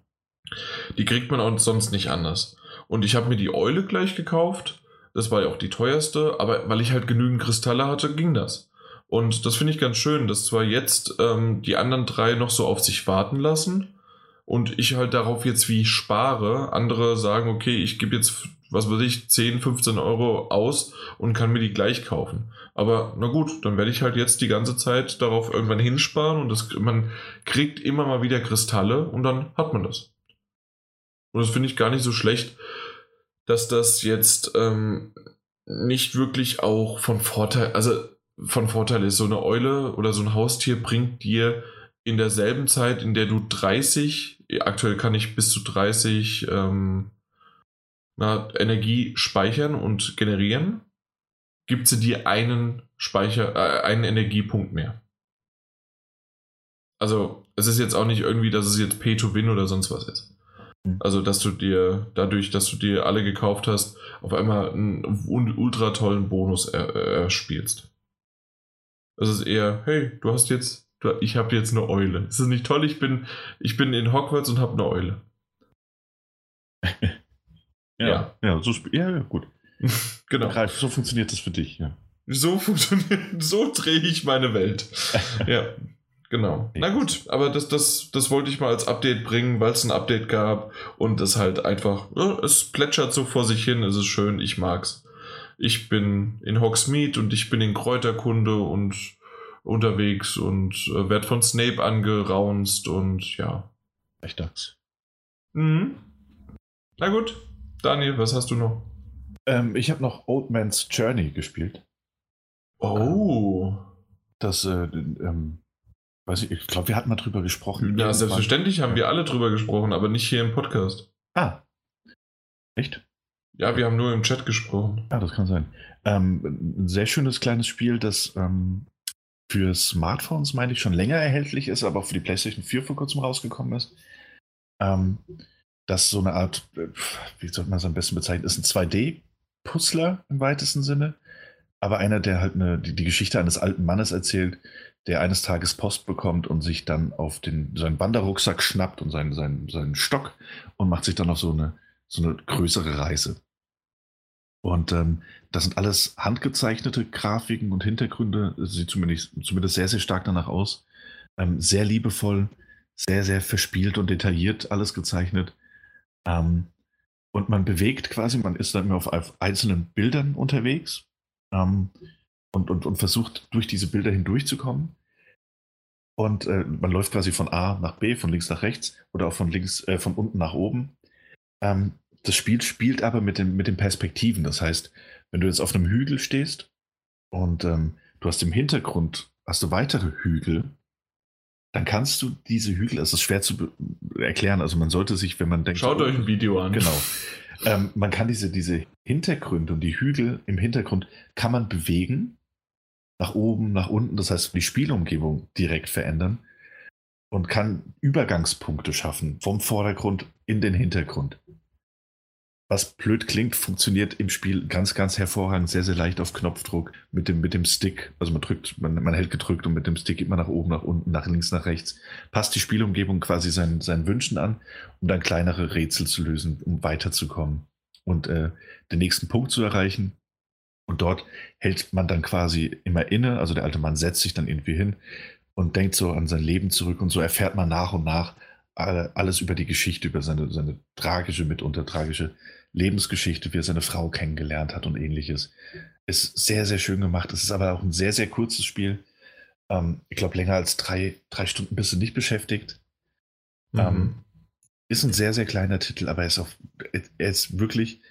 Die kriegt man auch sonst nicht anders. Und ich habe mir die Eule gleich gekauft. Das war ja auch die teuerste, aber weil ich halt genügend Kristalle hatte, ging das. Und das finde ich ganz schön, dass zwar jetzt ähm, die anderen drei noch so auf sich warten lassen und ich halt darauf jetzt wie spare. Andere sagen, okay, ich gebe jetzt was weiß ich, 10, 15 Euro aus und kann mir die gleich kaufen. Aber na gut, dann werde ich halt jetzt die ganze Zeit darauf irgendwann hinsparen und das, man kriegt immer mal wieder Kristalle und dann hat man das. Und das finde ich gar nicht so schlecht, dass das jetzt ähm, nicht wirklich auch von Vorteil, also von Vorteil ist. So eine Eule oder so ein Haustier bringt dir in derselben Zeit, in der du 30, aktuell kann ich bis zu 30 ähm, na, Energie speichern und generieren, gibt sie dir einen Speicher, äh, einen Energiepunkt mehr. Also, es ist jetzt auch nicht irgendwie, dass es jetzt Pay to Win oder sonst was ist. Hm. Also, dass du dir dadurch, dass du dir alle gekauft hast, auf einmal einen ultra tollen Bonus erspielst. Es ist eher, hey, du hast jetzt, du, ich habe jetzt eine Eule. Ist das nicht toll? Ich bin, ich bin in Hogwarts und habe eine Eule. Ja, ja, so, ja, ja gut. genau. Ralf, so funktioniert das für dich, ja. So funktioniert, so drehe ich meine Welt. ja, genau. Na gut, aber das, das, das wollte ich mal als Update bringen, weil es ein Update gab und es halt einfach, ja, es plätschert so vor sich hin, es ist schön, ich mag's. Ich bin in Hogsmeade und ich bin in Kräuterkunde und unterwegs und äh, werde von Snape angeraunzt und ja. Echt das. Mhm. Na gut, Daniel, was hast du noch? Ähm, ich habe noch Old Man's Journey gespielt. Oh. Das, äh, ähm, weiß ich, ich glaube, wir hatten mal drüber gesprochen. Ja, selbstverständlich haben wir alle drüber gesprochen, aber nicht hier im Podcast. Ah. Echt? Ja, wir haben nur im Chat gesprochen. Ja, das kann sein. Ähm, ein sehr schönes kleines Spiel, das ähm, für Smartphones, meine ich, schon länger erhältlich ist, aber auch für die PlayStation 4 vor kurzem rausgekommen ist. Ähm, das so eine Art, äh, wie soll man es am besten bezeichnen, ist ein 2D-Puzzler im weitesten Sinne, aber einer, der halt eine, die, die, Geschichte eines alten Mannes erzählt, der eines Tages Post bekommt und sich dann auf den, seinen Wanderrucksack schnappt und seinen, seinen, seinen Stock und macht sich dann auf so eine, so eine größere Reise. Und ähm, das sind alles handgezeichnete Grafiken und Hintergründe, sieht zumindest, zumindest sehr, sehr stark danach aus. Ähm, sehr liebevoll, sehr, sehr verspielt und detailliert alles gezeichnet. Ähm, und man bewegt quasi, man ist dann immer auf einzelnen Bildern unterwegs ähm, und, und, und versucht durch diese Bilder hindurchzukommen. Und äh, man läuft quasi von A nach B, von links nach rechts oder auch von links, äh, von unten nach oben. Ähm, das Spiel spielt aber mit den, mit den Perspektiven. Das heißt, wenn du jetzt auf einem Hügel stehst und ähm, du hast im Hintergrund hast du weitere Hügel, dann kannst du diese Hügel, es ist schwer zu erklären, also man sollte sich, wenn man denkt. Schaut oh, euch ein Video an. Genau. Ähm, man kann diese, diese Hintergründe und die Hügel im Hintergrund kann man bewegen. nach oben, nach unten, das heißt die Spielumgebung direkt verändern und kann Übergangspunkte schaffen vom Vordergrund in den Hintergrund. Was blöd klingt, funktioniert im Spiel ganz, ganz hervorragend, sehr, sehr leicht auf Knopfdruck mit dem, mit dem Stick. Also man drückt, man, man hält gedrückt und mit dem Stick immer nach oben, nach unten, nach links, nach rechts. Passt die Spielumgebung quasi seinen, seinen Wünschen an, um dann kleinere Rätsel zu lösen, um weiterzukommen und äh, den nächsten Punkt zu erreichen. Und dort hält man dann quasi immer inne. Also der alte Mann setzt sich dann irgendwie hin und denkt so an sein Leben zurück und so erfährt man nach und nach alles über die Geschichte, über seine, seine tragische, mitunter tragische Lebensgeschichte, wie er seine Frau kennengelernt hat und ähnliches. Ist sehr, sehr schön gemacht. Es ist aber auch ein sehr, sehr kurzes Spiel. Ähm, ich glaube, länger als drei, drei Stunden bist du nicht beschäftigt. Mhm. Ähm, ist ein sehr, sehr kleiner Titel, aber er ist, auch, er ist wirklich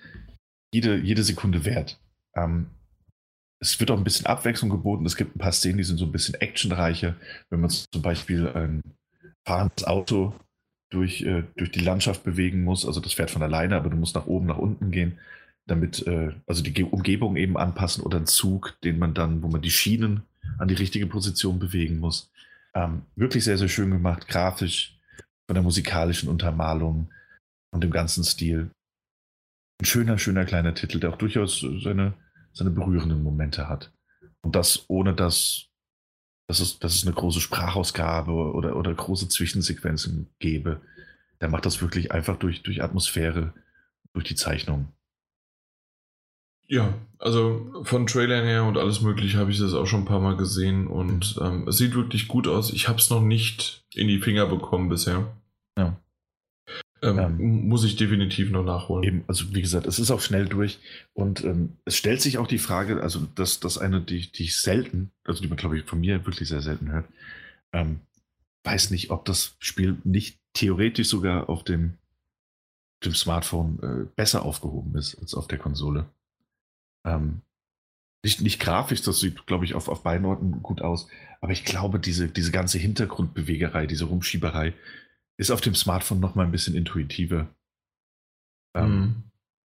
jede, jede Sekunde wert. Ähm, es wird auch ein bisschen Abwechslung geboten. Es gibt ein paar Szenen, die sind so ein bisschen actionreicher. Wenn man zum Beispiel ein fahrendes Auto durch, äh, durch die Landschaft bewegen muss. Also das fährt von alleine, aber du musst nach oben, nach unten gehen, damit, äh, also die Umgebung eben anpassen oder einen Zug, den man dann, wo man die Schienen an die richtige Position bewegen muss. Ähm, wirklich sehr, sehr schön gemacht, grafisch, von der musikalischen Untermalung und dem ganzen Stil. Ein schöner, schöner kleiner Titel, der auch durchaus seine, seine berührenden Momente hat. Und das ohne dass dass es, dass es eine große Sprachausgabe oder, oder große Zwischensequenzen gäbe. Der macht das wirklich einfach durch, durch Atmosphäre, durch die Zeichnung. Ja, also von Trailern her und alles mögliche habe ich das auch schon ein paar Mal gesehen und mhm. ähm, es sieht wirklich gut aus. Ich habe es noch nicht in die Finger bekommen bisher. Ja. Ähm, ähm, muss ich definitiv noch nachholen. Eben, also wie gesagt, es ist auch schnell durch und ähm, es stellt sich auch die Frage, also dass das eine, die, die ich selten, also die man glaube ich von mir wirklich sehr selten hört, ähm, weiß nicht, ob das Spiel nicht theoretisch sogar auf dem, dem Smartphone äh, besser aufgehoben ist als auf der Konsole. Ähm, nicht, nicht grafisch, das sieht, glaube ich, auf, auf beiden Orten gut aus, aber ich glaube, diese, diese ganze Hintergrundbewegerei, diese Rumschieberei, ist auf dem Smartphone noch mal ein bisschen intuitiver. Ähm, mhm.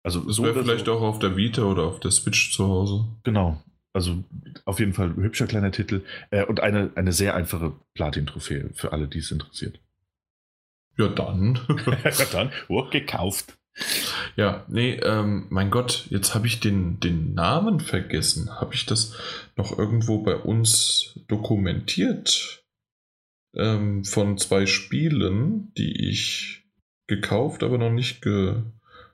Also das wäre vielleicht so. auch auf der Vita oder auf der Switch zu Hause. Genau. Also auf jeden Fall ein hübscher kleiner Titel äh, und eine, eine sehr einfache Platin-Trophäe für alle, die es interessiert. Ja, dann. ja, dann. Oh, gekauft. Ja, nee, ähm, mein Gott, jetzt habe ich den, den Namen vergessen. Habe ich das noch irgendwo bei uns dokumentiert? Ähm, von zwei Spielen, die ich gekauft, aber noch nicht ge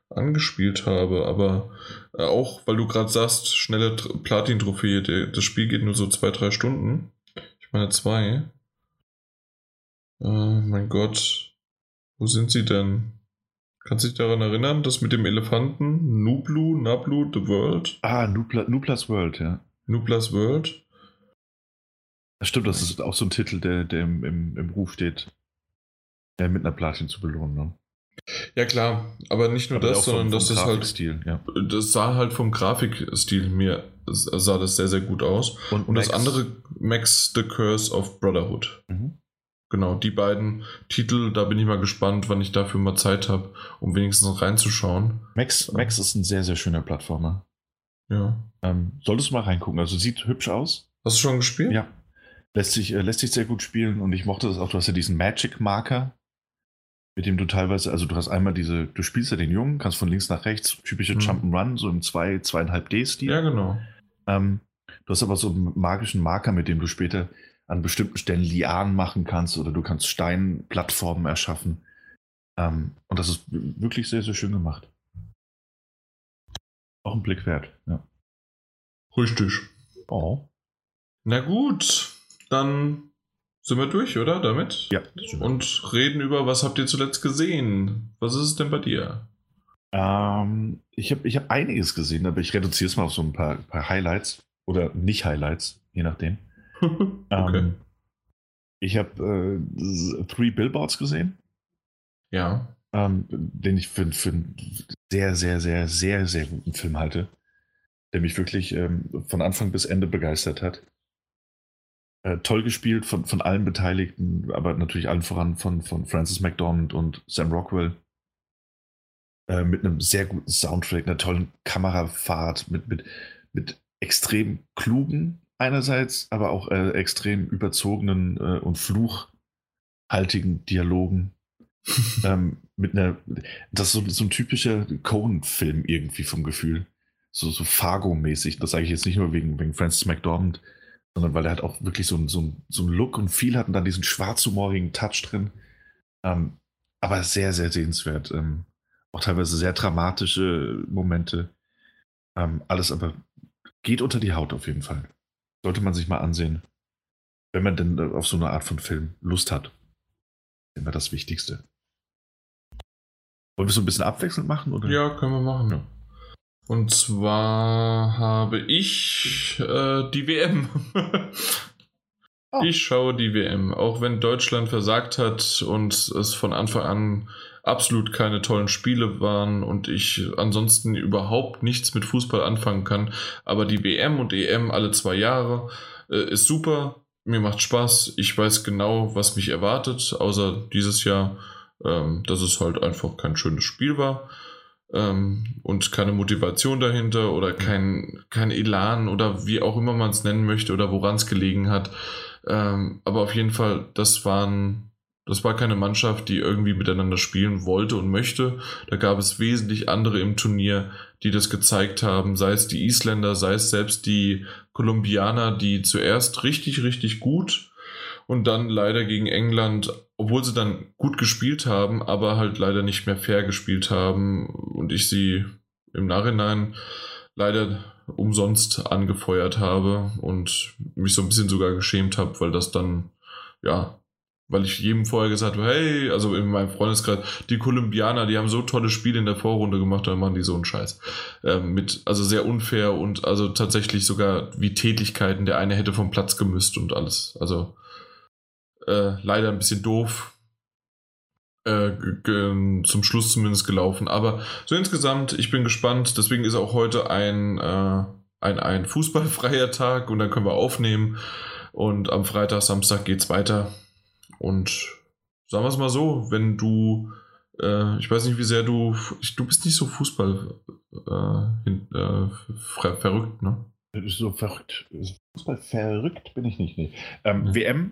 angespielt habe. Aber äh, auch, weil du gerade sagst, schnelle Platin-Trophäe, das Spiel geht nur so zwei, drei Stunden. Ich meine zwei. Äh, mein Gott, wo sind sie denn? Kannst du dich daran erinnern, das mit dem Elefanten? Nublu, Nablu, The World? Ah, Nubla, Nublas World, ja. Nublas World. Das stimmt, das ist auch so ein Titel, der, der im, im, im Ruf steht, der mit einer Platin zu belohnen. Ne? Ja klar, aber nicht nur aber das, sondern das ist halt, ja. das sah halt vom Grafikstil mir sah das sehr sehr gut aus. Und, Und das andere Max the Curse of Brotherhood. Mhm. Genau, die beiden Titel, da bin ich mal gespannt, wann ich dafür mal Zeit habe, um wenigstens reinzuschauen. Max, Max ist ein sehr, sehr schöner Plattformer. Ja. Ähm, solltest du mal reingucken. Also sieht hübsch aus. Hast du schon gespielt? Ja. Lässt sich, äh, lässt sich sehr gut spielen und ich mochte das auch. Du hast ja diesen Magic-Marker, mit dem du teilweise, also du hast einmal diese, du spielst ja den Jungen, kannst von links nach rechts, typische mhm. Jump'n'Run, so im 2, 2,5 D-Stil. Ja, genau. Ähm, du hast aber so einen magischen Marker, mit dem du später an bestimmten Stellen Lianen machen kannst oder du kannst Steinplattformen erschaffen. Ähm, und das ist wirklich sehr, sehr schön gemacht. Auch ein Blick wert, ja. Richtig. Oh. Na gut dann sind wir durch, oder? Damit? Ja. Und reden über, was habt ihr zuletzt gesehen? Was ist es denn bei dir? Ähm, ich habe ich hab einiges gesehen, aber ich reduziere es mal auf so ein paar, paar Highlights oder nicht Highlights, je nachdem. okay. Ähm, ich habe äh, Three Billboards gesehen. Ja. Ähm, den ich für, für einen sehr, sehr, sehr, sehr, sehr guten Film halte, der mich wirklich ähm, von Anfang bis Ende begeistert hat. Äh, toll gespielt von, von allen Beteiligten, aber natürlich allen voran von, von Francis McDormand und Sam Rockwell. Äh, mit einem sehr guten Soundtrack, einer tollen Kamerafahrt, mit, mit, mit extrem klugen einerseits, aber auch äh, extrem überzogenen äh, und fluchhaltigen Dialogen. ähm, mit einer, das ist so, so ein typischer Cohen-Film irgendwie vom Gefühl. So, so Fargo-mäßig. Das sage ich jetzt nicht nur wegen, wegen Francis McDormand, sondern weil er halt auch wirklich so, so, so einen Look und viel hat und dann diesen schwarzhumorigen Touch drin. Ähm, aber sehr, sehr sehenswert. Ähm, auch teilweise sehr dramatische Momente. Ähm, alles aber geht unter die Haut auf jeden Fall. Sollte man sich mal ansehen, wenn man denn auf so eine Art von Film Lust hat. Immer das Wichtigste. Wollen wir so ein bisschen abwechselnd machen? Oder? Ja, können wir machen. Ja. Und zwar habe ich äh, die WM. oh. Ich schaue die WM, auch wenn Deutschland versagt hat und es von Anfang an absolut keine tollen Spiele waren und ich ansonsten überhaupt nichts mit Fußball anfangen kann. Aber die WM und EM alle zwei Jahre äh, ist super. Mir macht Spaß. Ich weiß genau, was mich erwartet, außer dieses Jahr, ähm, dass es halt einfach kein schönes Spiel war ähm, und keine Motivation dahinter oder kein, kein Elan oder wie auch immer man es nennen möchte oder woran es gelegen hat. Ähm, aber auf jeden Fall, das waren, das war keine Mannschaft, die irgendwie miteinander spielen wollte und möchte. Da gab es wesentlich andere im Turnier, die das gezeigt haben, sei es die Isländer, sei es selbst die Kolumbianer, die zuerst richtig, richtig gut und dann leider gegen England, obwohl sie dann gut gespielt haben, aber halt leider nicht mehr fair gespielt haben und ich sie im Nachhinein leider umsonst angefeuert habe und mich so ein bisschen sogar geschämt habe, weil das dann, ja, weil ich jedem vorher gesagt habe, hey, also in meinem Freundeskreis, die Kolumbianer, die haben so tolle Spiele in der Vorrunde gemacht, dann machen die so einen Scheiß. Ähm, mit, also sehr unfair und also tatsächlich sogar wie Tätigkeiten, der eine hätte vom Platz gemüsst und alles. Also äh, leider ein bisschen doof äh, zum Schluss zumindest gelaufen. Aber so insgesamt, ich bin gespannt. Deswegen ist auch heute ein, äh, ein, ein fußballfreier Tag und dann können wir aufnehmen. Und am Freitag, Samstag geht es weiter. Und sagen wir es mal so, wenn du, äh, ich weiß nicht, wie sehr du, du bist nicht so Fußball äh, hin, äh, verrückt, ne? So verrückt. Fußball verrückt bin ich nicht. Nee. Ähm, ja. WM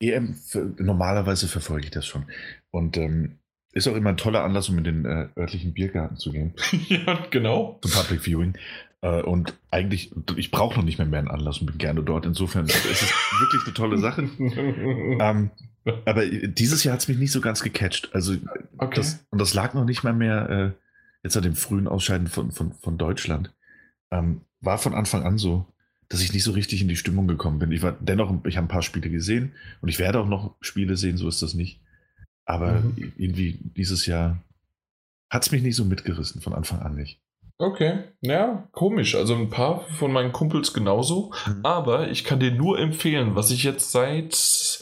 EM, für, normalerweise verfolge ich das schon. Und ähm, ist auch immer ein toller Anlass, um in den äh, örtlichen Biergarten zu gehen. ja, genau. Zum Public Viewing. Äh, und eigentlich, ich brauche noch nicht mehr mehr einen Anlass und bin gerne dort. Insofern ist es wirklich eine tolle Sache. ähm, aber dieses Jahr hat es mich nicht so ganz gecatcht. Also, okay. das, und das lag noch nicht mal mehr äh, jetzt an dem frühen Ausscheiden von, von, von Deutschland. Ähm, war von Anfang an so dass ich nicht so richtig in die Stimmung gekommen bin. Ich war dennoch, ich habe ein paar Spiele gesehen und ich werde auch noch Spiele sehen, so ist das nicht. Aber mhm. irgendwie dieses Jahr hat es mich nicht so mitgerissen, von Anfang an nicht. Okay, ja, komisch. Also ein paar von meinen Kumpels genauso. Mhm. Aber ich kann dir nur empfehlen, was ich jetzt seit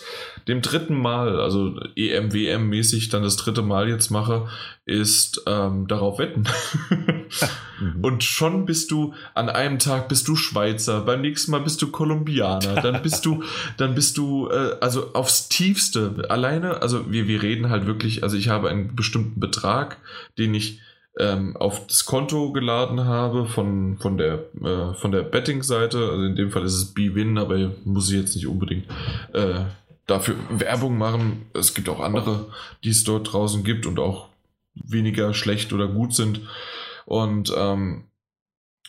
dem dritten Mal, also EM, WM mäßig dann das dritte Mal jetzt mache, ist ähm, darauf wetten. mhm. Und schon bist du, an einem Tag bist du Schweizer, beim nächsten Mal bist du Kolumbianer, dann bist du, dann bist du, äh, also aufs Tiefste. Alleine, also wir, wir reden halt wirklich, also ich habe einen bestimmten Betrag, den ich ähm, auf das Konto geladen habe von, von der, äh, von der Betting-Seite. Also in dem Fall ist es B-Win, aber muss ich jetzt nicht unbedingt äh, dafür Werbung machen. Es gibt auch andere, die es dort draußen gibt und auch weniger schlecht oder gut sind. Und ähm,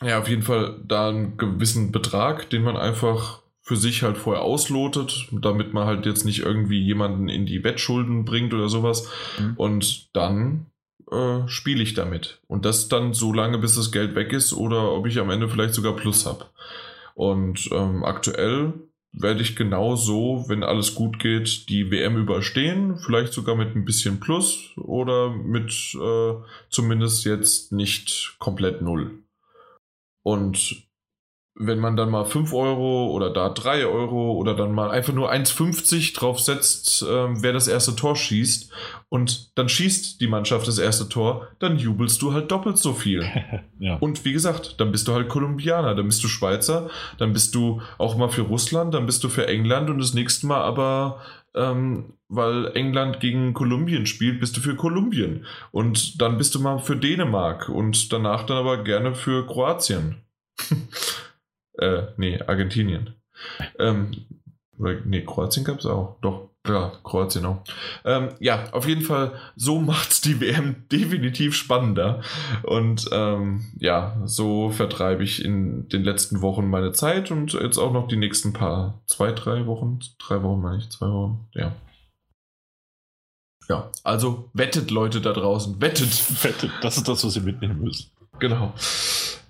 ja, auf jeden Fall da einen gewissen Betrag, den man einfach für sich halt vorher auslotet, damit man halt jetzt nicht irgendwie jemanden in die Wettschulden bringt oder sowas. Mhm. Und dann äh, spiele ich damit. Und das dann so lange, bis das Geld weg ist oder ob ich am Ende vielleicht sogar Plus habe. Und ähm, aktuell werde ich genau so, wenn alles gut geht, die WM überstehen. Vielleicht sogar mit ein bisschen Plus oder mit äh, zumindest jetzt nicht komplett null. Und wenn man dann mal 5 Euro oder da 3 Euro oder dann mal einfach nur 1,50 drauf setzt, äh, wer das erste Tor schießt und dann schießt die Mannschaft das erste Tor, dann jubelst du halt doppelt so viel. ja. Und wie gesagt, dann bist du halt Kolumbianer, dann bist du Schweizer, dann bist du auch mal für Russland, dann bist du für England und das nächste Mal aber, ähm, weil England gegen Kolumbien spielt, bist du für Kolumbien. Und dann bist du mal für Dänemark und danach dann aber gerne für Kroatien. Äh, nee, Argentinien. Ähm, nee, Kroatien gab es auch. Doch, ja, Kroatien auch. Ähm, ja, auf jeden Fall, so macht es die WM definitiv spannender. Und ähm, ja, so vertreibe ich in den letzten Wochen meine Zeit und jetzt auch noch die nächsten paar, zwei, drei Wochen, drei Wochen meine ich, zwei Wochen, ja. Ja, also wettet Leute da draußen, wettet. Wettet, das ist das, was ihr mitnehmen müsst. Genau.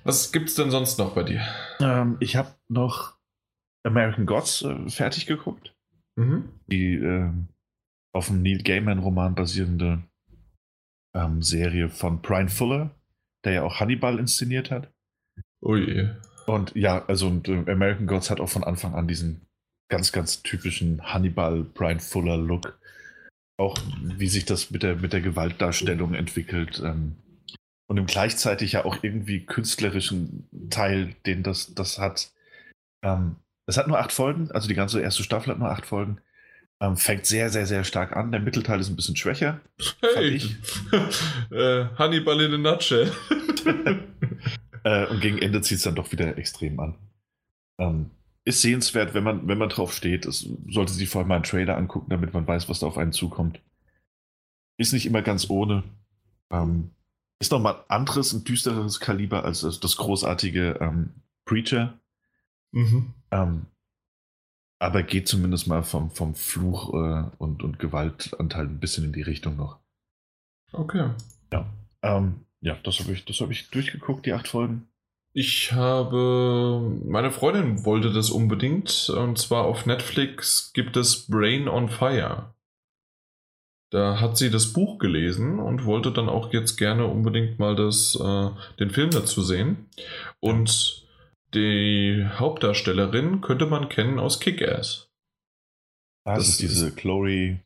Was gibt's denn sonst noch bei dir? Ähm, ich habe noch American Gods äh, fertig geguckt. Mhm. Die äh, auf dem Neil Gaiman-Roman basierende ähm, Serie von Brian Fuller, der ja auch Hannibal inszeniert hat. Oh je. Und ja, also und, äh, American Gods hat auch von Anfang an diesen ganz, ganz typischen Hannibal Brian Fuller Look. Auch wie sich das mit der, mit der Gewaltdarstellung entwickelt. Ähm, und im gleichzeitig ja auch irgendwie künstlerischen Teil, den das, das hat. Ähm, es hat nur acht Folgen, also die ganze erste Staffel hat nur acht Folgen. Ähm, fängt sehr, sehr, sehr stark an. Der Mittelteil ist ein bisschen schwächer. Hey, äh, Hannibal in a nutshell. äh, und gegen Ende zieht es dann doch wieder extrem an. Ähm, ist sehenswert, wenn man, wenn man drauf steht. Es sollte sich vorher mal einen Trailer angucken, damit man weiß, was da auf einen zukommt. Ist nicht immer ganz ohne. Ähm, ist nochmal anderes und düstereres Kaliber als das, das großartige ähm, Preacher. Mhm. Ähm, aber geht zumindest mal vom, vom Fluch äh, und, und Gewaltanteil ein bisschen in die Richtung noch. Okay. Ja, ähm, ja das habe ich, hab ich durchgeguckt, die acht Folgen. Ich habe. Meine Freundin wollte das unbedingt. Und zwar auf Netflix gibt es Brain on Fire. Da hat sie das Buch gelesen und wollte dann auch jetzt gerne unbedingt mal das, äh, den Film dazu sehen. Und die Hauptdarstellerin könnte man kennen aus Kick-Ass. Ah, das, das ist diese Chloe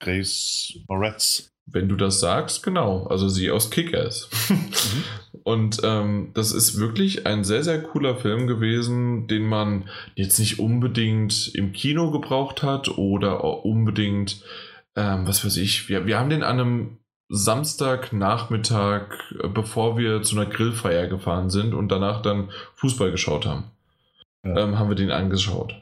Grace Moretz. Wenn du das sagst, genau. Also sie aus Kick-Ass. mhm. Und ähm, das ist wirklich ein sehr, sehr cooler Film gewesen, den man jetzt nicht unbedingt im Kino gebraucht hat oder unbedingt, ähm, was weiß ich, wir, wir haben den an einem Samstagnachmittag, äh, bevor wir zu einer Grillfeier gefahren sind und danach dann Fußball geschaut haben, ja. ähm, haben wir den angeschaut.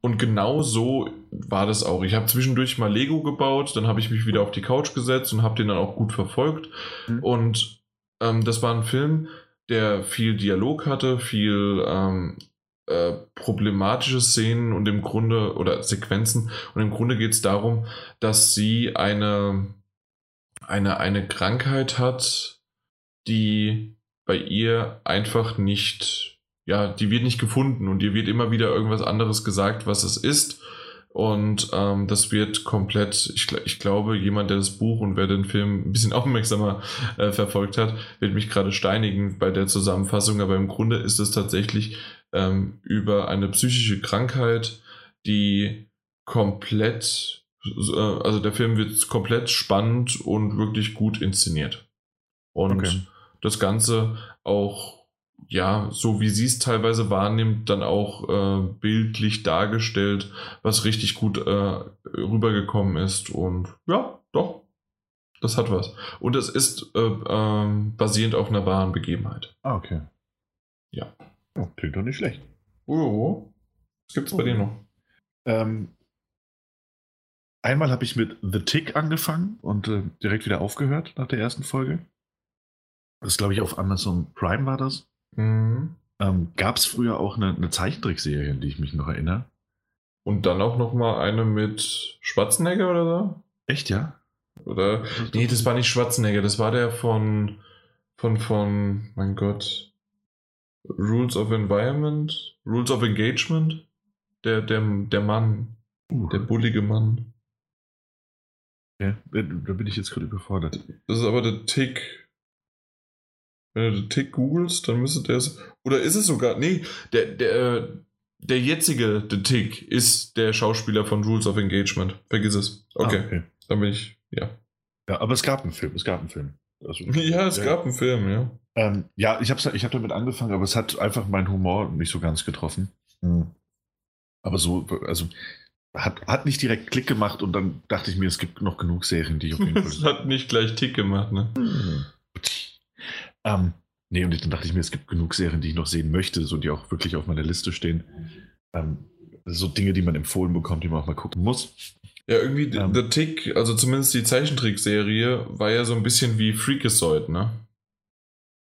Und genau so war das auch. Ich habe zwischendurch mal Lego gebaut, dann habe ich mich wieder auf die Couch gesetzt und habe den dann auch gut verfolgt. Mhm. Und ähm, das war ein Film, der viel Dialog hatte, viel ähm, äh, problematische Szenen und im Grunde oder Sequenzen. Und im Grunde geht es darum, dass sie eine eine, eine Krankheit hat, die bei ihr einfach nicht, ja, die wird nicht gefunden und ihr wird immer wieder irgendwas anderes gesagt, was es ist. Und ähm, das wird komplett, ich, ich, glaube, jemand, der das Buch und wer den Film ein bisschen aufmerksamer äh, verfolgt hat, wird mich gerade steinigen bei der Zusammenfassung. Aber im Grunde ist es tatsächlich ähm, über eine psychische Krankheit, die komplett äh, also der Film wird komplett spannend und wirklich gut inszeniert. Und okay. das Ganze auch, ja, so wie sie es teilweise wahrnimmt, dann auch äh, bildlich dargestellt, was richtig gut äh, rübergekommen ist. Und ja, doch, das hat was. Und es ist äh, ähm, basierend auf einer wahren Begebenheit. Ah, okay. Ja. Oh, klingt doch nicht schlecht. Oh, was gibt's oh. bei dir noch? Ähm, Einmal habe ich mit The Tick angefangen und äh, direkt wieder aufgehört nach der ersten Folge. Das glaube ich auf Amazon Prime war das. Mhm. Ähm, Gab es früher auch eine, eine Zeichentrickserie, an die ich mich noch erinnere. Und dann auch noch mal eine mit Schwarzenegger oder so? Echt, ja? Oder? Nee, das war nicht Schwarzenegger, das war der von, von, von, mein Gott, Rules of Environment, Rules of Engagement, der, der, der Mann, uh. der bullige Mann. Ja, da bin ich jetzt gerade überfordert. Das ist aber der Tick. Wenn du den Tick googelst, dann müsste der es. Oder ist es sogar. Nee, der, der, der jetzige The Tick ist der Schauspieler von Rules of Engagement. Vergiss es. Okay. Ah, okay. Dann bin ich. Ja. Ja, aber es gab einen Film. Es gab einen Film. Also, ja, es ja. gab einen Film, ja. Ähm, ja, ich habe ich hab damit angefangen, aber es hat einfach meinen Humor nicht so ganz getroffen. Mhm. Aber so, also hat, hat nicht direkt Klick gemacht und dann dachte ich mir, es gibt noch genug Serien, die ich auf jeden Fall. Es hat nicht gleich Tick gemacht, ne? ähm, nee, und dann dachte ich mir, es gibt genug Serien, die ich noch sehen möchte, so die auch wirklich auf meiner Liste stehen. Ähm, so Dinge, die man empfohlen bekommt, die man auch mal gucken muss. Ja, irgendwie ähm, The Tick, also zumindest die Zeichentrickserie, war ja so ein bisschen wie Freakazoid, ne?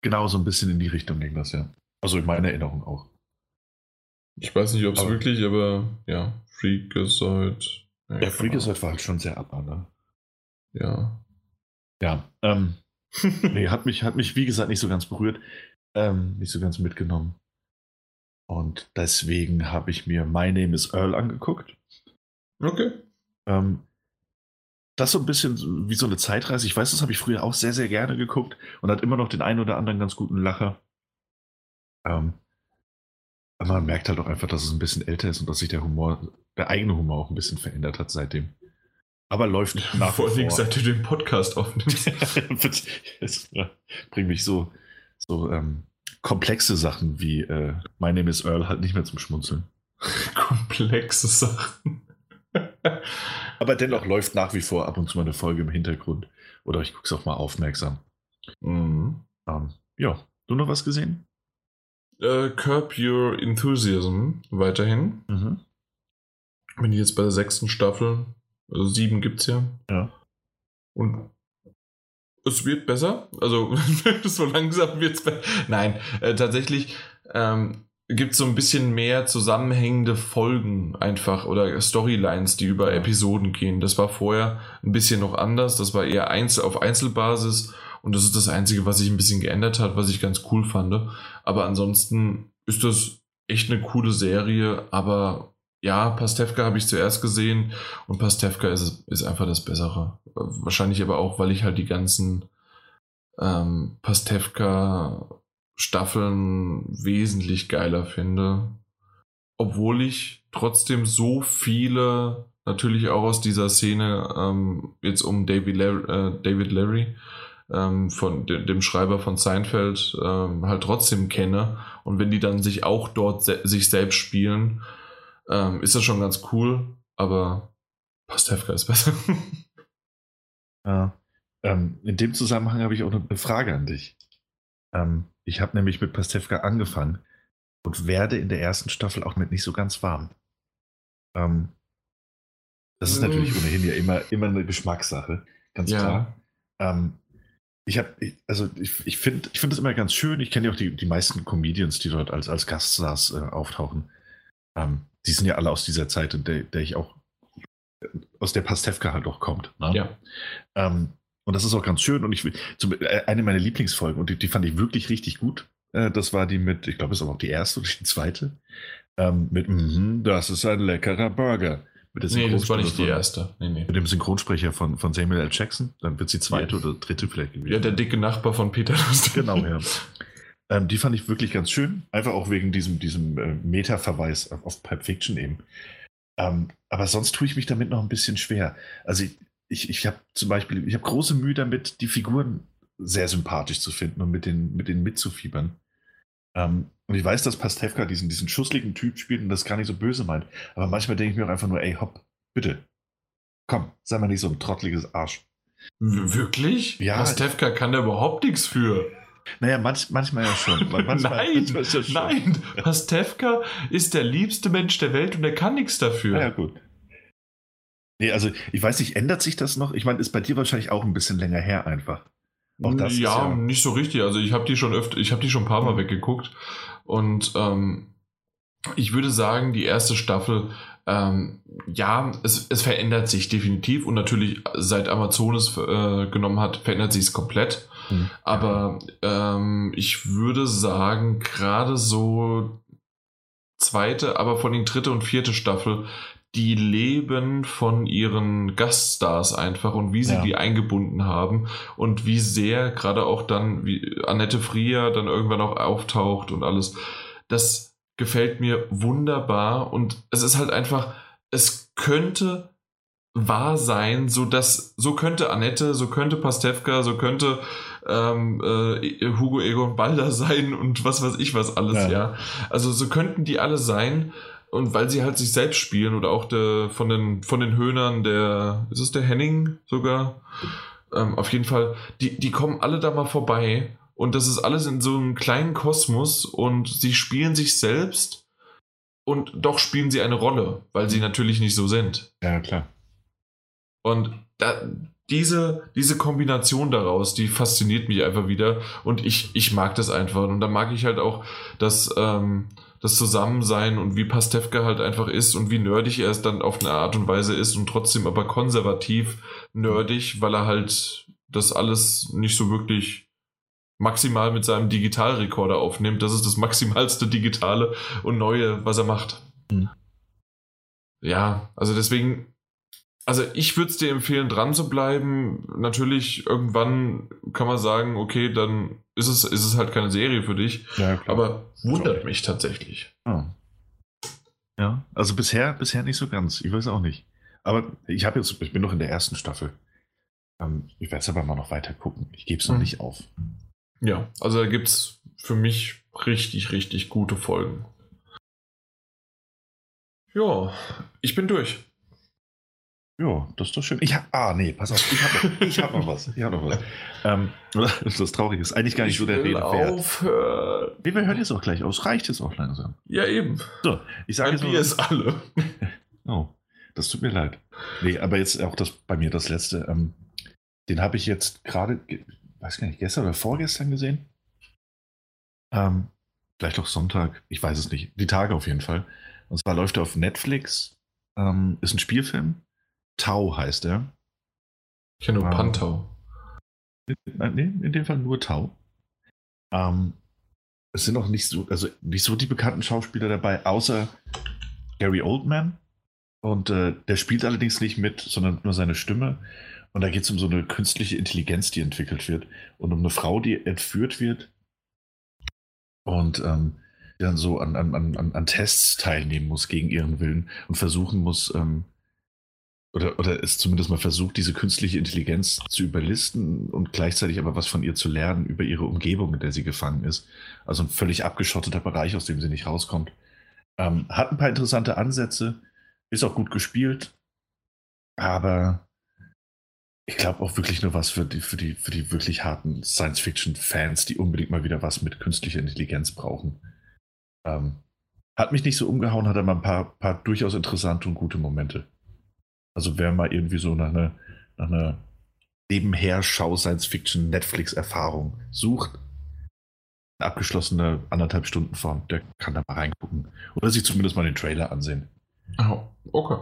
Genau, so ein bisschen in die Richtung ging das, ja. Also in meiner Erinnerung auch. Ich weiß nicht, ob es wirklich, aber ja, Freakazoid. Ja, ja Freakazoid war halt schon sehr ab, ne? Ja. Ja, ähm, nee, hat mich, hat mich, wie gesagt, nicht so ganz berührt, ähm, nicht so ganz mitgenommen. Und deswegen habe ich mir My Name is Earl angeguckt. Okay. Ähm, das so ein bisschen wie so eine Zeitreise. Ich weiß, das habe ich früher auch sehr, sehr gerne geguckt und hat immer noch den einen oder anderen ganz guten Lacher. Ähm, aber man merkt halt auch einfach, dass es ein bisschen älter ist und dass sich der Humor, der eigene Humor auch ein bisschen verändert hat seitdem. Aber läuft nach Vor allem, seit du den Podcast aufnimmst. das bringt mich so, so ähm, komplexe Sachen wie äh, My Name is Earl halt nicht mehr zum Schmunzeln. komplexe Sachen. Aber dennoch läuft nach wie vor ab und zu mal eine Folge im Hintergrund. Oder ich gucke es auch mal aufmerksam. Mhm. Ähm, ja, du noch was gesehen? Uh, Curb Your Enthusiasm weiterhin. Mhm. Bin ich jetzt bei der sechsten Staffel. Also sieben gibt es ja. Ja. Und es wird besser. Also so langsam wird es besser. Nein, äh, tatsächlich ähm, gibt es so ein bisschen mehr zusammenhängende Folgen einfach oder Storylines, die über Episoden gehen. Das war vorher ein bisschen noch anders. Das war eher Einzel auf Einzelbasis und das ist das Einzige, was sich ein bisschen geändert hat, was ich ganz cool fand. Aber ansonsten ist das echt eine coole Serie. Aber ja, Pastewka habe ich zuerst gesehen und Pastewka ist, ist einfach das Bessere. Wahrscheinlich aber auch, weil ich halt die ganzen ähm, Pastewka Staffeln wesentlich geiler finde. Obwohl ich trotzdem so viele, natürlich auch aus dieser Szene, ähm, jetzt um David, Larry, äh, David Larry ähm, von de dem Schreiber von Seinfeld, ähm, halt trotzdem kenne. Und wenn die dann sich auch dort se sich selbst spielen, ähm, ist das schon ganz cool. Aber Pastewka ist besser. ja. Ähm, in dem Zusammenhang habe ich auch eine Frage an dich. Ähm, ich habe nämlich mit Pastewka angefangen und werde in der ersten Staffel auch mit nicht so ganz warm. Ähm, das ist natürlich mm. ohnehin ja immer, immer eine Geschmackssache, ganz ja. klar. Ähm, ich habe, also ich, ich finde ich find das immer ganz schön. Ich kenne ja auch die, die meisten Comedians, die dort als, als Gaststars äh, auftauchen. Ähm, die sind ja alle aus dieser Zeit, in der, der ich auch, aus der Pastewka halt auch kommt. Ne? Ja. Ähm, und das ist auch ganz schön. Und ich zum, äh, eine meiner Lieblingsfolgen, und die, die, fand ich wirklich richtig gut. Äh, das war die mit, ich glaube, es ist aber auch die erste oder die zweite. Ähm, mit, mm, das ist ein leckerer Burger. Mit nee, das war nicht die erste. Nee, nee. Mit dem Synchronsprecher von, von Samuel L. Jackson. Dann wird sie zweite ja. oder dritte vielleicht gewesen. Ja, der dicke Nachbar von Peter Lustig. Genau, ja. Ähm, die fand ich wirklich ganz schön. Einfach auch wegen diesem, diesem äh, Meta-Verweis auf, auf Pulp Fiction eben. Ähm, aber sonst tue ich mich damit noch ein bisschen schwer. Also ich, ich, ich habe zum Beispiel, ich habe große Mühe damit, die Figuren sehr sympathisch zu finden und mit denen, mit denen mitzufiebern. Ähm, und ich weiß, dass Pastewka diesen, diesen schussligen Typ spielt und das gar nicht so böse meint. Aber manchmal denke ich mir auch einfach nur, ey, hopp, bitte. Komm, sei mal nicht so ein trottliges Arsch. Wirklich? Ja. Pastewka kann da überhaupt nichts für. Naja, manch, manchmal ja schon. Manchmal, nein, ja schon. nein. Pastewka ist der liebste Mensch der Welt und er kann nichts dafür. Ja, gut. Nee, also ich weiß nicht, ändert sich das noch? Ich meine, ist bei dir wahrscheinlich auch ein bisschen länger her einfach. Auch das ja, ja, nicht so richtig. Also ich habe die schon öfter, ich habe die schon ein paar Mal mhm. weggeguckt und ähm, ich würde sagen, die erste Staffel, ähm, ja, es, es verändert sich definitiv und natürlich seit Amazon es äh, genommen hat, verändert sich es komplett. Mhm. Aber ähm, ich würde sagen, gerade so zweite, aber von den dritte und vierte Staffel die leben von ihren Gaststars einfach und wie sie ja. die eingebunden haben und wie sehr gerade auch dann, wie Annette Frier dann irgendwann auch auftaucht und alles. Das gefällt mir wunderbar und es ist halt einfach, es könnte wahr sein, so dass, so könnte Annette, so könnte Pastewka, so könnte ähm, äh, Hugo Egon Balder sein und was weiß ich was alles, ja. ja. Also so könnten die alle sein und weil sie halt sich selbst spielen oder auch der, von, den, von den Höhnern, der, ist es der Henning sogar? Ähm, auf jeden Fall, die, die kommen alle da mal vorbei und das ist alles in so einem kleinen Kosmos und sie spielen sich selbst und doch spielen sie eine Rolle, weil sie natürlich nicht so sind. Ja, klar. Und da, diese, diese Kombination daraus, die fasziniert mich einfach wieder und ich, ich mag das einfach. Und da mag ich halt auch das, ähm, das Zusammensein und wie Pastewka halt einfach ist und wie nerdig er es dann auf eine Art und Weise ist und trotzdem aber konservativ nerdig, weil er halt das alles nicht so wirklich maximal mit seinem Digitalrekorder aufnimmt. Das ist das maximalste Digitale und Neue, was er macht. Mhm. Ja, also deswegen, also ich würde es dir empfehlen, dran zu bleiben. Natürlich, irgendwann kann man sagen, okay, dann ist es, ist es halt keine Serie für dich. Ja, aber wundert mich tatsächlich. Ja. ja, also bisher, bisher nicht so ganz. Ich weiß auch nicht. Aber ich habe jetzt, ich bin noch in der ersten Staffel. Ähm, ich werde es aber mal noch weiter gucken. Ich gebe es noch mhm. nicht auf. Ja, also da gibt es für mich richtig, richtig gute Folgen. Ja, ich bin durch. Ja, das ist doch schön. Ich hab, ah, nee, pass auf, ich habe noch, hab noch was. Ich habe noch was. Ähm, das Traurige ist eigentlich gar nicht ich so der Rede wert. Nee, wir hören jetzt auch gleich aus. Reicht jetzt auch langsam. Ja, eben. So, ich sage jetzt es alle. Oh, das tut mir leid. Nee, aber jetzt auch das bei mir das letzte. Ähm, den habe ich jetzt gerade, weiß gar nicht, gestern oder vorgestern gesehen. Ähm, vielleicht auch Sonntag, ich weiß es nicht. Die Tage auf jeden Fall. Und zwar läuft er auf Netflix. Ähm, ist ein Spielfilm. Tau heißt er. Ich kenne nur ähm, Pantau. Nee, in dem Fall nur Tau. Ähm, es sind auch nicht so, also nicht so die bekannten Schauspieler dabei, außer Gary Oldman. Und äh, der spielt allerdings nicht mit, sondern nur seine Stimme. Und da geht es um so eine künstliche Intelligenz, die entwickelt wird. Und um eine Frau, die entführt wird und ähm, die dann so an, an, an, an Tests teilnehmen muss gegen ihren Willen und versuchen muss, ähm, oder, oder es zumindest mal versucht, diese künstliche Intelligenz zu überlisten und gleichzeitig aber was von ihr zu lernen über ihre Umgebung, in der sie gefangen ist. Also ein völlig abgeschotteter Bereich, aus dem sie nicht rauskommt. Ähm, hat ein paar interessante Ansätze, ist auch gut gespielt, aber ich glaube auch wirklich nur was für die, für die, für die wirklich harten Science-Fiction-Fans, die unbedingt mal wieder was mit künstlicher Intelligenz brauchen. Ähm, hat mich nicht so umgehauen, hat aber ein paar, paar durchaus interessante und gute Momente. Also wer mal irgendwie so nach einer, nach einer Nebenher-Schau Science-Fiction-Netflix-Erfahrung sucht, eine abgeschlossene anderthalb Stunden Form, der kann da mal reingucken. Oder sich zumindest mal den Trailer ansehen. Oh, okay.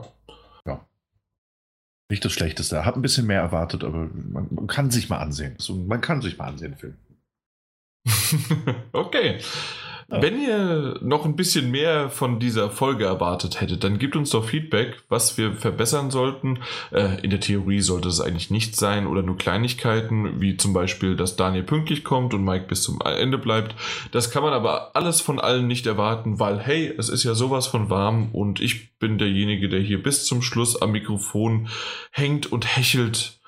Nicht das Schlechteste. Hab ein bisschen mehr erwartet, aber man, man kann sich mal ansehen. So, man kann sich mal ansehen, Film. okay. Wenn ihr noch ein bisschen mehr von dieser Folge erwartet hättet, dann gebt uns doch Feedback, was wir verbessern sollten. Äh, in der Theorie sollte es eigentlich nicht sein oder nur Kleinigkeiten, wie zum Beispiel, dass Daniel pünktlich kommt und Mike bis zum Ende bleibt. Das kann man aber alles von allen nicht erwarten, weil hey, es ist ja sowas von warm und ich bin derjenige, der hier bis zum Schluss am Mikrofon hängt und hechelt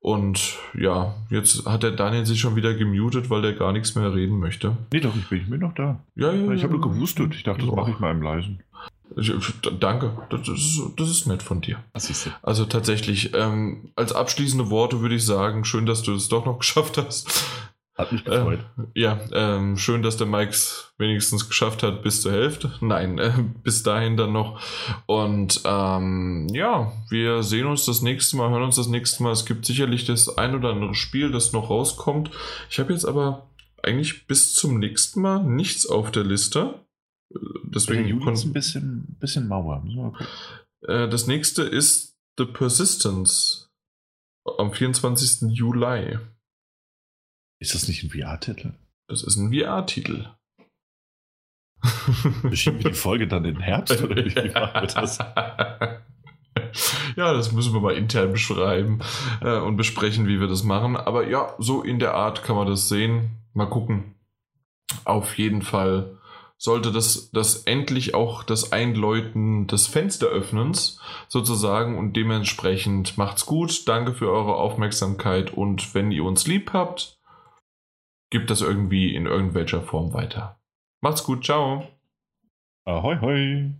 und ja, jetzt hat der Daniel sich schon wieder gemutet, weil der gar nichts mehr reden möchte. Nee, doch, ich bin, ich bin noch da. Ja, ja, ich habe nur gewusst, Ich dachte, das mache ich mal im Leisen. Danke, das ist, das ist nett von dir. Also tatsächlich, ähm, als abschließende Worte würde ich sagen, schön, dass du es doch noch geschafft hast. Hat mich gefreut. Äh, ja, ähm, schön, dass der Mike es wenigstens geschafft hat bis zur Hälfte. Nein, äh, bis dahin dann noch. Und ähm, ja, wir sehen uns das nächste Mal, hören uns das nächste Mal. Es gibt sicherlich das ein oder andere Spiel, das noch rauskommt. Ich habe jetzt aber eigentlich bis zum nächsten Mal nichts auf der Liste. Deswegen Juli ist ein bisschen, bisschen Mauer. Äh, das nächste ist The Persistence am 24. Juli. Ist das nicht ein VR-Titel? Das ist ein VR-Titel. Bestimmt wir die Folge dann in Herbst oder wie machen wir das? ja, das müssen wir mal intern beschreiben äh, und besprechen, wie wir das machen. Aber ja, so in der Art kann man das sehen. Mal gucken. Auf jeden Fall sollte das, das endlich auch das Einläuten des Fensteröffnens sozusagen und dementsprechend macht's gut. Danke für eure Aufmerksamkeit und wenn ihr uns lieb habt, gibt das irgendwie in irgendwelcher Form weiter. Macht's gut, ciao. Ahoi, hoi.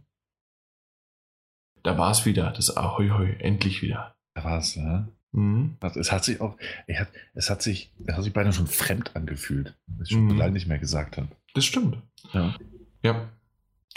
Da war's wieder, das Ahoi, hoi, endlich wieder. Da war's, ja. Mhm. Es hat sich auch, hat, es hat sich, es hat sich beinahe schon fremd angefühlt, was ich schon mhm. lange nicht mehr gesagt habe. Das stimmt. Ja. Ja.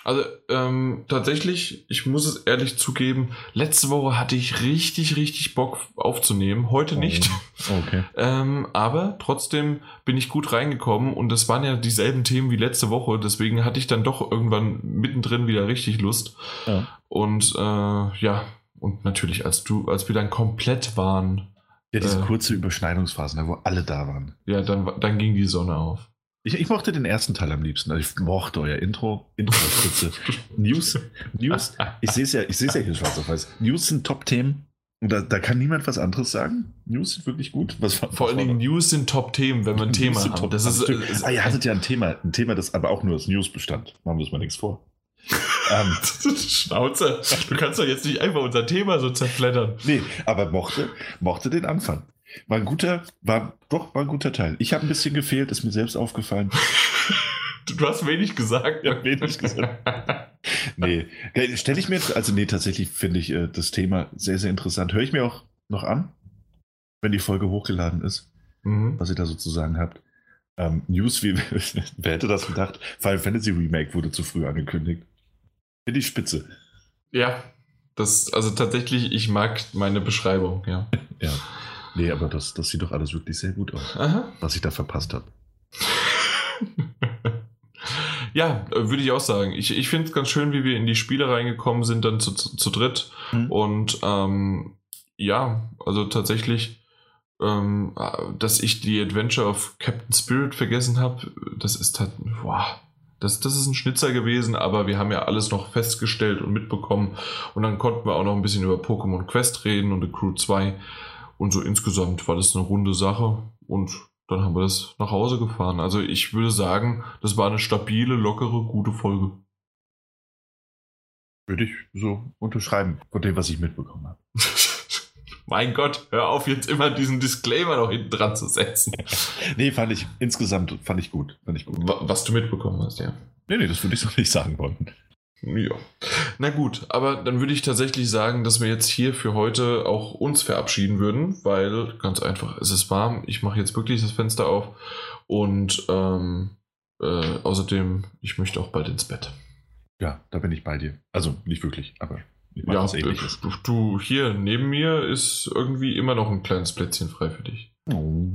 Also ähm, tatsächlich, ich muss es ehrlich zugeben, letzte Woche hatte ich richtig, richtig Bock aufzunehmen, heute nicht. Oh, okay. ähm, aber trotzdem bin ich gut reingekommen und das waren ja dieselben Themen wie letzte Woche, deswegen hatte ich dann doch irgendwann mittendrin wieder richtig Lust. Ja. Und äh, ja, und natürlich, als du, als wir dann komplett waren. Ja, diese äh, kurze Überschneidungsphase, ne, wo alle da waren. Ja, dann, dann ging die Sonne auf. Ich, ich, mochte den ersten Teil am liebsten. Also ich mochte euer Intro. Intro spitze. News. News. Ich sehe es ja, ich sehe es ja hier schwarz auf weiß. News sind Top-Themen. Da, da kann niemand was anderes sagen. News sind wirklich gut. Was, Vor allen Dingen News sind Top-Themen, wenn man ein Thema hat. Das ist, ist, ah, ihr hattet ja ein Thema, ein Thema, das aber auch nur aus News bestand. Machen wir uns mal nichts vor. ähm, Schnauze. Du kannst doch jetzt nicht einfach unser Thema so zerfleddern. Nee, aber mochte, mochte den Anfang. War ein guter, war doch, war ein guter Teil. Ich habe ein bisschen gefehlt, ist mir selbst aufgefallen. du hast wenig gesagt. Ja, wenig gesagt. nee, stelle ich mir, also nee, tatsächlich finde ich äh, das Thema sehr, sehr interessant. Höre ich mir auch noch an, wenn die Folge hochgeladen ist, mhm. was ihr da sozusagen habt. Ähm, News, wie, wer hätte das gedacht? Final Fantasy Remake wurde zu früh angekündigt. In die Spitze. Ja, das, also tatsächlich, ich mag meine Beschreibung, ja. ja. Nee, aber das, das sieht doch alles wirklich sehr gut aus, Aha. was ich da verpasst habe. ja, würde ich auch sagen. Ich, ich finde es ganz schön, wie wir in die Spiele reingekommen sind, dann zu, zu, zu dritt. Mhm. Und ähm, ja, also tatsächlich, ähm, dass ich die Adventure of Captain Spirit vergessen habe, das ist halt, boah, das, das ist ein Schnitzer gewesen, aber wir haben ja alles noch festgestellt und mitbekommen. Und dann konnten wir auch noch ein bisschen über Pokémon Quest reden und The Crew 2. Und so insgesamt war das eine runde Sache und dann haben wir das nach Hause gefahren. Also ich würde sagen, das war eine stabile, lockere, gute Folge. Würde ich so unterschreiben, von dem, was ich mitbekommen habe. mein Gott, hör auf, jetzt immer diesen Disclaimer noch hinten dran zu setzen. nee, fand ich insgesamt fand ich gut. Fand ich gut. Was du mitbekommen hast, ja. Nee, nee, das würde ich so nicht sagen wollen. Ja. Na gut, aber dann würde ich tatsächlich sagen, dass wir jetzt hier für heute auch uns verabschieden würden, weil ganz einfach, es ist warm. Ich mache jetzt wirklich das Fenster auf und ähm, äh, außerdem, ich möchte auch bald ins Bett. Ja, da bin ich bei dir. Also nicht wirklich, aber ja, ähnliches. Du, du, hier neben mir ist irgendwie immer noch ein kleines Plätzchen frei für dich. Oh.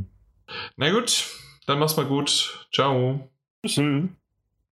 Na gut, dann mach's mal gut. Ciao. Bis dann.